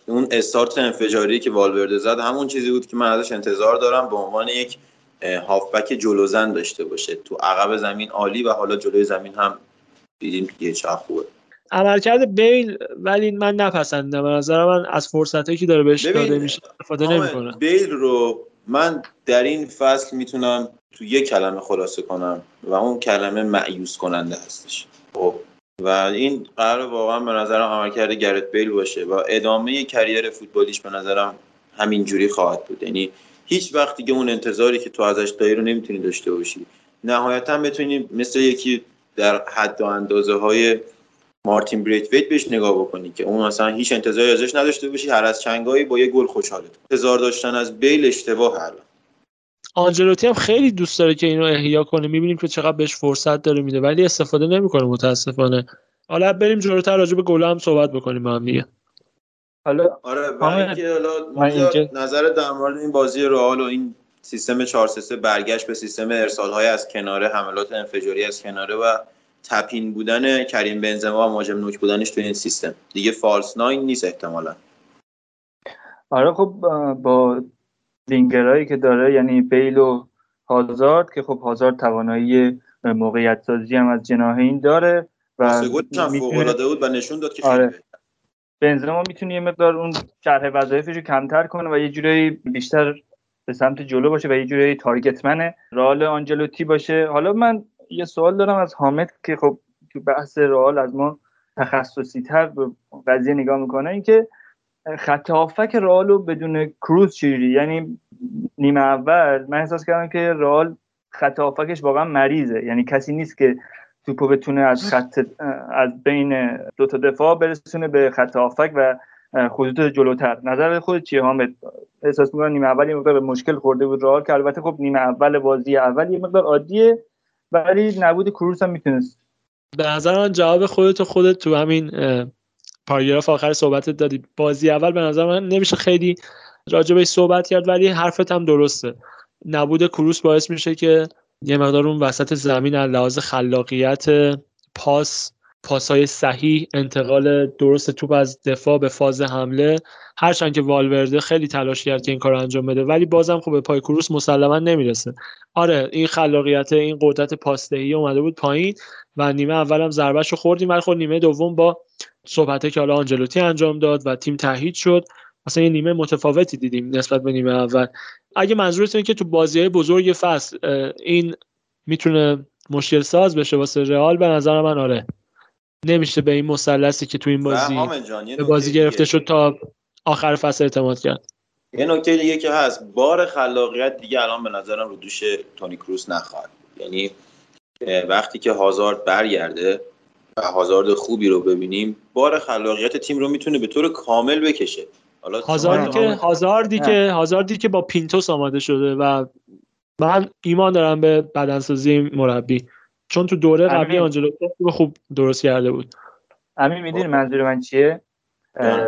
اون استارت انفجاری که والورده زد همون چیزی بود که من ازش انتظار دارم به عنوان یک هافبک جلوزن داشته باشه. تو عقب زمین عالی و حالا جلوی زمین هم دیدیم یه چه خوبه.
عملکرد بیل ولی من نپسندم. به نظر من از فرصتایی که داره بهش داده میشه استفاده نمی‌کنه.
بیل رو من در این فصل می‌تونم تو یک کلمه خلاصه کنم و اون کلمه معیوس کننده هستش. خب. و این قرار واقعا به نظرم عملکرد گرت بیل باشه و ادامه کریر فوتبالیش به نظرم همین جوری خواهد بود. یعنی هیچ وقت دیگه اون انتظاری که تو ازش داری رو نمی‌تونی داشته باشی. نهایتا بتونی مثل یکی در حد و اندازه های مارتین بریتویت بهش نگاه بکنی که اون مثلا هیچ انتظاری ازش نداشته باشی هر از چنگایی با یه گل خوشحالت انتظار داشتن از بیل اشتباه هر
آنجلوتی هم خیلی دوست داره که اینو احیا کنه. می‌بینیم که چقدر بهش فرصت داره میده ولی استفاده نمی‌کنه متاسفانه. حالا بریم جلوتر راجع به گل هم صحبت بکنیم با هم دیگه.
حالا آره اینکه حالا نظر در مورد این بازی رئال و این سیستم 4 3 برگشت به سیستم ارسال های از کناره حملات انفجاری از کناره و تپین بودن کریم بنزما و مهاجم نوک بودنش تو این سیستم. دیگه فالس ناین نیست احتمالا.
آره خب با وینگرهایی که داره یعنی بیل و هازارد که خب هازارد توانایی موقعیت سازی هم از جناهین داره
و می‌تونه... بود و نشون داد که آره.
بنزما می‌تونه یه مقدار اون شرح وظایفش رو کمتر کنه و یه جورایی بیشتر به سمت جلو باشه و یه جورایی تارگتمن رال آنجلوتی باشه. حالا من یه سوال دارم از حامد که خب تو بحث رئال از ما تخصصی تر به قضیه نگاه می‌کنه اینکه خط هافک رئال رو بدون کروز چیری یعنی نیمه اول من احساس کردم که رئال خط هافکش واقعا مریضه. یعنی کسی نیست که توپو بتونه از خط از بین دو تا دفاع برسونه به خط هافک و خطوط جلوتر. نظر خود چیه حامد؟ احساس می‌کنم نیمه اول یه مقدار مشکل خورده بود رئال که البته خب نیمه اول بازی اول یه مقدار عادیه. ولی نبود کروس هم می‌تونست.
به نظر من جواب خودت خودت تو همین پاراگراف آخر صحبتت دادی. بازی اول به نظر من نمیشه خیلی راجبش صحبت کرد ولی حرفت هم درسته. نبود کروس باعث میشه که یه مقدار اون وسط زمین از لحاظ خلاقیت پاس پاسهای صحیح انتقال درست توپ از دفاع به فاز حمله. هرچند که والورده خیلی تلاش کرد که این کار انجام بده ولی بازم خب به پای کروس مسلما نمی‌رسه. آره این خلاقیت این قدرت پاسدهی اومده بود پایین و نیمه اولم ضربهش رو خوردیم. ولی خب نیمه دوم با صحبته که حالا آنجلوتی انجام داد و تیم تهیید شد. مثلا یه نیمه متفاوتی دیدیم نسبت به نیمه اول. اگه منظورتون که تو بازی بزرگ فصل این می‌تونه مشکل ساز بشه واسه رئال؟ به نظر من آره. نمیشه به این مثلثی که تو این بازی به بازی گرفته شد تا آخر فصل اعتماد کرد.
یه نکته دیگه که هست بار خلاقیت دیگه الان به نظرم رو دوش تونی کروس نخواهد یعنی وقتی که هازارد برگرده و هازارد خوبی رو ببینیم بار خلاقیت تیم رو می‌تونه به طور کامل بکشه.
حالا هازاردی که هازاردی که هازاردی که با پینتوس آماده شده و من ایمان دارم به بدنسازی مربی. چون تو دوره قبلی آنجلوتی خوب درست کرده بود.
همین می‌دونی منظور من چیه؟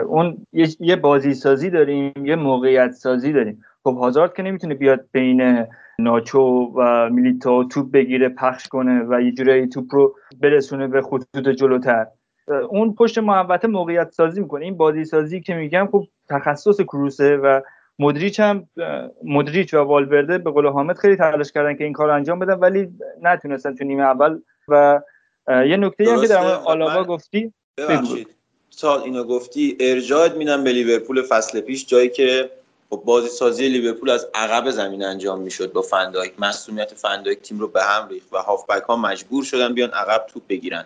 اون یه بازی سازی داریم یه موقعیت سازی داریم. خب هازارد که نمی‌تونه بیاد بین ناچو و میلیتو توپ بگیره پخش کنه و یه جورایی توپ رو برسونه به خطوط جلوتر. اون پشت محوطه موقعیت سازی می‌کنه. این بازی سازی که میگم خب تخصص کروسه و مدریچ هم مدریچ و والورده به قول حامد خیلی تلاش کردن که این کار انجام بدن ولی نتونستن تو نیمه اول و یه نکته هم که در آلابا گفتی
ببخشید. تا اینو گفتی ارجاعت میدم به لیورپول فصل پیش جایی که خب بازی سازی لیورپول از عقب زمین انجام می‌شد با فندایک مسئولیت فندایک تیم رو به هم ریخت و هافبک ها مجبور شدن بیان عقب توپ بگیرن.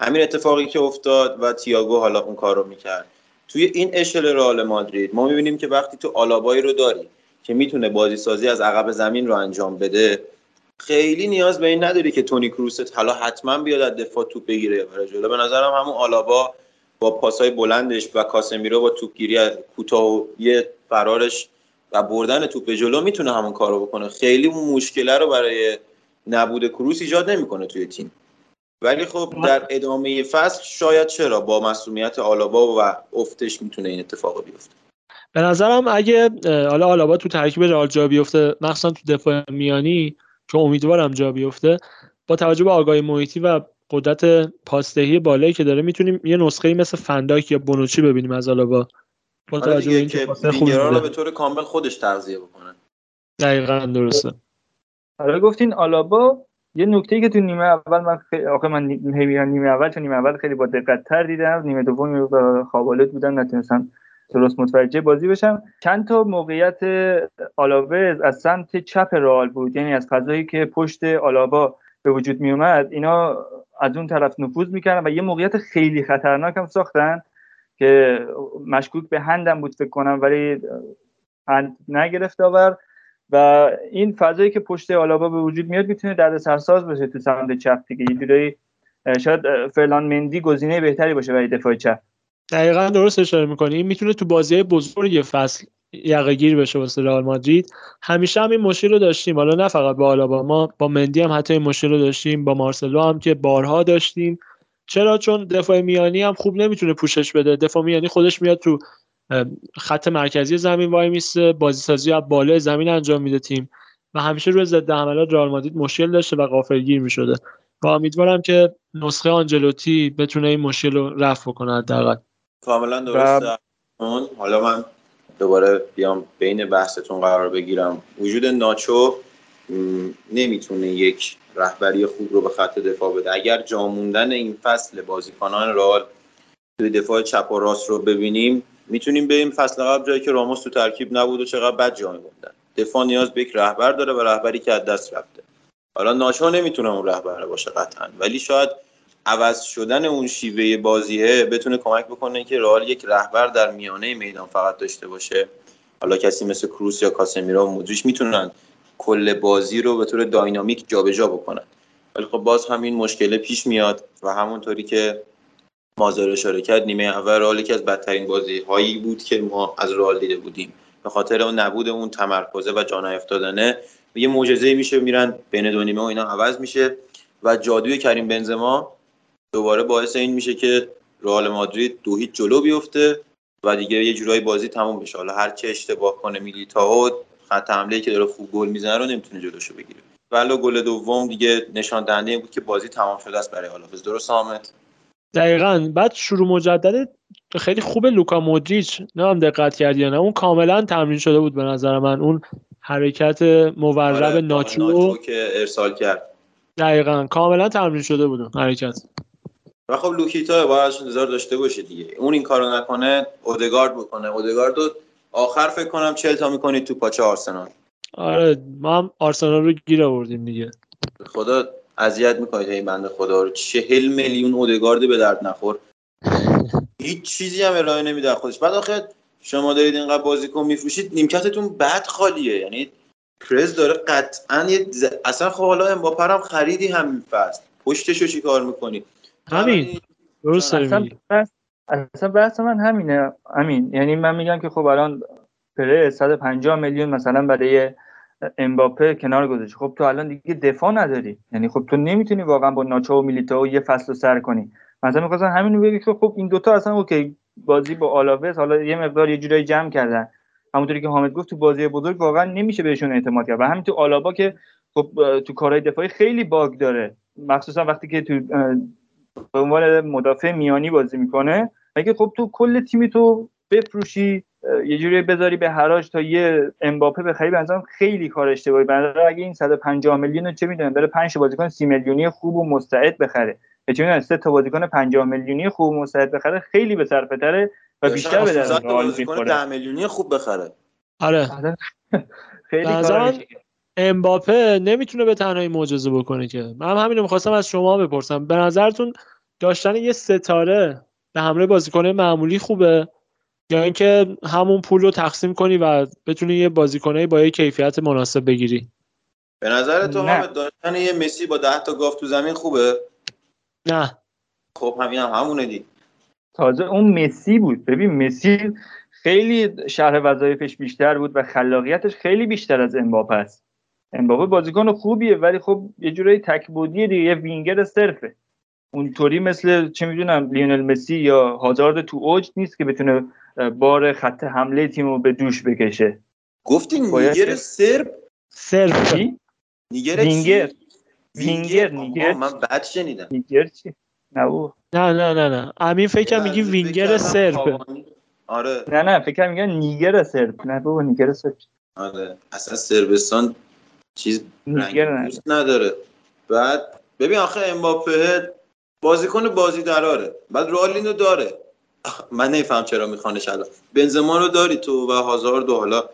همین اتفاقی که افتاد و تییاگو حالا اون کار رو می‌کرد. توی این اشل رئال مادرید ما می‌بینیم که وقتی تو آلابایی رو داری که می‌تونه بازی سازی از عقب زمین رو انجام بده خیلی نیاز به این نداری که تونی کروست حالا حتما بیاد از دفاع توپ بگیره برای جلو. به نظرم همون آلابا با پاسای بلندش و کاسمیرو با توپگیری کوتاه و یه فرارش و بردن توپ به جلو می‌تونه همون کارو بکنه. خیلی اون مشکله رو برای نبود کروس ایجاد نمی‌کنه توی تیم. ولی خب در ادامه فصل شاید چرا با مسئولیت آلابا و افتش می‌تونه این اتفاق بیفته؟
به نظرم اگه حالا آلابا تو ترکیب رئال جا بیفته مخصوصا تو دفاع میانی که امیدوارم جا بیفته با توجه به آگاهی محیطی و قدرت پاسدهی بالایی که داره می‌تونیم یه نسخه مثل فنداک یا بونوچی ببینیم از آلابا.
با آره توجه به اینکه رو به طور کامل خودش تغذیه بکنه.
دقیقا درسته.
حالا گفتین آلابا یه نکته که تو نیمه اول من خیلی آخه من نیمه اول تو نیمه اول خیلی با دقت تر دیدم. نیمه دوم خوابالود بودن نتونستم درست متوجه بازی بشم. چند تا موقعیت آلاوز از سمت چپ رئال بود. یعنی از فضایی که پشت آلابا به وجود می اومد اینا از اون طرف نفوذ می‌کردن و یه موقعیت خیلی خطرناک هم ساختن که مشکوک به هندم بود فکر کنم ولی هند نگرفت آور. و این فضایی که پشت آلابا به وجود میاد می‌تونه درد سرساز باشه تو سمت چپ دیگه. یه جورایی شاید فرلان مندی گزینه بهتری باشه برای دفاع چپ.
دقیقا درست اشاره می‌کنی. این می‌تونه تو بازی بزرگ فصل یقه گیر بشه واسه رئال مادرید. همیشه هم این مشکل رو داشتیم. حالا نه فقط با آلابا ما با مندی هم حتی این مشکل رو داشتیم. با مارسلو هم که بارها داشتیم. چرا؟ چون دفاع میانی هم خوب نمی‌تونه پوشش بده. دفاع میانی خودش میاد تو خط مرکزی زمین وای میسته بازی سازی از بالای زمین انجام میده تیم و همیشه روی ضد حملات رئال مادرید مشکل داشته و غافلگیر می‌شده. و امیدوارم که نسخه آنجلوتی بتونه این مشکل رو رفع بکنه حداقل.
کاملا درسته. حالا من دوباره بیام بین بحثتون قرار بگیرم. وجود ناچو نمی‌تونه یک رهبری خوب رو به خط دفاع بده. اگر جا موندن این فصل بازیکنان رئال توی دفاع چپ و راست رو ببینیم می‌تونیم بریم فصل قبل جایی که راموس تو ترکیب نبود و چقدر بد جا موندن دفاع نیاز به یک رهبر داره و رهبری که از دست رفته. حالا ناچو نمی‌تونه اون رهبر باشه قطعا ولی شاید عوض شدن اون شیوه بازیه بتونه کمک بکنه که رئال یک رهبر در میانه میدان فقط داشته باشه. حالا کسی مثل کروس یا کاسمیرو مودریچ می‌تونن کل بازی رو به طور داینامیک جابجا بکنن. ولی خب باز همین مشکل پیش میاد و همونطوری که مازر اشاره کرد نیمه اول رئال یکی از بدترین بازی هایی بود که ما از رئال دیده بودیم. به خاطر اون نبود اون تمرکزه و جان افتادنه. یه معجزه میشه میرن بین دو نیمه و اینا عوض میشه. و جادوی کریم بنزما دوباره باعث این میشه که رئال مادرید دو هیچ جلو بیفته و دیگه یه جورایی بازی تموم بشه. حالا هر چه اشتباه کنه میلیتائو خط حمله که داره خوب گل می‌زنه رو نمی‌تونه جلوشو بگیره. ولی گل دوم دیگه نشان دهنده بود که بازی تمام شده است برای آلاوز درست حامد؟
دقیقا. بعد شروع مجدد خیلی خوب لوکا مودریچ. نه هم دقت کردی نه. اون کاملا تمرین شده بود به نظر من. اون حرکت مورب آره ناچو
که ارسال کرد.
دقیقا. کاملا تمرین شده بود حرکت.
و خب لوکیتا باید انتظار داشته باشه دیگه. اون این کارو نکنه اودگارد بکنه. اودگارد رو آخر فکر کنم چل تا می‌کنید تو پاچه آرسنال.
آره ما هم آرسنال رو گیر آوردیم دیگه.
خدا اذیت می‌کنید این بنده خدا رو. چهل میلیون اودگارد به درد نخور. هیچ چیزی هم ارائه نمیده خودش. بعد آخه شما دارید اینقدر بازیکن میفروشید نیمکتتون بد خالیه. یعنی کرز داره قطعا اصلا خب حالا امباپر هم خریدی همین فصل پشتشو چی کار می‌کنی؟
همین. درست
اصلا بحث اصلا بحث من همینه همین یعنی من میگم که خب الان پره 150 میلیون مثلا برای امباپه کنار گذاشت خب تو الان دیگه دفاع نداری. یعنی خب تو نمی‌تونی واقعا با ناچو و میلیتائو یه فصل رو سر کنی. مثلا می‌خواستن همین رو که خب این دوتا اصلا اوکی بازی با آلاوز حالا یه مقدار یه جورایی جمع کردن. همونطوری که حامد گفت تو بازی بزرگ واقعا نمیشه بهشون اعتماد کرد. و همین تو آلابا که خب تو کارهای دفاعی خیلی باگ داره. مخصوصا وقتی که تو به عنوان مدافع میانی بازی می‌کنه اگه خب تو کل تیمی تو بفروشی یه جوری بذاری به حراج تا یه امباپه بخری بنظرم خیلی کار اشتباهی. بنظرم اگه این 150 میلیون چه می‌دونم بره 5 بازیکن 30 میلیونی خوب و مستعد بخره. چه می‌دونم سه تا بازیکن 50 میلیونی خوب و مستعد بخره خیلی به صرفه تره و بیشتر به درد
بازیکن 10 میلیونی خوب بخره.
آره, آره. خیلی کار امباپه نمی‌تونه به تنهایی معجزه بکنه که. من همین رو می‌خواستم از شما بپرسم. به نظرتون داشتن یه ستاره به همراه بازیکن معمولی خوبه؟ یا اینکه همون پول رو تقسیم کنی و بتونی یه بازیکنه با یه کیفیت مناسب بگیری.
به نظر تو هم داشتن یه مسی با 10 تا گاف تو زمین خوبه؟
نه.
خب همین هم همونه دی.
تازه اون مسی بود. ببین مسی خیلی شرح وظایفش بیشتر بود و خلاقیتش خیلی بیشتر از امباپه است. امباپه بازیکن خوبیه ولی خب یه جورایی تکبودیه دیگه یه وینگر صرفه. اونطوری مثل چه می‌دونم لیونل مسی یا هازارد تو اوج نیست که بتونه بار خط حمله تیم رو به دوش بکشه.
گفتی نیگر سرب؟
سرب.
نیگر
وینگر وینگر
نیگر. من بد شنیدم.
نیگر چی؟ نه
نه نه نه نه. امین فکر میگی وینگر سرب.
آره.
نه نه فکر میگن نیگر سرب. نه بابا نیگر سرب.
آره. اصلا سربستان چیز نیگر نداره. بعد ببین آخه امباپه بازیکن بازی دراره بعد رالینو داره. من نمیفهم چرا میخوانش الان بنزما رو داری تو و هازارد و حالا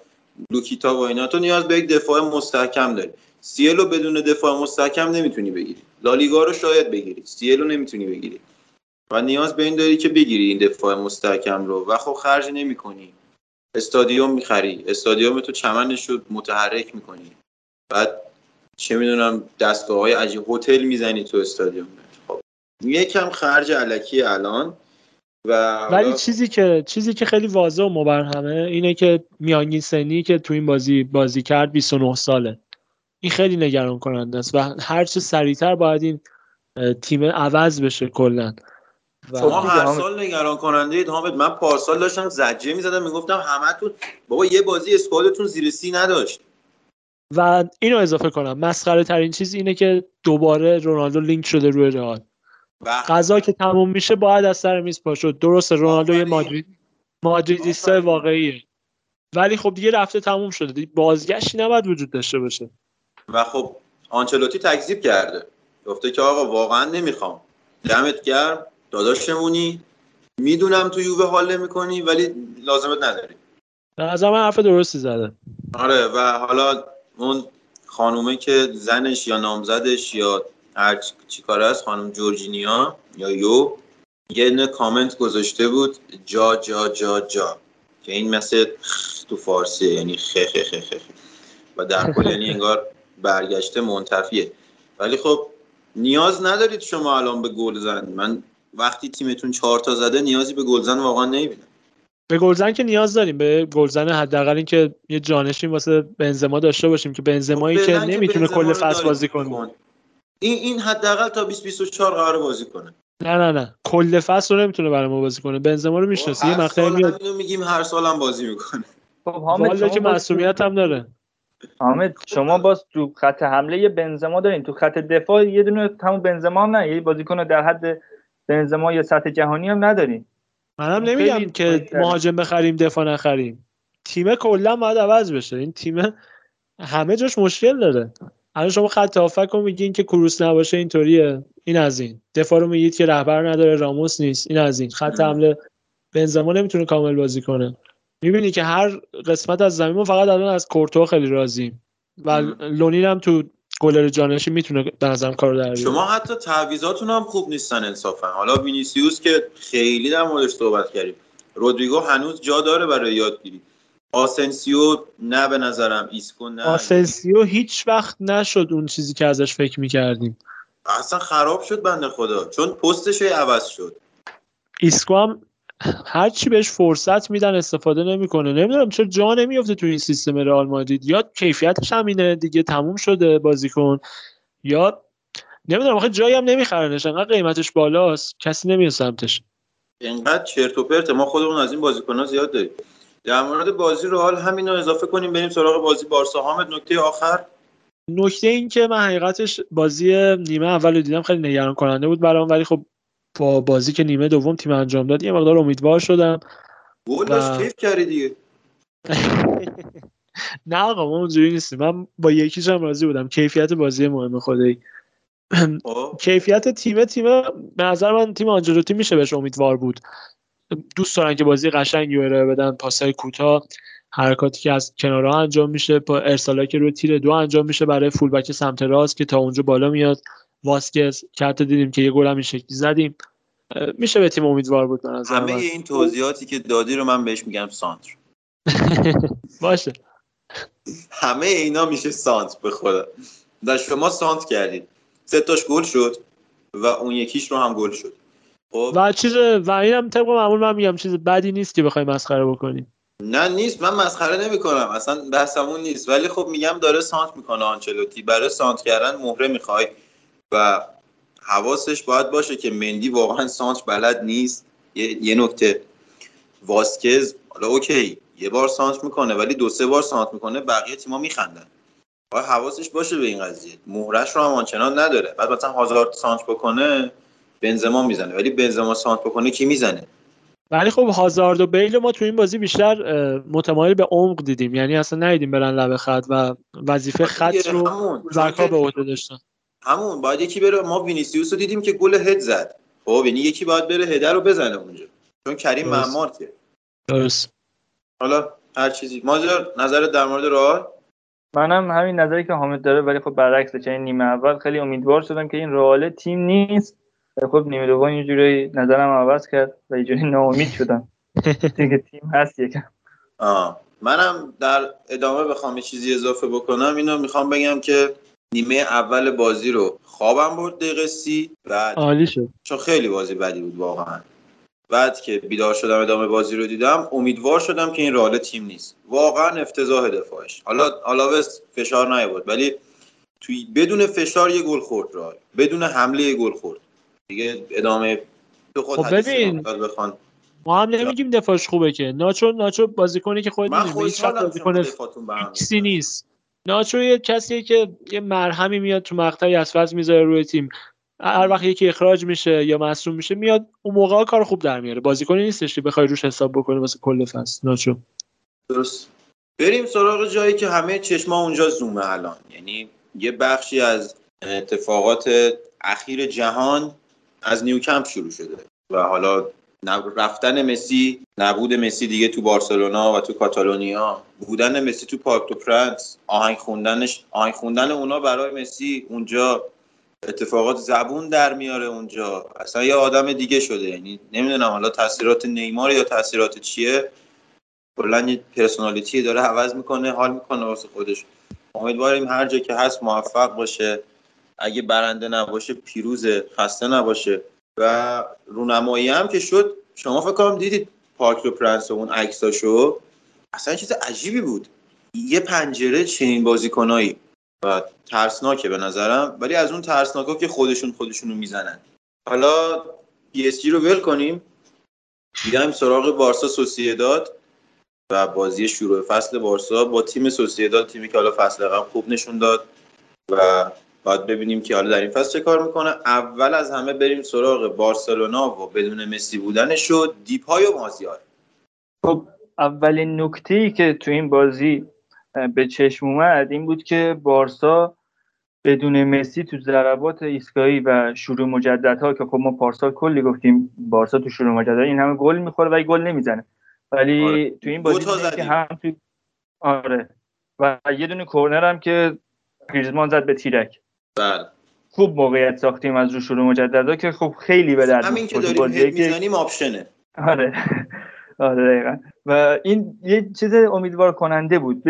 لوکیتا و اینا. تو نیاز به یک دفاع مستحکم داری. سیلو بدون دفاع مستحکم نمی‌تونی بگیری. لالیگا رو شاید بگیری. سیلو نمی‌تونی بگیری. و نیاز به این داری که بگیری این دفاع مستحکم رو. و خب خرج نمی‌کنی. استادیوم می‌خری. استادیوم تو چمنش رو متحرک می‌کنی. بعد چه می‌دونم دستگاه های عجیب هتل می‌زنی تو استادیوم. یکم خرج علکی الان و
ولی چیزی که چیزی که خیلی واضح و مبرهمه اینه که میانگین سنی که تو این بازی بازی کرد 29 ساله. این خیلی نگران کننده است و هر چه سریعتر باید این تیم عوض بشه کلا.
و شما هر سال نگران کننده اید حامد. من پارسال داشتم زجه می‌زدم می‌گفتم همتون بابا یه بازی اسکوادتون زیر سی نداشت.
و اینو اضافه کنم. مسخره ترین چیز اینه که دوباره رونالدو لینک شده روی رئال. قضا که تموم میشه باید از سر میز پا شد. درست رونالدو یه مادرید مادریدیست واقعیه. ولی خب دیگه رفته تموم شده. بازگشتی نباید وجود داشته باشه.
و خب آنچلوتی تکذیب کرده. گفته که آقا واقعا نمی‌خوام. دمت گرم. داداشمونی. می‌دونم تو یووه حال نمی‌کنی ولی لازمت نداری.
نظر من حرف درستی زده.
آره و حالا اون خانومه که زنش یا نامزدش یا هر چی کار است خانم جورجینیا یا یو یه نه کامنت گذاشته بود جا جا جا جا. که این مثل تو فارسی یعنی خه خه خه خه و در کل یعنی انگار برگشته منتفیه. ولی خب نیاز ندارید شما الان به گل زن. من وقتی تیمتون چهار تا زده نیازی به گلزن واقعا نمی‌بینم.
به گلزن که نیاز داریم. به گلزن حداقل اینکه یه جانشین واسه بنزما داشته باشیم که بنزمایی خب که نمی‌تونه کل فصل بازی کنه.
این این حداقل تا 20 24 قرار بازی کنه.
نه نه نه. کل فصل رو نمی‌تونه برای ما بازی کنه. بنزما رو می‌شناسی؟ یه مقطعی
میاد. میگیم هر سالم بازی می‌کنه.
خب حامد که مسئولیت هم داره.
حامد شما باز تو خط حمله یه بنزما دارین. تو خط دفاع یه دونه همون بنزما هم نه. یه بازیکن در حد بنزما یا سطح جهانی هم نداریم
منم نمیگم که مهاجم بخریم دفاع نخریم. تیم کلا باید عوض بشه. این تیم همه جاش مشکل داره. الان شما خط هافک رو میگین که کروس نباشه اینطوریه. این از این. دفاع رو میگید که رهبر نداره راموس نیست. این از این. خط حمله بنزما نمی‌تونه کامل بازی کنه. می‌بینی که هر قسمت از زمین ما فقط الان از کورتو خیلی راضیم. و لونین هم تو گلر جانشی می‌تونه به نظرم کار در
شما حتی تعویضاتون هم خوب نیستن انصافا. حالا وینیسیوس که خیلی در موردش صحبت کردیم. رودریگو هنوز جا داره برای یادگیری. آسنسیو نه به نظرم ایسکو نه.
آسنسیو هیچ وقت نشد اون چیزی که ازش فکر می‌کردیم.
اصلا خراب شد بنده خدا چون پستش عوض شد.
ایسکو هم هر چی بهش فرصت میدن استفاده نمی‌کنه. نمی‌دونم چرا جا نمیفته تو این سیستم رئال مادرید. یا کیفیتش همینه دیگه تموم شده بازیکن. یا نمی‌دونم آخه جایی هم نمیخرنش. انقدر قیمتش بالاست. کسی نمیاد سمتش.
اینقدر چرت و پرت ما خودمون از این بازیکن‌ها زیاد داریم. در مورد بازی رئال همین رو اضافه کنیم بریم سراغ بازی بارسا. حامد نکته آخر؟
نکته این که من حقیقتش بازی نیمه اول رو دیدم خیلی نگران کننده بود برام ولی خب با بازی که نیمه دوم تیم انجام داد یه مقدار امیدوار شدم.
گل و... کیف کردی دیگه.
نه آقا ما اونجوری نیستیم. من با یکیش هم راضی بودم. کیفیت بازی مهم خدایی. خب. کیفیت تیم تیم به نظر من تیم آنجلوتی میشه بهش امیدوار بود. دوست دارن که بازی قشنگی ارائه بدن پاسای کوتاه. حرکاتی که از کنارها انجام میشه با ارسالایی که روی تیر دو انجام میشه برای فولبک سمت راست که تا اونجا بالا میاد. واسکز که دیدیم که یه گل هم این شکلی زدیم. میشه به تیم امیدوار بود
من همه این توضیحاتی که دادی رو من بهش میگم سانتر.
باشه.
همه اینا میشه سانت به خدا. در شما سانت کردید. سه تاش گل شد و اون یکیش رو هم گل شد.
و چیز و اینم طبق معمول من میگم چیز بدی نیست که بخوای مسخره بکنی
نه نیست. من مسخره نمی‌کنم. اصلا بحثمون نیست. ولی خب میگم داره سانت می‌کنه آنچلوتی. برای سانت کردن مهره می‌خوای و حواسش باید باشه که مندی واقعا سانت بلد نیست. یه, یه نکته. واسکز حالا okay یه بار سانتر می‌کنه ولی دو سه بار سانتر می‌کنه بقیه تیما میخندن. باید حواسش باشه به این قضیه. مهرش رو هم آنچنان نداره. بعد مثلا هازارد سانتر بکنه بنزما می‌زنه. ولی بنزما سانتر بکنه کی می‌زنه؟
ولی خب هازارد و بیل ما تو این بازی بیشتر متمایل به عمق دیدیم. یعنی اصلا ندیدیم برن لب خط و وظیفه خط رو زرکا به عهده داشتن.
همون باید یکی بره. ما وینیسیوس رو دیدیم که گل هد زد. خب یعنی یکی باید بره هدر رو بزنه اونجا. چون کریم معمار که
درست.
حالا هر چیزی. ماجر نظر در مورد رئال؟
منم همین نظری که حامد داره ولی خب برعکس چه نیمه اول خیلی امیدوار شدم که این رئال تیم نیست. خب نیمه دوم یه جوری نظرم عوض کرد و یه جوری ناامید شدم. دیگه تیم هست یکم.
آه. منم در ادامه بخوام یه چیزی اضافه بکنم. اینو می‌خوام بگم که نیمه اول بازی رو خوابم برد دقیقه سی بعد
عالی شد.
چون خیلی بازی بدی بود واقعا. بعد که بیدار شدم ادامه بازی رو دیدم امیدوار شدم که این رال تیم نیست. واقعا افتضاح دفاعش. حالا آلاوس فشار نیاورد ولی توی بدون فشار یه گل خورد رال بدون حمله یه گل خورد. دیگه ادامه تو خود
خب ببین بخوان. ما هم نمیگیم دفاعش خوبه که. ناچو ناچو بازیکنی که
می‌دونی هیچ بازیکن
نیست. ناچو یه کسیه که یه مرهمی میاد تو مقطعی از می‌ذاره روی تیم. هر وقت یکی اخراج میشه یا مصروم میشه میاد اون موقع کار خوب در میاره. بازیکنی نیستش که بخوای روش حساب بکنه واسه کل فصل. ناچو.
درست. بریم سراغ جایی که همه چشما اونجا زومه الان. یعنی یه بخشی از اتفاقات اخیر جهان از نیوکمپ شروع شده و حالا رفتن مسی نبود مسی دیگه تو بارسلونا و تو کاتالونیا. بودن مسی تو پارک تو پرنس. آهنگ خوندنش آهنگ خوندن اونا برای مسی اونجا اتفاقات زبون در میاره اونجا. اصلا یه آدم دیگه شده. یعنی نمی‌دونم حالا تاثیرات نیمار یا تاثیرات چیه. کلا یه personality داره عوض می‌کنه حال می‌کنه واسه خودش. امیدواریم هر جا که هست موفق باشه. اگه برنده نباشه پیروز خسته نباشه. و رونمایی هم که شد شما فکر کنم دیدید پارک دو پرنس اون عکساشو. اصلا چیز عجیبی بود. یه پنجره چنین بازیکنایی. و ترسناکه به نظرم. ولی از اون ترسناکا که خودشون خودشونو می‌زنن. حالا پی اس جی رو ول کنیم. بیایم سراغ بارسا سوسیداد. و بازی شروع فصل بارسا با تیم سوسیداد تیمی که حالا فصل قبل خوب نشون داد. و باید ببینیم که حالا در این فصل چه کار می‌کنه. اول از همه بریم سراغ بارسلونا و بدون مسی بودنش و دیپای و مازیار.
خب اولین نکته ای که تو این بازی به چشم اومد این بود که بارسا بدون مسی تو ضربات ایستگاهی و شروع مجددها که خب ما پارسال کلی گفتیم بارسا تو شروع مجدد این همه گل می‌خوره ولی گل نمی‌زنه. ولی آره. تو این بازی که هم تو آره. و یه دونه کورنر هم که گریزمان زد به تیرک.
بله.
خوب موقعیت ساختیم از رو شروع مجددا که خب خیلی به درد
همین که داریم می‌زنیم آپشنه.
آره. آره دقیقا. و این یه چیز امیدوار کننده بود.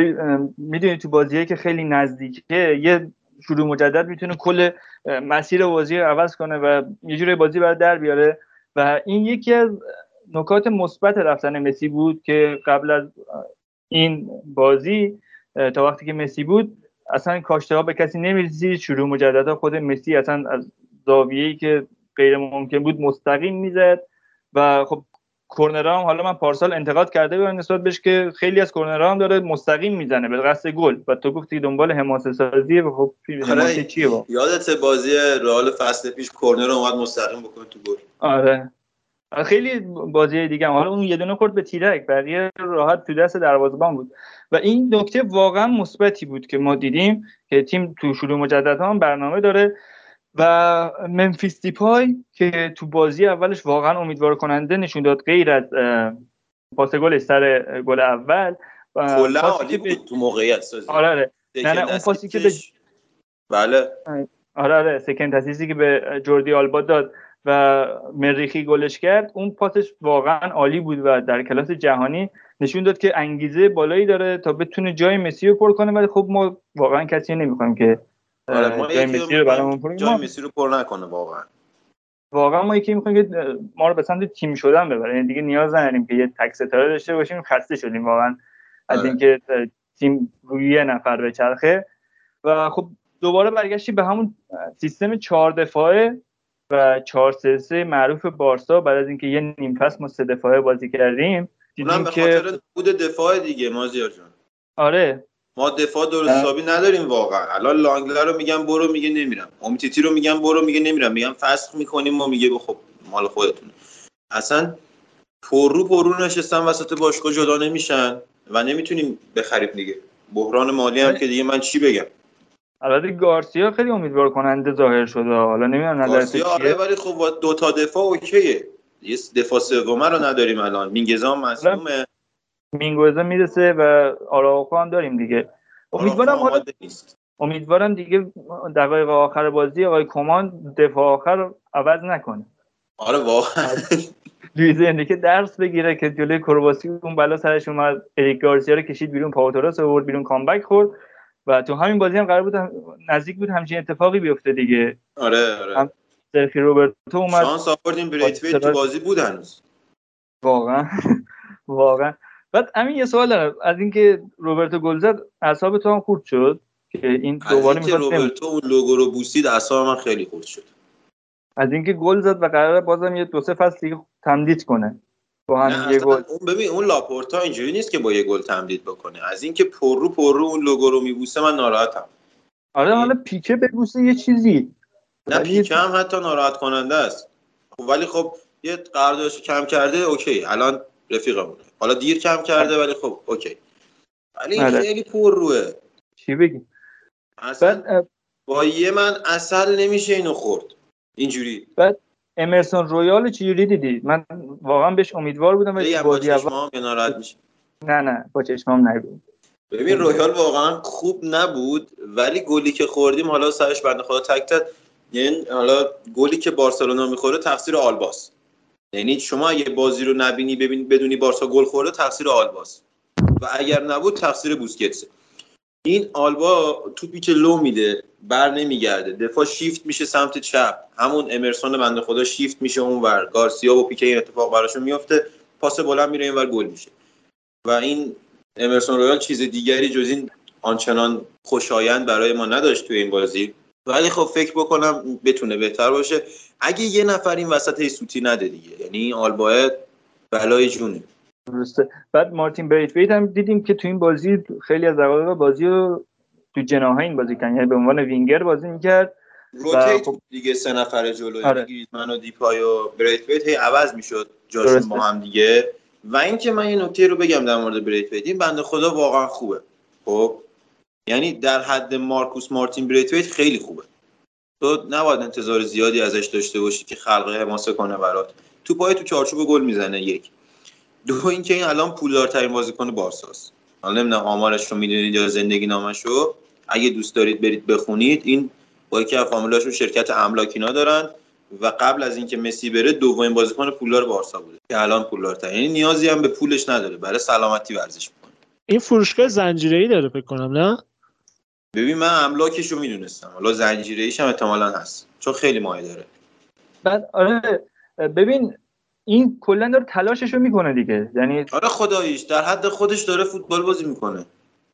می‌دونی تو بازیه که خیلی نزدیکه یه شروع مجدد می‌تونه کل مسیر بازی رو عوض کنه و یه جوری بازی برای در بیاره. و این یکی از نکات مثبت رفتن مسی بود که قبل از این بازی تا وقتی که مسی بود اصلا کاشته ها به کسی نمی‌رسید شروع مجدد ها خود مسی اصلا از زاویه‌ای که غیر ممکن بود مستقیم می‌زد و خب کورنرها هم حالا من پارسال انتقاد کرده بودم نسبت بهش که خیلی از کورنرها هم داره مستقیم می‌زنه به قصد گل. و تو گفتی دنبال حماسه سازیه و خب
آره چیه با؟ یادت بازی رئال فصل پیش کورنر اومد مستقیم بکنه تو گل.
آره. خیلی بازی دیگه. حالا اون یه دونه خورد به تیرک بقیه راحت تو دست دروازه‌بان بود. و این نکته واقعا مثبتی بود که ما دیدیم که تیم تو شروع مجدد هم برنامه داره و منفیس دیپای که تو بازی اولش واقعا امیدوار کننده نشون داد غیر از پاس گل سر گل اول
کلا عالی بود تو موقعیت سازی.
آره آره. نه نه اون پاسی که به
بله.
آره آره سکند که به جوردی آلبا داد. و مریخی گلش کرد اون پاسش واقعا عالی بود و در کلاس جهانی نشون داد که انگیزه بالایی داره تا بتونه جای مسی رو پر کنه ولی خب ما واقعا کسی نمی‌خوایم که
آره جای مسی رو پر جای مسی رو پر نکنه واقعا.
واقعا ما یکی می‌خوایم که ما رو به سمت تیم شدن ببره. یعنی دیگه نیاز نداریم که یه تک ستاره داشته باشیم خسته شدیم واقعا از آره. اینکه تیم روی یه نفر به چرخه و خب دوباره برگشتی به همون سیستم چهار دفاعه. و 4 3 معروف بارسا بعد از اینکه یه نیم فصل ما سه دفاعه بازی کردیم
دیدیم به خاطر بود دفاع دیگه مازیار جان.
آره.
ما دفاع درست حسابی نداریم واقعا. الان لانگلر رو میگم برو میگه نمیرم. امیتیتی رو میگم برو میگه نمیرم. میگم فسخ می‌کنیم و میگه خب مال خودتون اصلا پررو پررو نشستن وسط باشگاه جدا نمیشن و نمی‌تونیم بخریم دیگه. بحران مالی هم که دیگه من چی بگم؟
البته گارسیا خیلی امیدوار کننده ظاهر شده. حالا نمی‌دونم نظرت چیه؟
آره ولی خب دو تا دفاع اوکیه. یه دفاع سومه رو نداریم الان. مینگزا مصدومه
مینگوزا می‌رسه و آراوخو هم داریم دیگه. امیدوارم حالا امیدوارم دیگه دقایق آخر بازی آقای کمان دفاع آخر عوض نکنه.
آره واقعا.
لویز که درس بگیره که جلوی کرواسی اون بلا سرش اومد. اریک گارسیا رو کشید بیرون پائو تورس آورد بیرون comeback خورد. و تو همین بازی هم قرار بود هم نزدیک بود همچین اتفاقی بیفته دیگه.
آره آره. هم
سرخی روبرتو اومد.
شانس آوردیم بریتویت تو بازی بود هنوز.
واقعا واقعا. بعد همین یه سوال دارم. از اینکه روبرتو گل زد اعصاب تو هم خورد شد؟ که این دوباره
می‌خواد روبرتو اون لوگو رو بوسید اعصاب من خیلی خورد شد.
از اینکه گل زد و قرار بازم یه دو سه فصل دیگه تمدید کنه. با هم یه گل.
اون ببین اون لاپورتا اینجوری نیست که با یه گل تمدید بکنه. از اینکه پر رو پر رو اون لوگو رو میبوسه من ناراحتم.
آره حالا پیکه ببوسه یه چیزی.
نه پیکه هم حتی ناراحت کننده است. ولی خب یه قراردادش کم کرده okay. الان رفیقمونه. حالا دیر کم کرده ولی خب okay. ولی آره. خیلی پر روه
چی بگی
اصلا با یه من عسل نمیشه اینو خورد. اینجوری.
بعد امرسون رویال چجوری دیدی؟ من واقعا بهش امیدوار بودم
ولی ناراحت میشه
نه نه با چشمام نبود
ببین رویال واقعا خوب نبود ولی گلی که خوردیم حالا سرش بنده خدا تک یعنی حالا گلی که بارسلونا می‌خوره تقصیر آلباس. یعنی شما اگه بازی رو نبینی ببین بدونی بارسا گل خورده تقصیر آلباس. و اگر نبود تقصیر بوسکتسه. این آلبا توپی که لو میده. بر نمیگرده. دفاع شیفت میشه سمت چپ. همون امرسون بنده خدا شیفت میشه اون ور. گارسیا و پیکه این اتفاق براشون میفته. پاس بلند میره ور گل میشه. و این امرسون رویال چیز دیگری جز این آنچنان خوشایند برای ما نداشت توی این بازی. ولی خب فکر بکنم بتونه بهتر باشه. اگه یه نفر این وسط هی سوتی نده دیگه. یعنی آلبا بلای جونه
درسته. بعد مارتین بریتویت هم دیدیم که تو این بازی خیلی از دقایق بازی رو تو جناح این بازی کرد یعنی به عنوان وینگر بازی می‌کرد
rotate خب دیگه سه نفر جلو آره. گریزمن و دیپای و بریت هی عوض می‌شد جاشون با هم دیگه. و اینکه من یه نکته رو بگم در مورد بریت این بنده خدا واقعا خوبه. خب؟ یعنی در حد مارکوس مارتین بریت خیلی خوبه. تو نباید انتظار زیادی ازش داشته باشی که خلقه حماسه کنه برات. تو پای تو چارچوب گل می‌زنه یک. دو اینکه این الان پولدارترین بازیکن بارساست. حالا نمی‌دونم آمارش رو می‌دونید یا زندگی نامش رو. اگه دوست دارید برید بخونید این با یکی از فامیلاشون شرکت املاکینا دارن و قبل از اینکه مسی بره دومین بازیکن پولدار بارسا بوده که الان پولدارتر یعنی نیازی هم به پولش نداره برای سلامتی ورزش می‌کنه.
این فروشگاه زنجیره‌ای داره فکر کنم نه؟
ببین من املاکش رو می‌دونستم. حالا زنجیره‌ایش هم احتمالاً هست چون خیلی مایه داره.
بعد آره ببین این کلا داره تلاشش رو می‌کنه دیگه. یعنی
آره خداییش در حد خودش داره فوتبال بازی می‌کنه.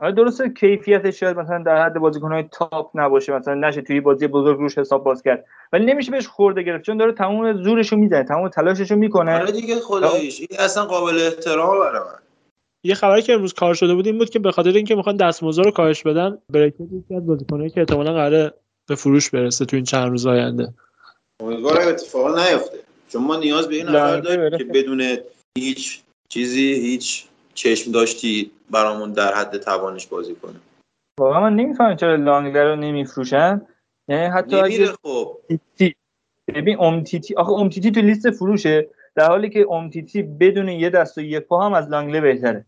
آره درسته کیفیتش شاید مثلا در حد بازیکنهای تاپ نباشه مثلا نشه توی بازی بزرگ روش حساب باز کرد ولی نمیشه بهش خورده گرفت چون داره تمام زورش رو می‌زنه تمام تلاشش رو می‌کنه.
آره دیگه خداییش این اصلا قابل احترام برای من.
یه خبری که امروز کار شده بود این بود که به خاطر اینکه می‌خوان دستمزد رو کاهش بدن بریکت یکی از بازیکنایی که احتمالاً قراره به فروش برسه تو این چند روز آینده.
امیدوارم اتفاق نیفته چون ما نیاز به این نفر داریم که بدون هیچ چیزی هیچ چشم داشتی برامون در حد توانش بازی کنه؟
واقعا من نمی‌فهمم چرا لانگلر رو نمیفروشن. یعنی حتی
اگه خب.
ببین امتیتی آخه امتیتی تو لیست فروشه در حالی که امتیتی بدون یه دست و یه پا هم از لانگله بهتره.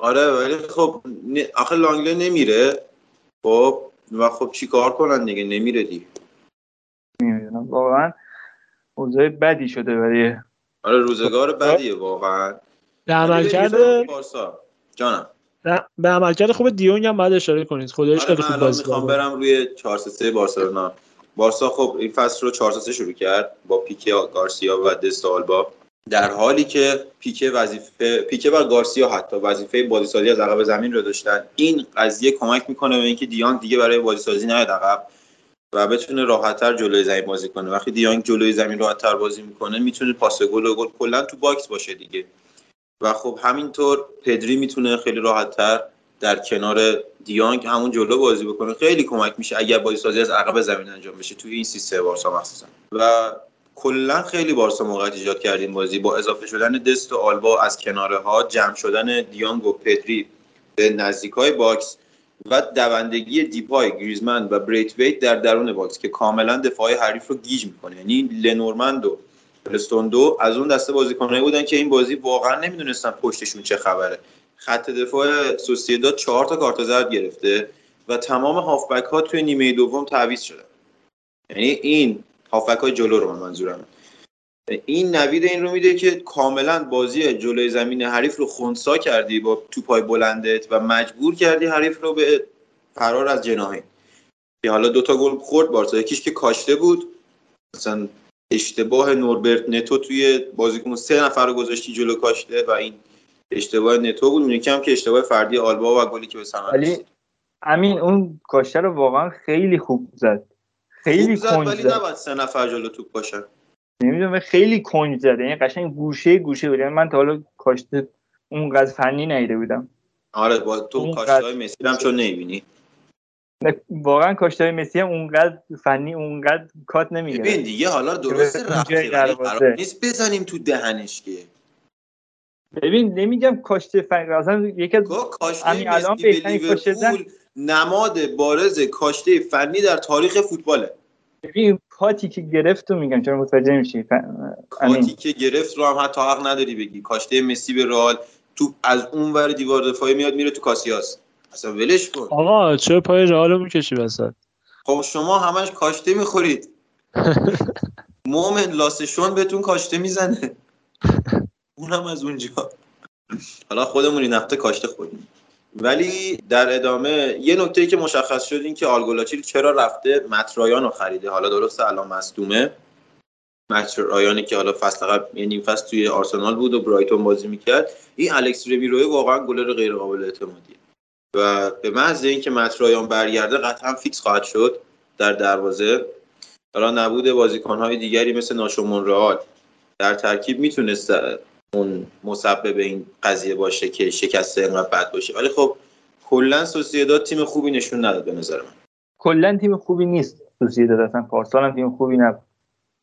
آره ولی خب آخه لانگله نمیره. خب و خب چیکار کنن دیگه؟ نمیره دیگه.
نمی‌دونم. واقعا اوضاع بدی شده برای
آره روزگار بدیه واقعا.
به عملکرد
جانم.
به عملکرد خوب دیونگ هم باید اشاره کنید. خودش
آره خیلی خوب بازی می‌خوام برم روی 4 3 بارسلونا. بارسا خب این فصل رو 4 3 شروع کرد با پیکه گارسیا و دست و آلبا در حالی که پیکه وظیفه پیکه و گارسیا حتی وظیفه بازیسازی از عقب زمین رو داشتن. این قضیه کمک می‌کنه به اینکه دیانگ دیگه برای بازیسازی نیاد عقب و بتونه راحتتر جلوی زمین بازی کنه. وقتی دیانگ جلوی زمین راحتتر بازی می‌کنه می‌تونه پاس گل و گل کلا تو box باشه دیگه. و خب همینطور پدری می‌تونه خیلی راحتتر در کنار دیانگ همون جلو بازی بکنه. خیلی کمک میشه اگر بازی سازی از عقب زمین انجام بشه توی این سیستم بارسا مخصوصا. و کلا خیلی بارسا موقعیت ایجاد کردیم بازی. با اضافه شدن دست و آلبا از کناره ها جمع شدن دیانگ و پدری به نزدیک های box و دوندگی دیپای گریزمن و بریت ویت در درون box که کاملا دفاع حریف رو گیج می‌کنه. یعنی لنورمند و دو. از اون دسته بازیکنایی بودن که این بازی واقعا نمی‌دونستن پشتشون چه خبره. خط دفاع سوسیداد چهار تا کارت زرد گرفته و تمام هافبک ها توی نیمه دوم تعویض شدن. یعنی این هافبک های جلو رو من منظورم. این نوید این رو میده که کاملا بازی جلوی زمین حریف رو خونسا کردی با توپای بلندت و مجبور کردی حریف رو به فرار از جناهی که حالا دوتا گل خورد بارسا. یکیش که کاشته بود. مثلا اشتباه نوربرت نتو توی بازیکن سه نفر رو گذاشتی جلو کاشته و این اشتباه نتو بود. اون هم که اشتباه فردی آلبا و گلی که به ثمر
امین اون کاشته رو واقعا خیلی خوب زد. خیلی
خوب زد ولی نباید سه نفر جلو توپ باشن.
نمی‌دونم خیلی کنج زد. یعنی قشنگ گوشه گوشه بود. یعنی من تا حالا کاشته اونقدر فنی نیده بودم.
آره با تو کاشته های مسی هم چون نمی‌بینی.
واقعا کاشته مسی هم اونقدر فنی اونقدر کات نمی‌گیره.
ببین دیگه حالا درست رفته نیست بزنیم تو دهنش که.
ببین نمیگم کاشته فنی اصلا یکی از
کاشته الان بهترین نماد بارز کاشته فنی در تاریخ فوتباله.
ببین کاتی که گرفت رو میگم چرا متوجه میشی
کاتی که گرفت رو هم حتی حق نداری بگی. کاشته مسی به رئال تو از اون ور دیوار دفاعی میاد میره تو کاسیاس. اصلا ولش کن.
آقا چه پای رئالو می‌کشی وسط؟
خب شما همش کاشته می‌خورید. مومن لاسشون بهتون کاشته می‌زنه. اونم از اونجا. حالا خودمون این هفته کاشته خودیم ولی در ادامه یه نکته که مشخص شد این که آلگولاچیل چرا رفته؟ مترایان رو خریده. حالا درسته الان مصدومه. مترایانی که حالا فصل قبل نیم فصل توی آرسنال بود و برایتون بازی می‌کرد. این الکس رمیروی واقعا گلر غیر قابل اعتمادیه. و به محض اینکه مترایان برگرده قطعا فیکس خواهد شد در دروازه حالا نبود بازیکنهای دیگری مثل ناشو مونرال در ترکیب می‌تونست اون مسبب این قضیه باشه که شکسته اینقدر بد باشه. ولی خب کلا سوسییداد تیم خوبی نشون نداد به نظر من.
کلا تیم خوبی نیست سوسییداد اصلا پارسال هم تیم خوبی نبود.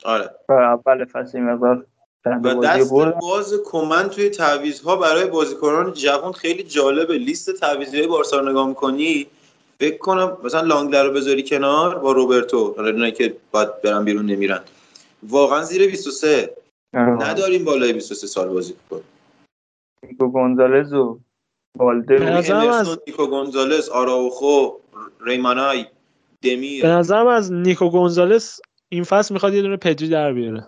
آره.
اول فصل مقدار
و دست باز کمن توی تعویض برای بازیکنان جوان خیلی جالبه. لیست تعویض بارسا نگاه می‌کنی؟ فکر کنم مثلا لانگلر رو بذاری کنار با روبرتو. حالا که باید برن بیرون نمیرن. واقعا زیر 23 نداریم بالای 23 سال بازی کن
نیکو گونزالز و بالده
از نیکو گونزالز آراوخو ریمانای دمیر.
به نظرم از نیکو گونزالز این فصل می‌خواد یه دونه پدری در بیاره.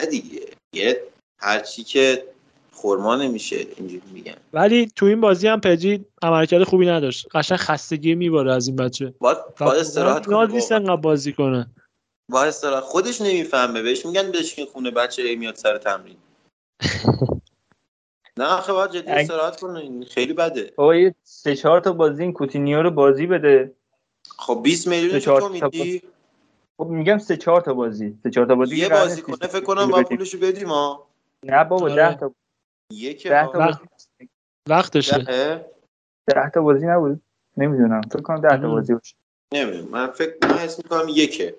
نه دیگه. یه هرچی که خورما نمیشه اینجوری میگن.
ولی تو این بازی هم پجی عملکرد خوبی نداشت. قشنگ خستگی میباره از این بچه.
باید, باید استراحت کنه
نیست انقدر بازی کنه.
با استراحت خودش نمی‌فهمه. بهش میگن بشین خونه بچه میاد سر تمرین. نه آخه باید جدی استراحت کنه. خیلی بده.
بابا یه سه چهار تا بازی این کوتینیو رو بازی بده.
خب 20 میلیون تو میدی؟
خب میگم سه چهار تا بازی. سه چهار تا بازی
یه بازی کنه فکر کنم با پولشو بدیم ما
نه بابا 10 آره. تا
یک
ده تا بازی.
وقتشه.
ده تا بازی نبود. نمی‌دونم. فکر کنم ده تا بازی باشه.
نمی‌دونم. من فکر من حس می‌کنم یکه.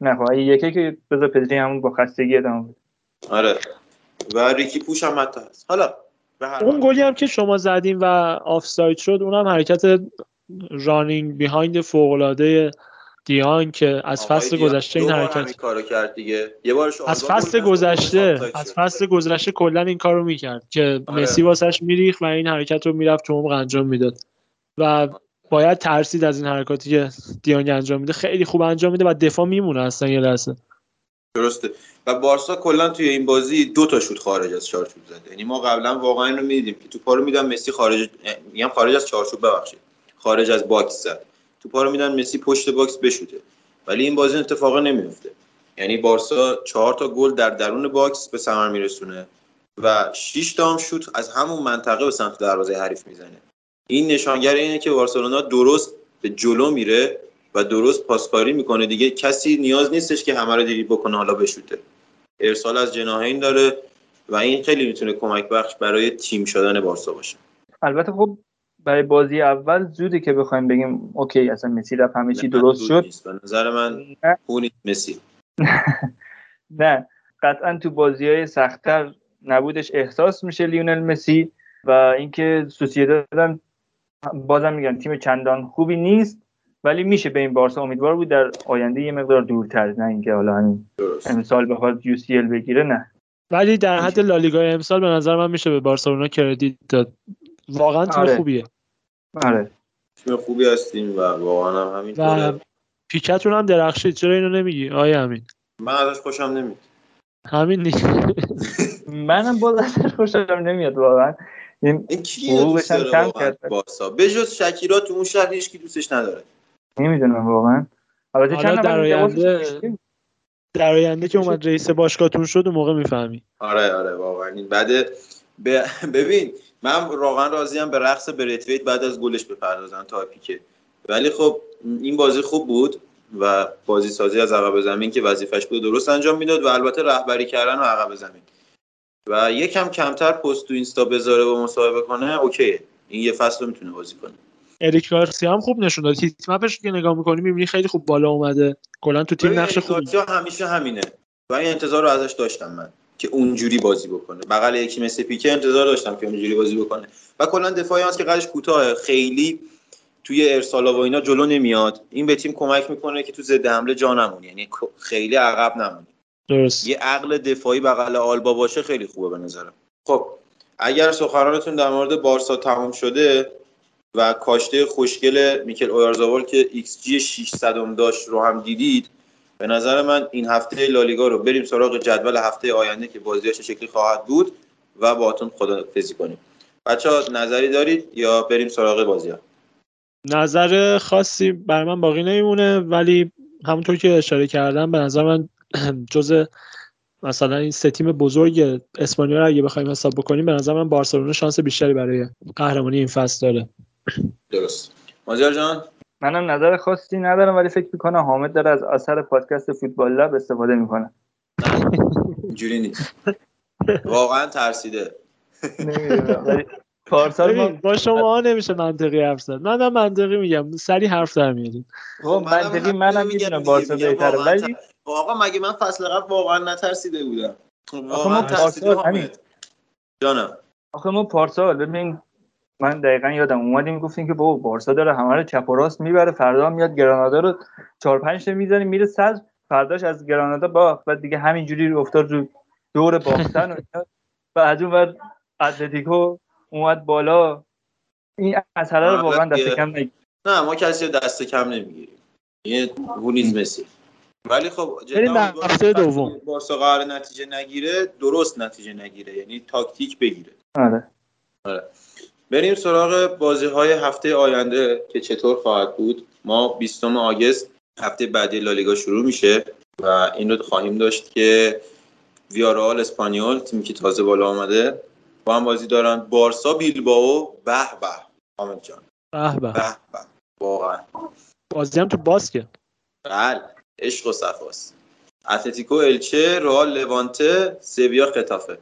نه خب یکه که بذار پدری همون با خستگی ادامه بده.
آره. و ریکی پوش هم حتی هست. حالا
اون گلی هم که شما زدیم و آفساید شد اونم حرکت رانینگ بیهایند فوق العاده دیان که از فصل گذشته این حرکت
کارو کرد دیگه. یه بارش
از فصل گذشته از فصل گذشته کلا این کارو می‌کرد که آره. مسی واسش میریخ و این حرکت رو می‌رفت تو عمق انجام می‌داد. و باید ترسید از این حرکاتی که دیانگ انجام میده. خیلی خوب انجام میده و دفاع میمونه اصلا یه لحظه.
درسته. و بارسا کلا توی این بازی دو تا شوت خارج از چارچوب زده یعنی ما قبلا واقعا اینو می‌دیدیم که تو رو میدن مسی خارج میگم خارج از چارچوب ببخشید. خارج از box زد. توپا رو میدن مسی پشت box بشوته. ولی این بازی اتفاق نمیفته یعنی بارسا چهار تا گل در درون box به ثمر میرسونه و 6 تا هم شوت از همون منطقه به سمت دروازه حریف می‌زنه. این نشانگر اینه که بارسلونا درست به جلو میره و درست پاسکاری می‌کنه دیگه. کسی نیاز نیستش که همه رو دیگه بکنه حالا بشوته. ارسال از جناحین داره و این خیلی می‌تونه کمک بخش برای تیم شدن بارسا باشه.
البته خب برای بازی اول زودی که بخوایم بگیم اوکی اصلا مسی رفت همه چی درست شد.
به نظر من پونی مسی.
نه. قطعا تو بازی های سختتر نبودش احساس میشه لیونل مسی و اینکه سوسییداد بازم میگن تیم چندان خوبی نیست ولی میشه به این بارسا امیدوار بود. در آینده یه مقدار دورتر نه اینکه حالا همین امسال بخواد یو سی ال بگیره نه.
ولی در حد لالیگا امسال به نظر من میشه به بارسلونا کردیت داد. واقعا تیم آره. خوبیه.
آره.
تیم خوبی هستیم و واقعا هم همینطوره. و
پیکتون هم درخشید. چرا اینو نمیگی؟ آیا همین
من ازش خوشم نمیاد.
همین نیست.
منم باز ازش خوشم نمیاد واقعا.
این حقوقش هم کم کرد باسا؟ به جز شکیرا تو اون شهر هیچ کی دوستش نداره.
نمی‌دونم واقعا.
البته چند در آینده در آینده که اومد رئیس باشگاهتون شد اون موقع می‌فهمی.
آره آره واقعا. این بعد ببین من واقعا راضیم به رقص بریتویت بعد از گلش بپردازن تا پیکه. ولی خب این بازی خوب بود و بازی سازی از عقب زمین که وظیفش بود درست انجام می‌داد و البته رهبری کردن و عقب زمین. و یکم کمتر پست تو اینستا بذاره و مصاحبه کنه اوکیه. این یه فصل می‌تونه بازی کنه.
اریک گارسیا هم خوب نشون داد. هیت مپش که نگاه می‌کنی می‌بینی خیلی خوب بالا اومده. کلا تو تیم نقش خوب
همیشه همینه. و این انتظار رو ازش داشتم من. که اونجوری بازی بکنه. بغل یکی مثل پیکه انتظار داشتم که اونجوری بازی بکنه. و کلا دفاعی هست که قدش کوتاه خیلی توی ارسالا و اینا جلو نمیاد. این به تیم کمک می‌کنه که تو ضد حمله جا نمونی یعنی خیلی عقب نمونی
درست.
یه عقل دفاعی بغل آلبا باشه خیلی خوبه به نظرم. خب اگر سخنرانتون در مورد بارسا تموم شده و کاشته خوشگل میکل اویارزاوال که ایکس جی 600 داشت رو هم دیدید به نظر من این هفته لالیگا رو بریم سراغ جدول هفته آینده که بازیاش شکلی خواهد بود و باهاتون خدافظی کنیم. بچه ها نظری دارید یا بریم سراغ بازی ها
نظر خاصی بر من باقی نمیمونه ولی همونطور که اشاره کردم به نظر من جز مثلا این سه تیم بزرگ اسپانیا رو اگه بخوایم حساب بکنیم به نظر من بارسلونا شانس بیشتری برای قهرمانی این فصل داره.
درست. مازیار جان؟
منم نظر خاصی ندارم ولی فکر می‌کنم حامد داره از اثر پادکست فوتبال لب استفاده می‌کنه.
اینجوری نیست. واقعا ترسیده.
پارسال با شما نمیشه منطقی حرف زد. من منطقی میگم. سری حرف در میاریم
منطقی منم می‌دونم بارسا بهتره ولی
آقا مگه من فصل قبل واقعا نترسیده بودم؟
آخه ما پارسال
جانم.
آخه ما پارسال ببین من دقیقا یادم اومدیم گفتیم که بابا بارسا داره همه رو چپ و راست می‌بره فردا میاد گرانادا رو چهار پنج تا می‌زنه میره صد فرداش از گرانادا با بعد دیگه همینجوری افتاد رو دور باختن و از اون ور اتلتیکو اومد بالا. این اثر رو واقعا دست کم نگیر.
نه ما کسی دست کم نمی‌گیریم. یه مسی. ولی خب
هفته دوم.
بارسا قرار نتیجه نگیره درست نتیجه نگیره. یعنی تاکتیک بگیره.
آره.
آره. بریم سراغ بازی های هفته آینده که چطور خواهد بود. ما 20 آگست هفته بعدی لالیگا شروع میشه و این رو خواهیم داشت که ویارال اسپانیول تیمی که تازه بالا آمده با هم بازی دارن. بارسا بیلباو به به. حامد جان.
به به.
به واقعا.
بازی هم تو باسکه.
بله. عشق و صفاست. اتلتیکو الچه رئال لوانته سویا خطافه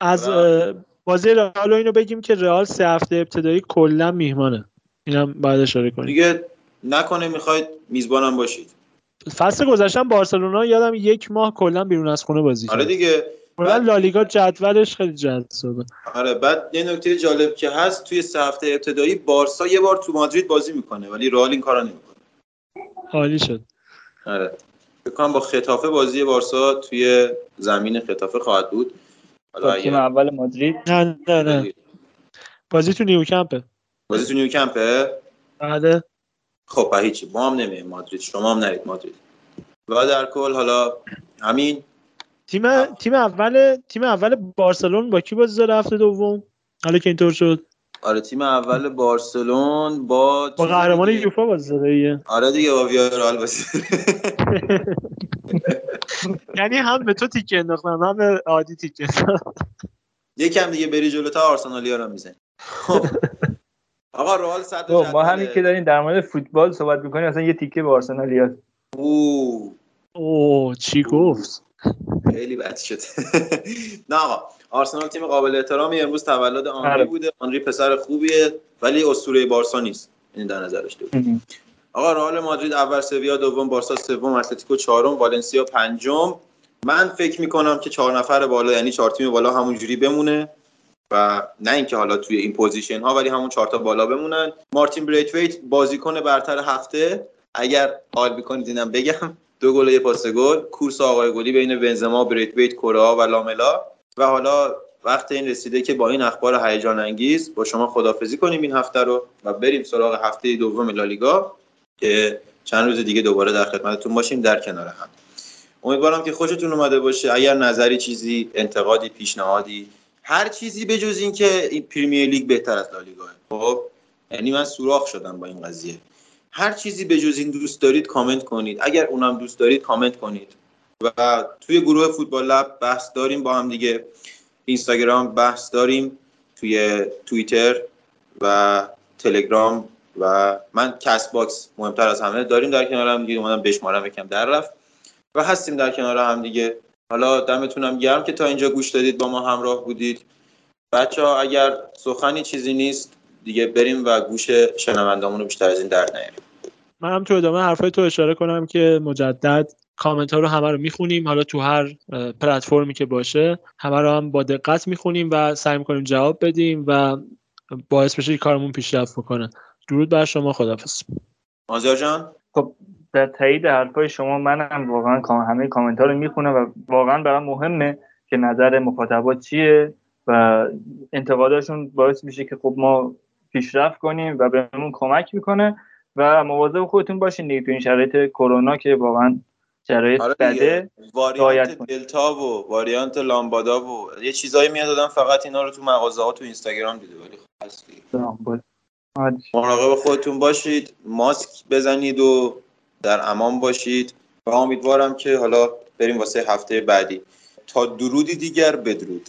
از بازی رئال اینو بگیم که رئال سه هفته ابتدایی کلا میهمانه. اینم بعد اشاره کنیم.
دیگه نکنه می‌خواید میزبانم باشید.
فصل گذشتم بارسلونا یادم یک ماه کلا بیرون از خونه بازی
آره دیگه.
بعد لالیگا جدولش خیلی جذابه.
آره بعد یه نکته جالب که هست توی سه هفته ابتدایی بارسا یه بار تو مادرید بازی می‌کنه ولی رئال این کارا نمی‌کنه.
عالی شد.
آره. فکر با خطافه بازی بارسا توی زمین خطافه خواهد بود.
حالا تیم اول مادرید.
نه نه نه. بازی تو نیوکمپه
بازی تو نیوکمپه
بله.
خب هیچی. ما هم نمیه مادرید. شما هم نرید مادرید. و در کل حالا همین
تیم تیم اول تیم اول بارسلون با کی بازی داره هفته دوم؟ حالا که اینطور شد.
آره تیم اول بارسلون با
با قهرمان یوفا بازی داره
آره دیگه با ویارال بازی
یعنی هم به تو تیکه انداختم هم به عادی تیکه
یکم دیگه بری جلوتر آرسنالیا رو می‌زنی. خب. آقا رئال صد
ما همین که داریم در مورد فوتبال صحبت می‌کنیم اصلا یه تیکه به آرسنالیا
اوه.
اوه چی گفت؟
خیلی بد شد. نه آقا آرسنال تیم قابل احترامی امروز تولد آنری آره. بوده. آنری پسر خوبیه ولی اسطوره بارسا نیست. این در نظرش آقا رئال مادرید اول سویا دوم بارسا سوم اتلتیکو چهارم والنسیا پنجم. من فکر می‌کنم که چهار نفر بالا یعنی چهار تیم بالا همونجوری بمونه و نه اینکه حالا توی این position ها ولی همون چهار تا بالا بمونن. مارتین بریتویت بازیکن برتر هفته. اگر حال می‌کنید اینم بگم دو گل یه پاس گل. کورس آقای گلی بین بنزما بریتویت کورا و لاملا. و حالا وقت این رسیده که با این اخبار هیجان انگیز با شما خدافزی کنیم این هفته رو و بریم سراغ هفته دوم لالیگا. که چند روز دیگه دوباره در خدمتتون باشیم در کنار هم. امیدوارم که خوشتون اومده باشه. اگر نظری چیزی انتقادی پیشنهادی هر چیزی بجز این که این پریمیر لیگ بهتر از لالیگا خب یعنی من سوراخ شدم با این قضیه. هر چیزی بجز این دوست دارید کامنت کنید. اگر اونم دوست دارید کامنت کنید. و توی گروه فوتبال لب بحث داریم. با هم دیگه اینستاگرام بحث داریم توی توییتر و تلگرام و من کست باکس مهمتر از همه داریم در کنار هم دیگه اومدم بشمارم یکم در رفت و هستیم در کنار هم دیگه. حالا دمتونم گرم که تا اینجا گوش دادید با ما همراه بودید. بچه ها اگر سخنی چیزی نیست دیگه بریم و گوش شنوندامون رو بیشتر از این در نیاریم.
من هم تو ادامه حرفای تو اشاره کنم که مجدد کامنت ها رو همه رو می‌خونیم. حالا تو هر پلتفرمی که باشه همه رو هم با دقت می‌خونیم و سعی می‌کنیم جواب بدیم و باعث بشه کارمون پیشرفت بکنه. درود بر شما خدافظ
مازیار جان.
خب در تایید حرفای شما منم واقعا همه کامنت ها رو می‌خونم و واقعا برام مهمه که نظر مخاطبات چیه و انتقاداشون باعث میشه که خب ما پیشرفت کنیم و بهمون کمک می‌کنه و مواظب خودتون باشین دیگه تو این شرایط کرونا که واقعا شرایط آره بده.
واریانت دلتا و واریانت لامبادا و یه چیزایی میاد فقط اینا رو تو مغازه ها تو اینستاگرام دیده ولی خب مراقب خودتون باشید ماسک بزنید و در امان باشید و امیدوارم که حالا بریم واسه هفته بعدی. تا درودی دیگر بدرود.